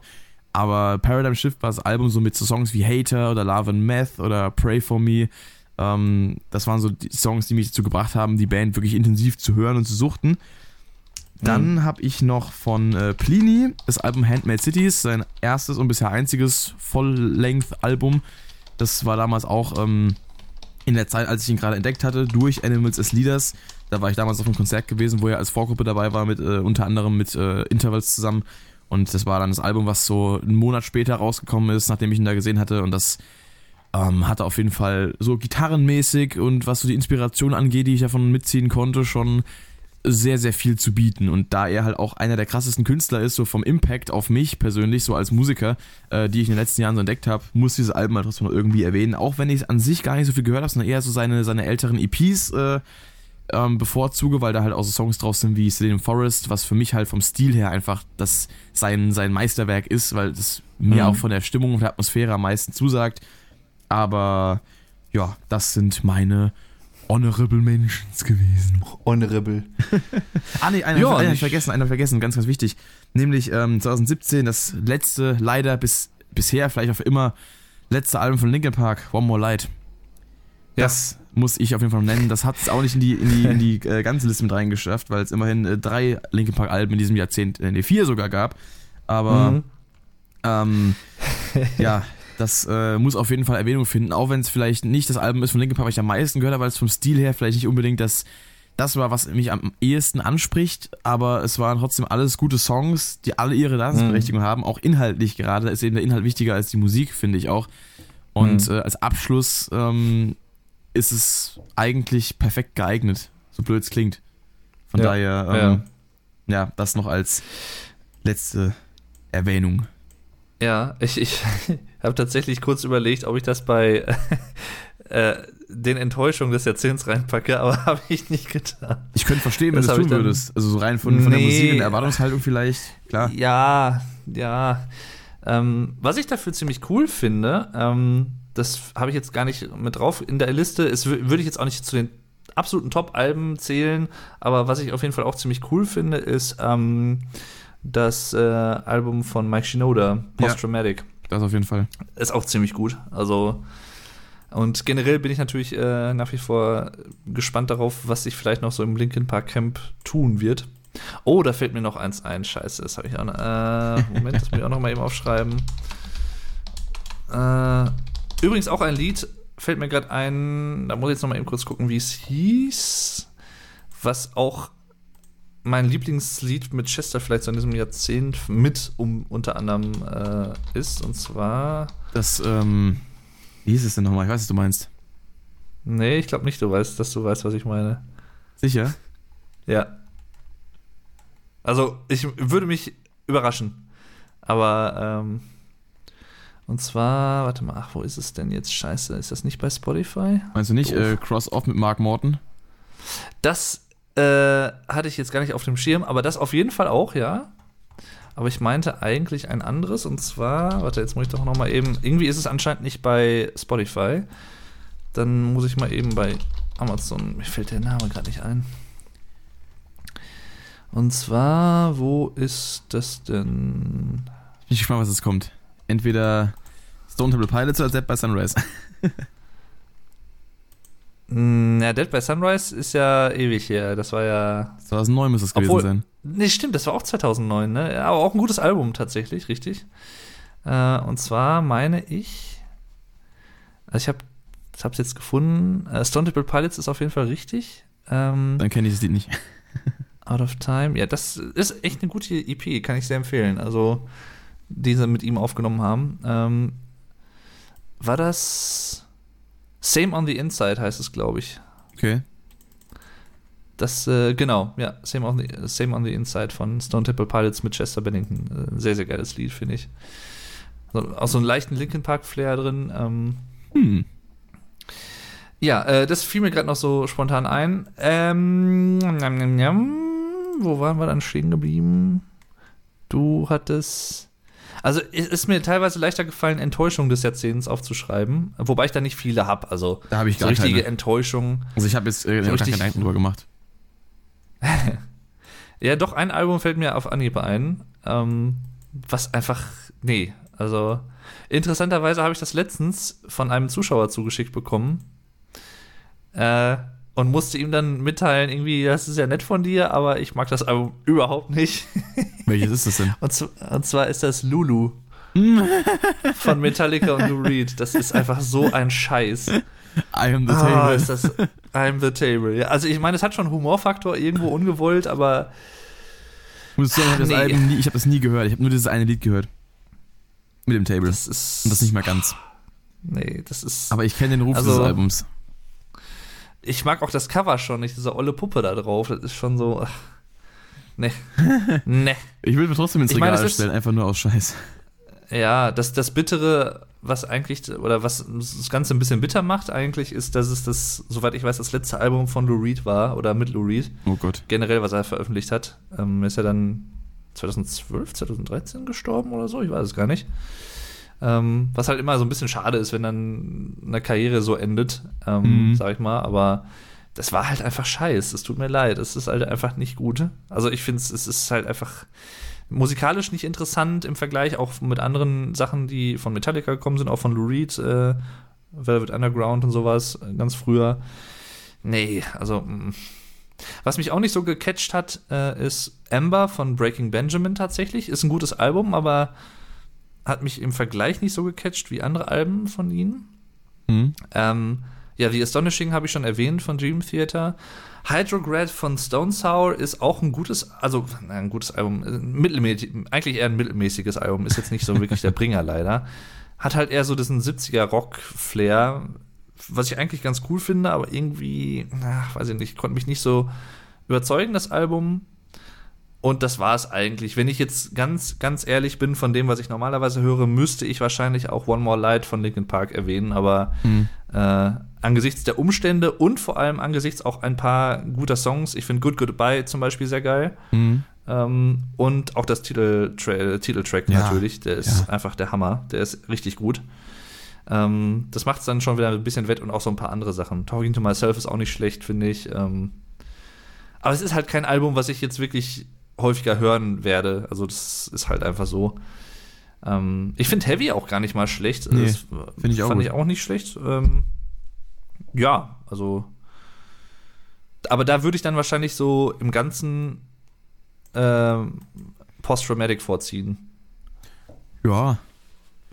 Aber Paradigm Shift war das Album so mit so Songs wie Hater oder Love and Meth oder Pray for Me. Ähm, das waren so die Songs, die mich dazu gebracht haben, die Band wirklich intensiv zu hören und zu suchten. Dann habe ich noch von äh, Pliny das Album Handmade Cities, sein erstes und bisher einziges Voll-Length-Album. Das war damals auch ähm, in der Zeit, als ich ihn gerade entdeckt hatte, durch Animals as Leaders. Da war ich damals auf einem Konzert gewesen, wo er als Vorgruppe dabei war, mit äh, unter anderem mit äh, Intervals zusammen. Und das war dann das Album, was so einen Monat später rausgekommen ist, nachdem ich ihn da gesehen hatte. Und das ähm, hatte auf jeden Fall so gitarrenmäßig und was so die Inspiration angeht, die ich davon mitziehen konnte, schon sehr, sehr viel zu bieten. Und da er halt auch einer der krassesten Künstler ist, so vom Impact auf mich persönlich, so als Musiker, äh, die ich in den letzten Jahren so entdeckt habe, muss dieses Album halt trotzdem noch irgendwie erwähnen. Auch wenn ich es an sich gar nicht so viel gehört habe, sondern eher so seine, seine älteren EPs äh, ähm, bevorzuge, weil da halt auch so Songs drauf sind wie Selenium Forest, was für mich halt vom Stil her einfach das sein, sein Meisterwerk ist, weil das mir Mhm. auch von der Stimmung und der Atmosphäre am meisten zusagt. Aber ja, das sind meine Honorable Mentions gewesen. Honorable. Ah, nee, einer, Ja, einer vergessen, einer vergessen, ganz, ganz wichtig. Nämlich ähm, 2017, das letzte, leider bis bisher, vielleicht auch für immer, letzte Album von Linkin Park, One More Light. Ja. Das muss ich auf jeden Fall nennen. Das hat es auch nicht in die, in die, in die äh, ganze Liste mit reingeschafft, weil es immerhin äh, drei Linkin Park Alben in diesem Jahrzehnt, äh, nee, vier sogar gab. Aber Mhm. ähm, ja, das äh, muss auf jeden Fall Erwähnung finden, auch wenn es vielleicht nicht das Album ist von Linkin Park, was ich am meisten gehört habe, weil es vom Stil her vielleicht nicht unbedingt das, das war, was mich am ehesten anspricht, aber es waren trotzdem alles gute Songs, die alle ihre Daseinsberechtigung mhm. haben, auch inhaltlich gerade, ist eben der Inhalt wichtiger als die Musik, finde ich auch. Und mhm. äh, als Abschluss ähm, ist es eigentlich perfekt geeignet, so blöd es klingt. Von ja. daher, ähm, ja. ja, das noch als letzte Erwähnung. Ja, ich, ich habe tatsächlich kurz überlegt, ob ich das bei äh, den Enttäuschungen des Jahrzehnts reinpacke, aber habe ich nicht getan. Ich könnte verstehen, wenn du es tun würdest. Also so rein von, von nee. der Musik und der Erwartungshaltung vielleicht, klar. Ja, ja. Ähm, was ich dafür ziemlich cool finde, ähm, das habe ich jetzt gar nicht mit drauf in der Liste, ist, würde ich jetzt auch nicht zu den absoluten Top-Alben zählen, aber was ich auf jeden Fall auch ziemlich cool finde, ist ähm, das äh, Album von Mike Shinoda, Post Traumatic. Ja, das auf jeden Fall. Ist auch ziemlich gut. Also und generell bin ich natürlich äh, nach wie vor gespannt darauf, was sich vielleicht noch so im Linkin Park Camp tun wird. Oh, da fällt mir noch eins ein. Scheiße, das habe ich auch noch. Äh, Moment, das muss ich auch noch mal eben aufschreiben. Äh, übrigens auch ein Lied, fällt mir gerade ein, da muss ich jetzt noch mal eben kurz gucken, wie es hieß. Was auch mein Lieblingslied mit Chester vielleicht so in diesem Jahrzehnt mit um unter anderem äh, ist. Und zwar. Das, ähm, wie hieß es denn nochmal? Ich weiß, was du meinst. Nee, ich glaube nicht, du weißt, dass du weißt, was ich meine. Sicher? Ja. Also, ich würde mich überraschen. Aber, ähm, und zwar, warte mal, ach, wo ist es denn jetzt? Scheiße, ist das nicht bei Spotify? Meinst du nicht äh, Cross-Off mit Mark Morton? Das äh, hatte ich jetzt gar nicht auf dem Schirm, aber das auf jeden Fall auch, ja aber ich meinte eigentlich ein anderes und zwar, warte, jetzt muss ich doch noch mal eben, irgendwie ist es anscheinend nicht bei Spotify. Dann muss ich mal eben bei Amazon, mir fällt der Name gerade nicht ein. Und zwar, wo ist das denn? Ich bin gespannt, was jetzt kommt. Entweder Stone Temple Pilots oder Dead by Sunrise. Hm, ja, Dead by Sunrise ist ja ewig her. Das war ja. 2009 muss es gewesen sein. Nee, stimmt, das war auch 2009, ne? Aber auch ein gutes Album tatsächlich, richtig. Äh, und zwar meine ich. Also ich habe ich hab's jetzt gefunden. Äh, Stone Temple Pilots ist auf jeden Fall richtig. Ähm, Dann kenne ich das Lied nicht. Out of Time. Ja, das ist echt eine gute EP, kann ich sehr empfehlen. Also, die sie mit ihm aufgenommen haben. Ähm, war das Same on the Inside heißt es, glaube ich. Okay. Das, äh, genau, ja, Same on, the, Same on the Inside von Stone Temple Pilots mit Chester Bennington. Äh, sehr, sehr geiles Lied, finde ich. Also, auch so einen leichten Linkin Park-Flair drin. Ähm, hm. Ja, äh, das fiel mir gerade noch so spontan ein. Ähm. Wo waren wir dann stehen geblieben? Du hattest. Also es ist mir teilweise leichter gefallen, Enttäuschung des Jahrzehnts aufzuschreiben, wobei ich da nicht viele habe. Also da habe ich gar so richtige keine. Enttäuschung. Also ich habe jetzt äh, so gar keine Gedanken drüber gemacht. ja, doch ein Album fällt mir auf Anhieb ein, ähm, was einfach nee, also interessanterweise habe ich das letztens von einem Zuschauer zugeschickt bekommen. Äh, und musste ihm dann mitteilen, irgendwie, das ist ja nett von dir, aber ich mag das Album überhaupt nicht. Welches ist das denn? Und, und zwar ist das Lulu von Metallica und Lou Reed. Das ist einfach so ein Scheiß. I am the table. Ah, ist das, I am the table. Ja, also ich meine, es hat schon Humorfaktor irgendwo ungewollt, aber Muss sagen, das nee. Album nie, ich habe das nie gehört. Ich habe nur dieses eine Lied gehört. Mit dem Table. Das ist, und das nicht mal ganz. Nee, das ist. Aber ich kenne den Ruf also, des Albums ich mag auch das Cover schon nicht, diese olle Puppe da drauf. Das ist schon so. Ach, ne. ne. Ich will mir trotzdem ins Regal meine, stellen, einfach nur aus Scheiß. Ja, das, das Bittere, was eigentlich, oder was das Ganze ein bisschen bitter macht, eigentlich, ist, dass es das, soweit ich weiß, das letzte Album von Lou Reed war, oder mit Lou Reed. Oh Gott. Generell, was er veröffentlicht hat. Ähm, ist er dann 2012, 2013 gestorben oder so? Ich weiß es gar nicht. Ähm, was halt immer so ein bisschen schade ist, wenn dann eine Karriere so endet, ähm, mhm. sag ich mal. Aber das war halt einfach scheiß. Es tut mir leid. Es ist halt einfach nicht gut. Also ich finde es ist halt einfach musikalisch nicht interessant im Vergleich auch mit anderen Sachen, die von Metallica gekommen sind, auch von Lou Reed, äh, Velvet Underground und sowas, ganz früher. Nee, also mm. was mich auch nicht so gecatcht hat, äh, ist Amber von Breaking Benjamin tatsächlich. Ist ein gutes Album, aber hat mich im Vergleich nicht so gecatcht wie andere Alben von ihnen. Mhm. Ähm, ja, The Astonishing habe ich schon erwähnt von Dream Theater. Hydrograd von Stone Sour ist auch ein gutes, also ein gutes Album, mittelmäßig, eigentlich eher ein mittelmäßiges Album, ist jetzt nicht so wirklich der Bringer leider. Hat halt eher so diesen 70er Rock-Flair, was ich eigentlich ganz cool finde, aber irgendwie, ach, weiß ich nicht, konnte mich nicht so überzeugen, das Album. Und das war es eigentlich. Wenn ich jetzt ganz, ganz ehrlich bin von dem, was ich normalerweise höre, müsste ich wahrscheinlich auch One More Light von Linkin Park erwähnen, aber mhm. äh, angesichts der Umstände und vor allem angesichts auch ein paar guter Songs, ich finde Good Goodbye zum Beispiel sehr geil. Mhm. Ähm, und auch das Titeltra Titeltrack ja. natürlich, der ist ja. einfach der Hammer, der ist richtig gut. Ähm, das macht es dann schon wieder ein bisschen wett und auch so ein paar andere Sachen. Talking to Myself ist auch nicht schlecht, finde ich. Ähm, aber es ist halt kein Album, was ich jetzt wirklich häufiger hören werde. Also das ist halt einfach so. Ähm, ich finde Heavy auch gar nicht mal schlecht. Nee, finde ich auch. Fand gut. ich auch nicht schlecht. Ähm, ja, also. Aber da würde ich dann wahrscheinlich so im Ganzen ähm, Post-Traumatic vorziehen. Ja.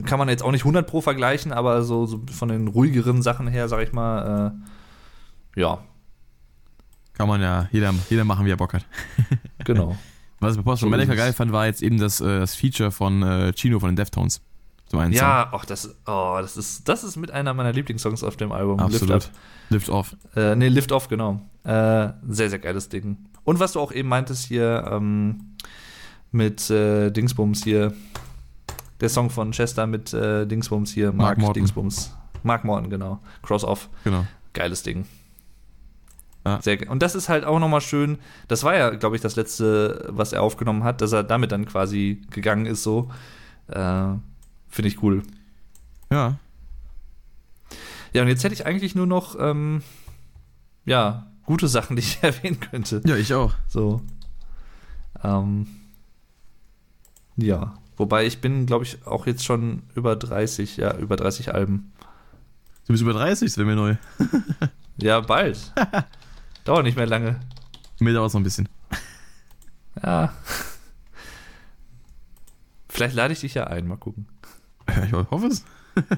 Kann man jetzt auch nicht 100 Pro vergleichen, aber so, so von den ruhigeren Sachen her, sag ich mal, äh, ja. Kann man ja jeder, jeder machen, wie er Bock hat. genau. Was ich bei Post so geil fand, war jetzt eben das, äh, das Feature von äh, Chino von den Deftones. So ja, ach, das, oh, das, ist, das ist mit einer meiner Lieblingssongs auf dem Album. Absolut. Lift, Lift Off. Äh, nee, Lift Off, genau. Äh, sehr, sehr geiles Ding. Und was du auch eben meintest hier ähm, mit äh, Dingsbums hier, der Song von Chester mit äh, Dingsbums hier, Mark, Mark Dingsbums. Mark Morton, genau. Cross Off. Genau. Geiles Ding. Ja. Sehr, und das ist halt auch nochmal schön. Das war ja, glaube ich, das letzte, was er aufgenommen hat, dass er damit dann quasi gegangen ist, so. Äh, Finde ich cool. Ja. Ja, und jetzt hätte ich eigentlich nur noch, ähm, ja, gute Sachen, die ich erwähnen könnte. Ja, ich auch. So. Ähm, ja. Wobei ich bin, glaube ich, auch jetzt schon über 30, ja, über 30 Alben. Du bist über 30, das wäre mir neu. ja, bald. Dauert nicht mehr lange. Mir dauert es noch ein bisschen. Ja. Vielleicht lade ich dich ja ein, mal gucken. Ja, ich hoffe es.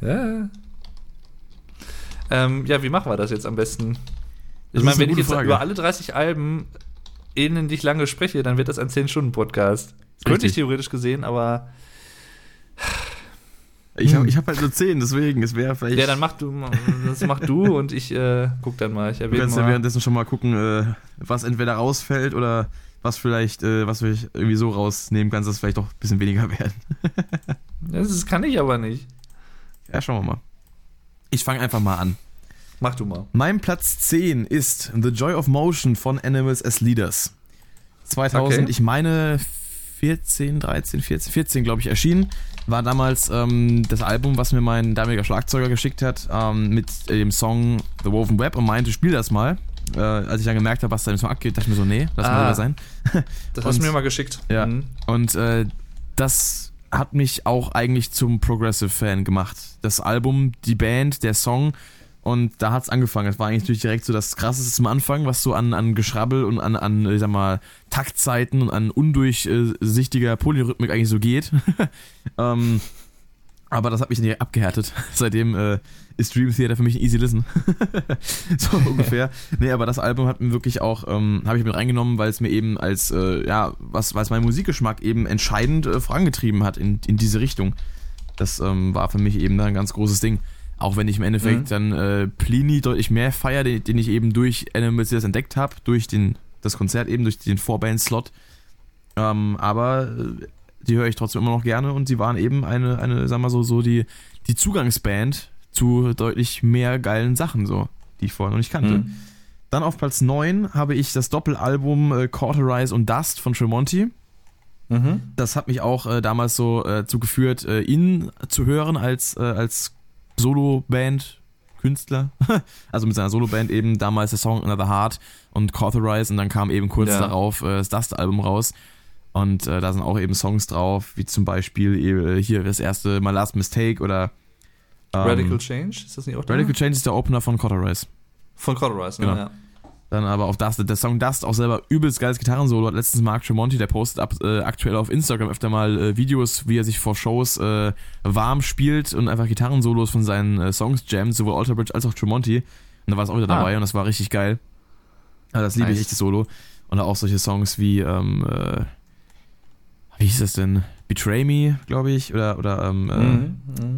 ja. Ähm, ja, wie machen wir das jetzt am besten? Ich meine, wenn ich jetzt Frage. über alle 30 Alben ähnlich lange spreche, dann wird das ein 10-Stunden-Podcast. Könnte ich theoretisch gesehen, aber ich habe hm. ich hab halt nur 10, deswegen, es wäre vielleicht. Ja, dann mach du, das mach du und ich äh, guck dann mal. Ich du kannst mal. ja währenddessen schon mal gucken, äh, was entweder rausfällt oder was vielleicht, äh, was du irgendwie so rausnehmen kannst, dass vielleicht doch ein bisschen weniger werden. das kann ich aber nicht. Ja, schauen wir mal. Ich fange einfach mal an. Mach du mal. Mein Platz 10 ist The Joy of Motion von Animals as Leaders. 2000, okay. ich meine 14, 13, 14, 14 glaube ich erschienen war damals ähm, das Album, was mir mein damaliger Schlagzeuger geschickt hat, ähm, mit dem Song The Woven Web und meinte, spiel das mal. Äh, als ich dann gemerkt habe, was da im Song abgeht, dachte ich mir so, nee, lass ah, mal lieber sein. das hast du mir mal geschickt. Ja. Mhm. Und äh, das hat mich auch eigentlich zum Progressive-Fan gemacht. Das Album, die Band, der Song und da hat es angefangen. Es war eigentlich natürlich direkt so das Krasseste zum Anfang, was so an, an Geschrabbel und an, an, ich sag mal, Taktzeiten und an undurchsichtiger Polyrhythmik eigentlich so geht. ähm, aber das hat mich dann abgehärtet. Seitdem äh, ist Dream Theater für mich ein easy listen. so ungefähr. Nee, aber das Album hat mir wirklich auch, ähm, habe ich mit reingenommen, weil es mir eben als, äh, ja, was, weil es meinen Musikgeschmack eben entscheidend äh, vorangetrieben hat in, in diese Richtung. Das ähm, war für mich eben ein ganz großes Ding. Auch wenn ich im Endeffekt mhm. dann äh, Plini deutlich mehr feier, den, den, ich eben durch Animals das entdeckt habe, durch den, das Konzert eben, durch den Vorband-Slot. Ähm, aber äh, die höre ich trotzdem immer noch gerne und sie waren eben eine, eine sag mal so, so die, die Zugangsband zu deutlich mehr geilen Sachen, so, die ich vorher noch nicht kannte. Mhm. Dann auf Platz 9 habe ich das Doppelalbum äh, Cauterize und Dust von Tremonti. Mhm. Das hat mich auch äh, damals so äh, zugeführt, äh, ihn zu hören als, äh, als Solo-Band, Künstler, also mit seiner Solo-Band eben damals der Song Another Heart und Cauterize und dann kam eben kurz ja. darauf äh, das Dust-Album raus. Und äh, da sind auch eben Songs drauf, wie zum Beispiel äh, hier das erste My Last Mistake oder ähm, Radical Change, ist das nicht auch da? Radical Change ist der Opener von Cauterize. Von Cauterize, ne? genau. ja. Dann aber auf Dust, der Song Dust auch selber übelst geiles Gitarrensolo. Hat letztens Mark Tremonti, der postet ab, äh, aktuell auf Instagram öfter mal äh, Videos, wie er sich vor Shows äh, warm spielt und einfach Gitarrensolos von seinen äh, Songs jammt, sowohl Alter Bridge als auch Tremonti. Und da war es auch wieder dabei ah. und das war richtig geil. Also das liebe nice. ich echt, das Solo. Und auch solche Songs wie, ähm, äh, wie hieß das denn? Betray Me, glaube ich, oder, oder ähm, äh, mhm. Mhm.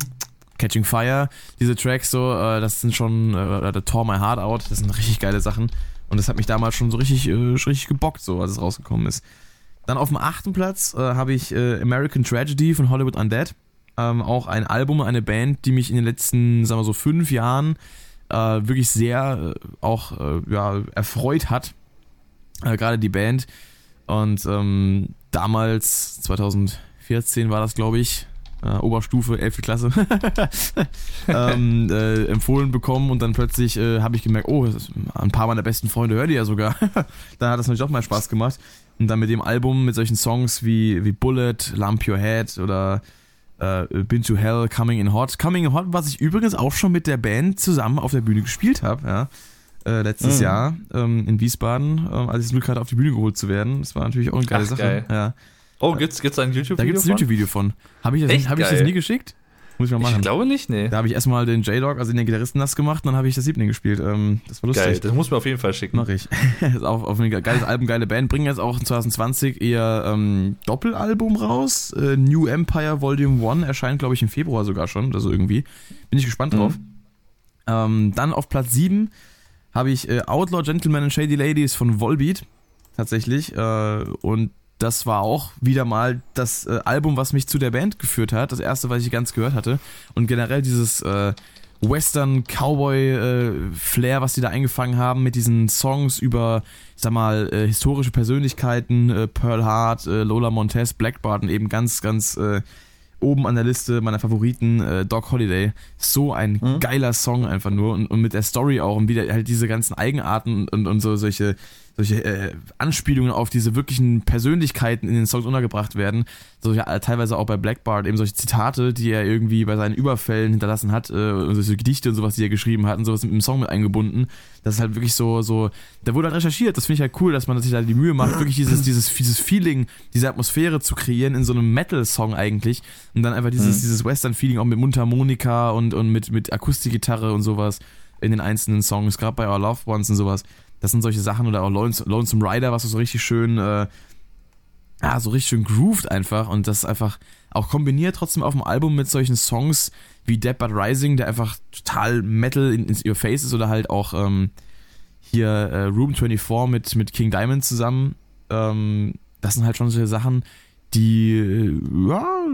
Catching Fire. Diese Tracks so, äh, das sind schon, äh, The Tore My Heart Out, das sind richtig geile Sachen. Und das hat mich damals schon so richtig, äh, richtig gebockt, so als es rausgekommen ist. Dann auf dem achten Platz äh, habe ich äh, American Tragedy von Hollywood Undead. Ähm, auch ein Album, eine Band, die mich in den letzten, sagen wir so, fünf Jahren äh, wirklich sehr äh, auch äh, ja, erfreut hat. Äh, gerade die Band. Und ähm, damals, 2014 war das, glaube ich, äh, Oberstufe, 11. Klasse, ähm, äh, empfohlen bekommen und dann plötzlich äh, habe ich gemerkt, oh, ein paar meiner besten Freunde hören die ja sogar. da hat das natürlich auch mal Spaß gemacht. Und dann mit dem Album, mit solchen Songs wie, wie Bullet, Lamp Your Head oder äh, Been to Hell, Coming in Hot. Coming in Hot, was ich übrigens auch schon mit der Band zusammen auf der Bühne gespielt habe, ja. Äh, letztes mhm. Jahr ähm, in Wiesbaden, äh, als ich es Glück hatte, auf die Bühne geholt zu werden. Das war natürlich auch eine geile Ach, Sache. Geil. Ja. Oh, gibt's, gibt's ein YouTube-Video? Da gibt's ein YouTube-Video von. Habe ich, das, hab ich das nie geschickt? Muss ich mal machen. Ich glaube nicht, nee. Da habe ich erstmal den J-Dog, also den Gitarristen, nass gemacht, dann habe ich das Siebling gespielt. Ähm, das war lustig. Geil, das muss mir auf jeden Fall schicken. Mach ich. ist auch auf ein geiles Album, geile Band. Bringen jetzt auch 2020 ihr ähm, Doppelalbum raus. Äh, New Empire Volume 1 erscheint, glaube ich, im Februar sogar schon. Also irgendwie. Bin ich gespannt drauf. Mhm. Ähm, dann auf Platz 7 habe ich äh, Outlaw Gentlemen and Shady Ladies von Volbeat. Tatsächlich. Äh, und das war auch wieder mal das äh, Album, was mich zu der Band geführt hat. Das erste, was ich ganz gehört hatte. Und generell dieses äh, Western Cowboy äh, Flair, was die da eingefangen haben mit diesen Songs über, ich sag mal, äh, historische Persönlichkeiten, äh, Pearl Hart, äh, Lola Montez, Blackbart und eben ganz, ganz äh, oben an der Liste meiner Favoriten, äh, Doc Holiday. So ein mhm. geiler Song einfach nur und, und mit der Story auch und wieder halt diese ganzen Eigenarten und, und so solche solche äh, Anspielungen auf diese wirklichen Persönlichkeiten in den Songs untergebracht werden. Solche, teilweise auch bei Blackbart, eben solche Zitate, die er irgendwie bei seinen Überfällen hinterlassen hat, äh, und solche Gedichte und sowas, die er geschrieben hat und sowas mit dem Song mit eingebunden. Das ist halt wirklich so, so, da wurde halt recherchiert. Das finde ich halt cool, dass man sich da die Mühe macht, wirklich dieses, dieses, dieses Feeling, diese Atmosphäre zu kreieren in so einem Metal-Song eigentlich. Und dann einfach dieses, mhm. dieses Western-Feeling auch mit Mundharmonika und, und mit, mit Akustikgitarre und sowas in den einzelnen Songs, gerade bei Our Loved Ones und sowas. Das sind solche Sachen oder auch Lonesome Rider, was so richtig schön, äh, ja, so richtig schön grooved einfach und das einfach auch kombiniert trotzdem auf dem Album mit solchen Songs wie Dead But Rising, der einfach total Metal in, in your face ist oder halt auch ähm, hier äh, Room 24 mit, mit King Diamond zusammen. Ähm, das sind halt schon solche Sachen, die äh, ja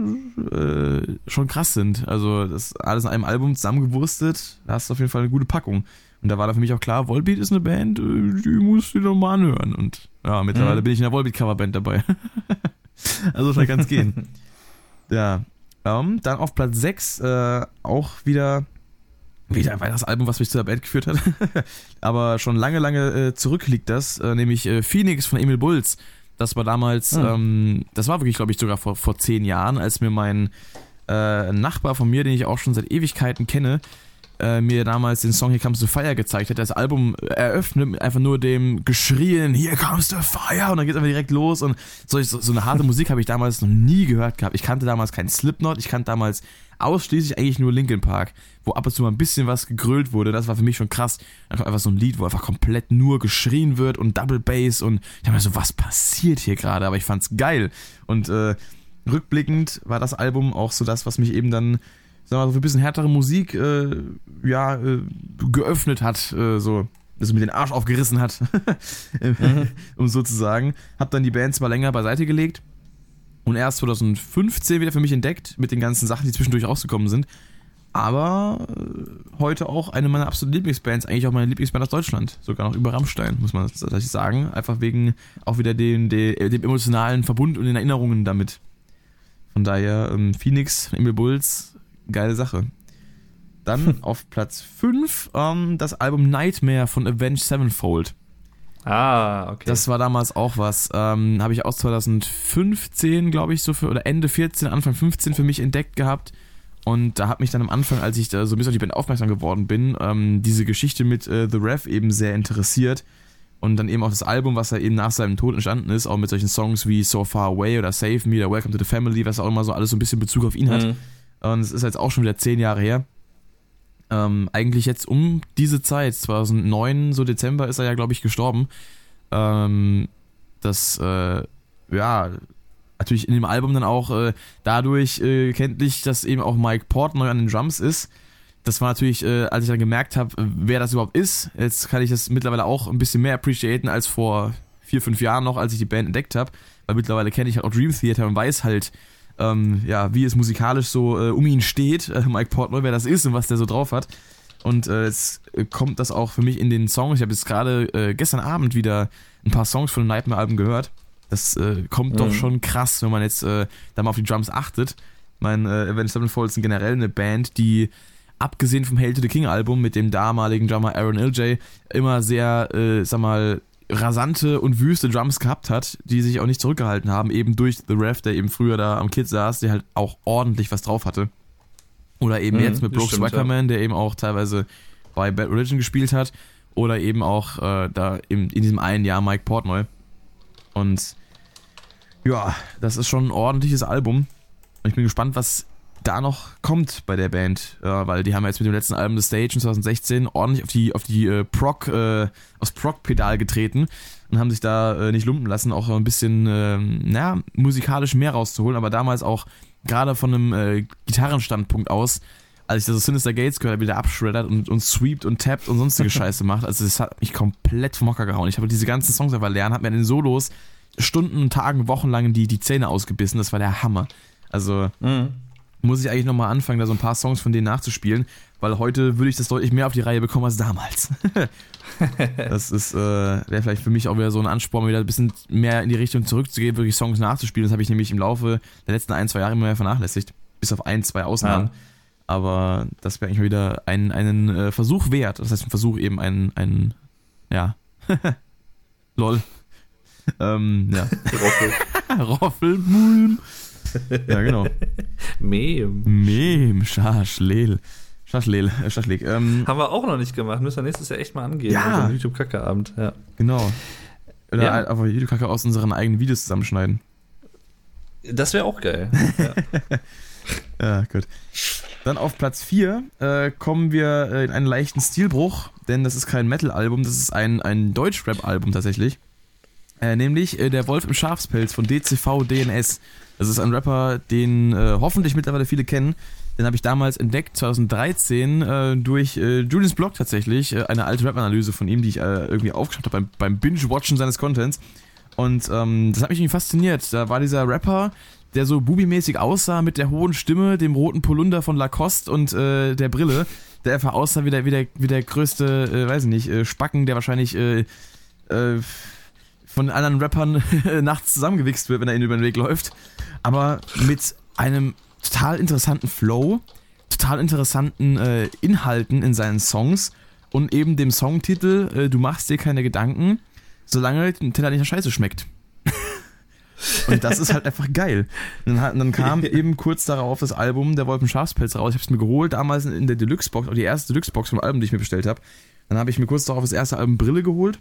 äh, schon krass sind. Also das alles in einem Album zusammengewurstet, da hast du auf jeden Fall eine gute Packung. Und da war da für mich auch klar, Volbeat ist eine Band, äh, die musst du doch mal anhören. Und ja, mittlerweile mhm. bin ich in der Volbeat-Coverband dabei. also kann es gehen. Ja. Um, ähm, dann auf Platz 6 äh, auch wieder wieder ein weiteres Album, was mich zu der Band geführt hat. Aber schon lange, lange äh, zurück liegt das, äh, nämlich äh, Phoenix von Emil Bulls. Das war damals, mhm. ähm, das war wirklich, glaube ich, sogar vor, vor zehn Jahren, als mir mein äh, Nachbar von mir, den ich auch schon seit Ewigkeiten kenne, äh, mir damals den Song Here Comes the Fire gezeigt hat. Das Album eröffnet mit einfach nur dem Geschrien Here Comes the Fire und dann geht es einfach direkt los und so, so, so eine harte Musik habe ich damals noch nie gehört gehabt. Ich kannte damals keinen Slipknot, ich kannte damals ausschließlich eigentlich nur Linkin Park, wo ab und zu mal ein bisschen was gegrölt wurde. Das war für mich schon krass. Einfach, einfach so ein Lied, wo einfach komplett nur geschrien wird und Double Bass und ich habe mir so, was passiert hier gerade? Aber ich fand's geil. Und äh, rückblickend war das Album auch so das, was mich eben dann sag mal, so ein bisschen härtere Musik äh, ja, äh, geöffnet hat, äh, so, also mir den Arsch aufgerissen hat, mhm. um so zu sagen. Hab dann die Band zwar länger beiseite gelegt und erst 2015 wieder für mich entdeckt, mit den ganzen Sachen, die zwischendurch rausgekommen sind. Aber äh, heute auch eine meiner absoluten Lieblingsbands, eigentlich auch meine Lieblingsband aus Deutschland. Sogar noch über Rammstein, muss man tatsächlich sagen. Einfach wegen auch wieder dem, dem, dem emotionalen Verbund und den Erinnerungen damit. Von daher, ähm, Phoenix, Emil Bulls, geile Sache. Dann auf Platz 5 ähm, das Album Nightmare von Avenged Sevenfold. Ah, okay. Das war damals auch was. Ähm, Habe ich aus 2015, glaube ich, so für, oder Ende 14, Anfang 15 für mich entdeckt gehabt. Und da hat mich dann am Anfang, als ich da so ein bisschen auf die Band aufmerksam geworden bin, ähm, diese Geschichte mit äh, The Rev eben sehr interessiert. Und dann eben auch das Album, was da eben nach seinem Tod entstanden ist, auch mit solchen Songs wie So Far Away oder Save Me oder Welcome to the Family, was auch immer so alles so ein bisschen Bezug auf ihn hat. Mhm. Und es ist jetzt auch schon wieder zehn Jahre her. ähm, eigentlich jetzt um diese Zeit, 2009, so Dezember ist er ja, glaube ich, gestorben. Ähm, das, äh, ja, natürlich in dem Album dann auch äh, dadurch äh, kenntlich, dass eben auch Mike Portnoy an den Drums ist. Das war natürlich, äh, als ich dann gemerkt habe, wer das überhaupt ist. Jetzt kann ich das mittlerweile auch ein bisschen mehr appreciaten als vor vier, fünf Jahren noch, als ich die Band entdeckt habe. Weil mittlerweile kenne ich halt auch Dream Theater und weiß halt, ähm, ja, wie es musikalisch so äh, um ihn steht, äh, Mike Portnoy, wer das ist und was der so drauf hat. Und äh, jetzt kommt das auch für mich in den Songs. Ich habe jetzt gerade äh, gestern Abend wieder ein paar Songs von dem Nightmare-Album gehört. Das äh, kommt mhm. doch schon krass, wenn man jetzt äh, da mal auf die Drums achtet. Mein äh, Avenged Sevenfold ist generell eine Band, die abgesehen vom Hail to the King Album mit dem damaligen Drummer Aaron LJ immer sehr, äh, sag mal, rasante und wüste Drums gehabt hat, die sich auch nicht zurückgehalten haben, eben durch The Ref, der eben früher da am Kit saß, der halt auch ordentlich was drauf hatte. Oder eben mhm, jetzt mit Brooks Wackerman, der eben auch teilweise bei Bad Religion gespielt hat. Oder eben auch äh, da in, in diesem einen Jahr Mike Portnoy. Und ja, das ist schon ein ordentliches Album. Und ich bin gespannt, was da noch kommt bei der Band, ja, weil die haben jetzt mit dem letzten Album The Stage in 2016 ordentlich auf die auf die äh, Proc äh, aufs Proc Pedal getreten und haben sich da äh, nicht lumpen lassen, auch ein bisschen äh, naja, musikalisch mehr rauszuholen, aber damals auch gerade von einem äh, Gitarrenstandpunkt aus, als ich das Sinister Gates gehört habe, wieder abschreddert und, und sweept und tappt und sonstige Scheiße macht, also das hat mich komplett vom Hocker gehauen. Ich habe diese ganzen Songs einfach lernen, habe mir in den Solos Stunden, Tagen, Wochenlang die, die Zähne ausgebissen, das war der Hammer. Also mhm muss ich eigentlich nochmal anfangen, da so ein paar Songs von denen nachzuspielen, weil heute würde ich das deutlich mehr auf die Reihe bekommen als damals. das ist, äh, wäre vielleicht für mich auch wieder so ein Ansporn, wieder ein bisschen mehr in die Richtung zurückzugehen, wirklich Songs nachzuspielen. Das habe ich nämlich im Laufe der letzten ein, zwei Jahre immer mehr vernachlässigt. Bis auf ein, zwei Ausnahmen. Ja. Aber das wäre eigentlich wieder ein, einen äh, Versuch wert. Das heißt, ein Versuch eben ein, ein ja. Lol. ähm, ja. Roffel. Roffelmulm. ja, genau. Mem. Mem, Schaschlel. Schaschlel, äh, Schaschlik. Ähm, Haben wir auch noch nicht gemacht. Müssen wir nächstes Jahr echt mal angehen. Ja. YouTube-Kacke-Abend. Ja. Genau. Oder ja. einfach YouTube-Kacke aus unseren eigenen Videos zusammenschneiden. Das wäre auch geil. Ja. ja, gut. Dann auf Platz 4 äh, kommen wir äh, in einen leichten Stilbruch, denn das ist kein Metal-Album, das ist ein, ein Deutsch-Rap-Album tatsächlich. Äh, nämlich äh, Der Wolf im Schafspelz von DCV DNS. Das ist ein Rapper, den äh, hoffentlich mittlerweile viele kennen. Den habe ich damals entdeckt, 2013, äh, durch äh, Julians Blog tatsächlich. Äh, eine alte Rap-Analyse von ihm, die ich äh, irgendwie aufgeschaut habe beim, beim Binge-Watchen seines Contents. Und ähm, das hat mich irgendwie fasziniert. Da war dieser Rapper, der so bubimäßig aussah mit der hohen Stimme, dem roten Polunder von Lacoste und äh, der Brille, der einfach aussah wie der, wie der, wie der größte, äh, weiß ich nicht, äh, Spacken, der wahrscheinlich äh, äh, von anderen Rappern nachts zusammengewichst wird, wenn er ihnen über den Weg läuft. Aber mit einem total interessanten Flow, total interessanten äh, Inhalten in seinen Songs und eben dem Songtitel äh, Du machst dir keine Gedanken, solange der Teller nicht nach Scheiße schmeckt. und das ist halt einfach geil. Und dann, dann kam eben kurz darauf das Album Der Wolfen Schafspelz raus. Ich habe es mir geholt, damals in der Deluxe-Box, auch die erste Deluxe-Box vom Album, die ich mir bestellt habe. Dann habe ich mir kurz darauf das erste Album Brille geholt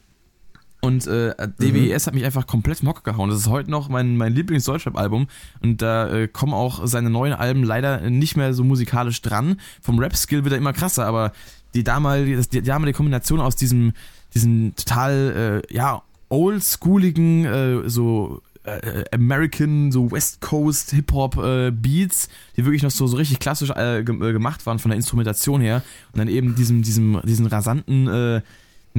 und äh, DWS mhm. hat mich einfach komplett mock gehauen. Das ist heute noch mein, mein Lieblings-Deutschrap-Album. Und da äh, kommen auch seine neuen Alben leider nicht mehr so musikalisch dran. Vom Rap-Skill wird er immer krasser, aber die damalige, die damalige Kombination aus diesem, diesem total, äh, ja, oldschooligen, äh, so äh, American, so West Coast Hip-Hop äh, Beats, die wirklich noch so, so richtig klassisch äh, gemacht waren von der Instrumentation her. Und dann eben diesem, diesem, diesen rasanten äh,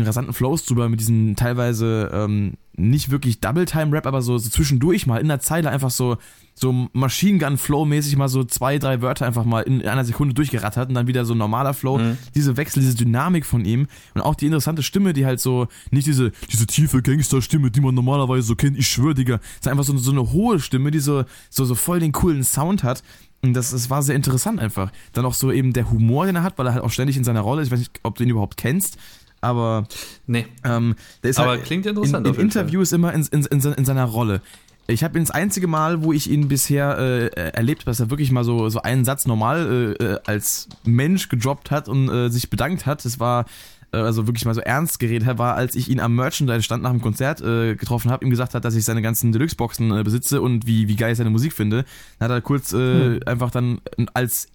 rasanten Flows drüber mit diesen teilweise ähm, nicht wirklich Double-Time-Rap, aber so, so, zwischendurch mal in der Zeile einfach so, so Machine Gun-Flow-mäßig mal so zwei, drei Wörter einfach mal in, in einer Sekunde durchgerattert und dann wieder so ein normaler Flow. Mhm. Diese Wechsel, diese Dynamik von ihm und auch die interessante Stimme, die halt so, nicht diese, diese tiefe Gangster-Stimme, die man normalerweise so kennt, ich schwör, Digga, ist einfach so, so eine hohe Stimme, die so, so, so voll den coolen Sound hat. Und das, das war sehr interessant einfach. Dann auch so eben der Humor, den er hat, weil er halt auch ständig in seiner Rolle, ich weiß nicht, ob du ihn überhaupt kennst, aber nee. Ähm, ist aber halt klingt interessant. In, in Interviews Fall. immer in, in, in, in, seiner Rolle. Ich habe ihn das einzige Mal, wo ich ihn bisher äh, erlebt, dass er wirklich mal so, so einen Satz normal äh, äh, als Mensch gedroppt hat und äh, sich bedankt hat. Das war äh, also wirklich mal so ernst geredet hat, war, als ich ihn am Merchandise-Stand nach dem Konzert äh, getroffen habe, ihm gesagt hat, dass ich seine ganzen Deluxe-Boxen besitze und wie, wie geil ich seine Musik finde. Dann hat er kurz hm. einfach dann als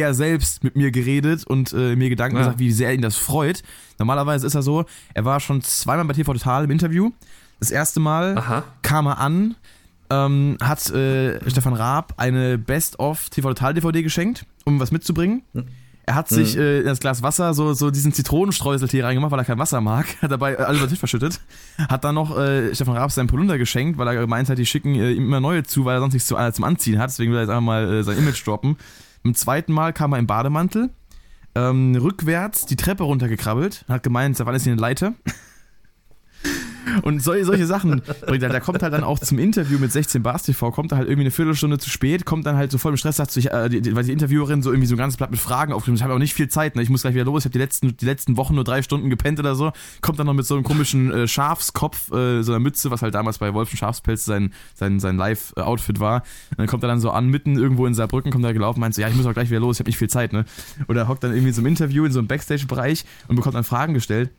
er selbst mit mir geredet und äh, mir Gedanken Ja. gesagt, wie sehr ihn das freut. Normalerweise ist er so, er war schon zweimal bei TV Total im Interview. Das erste Mal Aha. kam er an, ähm, hat äh, Stefan Raab eine Best-of TV Total DVD geschenkt, um was mitzubringen. Er hat sich äh, in das Glas Wasser so, so diesen Zitronenstreuseltee reingemacht, weil er kein Wasser mag. Hat dabei alles über den Tisch verschüttet. Hat dann noch äh, Stefan Raab seinen Polunder geschenkt, weil er gemeint hat, die schicken äh, ihm immer neue zu, weil er sonst nichts zu, äh, zum Anziehen hat. Deswegen will er jetzt einfach mal äh, sein Image droppen. Beim zweiten Mal kam er im Bademantel, ähm, rückwärts die Treppe runtergekrabbelt, hat gemeint, da war alles in eine Leiter. Und solche, solche Sachen bringt er. Der kommt halt dann auch zum Interview mit 16 Bars TV, kommt er halt irgendwie eine Viertelstunde zu spät, kommt dann halt so voll im Stress, sagt so, ich, äh, die, die, weil die Interviewerin so irgendwie so ein ganzes Blatt mit Fragen aufgeschrieben, ich habe auch nicht viel Zeit, ne? ich muss gleich wieder los, ich habe die letzten, die letzten Wochen nur drei Stunden gepennt oder so, kommt dann noch mit so einem komischen äh, Schafskopf, äh, so einer Mütze, was halt damals bei Wolfen Schafspelz sein, sein, sein Live-Outfit war. Und dann kommt er dann so an, mitten irgendwo in Saarbrücken, kommt er gelaufen, meint so, ja, ich muss auch gleich wieder los, ich habe nicht viel Zeit, ne? Oder hockt dann irgendwie so einem Interview in so einem Backstage-Bereich und bekommt dann Fragen gestellt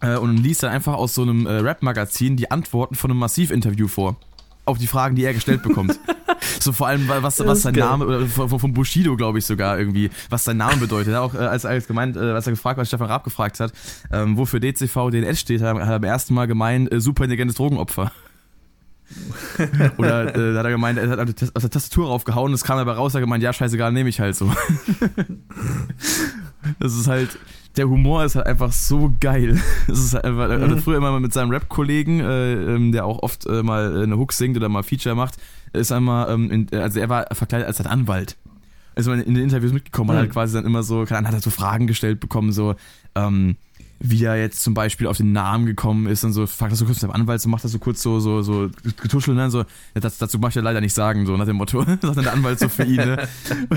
äh, und liest dann einfach aus so einem äh, Rap-Magazin die Antworten von einem Massiv-Interview vor. Auf die Fragen, die er gestellt bekommt. so vor allem, was, was sein geil. Name, oder von, Bushido, glaube ich sogar irgendwie, was sein Name bedeutet. Auch äh, als, als gemeint, äh, als er gefragt, was Stefan Raab gefragt hat, ähm, wofür DCV DNS steht, hat er hat er beim ersten Mal gemeint, äh, super intelligentes Drogenopfer. Oder äh, hat er gemeint, er hat auf der Tastatur raufgehauen, es kam dabei raus, er hat gemeint, ja, scheißegal, nehme ich halt so. Das ist halt, der Humor ist halt einfach so geil. Das ist halt einfach, er hat früher immer mit seinem Rap-Kollegen, äh, ähm, der auch oft äh, mal eine Hook singt oder mal Feature macht, ist einmal, ähm, in, also er war verkleidet als ein Anwalt. Mal in den Interviews mitgekommen Mhm. hat quasi dann immer so, keine Ahnung, hat er so Fragen gestellt bekommen, so, ähm, wie er jetzt zum Beispiel auf den Namen gekommen ist und so, fragt das so kurz mit dem Anwalt, so macht das so kurz so, so, so getuschelt, ne, so, ja, das, dazu mach ich ja leider nicht sagen, so nach dem Motto, sagt dann der Anwalt so für ihn, ne.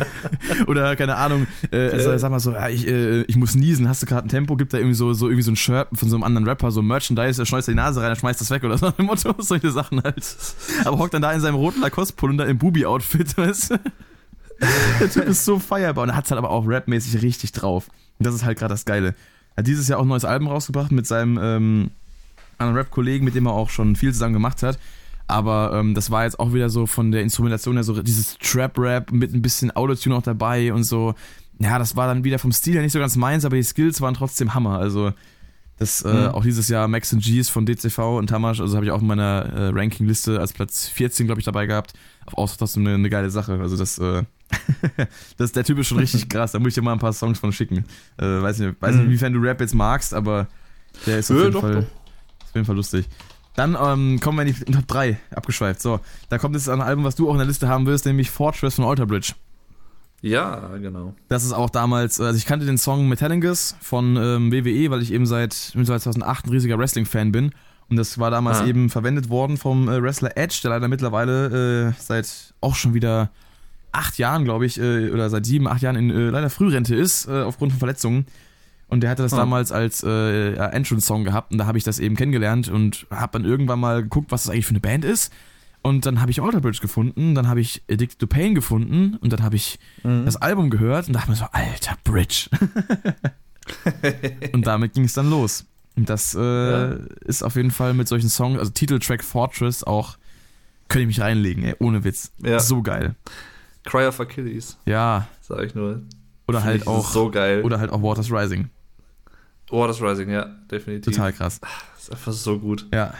Oder, keine Ahnung, äh, also, sag mal so, ja, ich, äh, ich muss niesen, hast du gerade ein Tempo, gibt da irgendwie so, so, irgendwie so ein Shirt von so einem anderen Rapper, so Merchandise, er schneuzt die Nase rein, er schmeißt das weg oder so nach dem Motto, solche Sachen halt. Aber hockt dann da in seinem roten Lacoste-Polunder im Bubi-Outfit, weißt du. Der Typ ist so feierbar und er hat es halt aber auch rapmäßig richtig drauf. Und das ist halt gerade das Geile. Er hat dieses Jahr auch ein neues Album rausgebracht mit seinem ähm, anderen Rap-Kollegen, mit dem er auch schon viel zusammen gemacht hat. Aber ähm, das war jetzt auch wieder so von der Instrumentation her so dieses Trap-Rap mit ein bisschen Autotune auch dabei und so. Ja, das war dann wieder vom Stil her nicht so ganz meins, aber die Skills waren trotzdem Hammer. Also das äh, Mhm. auch dieses Jahr Max and G's von DCV und Tamasch, also habe ich auch in meiner äh, Ranking-Liste als Platz 14, glaube ich, dabei gehabt. Auch trotzdem eine, eine geile Sache. Also das, äh, das der Typ ist schon richtig krass. Da muss ich dir mal ein paar Songs von schicken. Äh, weiß nicht, weiß nicht, Mhm. inwiefern du Rap jetzt magst, aber der ist auf Ja, jeden doch, Fall doch. ist auf jeden Fall lustig. Dann ähm, kommen wir in die Top 3, abgeschweift. So, da kommt jetzt ein Album, was du auch in der Liste haben wirst, nämlich Fortress von Alter Bridge. Ja, genau. Das ist auch damals, also ich kannte den Song Metallingus von ähm, WWE, weil ich eben seit 2008 ein riesiger Wrestling-Fan bin. Und das war damals Ah. eben verwendet worden vom äh, Wrestler Edge, der leider mittlerweile äh, seit auch schon wieder acht Jahren, glaube ich, äh, oder seit sieben, acht Jahren in äh, leider Frührente ist, äh, aufgrund von Verletzungen. Und der hatte das Ah. damals als äh, Entrance-Song gehabt und da habe ich das eben kennengelernt und habe dann irgendwann mal geguckt, was das eigentlich für eine Band ist. Und dann habe ich Alter Bridge gefunden, dann habe ich Addicted to Pain gefunden und dann habe ich Mhm. das Album gehört und dachte mir so, alter Bridge. und damit ging es dann los. Und das äh, Ja. ist auf jeden Fall mit solchen Songs, also Titeltrack Fortress auch, könnte ich mich reinlegen, ey, ohne Witz. Ja. So geil. Cry of Achilles, Ja. sag ich nur. Oder halt ich, auch, So geil. oder halt auch Waters Rising. Waters Rising, ja, definitiv. Total krass. Ist einfach so gut. Ja.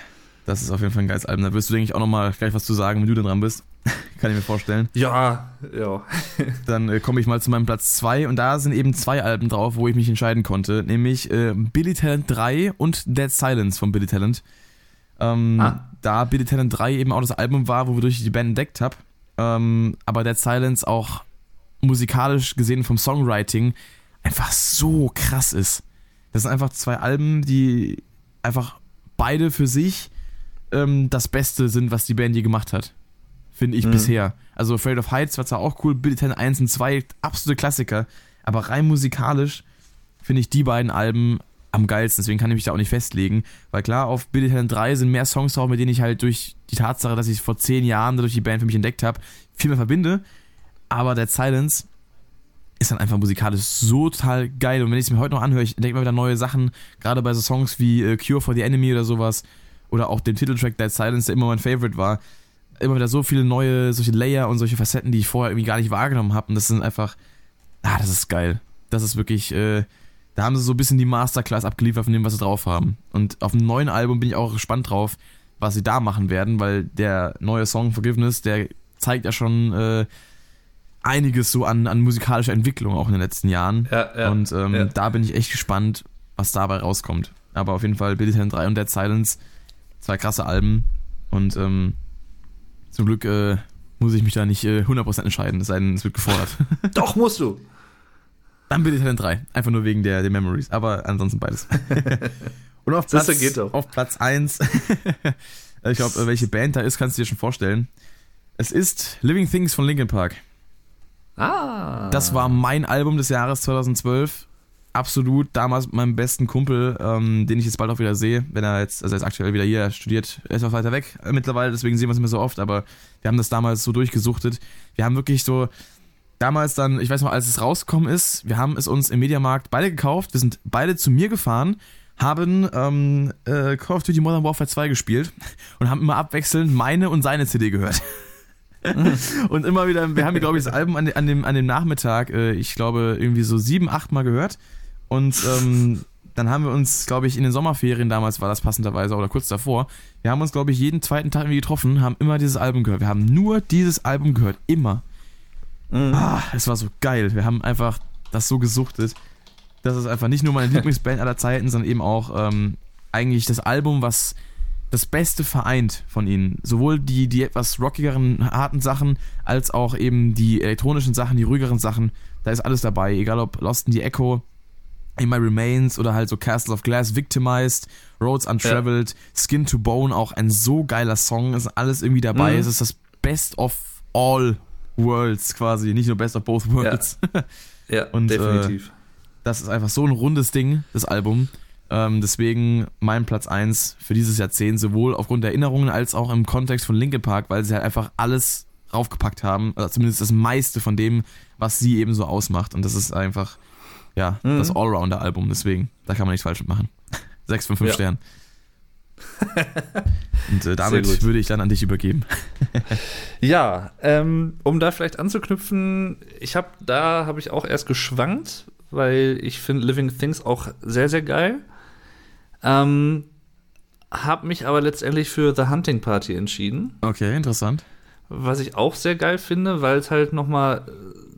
Das ist auf jeden Fall ein geiles Album. Da wirst du, denke ich, auch nochmal gleich was zu sagen, wenn du dann dran bist. Kann ich mir vorstellen. Ja, ja. Dann äh, komme ich mal zu meinem Platz 2 und da sind eben zwei Alben drauf, wo ich mich entscheiden konnte, nämlich äh, Billy Talent 3 und Dead Silence von Billy Talent. Ähm, Ah. Da Billy Talent 3 eben auch das Album war, wodurch ich die Band entdeckt habe, ähm, aber Dead Silence auch musikalisch gesehen vom Songwriting einfach so krass ist. Das sind einfach zwei Alben, die einfach beide für sich ähm, das Beste sind, was die Band je gemacht hat. Finde ich Mhm. bisher. Also Afraid of Heights war zwar auch cool, Billy Talent 1 und 2, absolute Klassiker, aber rein musikalisch finde ich die beiden Alben am geilsten, deswegen kann ich mich da auch nicht festlegen, weil klar, auf Billy Talent 3 sind mehr Songs drauf, mit denen ich halt durch die Tatsache, dass ich vor zehn Jahren dadurch die Band für mich entdeckt habe, viel mehr verbinde, aber Dead Silence ist dann einfach musikalisch so total geil. Und wenn ich es mir heute noch anhöre, ich entdecke immer wieder neue Sachen, gerade bei so Songs wie äh, Cure for the Enemy oder sowas. Oder auch den Titeltrack Dead Silence, der immer mein Favorite war, immer wieder so viele neue, solche Layer und solche Facetten, die ich vorher irgendwie gar nicht wahrgenommen habe und das sind einfach Ah, das ist geil. Das ist wirklich, äh, da haben sie so ein bisschen die Masterclass abgeliefert von dem, was sie drauf haben. Und auf dem neuen Album bin ich auch gespannt drauf, was sie da machen werden, weil der neue Song Forgiveness, der zeigt ja schon äh, einiges so an, an musikalischer Entwicklung auch in den letzten Jahren. Ja, ja, und ähm, ja. da bin ich echt gespannt, was dabei rauskommt. Aber auf jeden Fall Billy Talent 3 und Dead Silence, zwei krasse Alben. Und ähm, zum Glück äh, muss ich mich da nicht äh, 100% entscheiden, es sei denn, es wird gefordert. Doch, musst du. Dann Billy Talent 3. Einfach nur wegen der, der Memories. Aber ansonsten beides. Und auf Platz, auf Platz 1, ich glaube, welche Band da ist, kannst du dir schon vorstellen. Es ist Living Things von Linkin Park. Ah. Das war mein Album des Jahres 2012. Absolut, damals mit meinem besten Kumpel, ähm, den ich jetzt bald auch wieder sehe, wenn er jetzt, also er ist aktuell wieder hier, er studiert, er ist auch weiter weg äh, mittlerweile, deswegen sehen wir uns nicht mehr so oft, aber wir haben das damals so durchgesuchtet. Wir haben wirklich so, damals dann, ich weiß noch, als es rausgekommen ist, wir haben es uns im Mediamarkt beide gekauft, wir sind beide zu mir gefahren, haben ähm, äh, Call of Duty Modern Warfare 2 gespielt und haben immer abwechselnd meine und seine CD gehört. und immer wieder, wir haben, glaube ich, das Album an, an, dem, an dem Nachmittag, äh, ich glaube, irgendwie so sieben, acht Mal gehört. Und ähm, dann haben wir uns, glaube ich, in den Sommerferien damals war das passenderweise oder kurz davor, wir haben uns, glaube ich, jeden zweiten Tag irgendwie getroffen, haben immer dieses Album gehört. Wir haben nur dieses Album gehört, immer. Mhm. Ah, es war so geil. Wir haben einfach das so gesuchtet. Das ist einfach nicht nur meine Lieblingsband aller Zeiten, sondern eben auch ähm, eigentlich das Album, was das Beste vereint von ihnen. Sowohl die, die etwas rockigeren, harten Sachen, als auch eben die elektronischen Sachen, die ruhigeren Sachen. Da ist alles dabei. Egal ob Lost in the Echo, In My Remains oder halt so Castle of Glass, Victimized, Roads Untraveled, Skin to Bone, auch ein so geiler Song. Ist alles irgendwie dabei. Mhm. Es ist das Best of all Worlds quasi, nicht nur Best of both Worlds. Ja, Und, äh, definitiv. Das ist einfach so ein rundes Ding, das Album. Ähm, deswegen mein Platz 1 für dieses Jahrzehnt, sowohl aufgrund der Erinnerungen als auch im Kontext von Linkin Park, weil sie halt einfach alles raufgepackt haben, oder zumindest das meiste von dem, was sie eben so ausmacht. Und das ist einfach, ja, Mhm. das Allrounder-Album, deswegen, da kann man nichts falsch mitmachen. 6 von 5 Ja. Sternen. Und äh, damit würde ich dann an dich übergeben. Ja, ähm, um da vielleicht anzuknüpfen, ich habe da habe ich auch erst geschwankt, weil ich finde Living Things auch sehr sehr geil. Ähm, habe mich aber letztendlich für The Hunting Party entschieden, Okay, interessant. was ich auch sehr geil finde, weil es halt noch mal äh,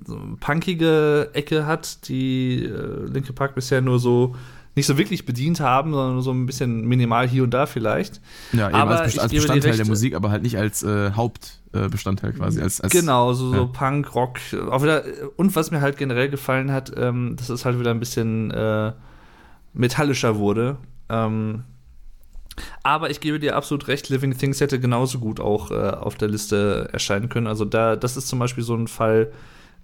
so eine punkige Ecke hat, die äh, Linke Park bisher nur so nicht so wirklich bedient haben, sondern so ein bisschen minimal hier und da vielleicht. Ja, eben Aber als, Best- als Bestandteil der Musik, aber halt nicht als äh, Hauptbestandteil quasi. Als, als, Genau, so, so ja. Punk, Rock, auch wieder, und was mir halt generell gefallen hat, ähm, dass es halt wieder ein bisschen äh, metallischer wurde. Ähm, aber ich gebe dir absolut recht, Living Things hätte genauso gut auch äh, auf der Liste erscheinen können. Also da, das ist zum Beispiel so ein Fall,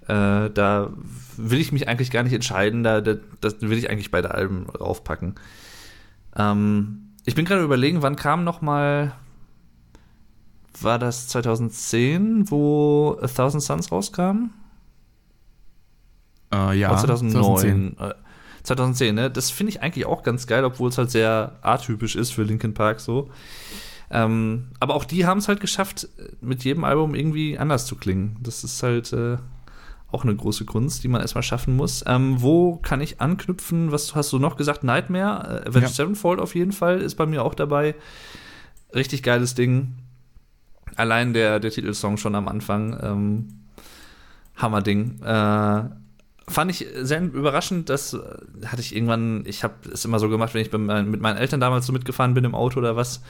äh, da will ich mich eigentlich gar nicht entscheiden, da, da das will ich eigentlich beide Alben raufpacken. Ähm, ich bin gerade überlegen, wann kam noch mal war das 2010, wo A Thousand Suns rauskam? äh, ja, Oder 2009. 2010. Äh, 2010, ne? Das finde ich eigentlich auch ganz geil, obwohl es halt sehr atypisch ist für Linkin Park so. Ähm, aber auch die haben es halt geschafft, mit jedem Album irgendwie anders zu klingen. Das ist halt äh, auch eine große Kunst, die man erstmal schaffen muss. Ähm, wo kann ich anknüpfen? Was hast du noch gesagt? Nightmare? Äh, Avenged Ja. Sevenfold auf jeden Fall ist bei mir auch dabei. Richtig geiles Ding. Allein der, der Titelsong schon am Anfang. Ähm, Hammerding. Äh, fand ich sehr überraschend, dass äh, hatte ich irgendwann, ich habe es immer so gemacht, wenn ich mein, mit meinen Eltern damals so mitgefahren bin im Auto oder was.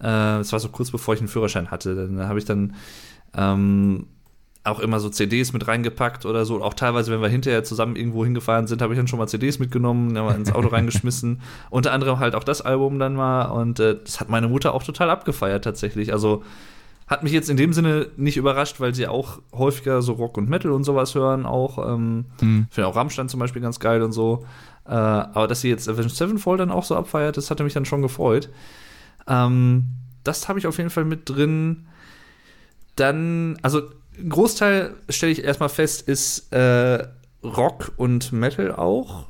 Äh, Es war so kurz bevor ich einen Führerschein hatte. Dann habe ich dann ähm, auch immer so CDs mit reingepackt oder so. Auch teilweise, wenn wir hinterher zusammen irgendwo hingefahren sind, habe ich dann schon mal CDs mitgenommen, dann mal ins Auto reingeschmissen. Unter anderem halt auch das Album dann mal. Und äh, das hat meine Mutter auch total abgefeiert tatsächlich. Also hat mich jetzt in dem Sinne nicht überrascht, weil sie auch häufiger so Rock und Metal und sowas hören auch. Ähm, Hm. Finde auch Rammstein zum Beispiel ganz geil und so. Äh, aber dass sie jetzt Avenged Sevenfold dann auch so abfeiert, das hatte mich dann schon gefreut. Ähm, das habe ich auf jeden Fall mit drin. Dann, also ein Großteil, stelle ich erstmal fest, ist äh, Rock und Metal auch.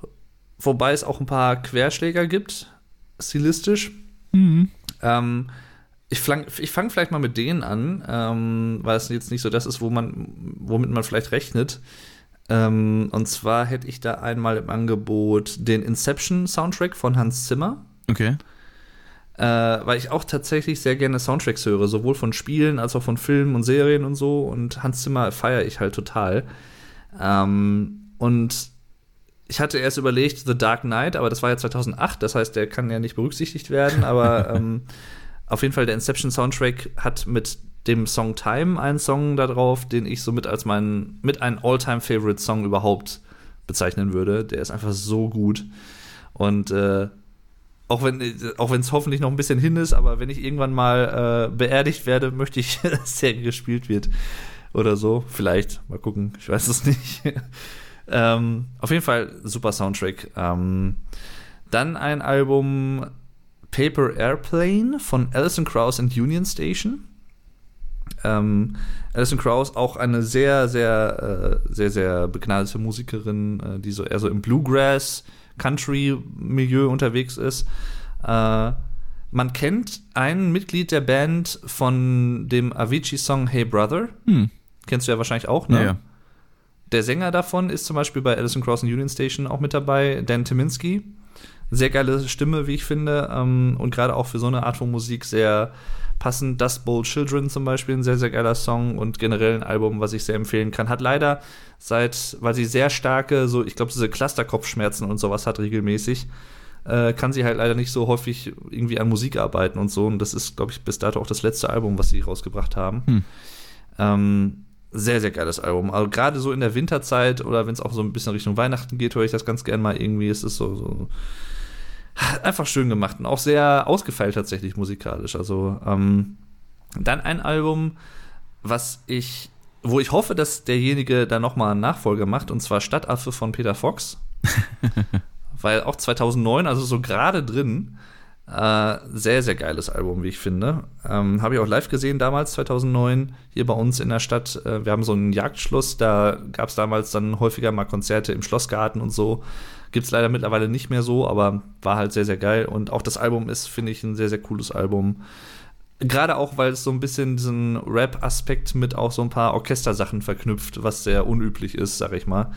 Wobei es auch ein paar Querschläger gibt, stilistisch. Mhm. Ähm, ich fange ich fang vielleicht mal mit denen an, ähm, weil es jetzt nicht so das ist, wo man, womit man vielleicht rechnet. Ähm, und zwar hätte ich da einmal im Angebot den Inception-Soundtrack von Hans Zimmer. Okay. Äh, weil ich auch tatsächlich sehr gerne Soundtracks höre, sowohl von Spielen als auch von Filmen und Serien und so. Und Hans Zimmer feiere ich halt total. Ähm, und ich hatte erst überlegt, The Dark Knight, aber das war ja 2008, das heißt, der kann ja nicht berücksichtigt werden. Aber ähm, auf jeden Fall, der Inception Soundtrack hat mit dem Song Time einen Song da drauf, den ich somit als meinen, mit einem All-Time-Favorite-Song überhaupt bezeichnen würde. Der ist einfach so gut. Und äh, auch wenn auch es hoffentlich noch ein bisschen hin ist, aber wenn ich irgendwann mal äh, beerdigt werde, möchte ich, dass der gespielt wird oder so. Vielleicht, mal gucken, ich weiß es nicht. ähm, auf jeden Fall super Soundtrack. Ähm, dann ein Album Paper Airplane von Alison Krauss and Union Station. Ähm, Alison Krauss auch eine sehr, sehr, äh, sehr, sehr begnadete Musikerin, äh, die so eher so im Bluegrass, Country-Milieu unterwegs ist. Äh, man kennt ein Mitglied der Band von dem Avicii-Song Hey Brother. Hm. Kennst du ja wahrscheinlich auch, ne? Ja, ja. Der Sänger davon ist zum Beispiel bei Alison Krauss und Union Station auch mit dabei, Dan Timinski. Sehr geile Stimme, wie ich finde. Ähm, und gerade auch für so eine Art von Musik sehr passend. Dust Bowl Children zum Beispiel, ein sehr, sehr geiler Song und generell ein Album, was ich sehr empfehlen kann. Hat leider seit, weil sie sehr starke, so, ich glaube, diese Clusterkopfschmerzen und sowas hat regelmäßig, äh, kann sie halt leider nicht so häufig irgendwie an Musik arbeiten und so. Und das ist, glaube ich, bis dato auch das letzte Album, was sie rausgebracht haben. Hm. Ähm, sehr, sehr geiles Album. Also gerade so in der Winterzeit oder wenn es auch so ein bisschen Richtung Weihnachten geht, höre ich das ganz gern mal irgendwie. Es ist so, so einfach schön gemacht und auch sehr ausgefeilt tatsächlich musikalisch. Also ähm, dann ein Album, was ich, wo ich hoffe, dass derjenige da nochmal einen Nachfolger macht, und zwar Stadtaffe von Peter Fox. Weil auch 2009, also so gerade drin, äh, sehr, sehr geiles Album, wie ich finde. Ähm, Habe ich auch live gesehen damals, 2009, hier bei uns in der Stadt. Äh, wir haben so ein Jagdschloss, da gab es damals dann häufiger mal Konzerte im Schlossgarten und so. Gibt es leider mittlerweile nicht mehr so, aber war halt sehr, sehr geil. Und auch das Album ist, finde ich, ein sehr, sehr cooles Album. Gerade auch, weil es so ein bisschen diesen Rap-Aspekt mit auch so ein paar Orchestersachen verknüpft, was sehr unüblich ist, sag ich mal.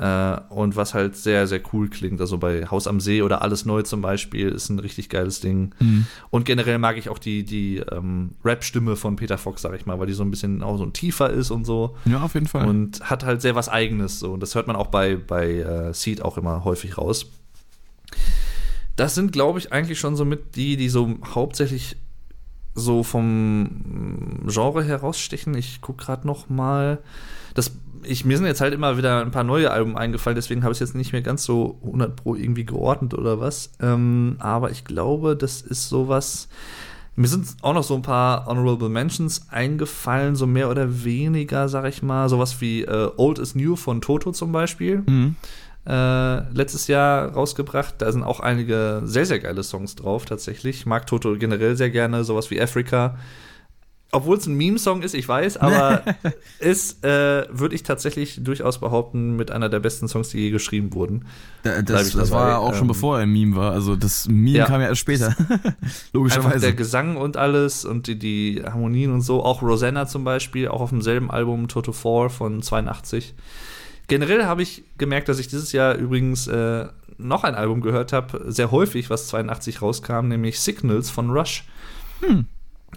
Äh, und was halt sehr, sehr cool klingt. Also bei Haus am See oder Alles Neu zum Beispiel ist ein richtig geiles Ding. Mhm. Und generell mag ich auch die, die ähm, Rap-Stimme von Peter Fox, sag ich mal, weil die so ein bisschen auch so ein tiefer ist und so. Ja, auf jeden Fall. Und hat halt sehr was Eigenes. So. Und das hört man auch bei, bei äh, Seed auch immer häufig raus. Das sind, glaube ich, eigentlich schon so mit die, die so hauptsächlich so vom Genre herausstechen. Ich gucke gerade noch mal. Das, ich, mir sind jetzt halt immer wieder ein paar neue Alben eingefallen, deswegen habe ich es jetzt nicht mehr ganz so 100 pro irgendwie geordnet oder was. Ähm, aber ich glaube, das ist sowas. Mir sind auch noch so ein paar Honorable Mentions eingefallen, so mehr oder weniger, sag ich mal. Sowas wie äh, Old is New von Toto zum Beispiel. Mhm. Äh, letztes Jahr rausgebracht. Da sind auch einige sehr, sehr geile Songs drauf, tatsächlich. Ich mag Toto generell sehr gerne, sowas wie Africa. Obwohl es ein Meme-Song ist, ich weiß, aber ist, äh, würde ich tatsächlich durchaus behaupten, mit einer der besten Songs, die je geschrieben wurden. Da, das, das war auch schon Ähm, bevor er ein Meme war. Also das Meme Ja. kam ja erst später. Einfach der Logischerweise. Gesang und alles und die, die Harmonien und so. Auch Rosanna zum Beispiel, auch auf demselben Album Toto 4 von 82. Generell habe ich gemerkt, dass ich dieses Jahr übrigens äh, noch ein Album gehört habe, sehr häufig, was 82 rauskam, nämlich Signals von Rush. Hm.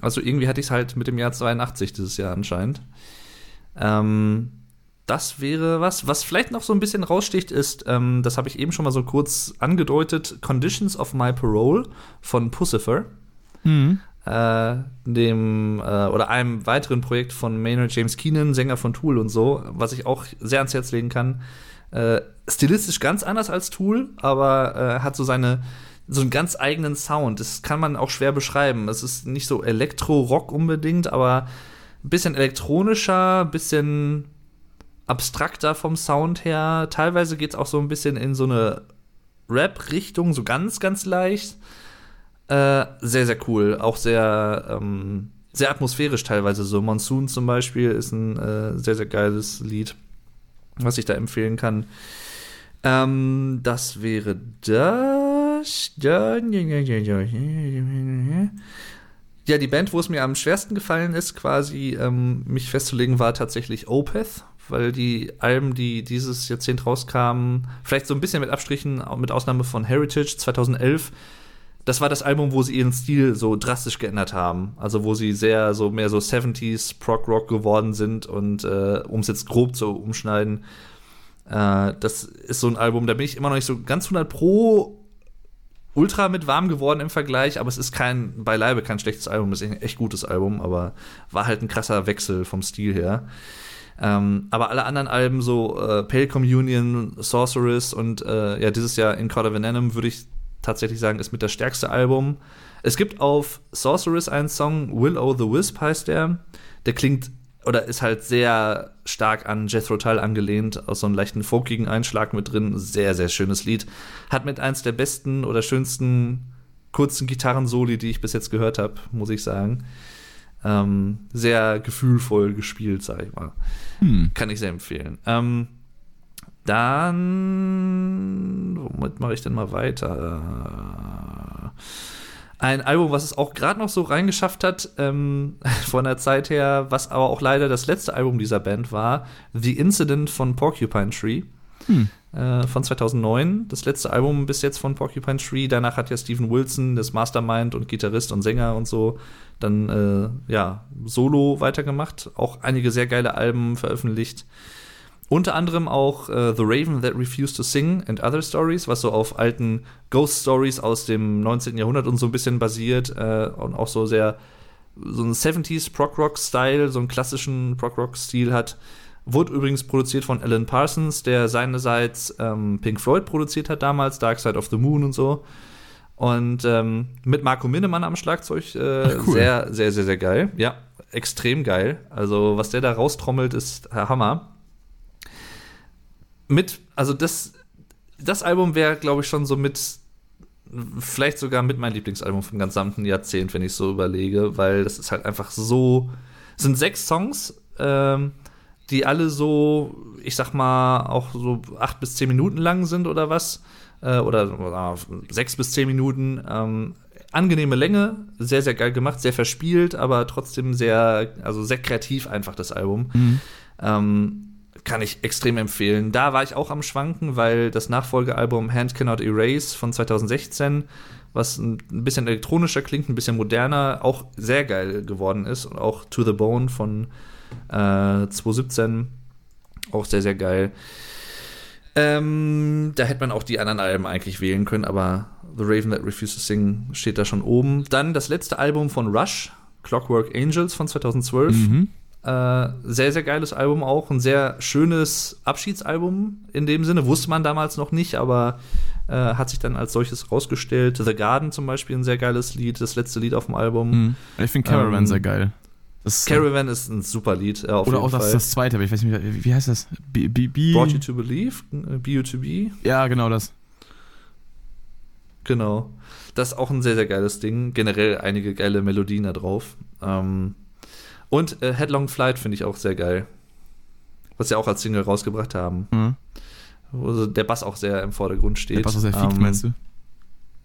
Also irgendwie hatte ich es halt mit dem Jahr 82 dieses Jahr anscheinend. Ähm, das wäre was. Was vielleicht noch so ein bisschen raussticht, ist, ähm, das habe ich eben schon mal so kurz angedeutet, Conditions of My Parole von Pucifer Mhm. äh, dem äh, oder einem weiteren Projekt von Maynard James Keenan, Sänger von Tool und so, was ich auch sehr ans Herz legen kann. Äh, stilistisch ganz anders als Tool, aber äh, hat so seine so einen ganz eigenen Sound. Das kann man auch schwer beschreiben. Es ist nicht so Elektro-Rock unbedingt, aber ein bisschen elektronischer, ein bisschen abstrakter vom Sound her. Teilweise geht es auch so ein bisschen in so eine Rap-Richtung, so ganz, ganz leicht. Äh, sehr, sehr cool. Auch sehr, ähm, sehr atmosphärisch teilweise. So Monsoon zum Beispiel ist ein äh, sehr, sehr geiles Lied, was ich da empfehlen kann. Ähm, das wäre das. Ja, die Band, wo es mir am schwersten gefallen ist, quasi ähm, mich festzulegen, war tatsächlich Opeth weil die Alben, die dieses Jahrzehnt rauskamen, vielleicht so ein bisschen mit Abstrichen, mit Ausnahme von Heritage 2011, das war das Album, wo sie ihren Stil so drastisch geändert haben. Also wo sie sehr so mehr so 70s Prog Rock geworden sind und äh, um es jetzt grob zu umschneiden, äh, das ist so ein Album, da bin ich immer noch nicht so ganz 100 pro ultra mit warm geworden im Vergleich, aber es ist kein, beileibe kein schlechtes Album, es ist ein echt gutes Album, aber war halt ein krasser Wechsel vom Stil her. Ähm, aber alle anderen Alben, so äh, Pale Communion, Sorceress und äh, ja, dieses Jahr In Court of Venom, würde ich tatsächlich sagen, ist mit das stärkste Album. Es gibt auf Sorceress einen Song, Will O' the Wisp heißt der. Der klingt oder ist halt sehr stark an Jethro Tull angelehnt, aus so einem leichten folkigen Einschlag mit drin. Sehr, sehr schönes Lied. Hat mit eins der besten oder schönsten kurzen Gitarrensoli, die ich bis jetzt gehört habe, muss ich sagen. Ähm, sehr gefühlvoll gespielt, sag ich mal. Hm. Kann ich sehr empfehlen. Ähm, dann, womit mache ich denn mal weiter? Ein Album, was es auch gerade noch so reingeschafft hat, ähm, von der Zeit her, was aber auch leider das letzte Album dieser Band war, The Incident von Porcupine Tree. Hm. Äh, von 2009, das letzte Album bis jetzt von Porcupine Tree. Danach hat ja Steven Wilson, das Mastermind und Gitarrist und Sänger und so, dann äh, ja solo weitergemacht. Auch einige sehr geile Alben veröffentlicht. Unter anderem auch äh, The Raven That Refused to Sing and Other Stories, was so auf alten Ghost Stories aus dem 19. Jahrhundert und so ein bisschen basiert äh, und auch so sehr so ein 70s Prog Rock Style, so einen klassischen Prog Rock Stil hat. Wurde übrigens produziert von Alan Parsons, der seinerseits ähm, Pink Floyd produziert hat damals, Dark Side of the Moon und so. Und ähm, mit Marco Minnemann am Schlagzeug äh, Ach, cool. sehr, sehr, sehr, sehr geil. Ja, extrem geil. Also, was der da raustrommelt, ist Hammer mit, also das, das Album wäre, glaube ich, schon so mit, vielleicht sogar mit mein Lieblingsalbum vom gesamten Jahrzehnt, wenn ich so überlege, weil das ist halt einfach so, es sind sechs Songs, ähm, die alle so, ich sag mal, auch so acht bis zehn Minuten lang sind oder was, äh, oder, oder sechs bis zehn Minuten. Ähm, angenehme Länge, sehr, sehr geil gemacht, sehr verspielt, aber trotzdem sehr, also sehr kreativ einfach das Album. Mhm. Ähm, kann ich extrem empfehlen. Da war ich auch am Schwanken, weil das Nachfolgealbum Hand Cannot Erase von 2016, was ein bisschen elektronischer klingt, ein bisschen moderner, auch sehr geil geworden ist. Und auch To the Bone von äh, 2017, auch sehr, sehr geil. Ähm, da hätte man auch die anderen Alben eigentlich wählen können, aber The Raven That Refuses to Sing steht da schon oben. Dann das letzte Album von Rush, Clockwork Angels von 2012. Mhm. Äh, sehr, sehr geiles Album auch. Ein sehr schönes Abschiedsalbum in dem Sinne. Wusste man damals noch nicht, aber äh, hat sich dann als solches rausgestellt. The Garden zum Beispiel ein sehr geiles Lied, das letzte Lied auf dem Album. Mhm. Ich finde Caravan ähm, sehr geil. Das, Caravan ist ein super Lied. Äh, oder auch das, das, zweite, aber ich weiß nicht, wie, wie heißt das? Be, be, be Brought You to Believe? Äh, You to Be? Ja, genau das. Genau. Das ist auch ein sehr, sehr geiles Ding. Generell einige geile Melodien da drauf. Ähm, und äh, Headlong Flight finde ich auch sehr geil. Was sie auch als Single rausgebracht haben. Mhm. Wo der Bass auch sehr im Vordergrund steht. Der Bass, was er fickt, ähm, meinst du?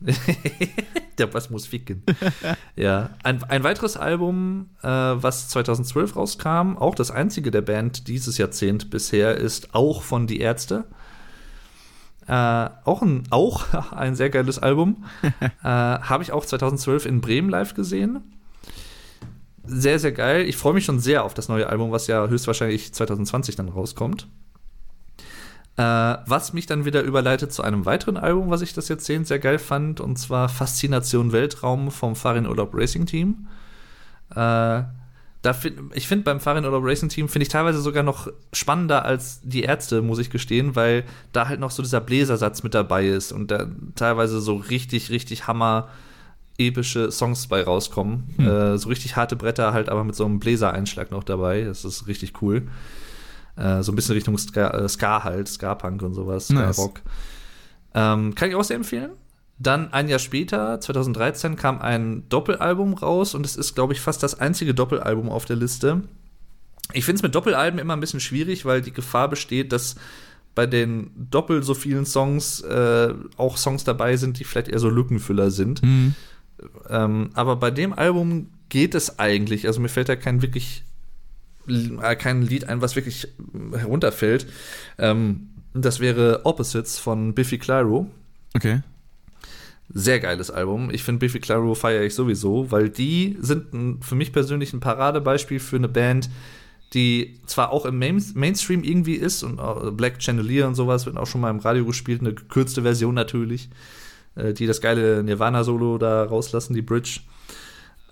der Bass muss ficken. ja. Ein, ein weiteres Album, äh, was 2012 rauskam, auch das einzige der Band dieses Jahrzehnt bisher, ist auch von Die Ärzte. Äh, auch, ein, auch ein sehr geiles Album. äh, Habe ich auch 2012 in Bremen live gesehen sehr, sehr geil. Ich freue mich schon sehr auf das neue Album, was ja höchstwahrscheinlich 2020 dann rauskommt. Äh, was mich dann wieder überleitet zu einem weiteren Album, was ich das Jahrzehnt sehr geil fand, und zwar Faszination Weltraum vom Farin Urlaub Racing Team. Äh, da find, ich finde beim Farin Urlaub Racing Team finde ich teilweise sogar noch spannender als die Ärzte, muss ich gestehen, weil da halt noch so dieser Bläsersatz mit dabei ist und da teilweise so richtig, richtig Hammer epische Songs bei rauskommen. Hm. Äh, so richtig harte Bretter halt, aber mit so einem Bläsereinschlag noch dabei. Das ist richtig cool. Äh, so ein bisschen Richtung Ska, äh, Ska halt, Ska-Punk und sowas, Ska-Rock. Ähm, kann ich auch sehr empfehlen. Dann ein Jahr später, 2013, kam ein Doppelalbum raus und es ist, glaube ich, fast das einzige Doppelalbum auf der Liste. Ich finde es mit Doppelalben immer ein bisschen schwierig, weil die Gefahr besteht, dass bei den doppelt so vielen Songs äh, auch Songs dabei sind, die vielleicht eher so Lückenfüller sind. Mhm. Ähm, aber bei dem Album geht es eigentlich. Also mir fällt da kein wirklich äh, kein Lied ein, was wirklich herunterfällt. Ähm, das wäre Opposites von Biffy Clyro. Okay. Sehr geiles Album. Ich finde Biffy Clyro feiere ich sowieso, weil die sind ein, für mich persönlich ein Paradebeispiel für eine Band, die zwar auch im Main Mainstream irgendwie ist und Black Chandelier und sowas wird auch schon mal im Radio gespielt, eine gekürzte Version natürlich, äh, die das geile Nirvana-Solo da rauslassen, die Bridge.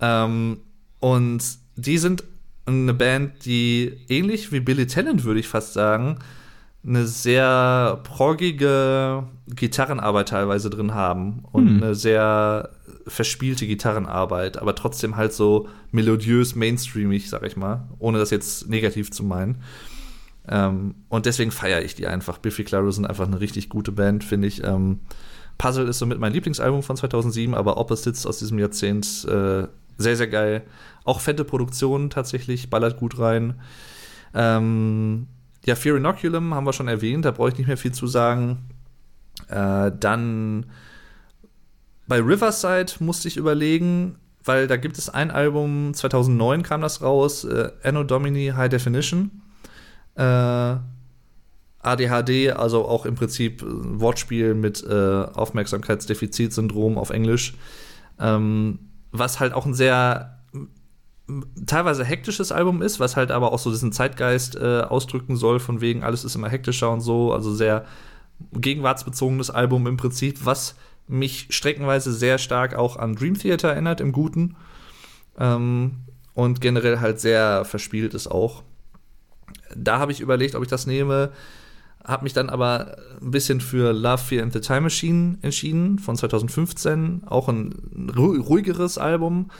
Ähm, und die sind eine Band, die ähnlich wie Billy Talent, würde ich fast sagen, eine sehr proggige Gitarrenarbeit teilweise drin haben und hm. eine sehr verspielte Gitarrenarbeit, aber trotzdem halt so melodiös, mainstreamig, sag ich mal, ohne das jetzt negativ zu meinen. Ähm, und deswegen feiere ich die einfach. Biffy Clyro sind einfach eine richtig gute Band, finde ich. Ähm, Puzzle ist somit mein Lieblingsalbum von 2007, aber Opposites aus diesem Jahrzehnt äh, sehr, sehr geil. Auch fette Produktion tatsächlich, ballert gut rein. Ähm, ja, Fear Inoculum haben wir schon erwähnt, da brauche ich nicht mehr viel zu sagen. Äh, dann bei Riverside musste ich überlegen, weil da gibt es ein Album, 2009 kam das raus, äh, Anno Domini High Definition. Äh, ADHD, also auch im Prinzip ein Wortspiel mit äh, Aufmerksamkeitsdefizitsyndrom auf Englisch. Ähm, was halt auch ein sehr teilweise hektisches Album ist, was halt aber auch so diesen Zeitgeist äh, ausdrücken soll, von wegen alles ist immer hektischer und so, also sehr gegenwartsbezogenes Album im Prinzip, was mich streckenweise sehr stark auch an Dream Theater erinnert, im Guten. Ähm, und generell halt sehr verspielt ist auch. Da habe ich überlegt, ob ich das nehme, habe mich dann aber ein bisschen für Love, Fear and the Time Machine entschieden, von 2015. Auch ein ruhigeres Album,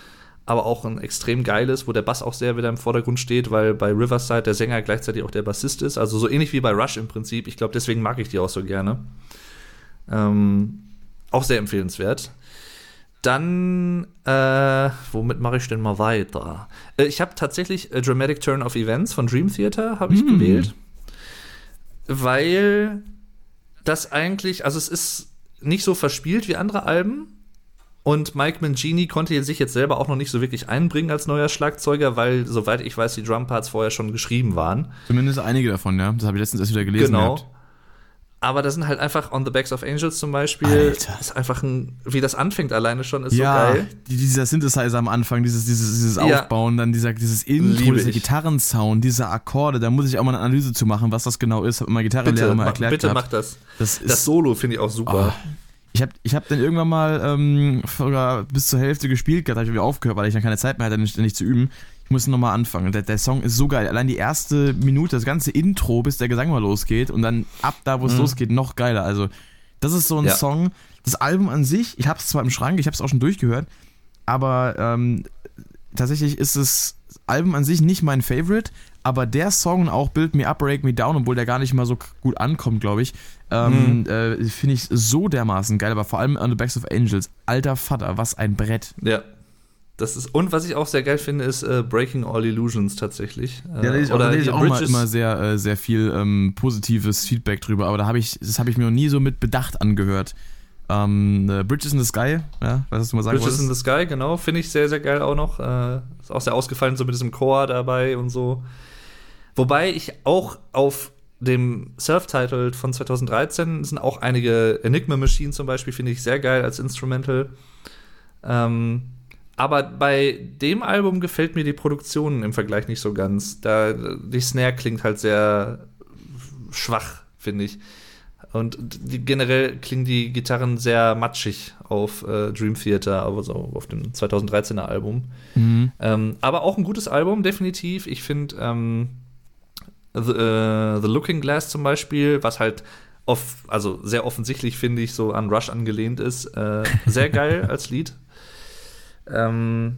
aber auch ein extrem geiles, wo der Bass auch sehr wieder im Vordergrund steht, weil bei Riverside der Sänger gleichzeitig auch der Bassist ist. Also so ähnlich wie bei Rush im Prinzip. Ich glaube, deswegen mag ich die auch so gerne. Ähm, auch sehr empfehlenswert. Dann, äh, womit mache ich denn mal weiter? Äh, ich habe tatsächlich A Dramatic Turn of Events von Dream Theater habe ich mm. gewählt, weil das eigentlich, also es ist nicht so verspielt wie andere Alben. Und Mike Mangini konnte sich jetzt selber auch noch nicht so wirklich einbringen als neuer Schlagzeuger, weil, soweit ich weiß, die Drumparts vorher schon geschrieben waren. Zumindest einige davon, ja. Das habe ich letztens erst wieder gelesen. Genau. Gehabt. Aber da sind halt einfach On the Backs of Angels zum Beispiel. Alter. Ist einfach ein, wie das anfängt alleine schon, ist ja, so geil. Dieser Synthesizer am Anfang, dieses, dieses, dieses Aufbauen, ja. dann dieser, dieses Intro, dieser Gitarrensound, diese Akkorde, da muss ich auch mal eine Analyse zu machen, was das genau ist. Hab immer Gitarrenlehrer mal erklärt. Bitte gehabt. mach das. Das, das Solo finde ich auch super. Oh. Ich habe ich hab dann irgendwann mal ähm, bis zur Hälfte gespielt gehabt, habe ich wieder aufgehört, weil ich dann keine Zeit mehr hatte, nicht, nicht zu üben. Ich muss nochmal anfangen. Der, der, Song ist so geil. Allein die erste Minute, das ganze Intro, bis der Gesang mal losgeht und dann ab da, wo es mhm. losgeht, noch geiler. Also, das ist so ein ja. Song. Das Album an sich, ich habe es zwar im Schrank, ich habe es auch schon durchgehört, aber ähm, tatsächlich ist das Album an sich nicht mein Favorite, aber der Song auch Build Me Up, Break Me Down, obwohl der gar nicht mal so gut ankommt, glaube ich, ähm, mhm. äh, finde ich so dermaßen geil. Aber vor allem On the Backs of Angels, alter Vater, was ein Brett. Ja, das ist, und was ich auch sehr geil finde, ist äh, Breaking All Illusions tatsächlich. Äh, ja, da oder ich auch mal immer sehr, äh, sehr viel ähm, positives Feedback drüber, aber da habe ich, das habe ich mir noch nie so mit Bedacht angehört. Ähm, äh, Bridges in the Sky, ja, was du mal sagen Bridges wolltest? in the Sky, genau, finde ich sehr, sehr geil auch noch. Äh, ist auch sehr ausgefallen, so mit diesem Chor dabei und so. Wobei ich auch auf dem Self-Titled von 2013 sind auch einige Enigma Machine zum Beispiel, finde ich sehr geil als Instrumental. Ähm, aber bei dem Album gefällt mir die Produktion im Vergleich nicht so ganz. Da, die Snare klingt halt sehr schwach, finde ich. Und die, generell klingen die Gitarren sehr matschig auf äh, Dream Theater, also auf dem 2013er Album. Mhm. Ähm, aber auch ein gutes Album, definitiv. Ich finde ähm, The, uh, The, Looking Glass zum Beispiel, was halt off, also sehr offensichtlich, finde ich, so an Rush angelehnt ist, äh, sehr geil als Lied. Ähm,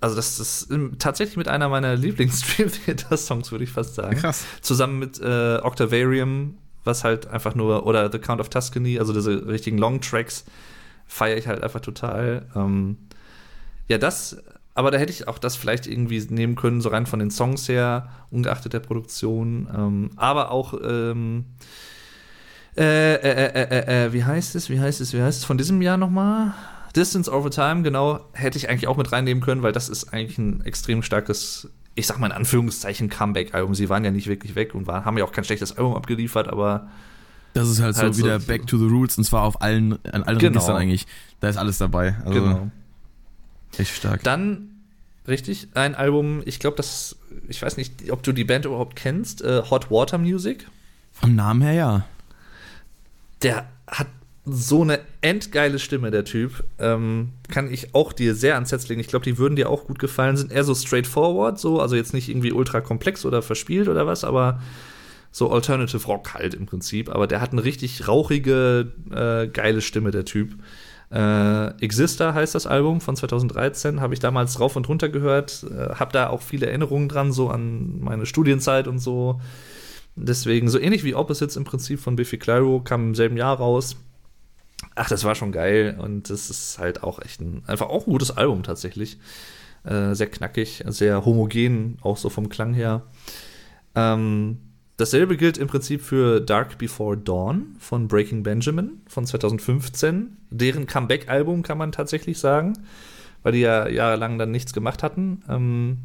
also das ist tatsächlich mit einer meiner Lieblings-Dream Theater-Songs, würde ich fast sagen. Krass. Zusammen mit äh, Octavarium, was halt einfach nur, oder The Count of Tuscany, also diese richtigen Long-Tracks, feiere ich halt einfach total. Ähm, ja, das, aber da hätte ich auch das vielleicht irgendwie nehmen können, so rein von den Songs her, ungeachtet der Produktion. Ähm, aber auch, ähm, äh, äh, äh, äh, wie heißt es, wie heißt es, wie heißt es von diesem Jahr nochmal? Distance Over Time, genau, hätte ich eigentlich auch mit reinnehmen können, weil das ist eigentlich ein extrem starkes ich sag mal in Anführungszeichen, Comeback-Album. Sie waren ja nicht wirklich weg und waren, haben ja auch kein schlechtes Album abgeliefert, aber. Das ist halt, halt so wieder so, Back to the Roots und zwar auf allen, an allen genau. Registern eigentlich. Da ist alles dabei. Also genau. Echt stark. Dann, richtig, ein Album, ich glaube, das, ich weiß nicht, ob du die Band überhaupt kennst, äh, Hot Water Music. Vom Namen her ja. Der hat so eine endgeile Stimme, der Typ. Ähm, kann ich auch dir sehr ans Herz legen. Ich glaube, die würden dir auch gut gefallen. Sind eher so straightforward, so, also jetzt nicht irgendwie ultra komplex oder verspielt oder was, aber so Alternative Rock halt im Prinzip. Aber der hat eine richtig rauchige, äh, geile Stimme, der Typ. Äh, Exister heißt das Album von 2013, habe ich damals rauf und runter gehört, äh, habe da auch viele Erinnerungen dran, so an meine Studienzeit und so. Deswegen, so ähnlich wie Opposites im Prinzip von Biffy Clyro, kam im selben Jahr raus. Ach, das war schon geil und das ist halt auch echt ein, einfach auch ein gutes Album tatsächlich. Äh, sehr knackig, sehr homogen, auch so vom Klang her. Ähm, dasselbe gilt im Prinzip für Dark Before Dawn von Breaking Benjamin von 2015. Deren Comeback-Album kann man tatsächlich sagen, weil die ja jahrelang dann nichts gemacht hatten. Ähm,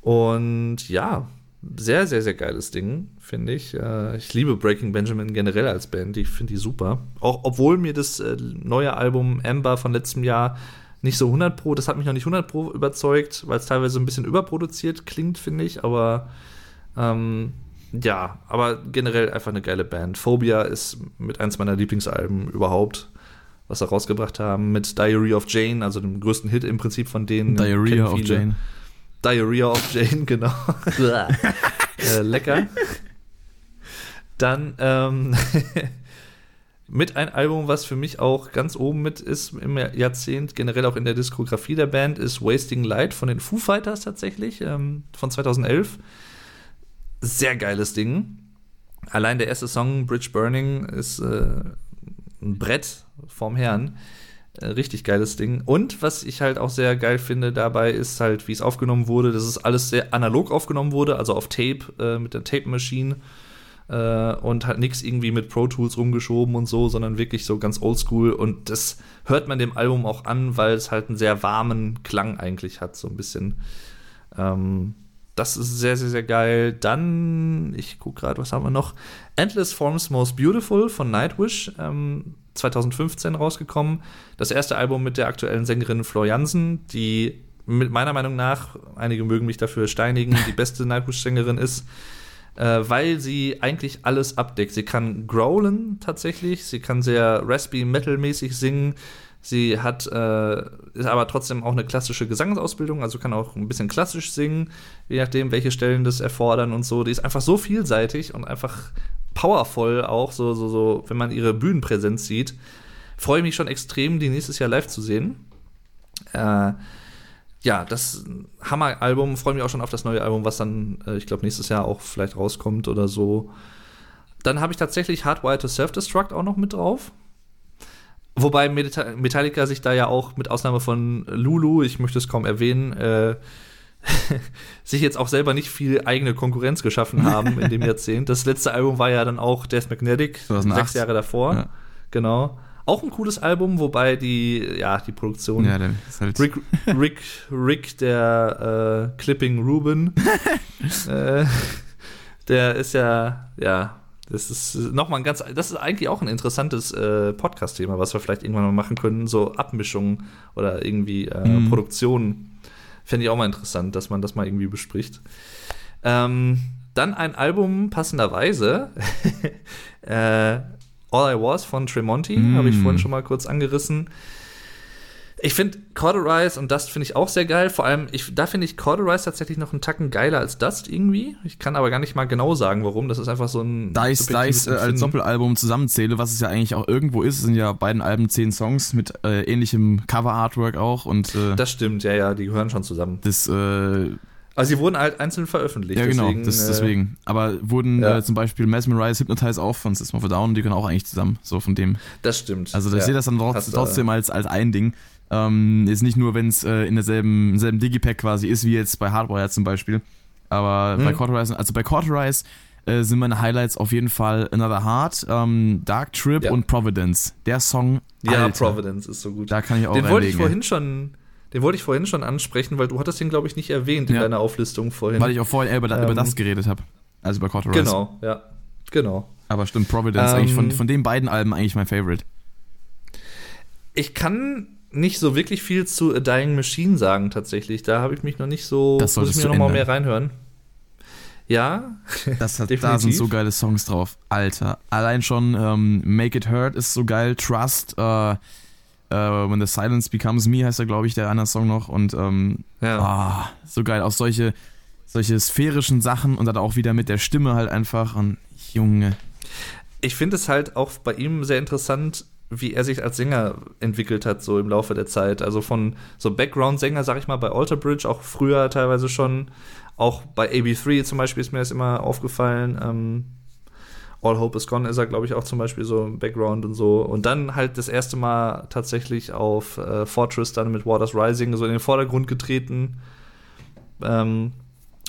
und ja, sehr, sehr, sehr geiles Ding, finde ich. Äh, ich liebe Breaking Benjamin generell als Band. Ich finde die super. Auch obwohl mir das äh, neue Album Amber von letztem Jahr nicht so 100 Pro, das hat mich noch nicht 100 Pro überzeugt, weil es teilweise ein bisschen überproduziert klingt, finde ich. Aber ähm, ja, aber generell einfach eine geile Band. Phobia ist mit eins meiner Lieblingsalben überhaupt, was sie rausgebracht haben. Mit Diary of Jane, also dem größten Hit im Prinzip von denen. Diarrhea of Jane. Diarrhea of Jane, genau. äh, lecker. Dann ähm, mit ein Album, was für mich auch ganz oben mit ist im Jahrzehnt, generell auch in der Diskografie der Band, ist Wasting Light von den Foo Fighters tatsächlich, ähm, von 2011. Sehr geiles Ding. Allein der erste Song, Bridge Burning, ist äh, ein Brett vorm Herrn. Äh, richtig geiles Ding. Und was ich halt auch sehr geil finde dabei, ist halt, wie es aufgenommen wurde, dass es alles sehr analog aufgenommen wurde, also auf Tape, äh, mit der Tape-Machine. Äh, und halt nichts irgendwie mit Pro Tools rumgeschoben und so, sondern wirklich so ganz oldschool. Und das hört man dem Album auch an, weil es halt einen sehr warmen Klang eigentlich hat, so ein bisschen. Ähm, das ist sehr, sehr, sehr geil. Dann, ich gucke gerade, was haben wir noch? Endless Forms Most Beautiful von Nightwish. Ähm, 2015 rausgekommen. Das erste Album mit der aktuellen Sängerin Flor Jansen, die mit meiner Meinung nach, einige mögen mich dafür steinigen, die beste Nightwish-Sängerin ist, äh, weil sie eigentlich alles abdeckt. Sie kann growlen tatsächlich, sie kann sehr raspy metal-mäßig singen. Sie hat äh, ist aber trotzdem auch eine klassische Gesangsausbildung, also kann auch ein bisschen klassisch singen, je nachdem, welche Stellen das erfordern und so. Die ist einfach so vielseitig und einfach powervoll auch, so, so, so, wenn man ihre Bühnenpräsenz sieht. Freue ich mich schon extrem, die nächstes Jahr live zu sehen. Äh, ja, das Hammer-Album, freue mich auch schon auf das neue Album, was dann, äh, ich glaube, nächstes Jahr auch vielleicht rauskommt oder so. Dann habe ich tatsächlich Hardwired to Self-Destruct auch noch mit drauf. Wobei Metallica sich da ja auch mit Ausnahme von Lulu, ich möchte es kaum erwähnen, äh, sich jetzt auch selber nicht viel eigene Konkurrenz geschaffen haben in dem Jahrzehnt. Das letzte Album war ja dann auch Death Magnetic, 2008. sechs Jahre davor. Ja. Genau. Auch ein cooles Album, wobei die, ja, die Produktion. Ja, der halt Rick, Rick, Rick der äh, Clipping Ruben, äh, der ist ja, ja, das ist nochmal ein ganz, das ist eigentlich auch ein interessantes äh, Podcast-Thema, was wir vielleicht irgendwann mal machen können, so Abmischungen oder irgendwie äh, mhm. Produktionen Fände ich auch mal interessant, dass man das mal irgendwie bespricht. Ähm, dann ein Album passenderweise. äh, All I Was von Tremonti, mm. habe ich vorhin schon mal kurz angerissen. Ich finde Cauterize und Dust finde ich auch sehr geil. Vor allem, ich, da finde ich Cauterize tatsächlich noch einen Tacken geiler als Dust irgendwie. Ich kann aber gar nicht mal genau sagen, warum. Das ist einfach so ein. Da ich es äh, als Doppelalbum zusammenzähle, was es ja eigentlich auch irgendwo ist, sind ja beiden Alben zehn Songs mit äh, ähnlichem Cover-Artwork auch. Und, äh, das stimmt, ja, ja, die gehören schon zusammen. Das, äh, also sie wurden halt einzeln veröffentlicht. Ja, genau, deswegen, das, äh, deswegen. Aber wurden ja. äh, zum Beispiel Mesmerize, Hypnotize auch von System of a Down, die können auch eigentlich zusammen, so von dem. Das stimmt. Also ich ja. sehe das dann trotzdem als, als ein Ding. Ähm, ist nicht nur, wenn es äh, in derselben selben Digipack quasi ist, wie jetzt bei Hardwire zum Beispiel. Aber hm. bei Cauterize, also bei Cauterize äh, sind meine Highlights auf jeden Fall Another Heart, ähm, Dark Trip ja. und Providence. Der Song. Ja, Alter, Providence ist so gut. Da kann ich auch Den wollte ich vorhin schon. Den wollte ich vorhin schon ansprechen, weil du hattest den, glaube ich, nicht erwähnt in Ja. deiner Auflistung vorhin. Weil ich auch vorhin über, über Ähm, das geredet habe. Also über Cauterize. genau, ja. Genau. Aber stimmt, Providence, Ähm, eigentlich von, von den beiden Alben eigentlich mein Favorite. Ich kann nicht so wirklich viel zu A Dying Machine sagen, tatsächlich. Da habe ich mich noch nicht so. Das muss ich mir du noch mal ändern. mehr reinhören. Ja, Das hat, da sind so geile Songs drauf. Alter. Allein schon ähm, Make It Hurt ist so geil. Trust, äh, äh, When the Silence Becomes Me heißt er, glaube ich, der andere Song noch. Und ähm, ja. ah, so geil. Auch solche, solche sphärischen Sachen und dann auch wieder mit der Stimme halt einfach. Und Junge. Ich finde es halt auch bei ihm sehr interessant, wie er sich als Sänger entwickelt hat, so im Laufe der Zeit. Also von so Background-Sänger, sag ich mal, bei Alter Bridge, auch früher teilweise schon. Auch bei AB3 zum Beispiel ist mir das immer aufgefallen. Ähm, All Hope is Gone ist er, glaube ich, auch zum Beispiel so im Background und so. Und dann halt das erste Mal tatsächlich auf äh, Fortress dann mit Waters Rising so in den Vordergrund getreten. Ähm,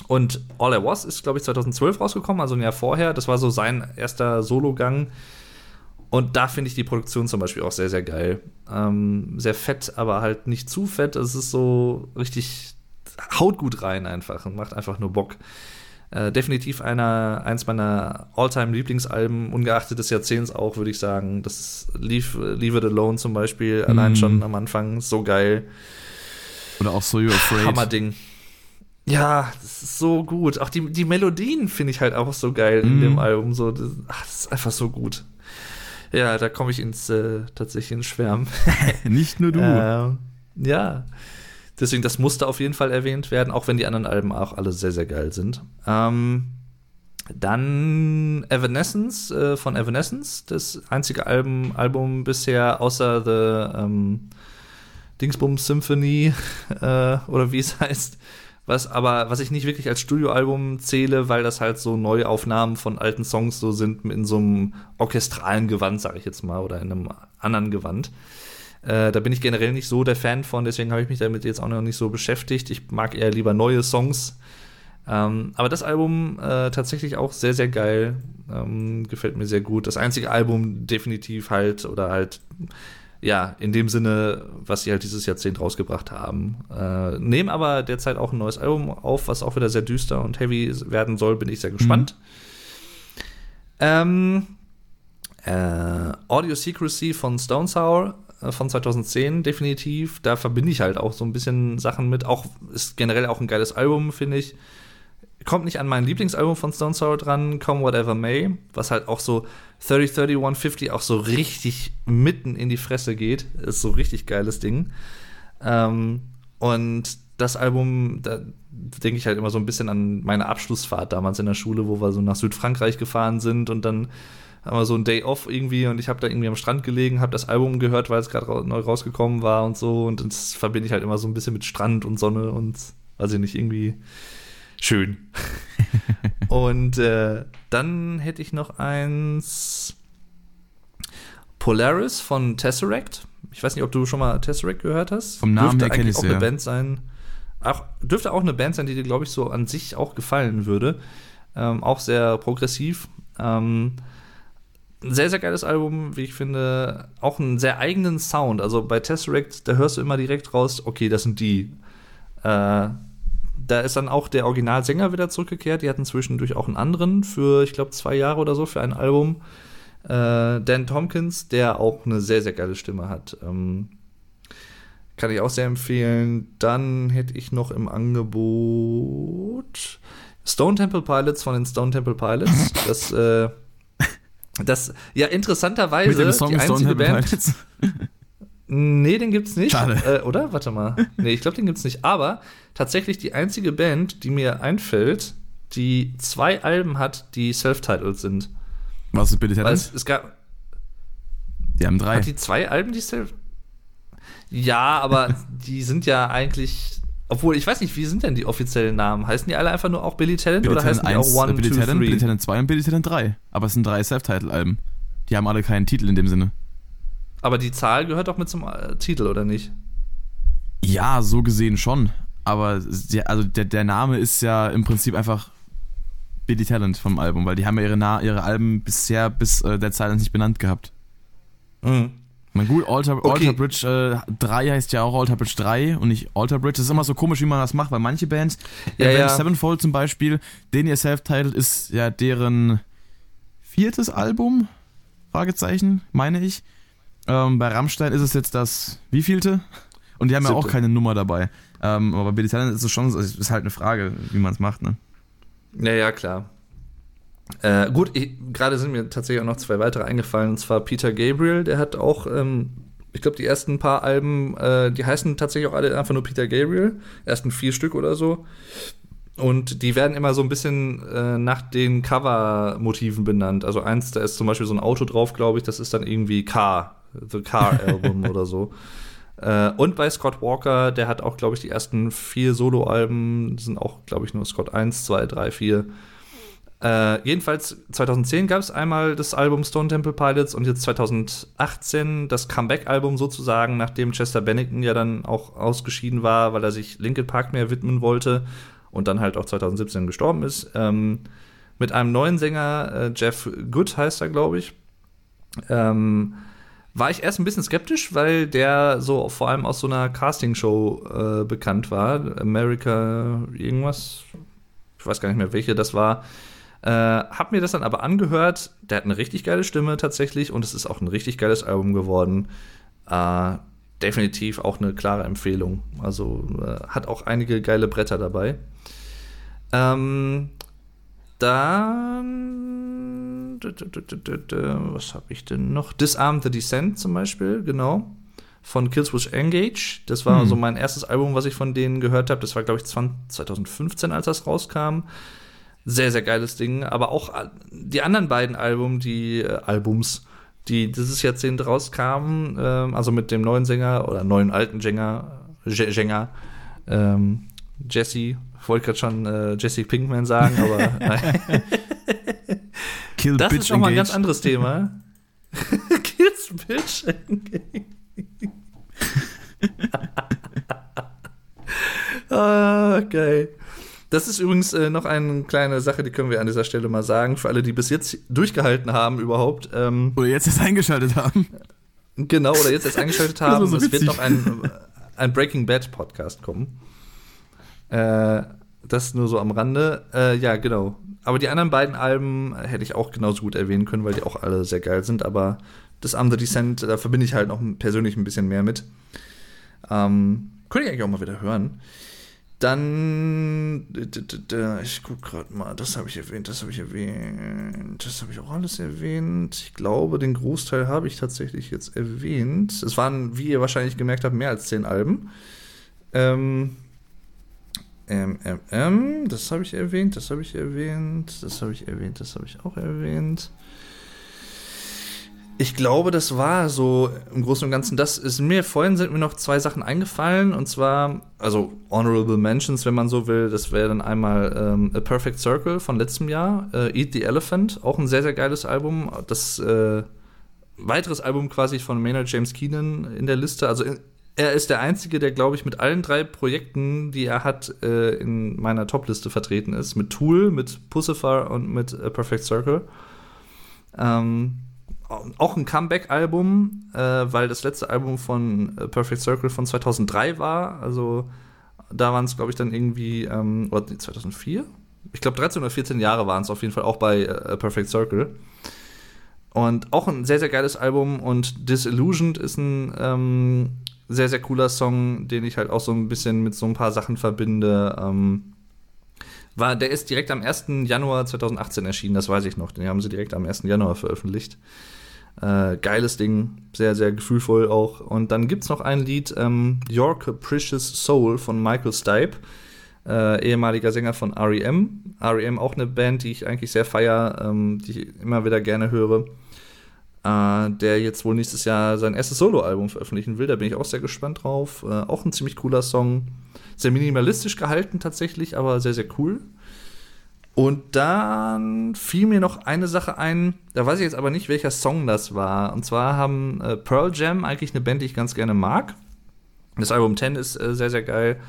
und All I Was ist, glaube ich, 2012 rausgekommen, also ein Jahr vorher. Das war so sein erster Sologang. Und da finde ich die Produktion zum Beispiel auch sehr, sehr geil. Ähm, sehr fett, aber halt nicht zu fett. Es ist so richtig, haut gut rein einfach und macht einfach nur Bock. Äh, definitiv einer, eins meiner All-Time-Lieblingsalben, ungeachtet des Jahrzehnts auch, würde ich sagen. Das Leave, Leave It Alone zum Beispiel, allein Mm. schon am Anfang, so geil. Oder auch So You're Afraid. Hammerding. Ja, das ist so gut. Auch die, die Melodien finde ich halt auch so geil in Mm. dem Album. So, das, ach, das ist einfach so gut. Ja, da komme ich ins äh, tatsächlich ins Schwärmen. Nicht nur du. Ähm, ja. Deswegen, das musste auf jeden Fall erwähnt werden, auch wenn die anderen Alben auch alle sehr, sehr geil sind. Ähm, dann Evanescence äh, von Evanescence, das einzige Album, Album bisher außer The ähm, Dingsbums Symphony äh, oder wie es heißt, was aber was ich nicht wirklich als Studioalbum zähle, weil das halt so Neuaufnahmen von alten Songs so sind in so einem orchestralen Gewand, sage ich jetzt mal, oder in einem anderen Gewand. Äh, da bin ich generell nicht so der Fan von, deswegen habe ich mich damit jetzt auch noch nicht so beschäftigt. Ich mag eher lieber neue Songs. Ähm, aber das Album äh, tatsächlich auch sehr, sehr geil. Ähm, gefällt mir sehr gut. Das einzige Album definitiv halt, oder halt, ja, in dem Sinne, was sie halt dieses Jahrzehnt rausgebracht haben. Äh, nehmen aber derzeit auch ein neues Album auf, was auch wieder sehr düster und heavy werden soll, bin ich sehr gespannt. Ähm, äh, Audio Secrecy von Stone Sour äh, von 2010 definitiv. Da verbinde ich halt auch so ein bisschen Sachen mit. Auch ist generell auch ein geiles Album, finde ich. Kommt nicht an mein Lieblingsalbum von Stone Sour dran, Come Whatever May, was halt auch so 30, 30, 150 auch so richtig mitten in die Fresse geht. Ist so richtig geiles Ding. Ähm, und das Album, da denke ich halt immer so ein bisschen an meine Abschlussfahrt damals in der Schule, wo wir so nach Südfrankreich gefahren sind und dann haben wir so ein Day off irgendwie und ich habe da irgendwie am Strand gelegen, habe das Album gehört, weil es gerade ra neu rausgekommen war und so und das verbinde ich halt immer so ein bisschen mit Strand und Sonne und weiß ich nicht, irgendwie schön. und äh, dann hätte ich noch eins Polaris von Tesseract. Ich weiß nicht, ob du schon mal Tesseract gehört hast. Vom Namen Dürfte her ich auch eine. Band sein. Auch, dürfte auch eine Band sein, die dir, glaube ich, so an sich auch gefallen würde. Ähm, auch sehr progressiv. Ähm, ein sehr, sehr geiles Album, wie ich finde. Auch einen sehr eigenen Sound. Also bei Tesseract, da hörst du immer direkt raus, okay, das sind die. Äh, da ist dann auch der Originalsänger wieder zurückgekehrt. Die hatten zwischendurch auch einen anderen für, ich glaube, zwei Jahre oder so für ein Album. Äh, Dan Tompkins, der auch eine sehr, sehr geile Stimme hat. Ähm, kann ich auch sehr empfehlen. Dann hätte ich noch im Angebot Stone Temple Pilots von den Stone Temple Pilots. Das, äh, das ja interessanterweise die einzige Band. Nee, den gibt's nicht. Schade. Äh, oder? Warte mal. Nee, ich glaube, den gibt's nicht. Aber tatsächlich die einzige Band, die mir einfällt, die zwei Alben hat, die self-titled sind. Was ist bitte es, es gab. Die haben drei. Hat die zwei Alben, die self. Ja, aber die sind ja eigentlich. Obwohl, ich weiß nicht, wie sind denn die offiziellen Namen? Heißen die alle einfach nur auch Billy Talent Billy oder heißen Talent die 1, auch One, Billy Two, Talent, Billy Three? Talent 2 und Billy Talent 3. Aber es sind drei Self-Title-Alben. Die haben alle keinen Titel in dem Sinne. Aber die Zahl gehört doch mit zum äh, Titel, oder nicht? Ja, so gesehen schon. Aber also der, der Name ist ja im Prinzip einfach Billy Talent vom Album, weil die haben ja ihre, ihre Alben bisher bis äh, der Silence nicht benannt gehabt. Mhm. Na gut, Alter, okay. Alter Bridge äh, 3 heißt ja auch Alter Bridge 3 und nicht Alter Bridge. Das ist immer so komisch, wie man das macht, weil manche Bands, ja, äh, ja. Sevenfold zum Beispiel, den ihr Self-Titled ist ja deren viertes Album, Fragezeichen, meine ich. Ähm, bei Rammstein ist es jetzt das wievielte? Und die haben Siebte. ja auch keine Nummer dabei. Ähm, aber bei Italien ist es schon, ist halt eine Frage, wie man es macht, ne? Ja, ja, klar. Äh, gut, gerade sind mir tatsächlich auch noch zwei weitere eingefallen. Und zwar Peter Gabriel, der hat auch, ähm, ich glaube, die ersten paar Alben, äh, die heißen tatsächlich auch alle einfach nur Peter Gabriel. Ersten vier Stück oder so. Und die werden immer so ein bisschen äh, nach den Cover-Motiven benannt. Also eins, da ist zum Beispiel so ein Auto drauf, glaube ich, das ist dann irgendwie Car, The Car Album oder so. Äh, und bei Scott Walker, der hat auch, glaube ich, die ersten vier Solo-Alben, sind auch, glaube ich, nur Scott 1, 2, 3, 4 äh, jedenfalls 2010 gab es einmal das Album Stone Temple Pilots und jetzt 2018 das Comeback-Album sozusagen, nachdem Chester Bennington ja dann auch ausgeschieden war, weil er sich Linkin Park mehr widmen wollte und dann halt auch 2017 gestorben ist. Ähm, mit einem neuen Sänger, äh, Jeff Good heißt er, glaube ich. Ähm, war ich erst ein bisschen skeptisch, weil der so vor allem aus so einer Castingshow äh, bekannt war. America irgendwas. Ich weiß gar nicht mehr, welche das war. Äh, hab mir das dann aber angehört. Der hat eine richtig geile Stimme tatsächlich und es ist auch ein richtig geiles Album geworden. Äh, definitiv auch eine klare Empfehlung. Also äh, hat auch einige geile Bretter dabei. Ähm, dann. Was habe ich denn noch? Disarm the Descent zum Beispiel, genau. Von Killswitch Engage. Das war hm. so mein erstes Album, was ich von denen gehört habe. Das war, glaube ich, 2015, als das rauskam. Sehr, sehr geiles Ding. Aber auch äh, die anderen beiden Album, die äh, Albums, die dieses Jahrzehnt rauskamen, äh, also mit dem neuen Sänger oder neuen alten Sänger, Sänger ähm, Jesse, ich wollte gerade schon äh, Jesse Pinkman sagen, aber Kill das Bitch ist nochmal ein ganz anderes Thema. Kills Bitch ah, geil. Das ist übrigens äh, noch eine kleine Sache, die können wir an dieser Stelle mal sagen, für alle, die bis jetzt durchgehalten haben überhaupt. Ähm, oder jetzt erst eingeschaltet haben. Genau, oder jetzt erst eingeschaltet haben. So es wird noch ein, ein Breaking Bad Podcast kommen. Äh, das nur so am Rande. Äh, ja, genau. Aber die anderen beiden Alben hätte ich auch genauso gut erwähnen können, weil die auch alle sehr geil sind. Aber das Under Descent, da verbinde ich halt noch persönlich ein bisschen mehr mit. Ähm, könnte ich eigentlich auch mal wieder hören. Dann, ich guck gerade mal, das habe ich erwähnt, das habe ich erwähnt, das habe ich auch alles erwähnt. Ich glaube, den Großteil habe ich tatsächlich jetzt erwähnt. Es waren, wie ihr wahrscheinlich gemerkt habt, mehr als zehn Alben. Ähm, ähm das habe ich erwähnt, das habe ich erwähnt, das habe ich erwähnt, das habe ich auch erwähnt. Ich glaube, das war so im Großen und Ganzen. Das ist mir vorhin sind mir noch zwei Sachen eingefallen und zwar also honorable Mentions, wenn man so will. Das wäre dann einmal ähm, A Perfect Circle von letztem Jahr, äh, Eat the Elephant, auch ein sehr sehr geiles Album. Das äh, weiteres Album quasi von Maynard James Keenan in der Liste. Also er ist der einzige, der glaube ich mit allen drei Projekten, die er hat, äh, in meiner Topliste vertreten ist. Mit Tool, mit Pussifer und mit A Perfect Circle. Ähm, auch ein Comeback-Album, äh, weil das letzte Album von äh, Perfect Circle von 2003 war. Also da waren es, glaube ich, dann irgendwie, ähm, oder 2004? Ich glaube, 13 oder 14 Jahre waren es auf jeden Fall auch bei äh, Perfect Circle. Und auch ein sehr, sehr geiles Album. Und Disillusioned ist ein ähm, sehr, sehr cooler Song, den ich halt auch so ein bisschen mit so ein paar Sachen verbinde. Ähm, war, der ist direkt am 1. Januar 2018 erschienen, das weiß ich noch. Den haben sie direkt am 1. Januar veröffentlicht. Äh, geiles Ding, sehr, sehr gefühlvoll auch. Und dann gibt es noch ein Lied, ähm, Your Capricious Soul von Michael Stipe, äh, ehemaliger Sänger von REM. REM auch eine Band, die ich eigentlich sehr feier, ähm, die ich immer wieder gerne höre. Äh, der jetzt wohl nächstes Jahr sein erstes Soloalbum veröffentlichen will. Da bin ich auch sehr gespannt drauf. Äh, auch ein ziemlich cooler Song. Sehr minimalistisch gehalten tatsächlich, aber sehr, sehr cool. Und dann fiel mir noch eine Sache ein, da weiß ich jetzt aber nicht, welcher Song das war. Und zwar haben äh, Pearl Jam, eigentlich eine Band, die ich ganz gerne mag. Das Album 10 ist äh, sehr, sehr geil.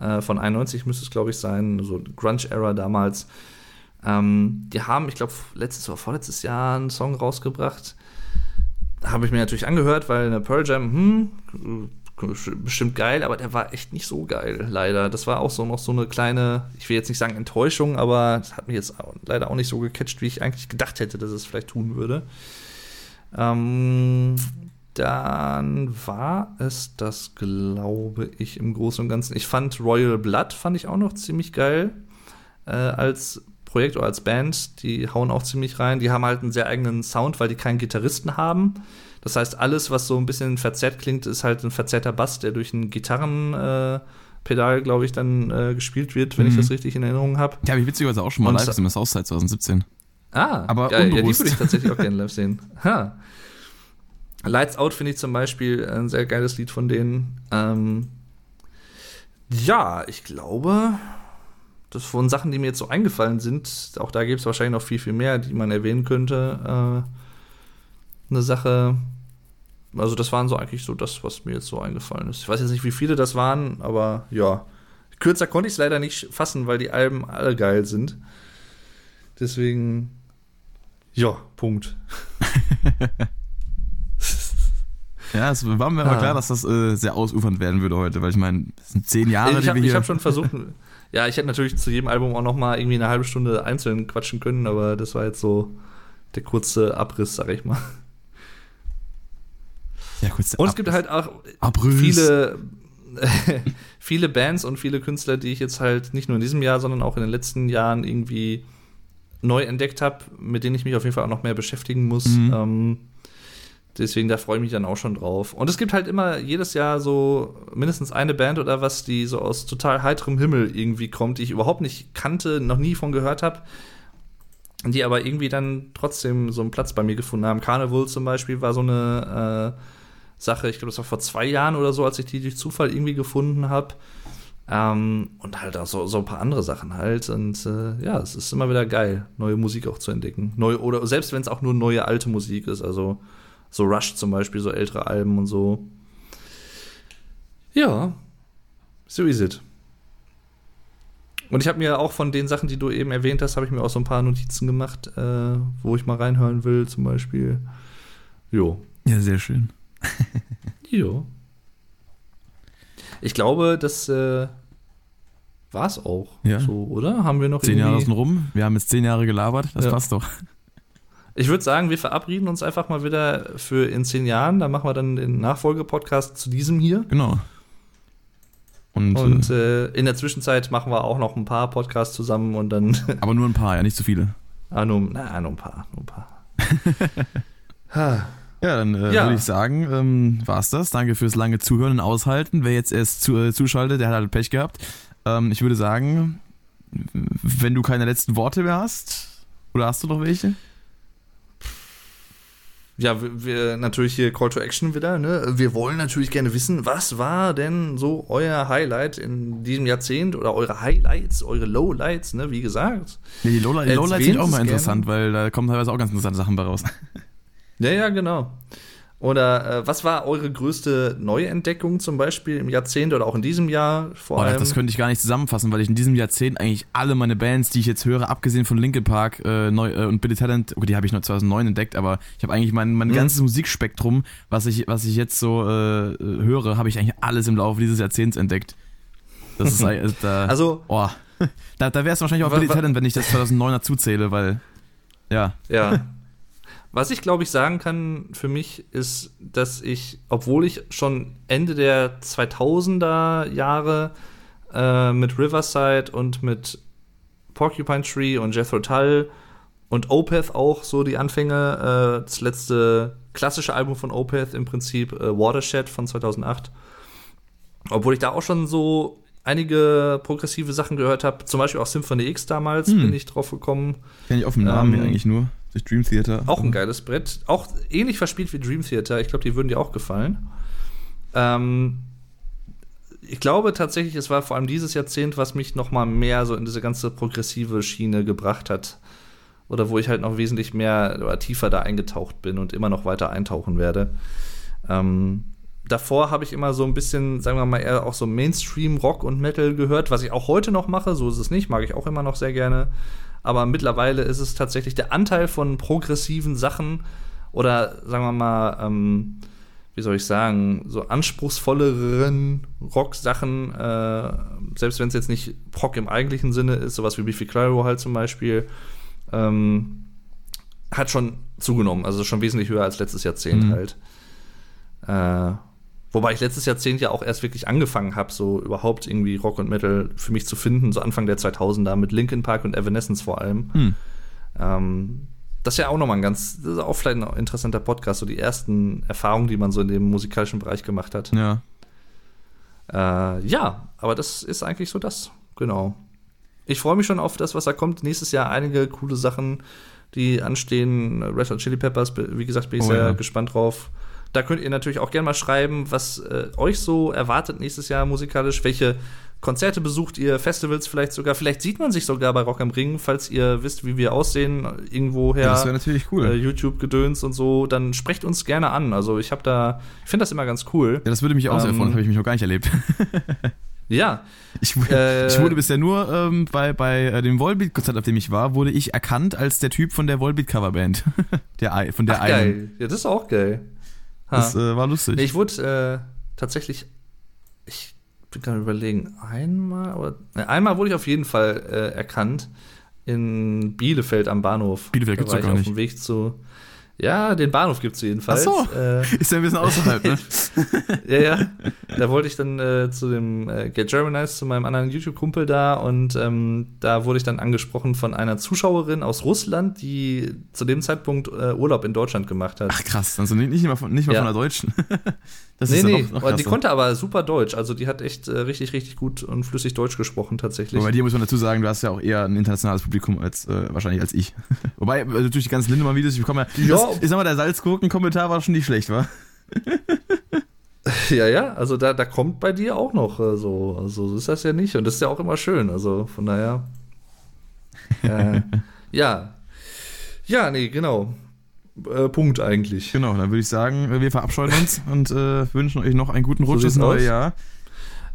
Äh, von 91 müsste es, glaube ich, sein. So Grunge-Era damals. Ähm, die haben, ich glaube, letztes oder vorletztes Jahr einen Song rausgebracht. habe ich mir natürlich angehört, weil eine Pearl Jam, hm, bestimmt geil, aber der war echt nicht so geil, leider. Das war auch so noch so eine kleine, ich will jetzt nicht sagen Enttäuschung, aber es hat mich jetzt leider auch nicht so gecatcht, wie ich eigentlich gedacht hätte, dass es vielleicht tun würde. Ähm, dann war es das, glaube ich, im Großen und Ganzen. Ich fand Royal Blood, fand ich auch noch ziemlich geil äh, als Projekt oder als Band. Die hauen auch ziemlich rein. Die haben halt einen sehr eigenen Sound, weil die keinen Gitarristen haben. Das heißt, alles, was so ein bisschen verzerrt klingt, ist halt ein verzerrter Bass, der durch ein Gitarrenpedal, äh, glaube ich, dann äh, gespielt wird, wenn mhm. ich das richtig in Erinnerung habe. Ja, habe ich witzigerweise auch schon mal und live im Southside 2017. Ah, aber geil. Ja, die würde ich tatsächlich auch gerne live sehen. Ha. Lights Out finde ich zum Beispiel ein sehr geiles Lied von denen. Ähm, ja, ich glaube, das von Sachen, die mir jetzt so eingefallen sind, auch da gibt es wahrscheinlich noch viel, viel mehr, die man erwähnen könnte. Äh, eine Sache, also das waren so eigentlich so das, was mir jetzt so eingefallen ist. Ich weiß jetzt nicht, wie viele das waren, aber ja. Kürzer konnte ich es leider nicht fassen, weil die Alben alle geil sind. Deswegen, ja, Punkt. Ja, es war mir aber ah. klar, dass das äh, sehr ausufernd werden würde heute, weil ich meine, es sind zehn Jahre, ich hab, die wir hier... Ich habe schon versucht, ja, ich hätte natürlich zu jedem Album auch noch mal irgendwie eine halbe Stunde einzeln quatschen können, aber das war jetzt so der kurze Abriss, sag ich mal. Ja, kurz Und es gibt halt auch Abriss. viele viele Bands und viele Künstler, die ich jetzt halt nicht nur in diesem Jahr, sondern auch in den letzten Jahren irgendwie neu entdeckt habe, mit denen ich mich auf jeden Fall auch noch mehr beschäftigen muss. Mhm. Ähm, Deswegen, da freue ich mich dann auch schon drauf. Und es gibt halt immer jedes Jahr so mindestens eine Band oder was, die so aus total heiterem Himmel irgendwie kommt, die ich überhaupt nicht kannte, noch nie von gehört habe. Die aber irgendwie dann trotzdem so einen Platz bei mir gefunden haben. Carnival zum Beispiel war so eine äh, Sache, ich glaube, das war vor zwei Jahren oder so, als ich die durch Zufall irgendwie gefunden habe. Ähm, und halt auch so, so ein paar andere Sachen halt. Und äh, ja, es ist immer wieder geil, neue Musik auch zu entdecken. Neu, oder selbst wenn es auch nur neue alte Musik ist. Also so Rush zum Beispiel, so ältere Alben und so. Ja, so is it. Und ich habe mir auch von den Sachen, die du eben erwähnt hast, habe ich mir auch so ein paar Notizen gemacht, äh, wo ich mal reinhören will, zum Beispiel. Jo. Ja, sehr schön. jo. Ich glaube, das äh, war es auch. Ja. So, oder? Haben wir noch Zehn Jahre sind rum. Wir haben jetzt zehn Jahre gelabert. Das ja. passt doch. Ich würde sagen, wir verabreden uns einfach mal wieder für in zehn Jahren. Da machen wir dann den Nachfolgepodcast zu diesem hier. Genau. Und, und äh, in der Zwischenzeit machen wir auch noch ein paar Podcasts zusammen und dann. Aber nur ein paar, ja, nicht zu viele. Ah, nur, na, nur ein paar, nur ein paar. ja, dann äh, ja. würde ich sagen, ähm, war's das. Danke fürs lange Zuhören und Aushalten. Wer jetzt erst zu, äh, zuschaltet, der hat halt Pech gehabt. Ähm, ich würde sagen, wenn du keine letzten Worte mehr hast, oder hast du noch welche? Ja, wir natürlich hier Call to Action wieder. Ne? Wir wollen natürlich gerne wissen, was war denn so euer Highlight in diesem Jahrzehnt oder eure Highlights, eure Lowlights, ne? Wie gesagt. Ja, die, Lowlights, die Lowlights sind auch mal interessant, gerne. weil da kommen teilweise auch ganz interessante Sachen bei raus. Ja, ja, genau. Oder äh, was war eure größte Neuentdeckung zum Beispiel im Jahrzehnt oder auch in diesem Jahr vor oh, allem? Das könnte ich gar nicht zusammenfassen, weil ich in diesem Jahrzehnt eigentlich alle meine Bands, die ich jetzt höre, abgesehen von Linkin Park äh, neu, äh, und Billy Talent, okay, die habe ich noch 2009 entdeckt, aber ich habe eigentlich mein, mein mhm. ganzes Musikspektrum, was ich, was ich jetzt so äh, höre, habe ich eigentlich alles im Laufe dieses Jahrzehnts entdeckt. Das ist äh, da, also, oh, da, da wäre es wahrscheinlich auch Billy Talent, wenn ich das 2009er zuzähle, weil ja. Ja. Was ich glaube ich sagen kann für mich ist, dass ich, obwohl ich schon Ende der 2000er Jahre äh, mit Riverside und mit Porcupine Tree und Jethro Tull und Opeth auch so die Anfänge, äh, das letzte klassische Album von Opeth im Prinzip, äh, Watershed von 2008. Obwohl ich da auch schon so einige progressive Sachen gehört habe, zum Beispiel auch Symphony X damals, hm. bin ich drauf gekommen. Kenn ich auf dem Namen ähm, eigentlich nur. Das Dream Theater. Auch ein geiles Brett. Auch ähnlich verspielt wie Dream Theater. Ich glaube, die würden dir auch gefallen. Ähm, ich glaube tatsächlich, es war vor allem dieses Jahrzehnt, was mich noch mal mehr so in diese ganze progressive Schiene gebracht hat. Oder wo ich halt noch wesentlich mehr oder tiefer da eingetaucht bin und immer noch weiter eintauchen werde. Ähm, davor habe ich immer so ein bisschen, sagen wir mal, eher auch so Mainstream Rock und Metal gehört, was ich auch heute noch mache. So ist es nicht, mag ich auch immer noch sehr gerne aber mittlerweile ist es tatsächlich der Anteil von progressiven Sachen oder sagen wir mal, ähm, wie soll ich sagen, so anspruchsvolleren Rock-Sachen, äh, selbst wenn es jetzt nicht Rock im eigentlichen Sinne ist, sowas wie Biffy Clyro halt zum Beispiel, ähm, hat schon zugenommen, also schon wesentlich höher als letztes Jahrzehnt mhm. halt. Äh, wobei ich letztes Jahrzehnt ja auch erst wirklich angefangen habe, so überhaupt irgendwie Rock und Metal für mich zu finden, so Anfang der 2000er mit Linkin Park und Evanescence vor allem. Mhm. Ähm, das ist ja auch nochmal ein ganz, das ist auch vielleicht ein interessanter Podcast, so die ersten Erfahrungen, die man so in dem musikalischen Bereich gemacht hat. Ja. Äh, ja, aber das ist eigentlich so das, genau. Ich freue mich schon auf das, was da kommt. Nächstes Jahr einige coole Sachen, die anstehen. Red Hot Chili Peppers, wie gesagt, bin ich oh, sehr ja. gespannt drauf. Da könnt ihr natürlich auch gerne mal schreiben, was äh, euch so erwartet nächstes Jahr musikalisch, welche Konzerte besucht ihr, Festivals vielleicht sogar. Vielleicht sieht man sich sogar bei Rock am Ring, falls ihr wisst, wie wir aussehen, irgendwoher. Ja, das wäre natürlich cool. Äh, YouTube-Gedöns und so. Dann sprecht uns gerne an. Also ich habe da, ich finde das immer ganz cool. Ja, das würde mich auch ähm, sehr freuen. Habe ich mich noch gar nicht erlebt. ja. Ich, äh, ich, wurde bisher nur ähm, bei, bei äh, dem Volbeat-Konzert, auf dem ich war, wurde ich erkannt als der Typ von der Volbeat-Coverband. der, von der Ach, geil. Ja, das ist auch geil. Ha. Das äh, war lustig. Nee, ich wurde äh, tatsächlich, ich bin gerade überlegen, einmal, oder, ne, einmal wurde ich auf jeden Fall äh, erkannt in Bielefeld am Bahnhof. Bielefeld gibt es gar nicht. Auf dem Weg zu, ja, den Bahnhof gibt es jedenfalls. Ach so. Äh, ist ja ein bisschen außerhalb, ne? ja, ja. Da wollte ich dann äh, zu dem äh, Get Germanized, zu meinem anderen YouTube-Kumpel da und ähm, da wurde ich dann angesprochen von einer Zuschauerin aus Russland, die zu dem Zeitpunkt äh, Urlaub in Deutschland gemacht hat. Ach krass, also nicht, nicht mal von, nicht mal ja. von einer Deutschen. das nee, ist nee, noch, noch die konnte aber super Deutsch. Also die hat echt äh, richtig, richtig gut und flüssig Deutsch gesprochen tatsächlich. Aber bei dir muss man dazu sagen, du hast ja auch eher ein internationales Publikum als äh, wahrscheinlich als ich. Wobei, also natürlich die ganzen Lindemann-Videos, ich bekomme ja, ja ich sag mal, der Salzgurken-Kommentar war schon nicht schlecht, wa? Ja, ja, also da, da kommt bei dir auch noch äh, so. Also so ist das ja nicht. Und das ist ja auch immer schön. Also von daher. Äh, ja. Ja, nee, genau. Äh, Punkt eigentlich. Genau, dann würde ich sagen, wir verabscheuen uns und äh, wünschen euch noch einen guten Rutsch so ins neue Jahr.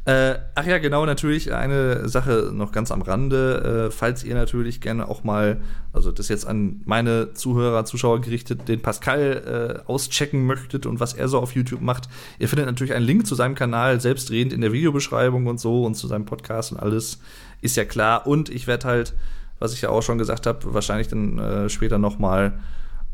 Äh, ach ja, genau, natürlich eine Sache noch ganz am Rande. Äh, falls ihr natürlich gerne auch mal, also das jetzt an meine Zuhörer, Zuschauer gerichtet, den Pascal äh, auschecken möchtet und was er so auf YouTube macht, ihr findet natürlich einen Link zu seinem Kanal selbstredend in der Videobeschreibung und so und zu seinem Podcast und alles ist ja klar. Und ich werde halt, was ich ja auch schon gesagt habe, wahrscheinlich dann äh, später noch mal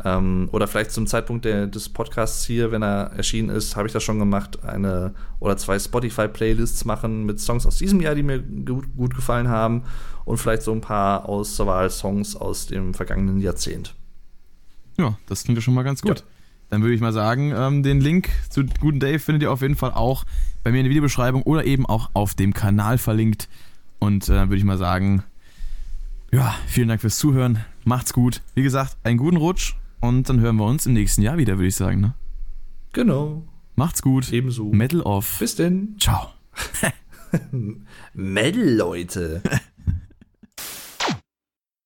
ähm, oder vielleicht zum Zeitpunkt der, des Podcasts hier, wenn er erschienen ist, habe ich das schon gemacht, eine oder zwei Spotify-Playlists machen mit Songs aus diesem Jahr, die mir gut, gut gefallen haben und vielleicht so ein paar Auswahl-Songs aus dem vergangenen Jahrzehnt. Ja, das klingt ja schon mal ganz gut. Ja. Dann würde ich mal sagen, ähm, den Link zu Guten Dave findet ihr auf jeden Fall auch bei mir in der Videobeschreibung oder eben auch auf dem Kanal verlinkt. Und äh, dann würde ich mal sagen, ja, vielen Dank fürs Zuhören. Macht's gut. Wie gesagt, einen guten Rutsch und dann hören wir uns im nächsten Jahr wieder, würde ich sagen. Ne? Genau. Macht's gut. Ebenso. Metal off. Bis denn. Ciao. Metal, Leute.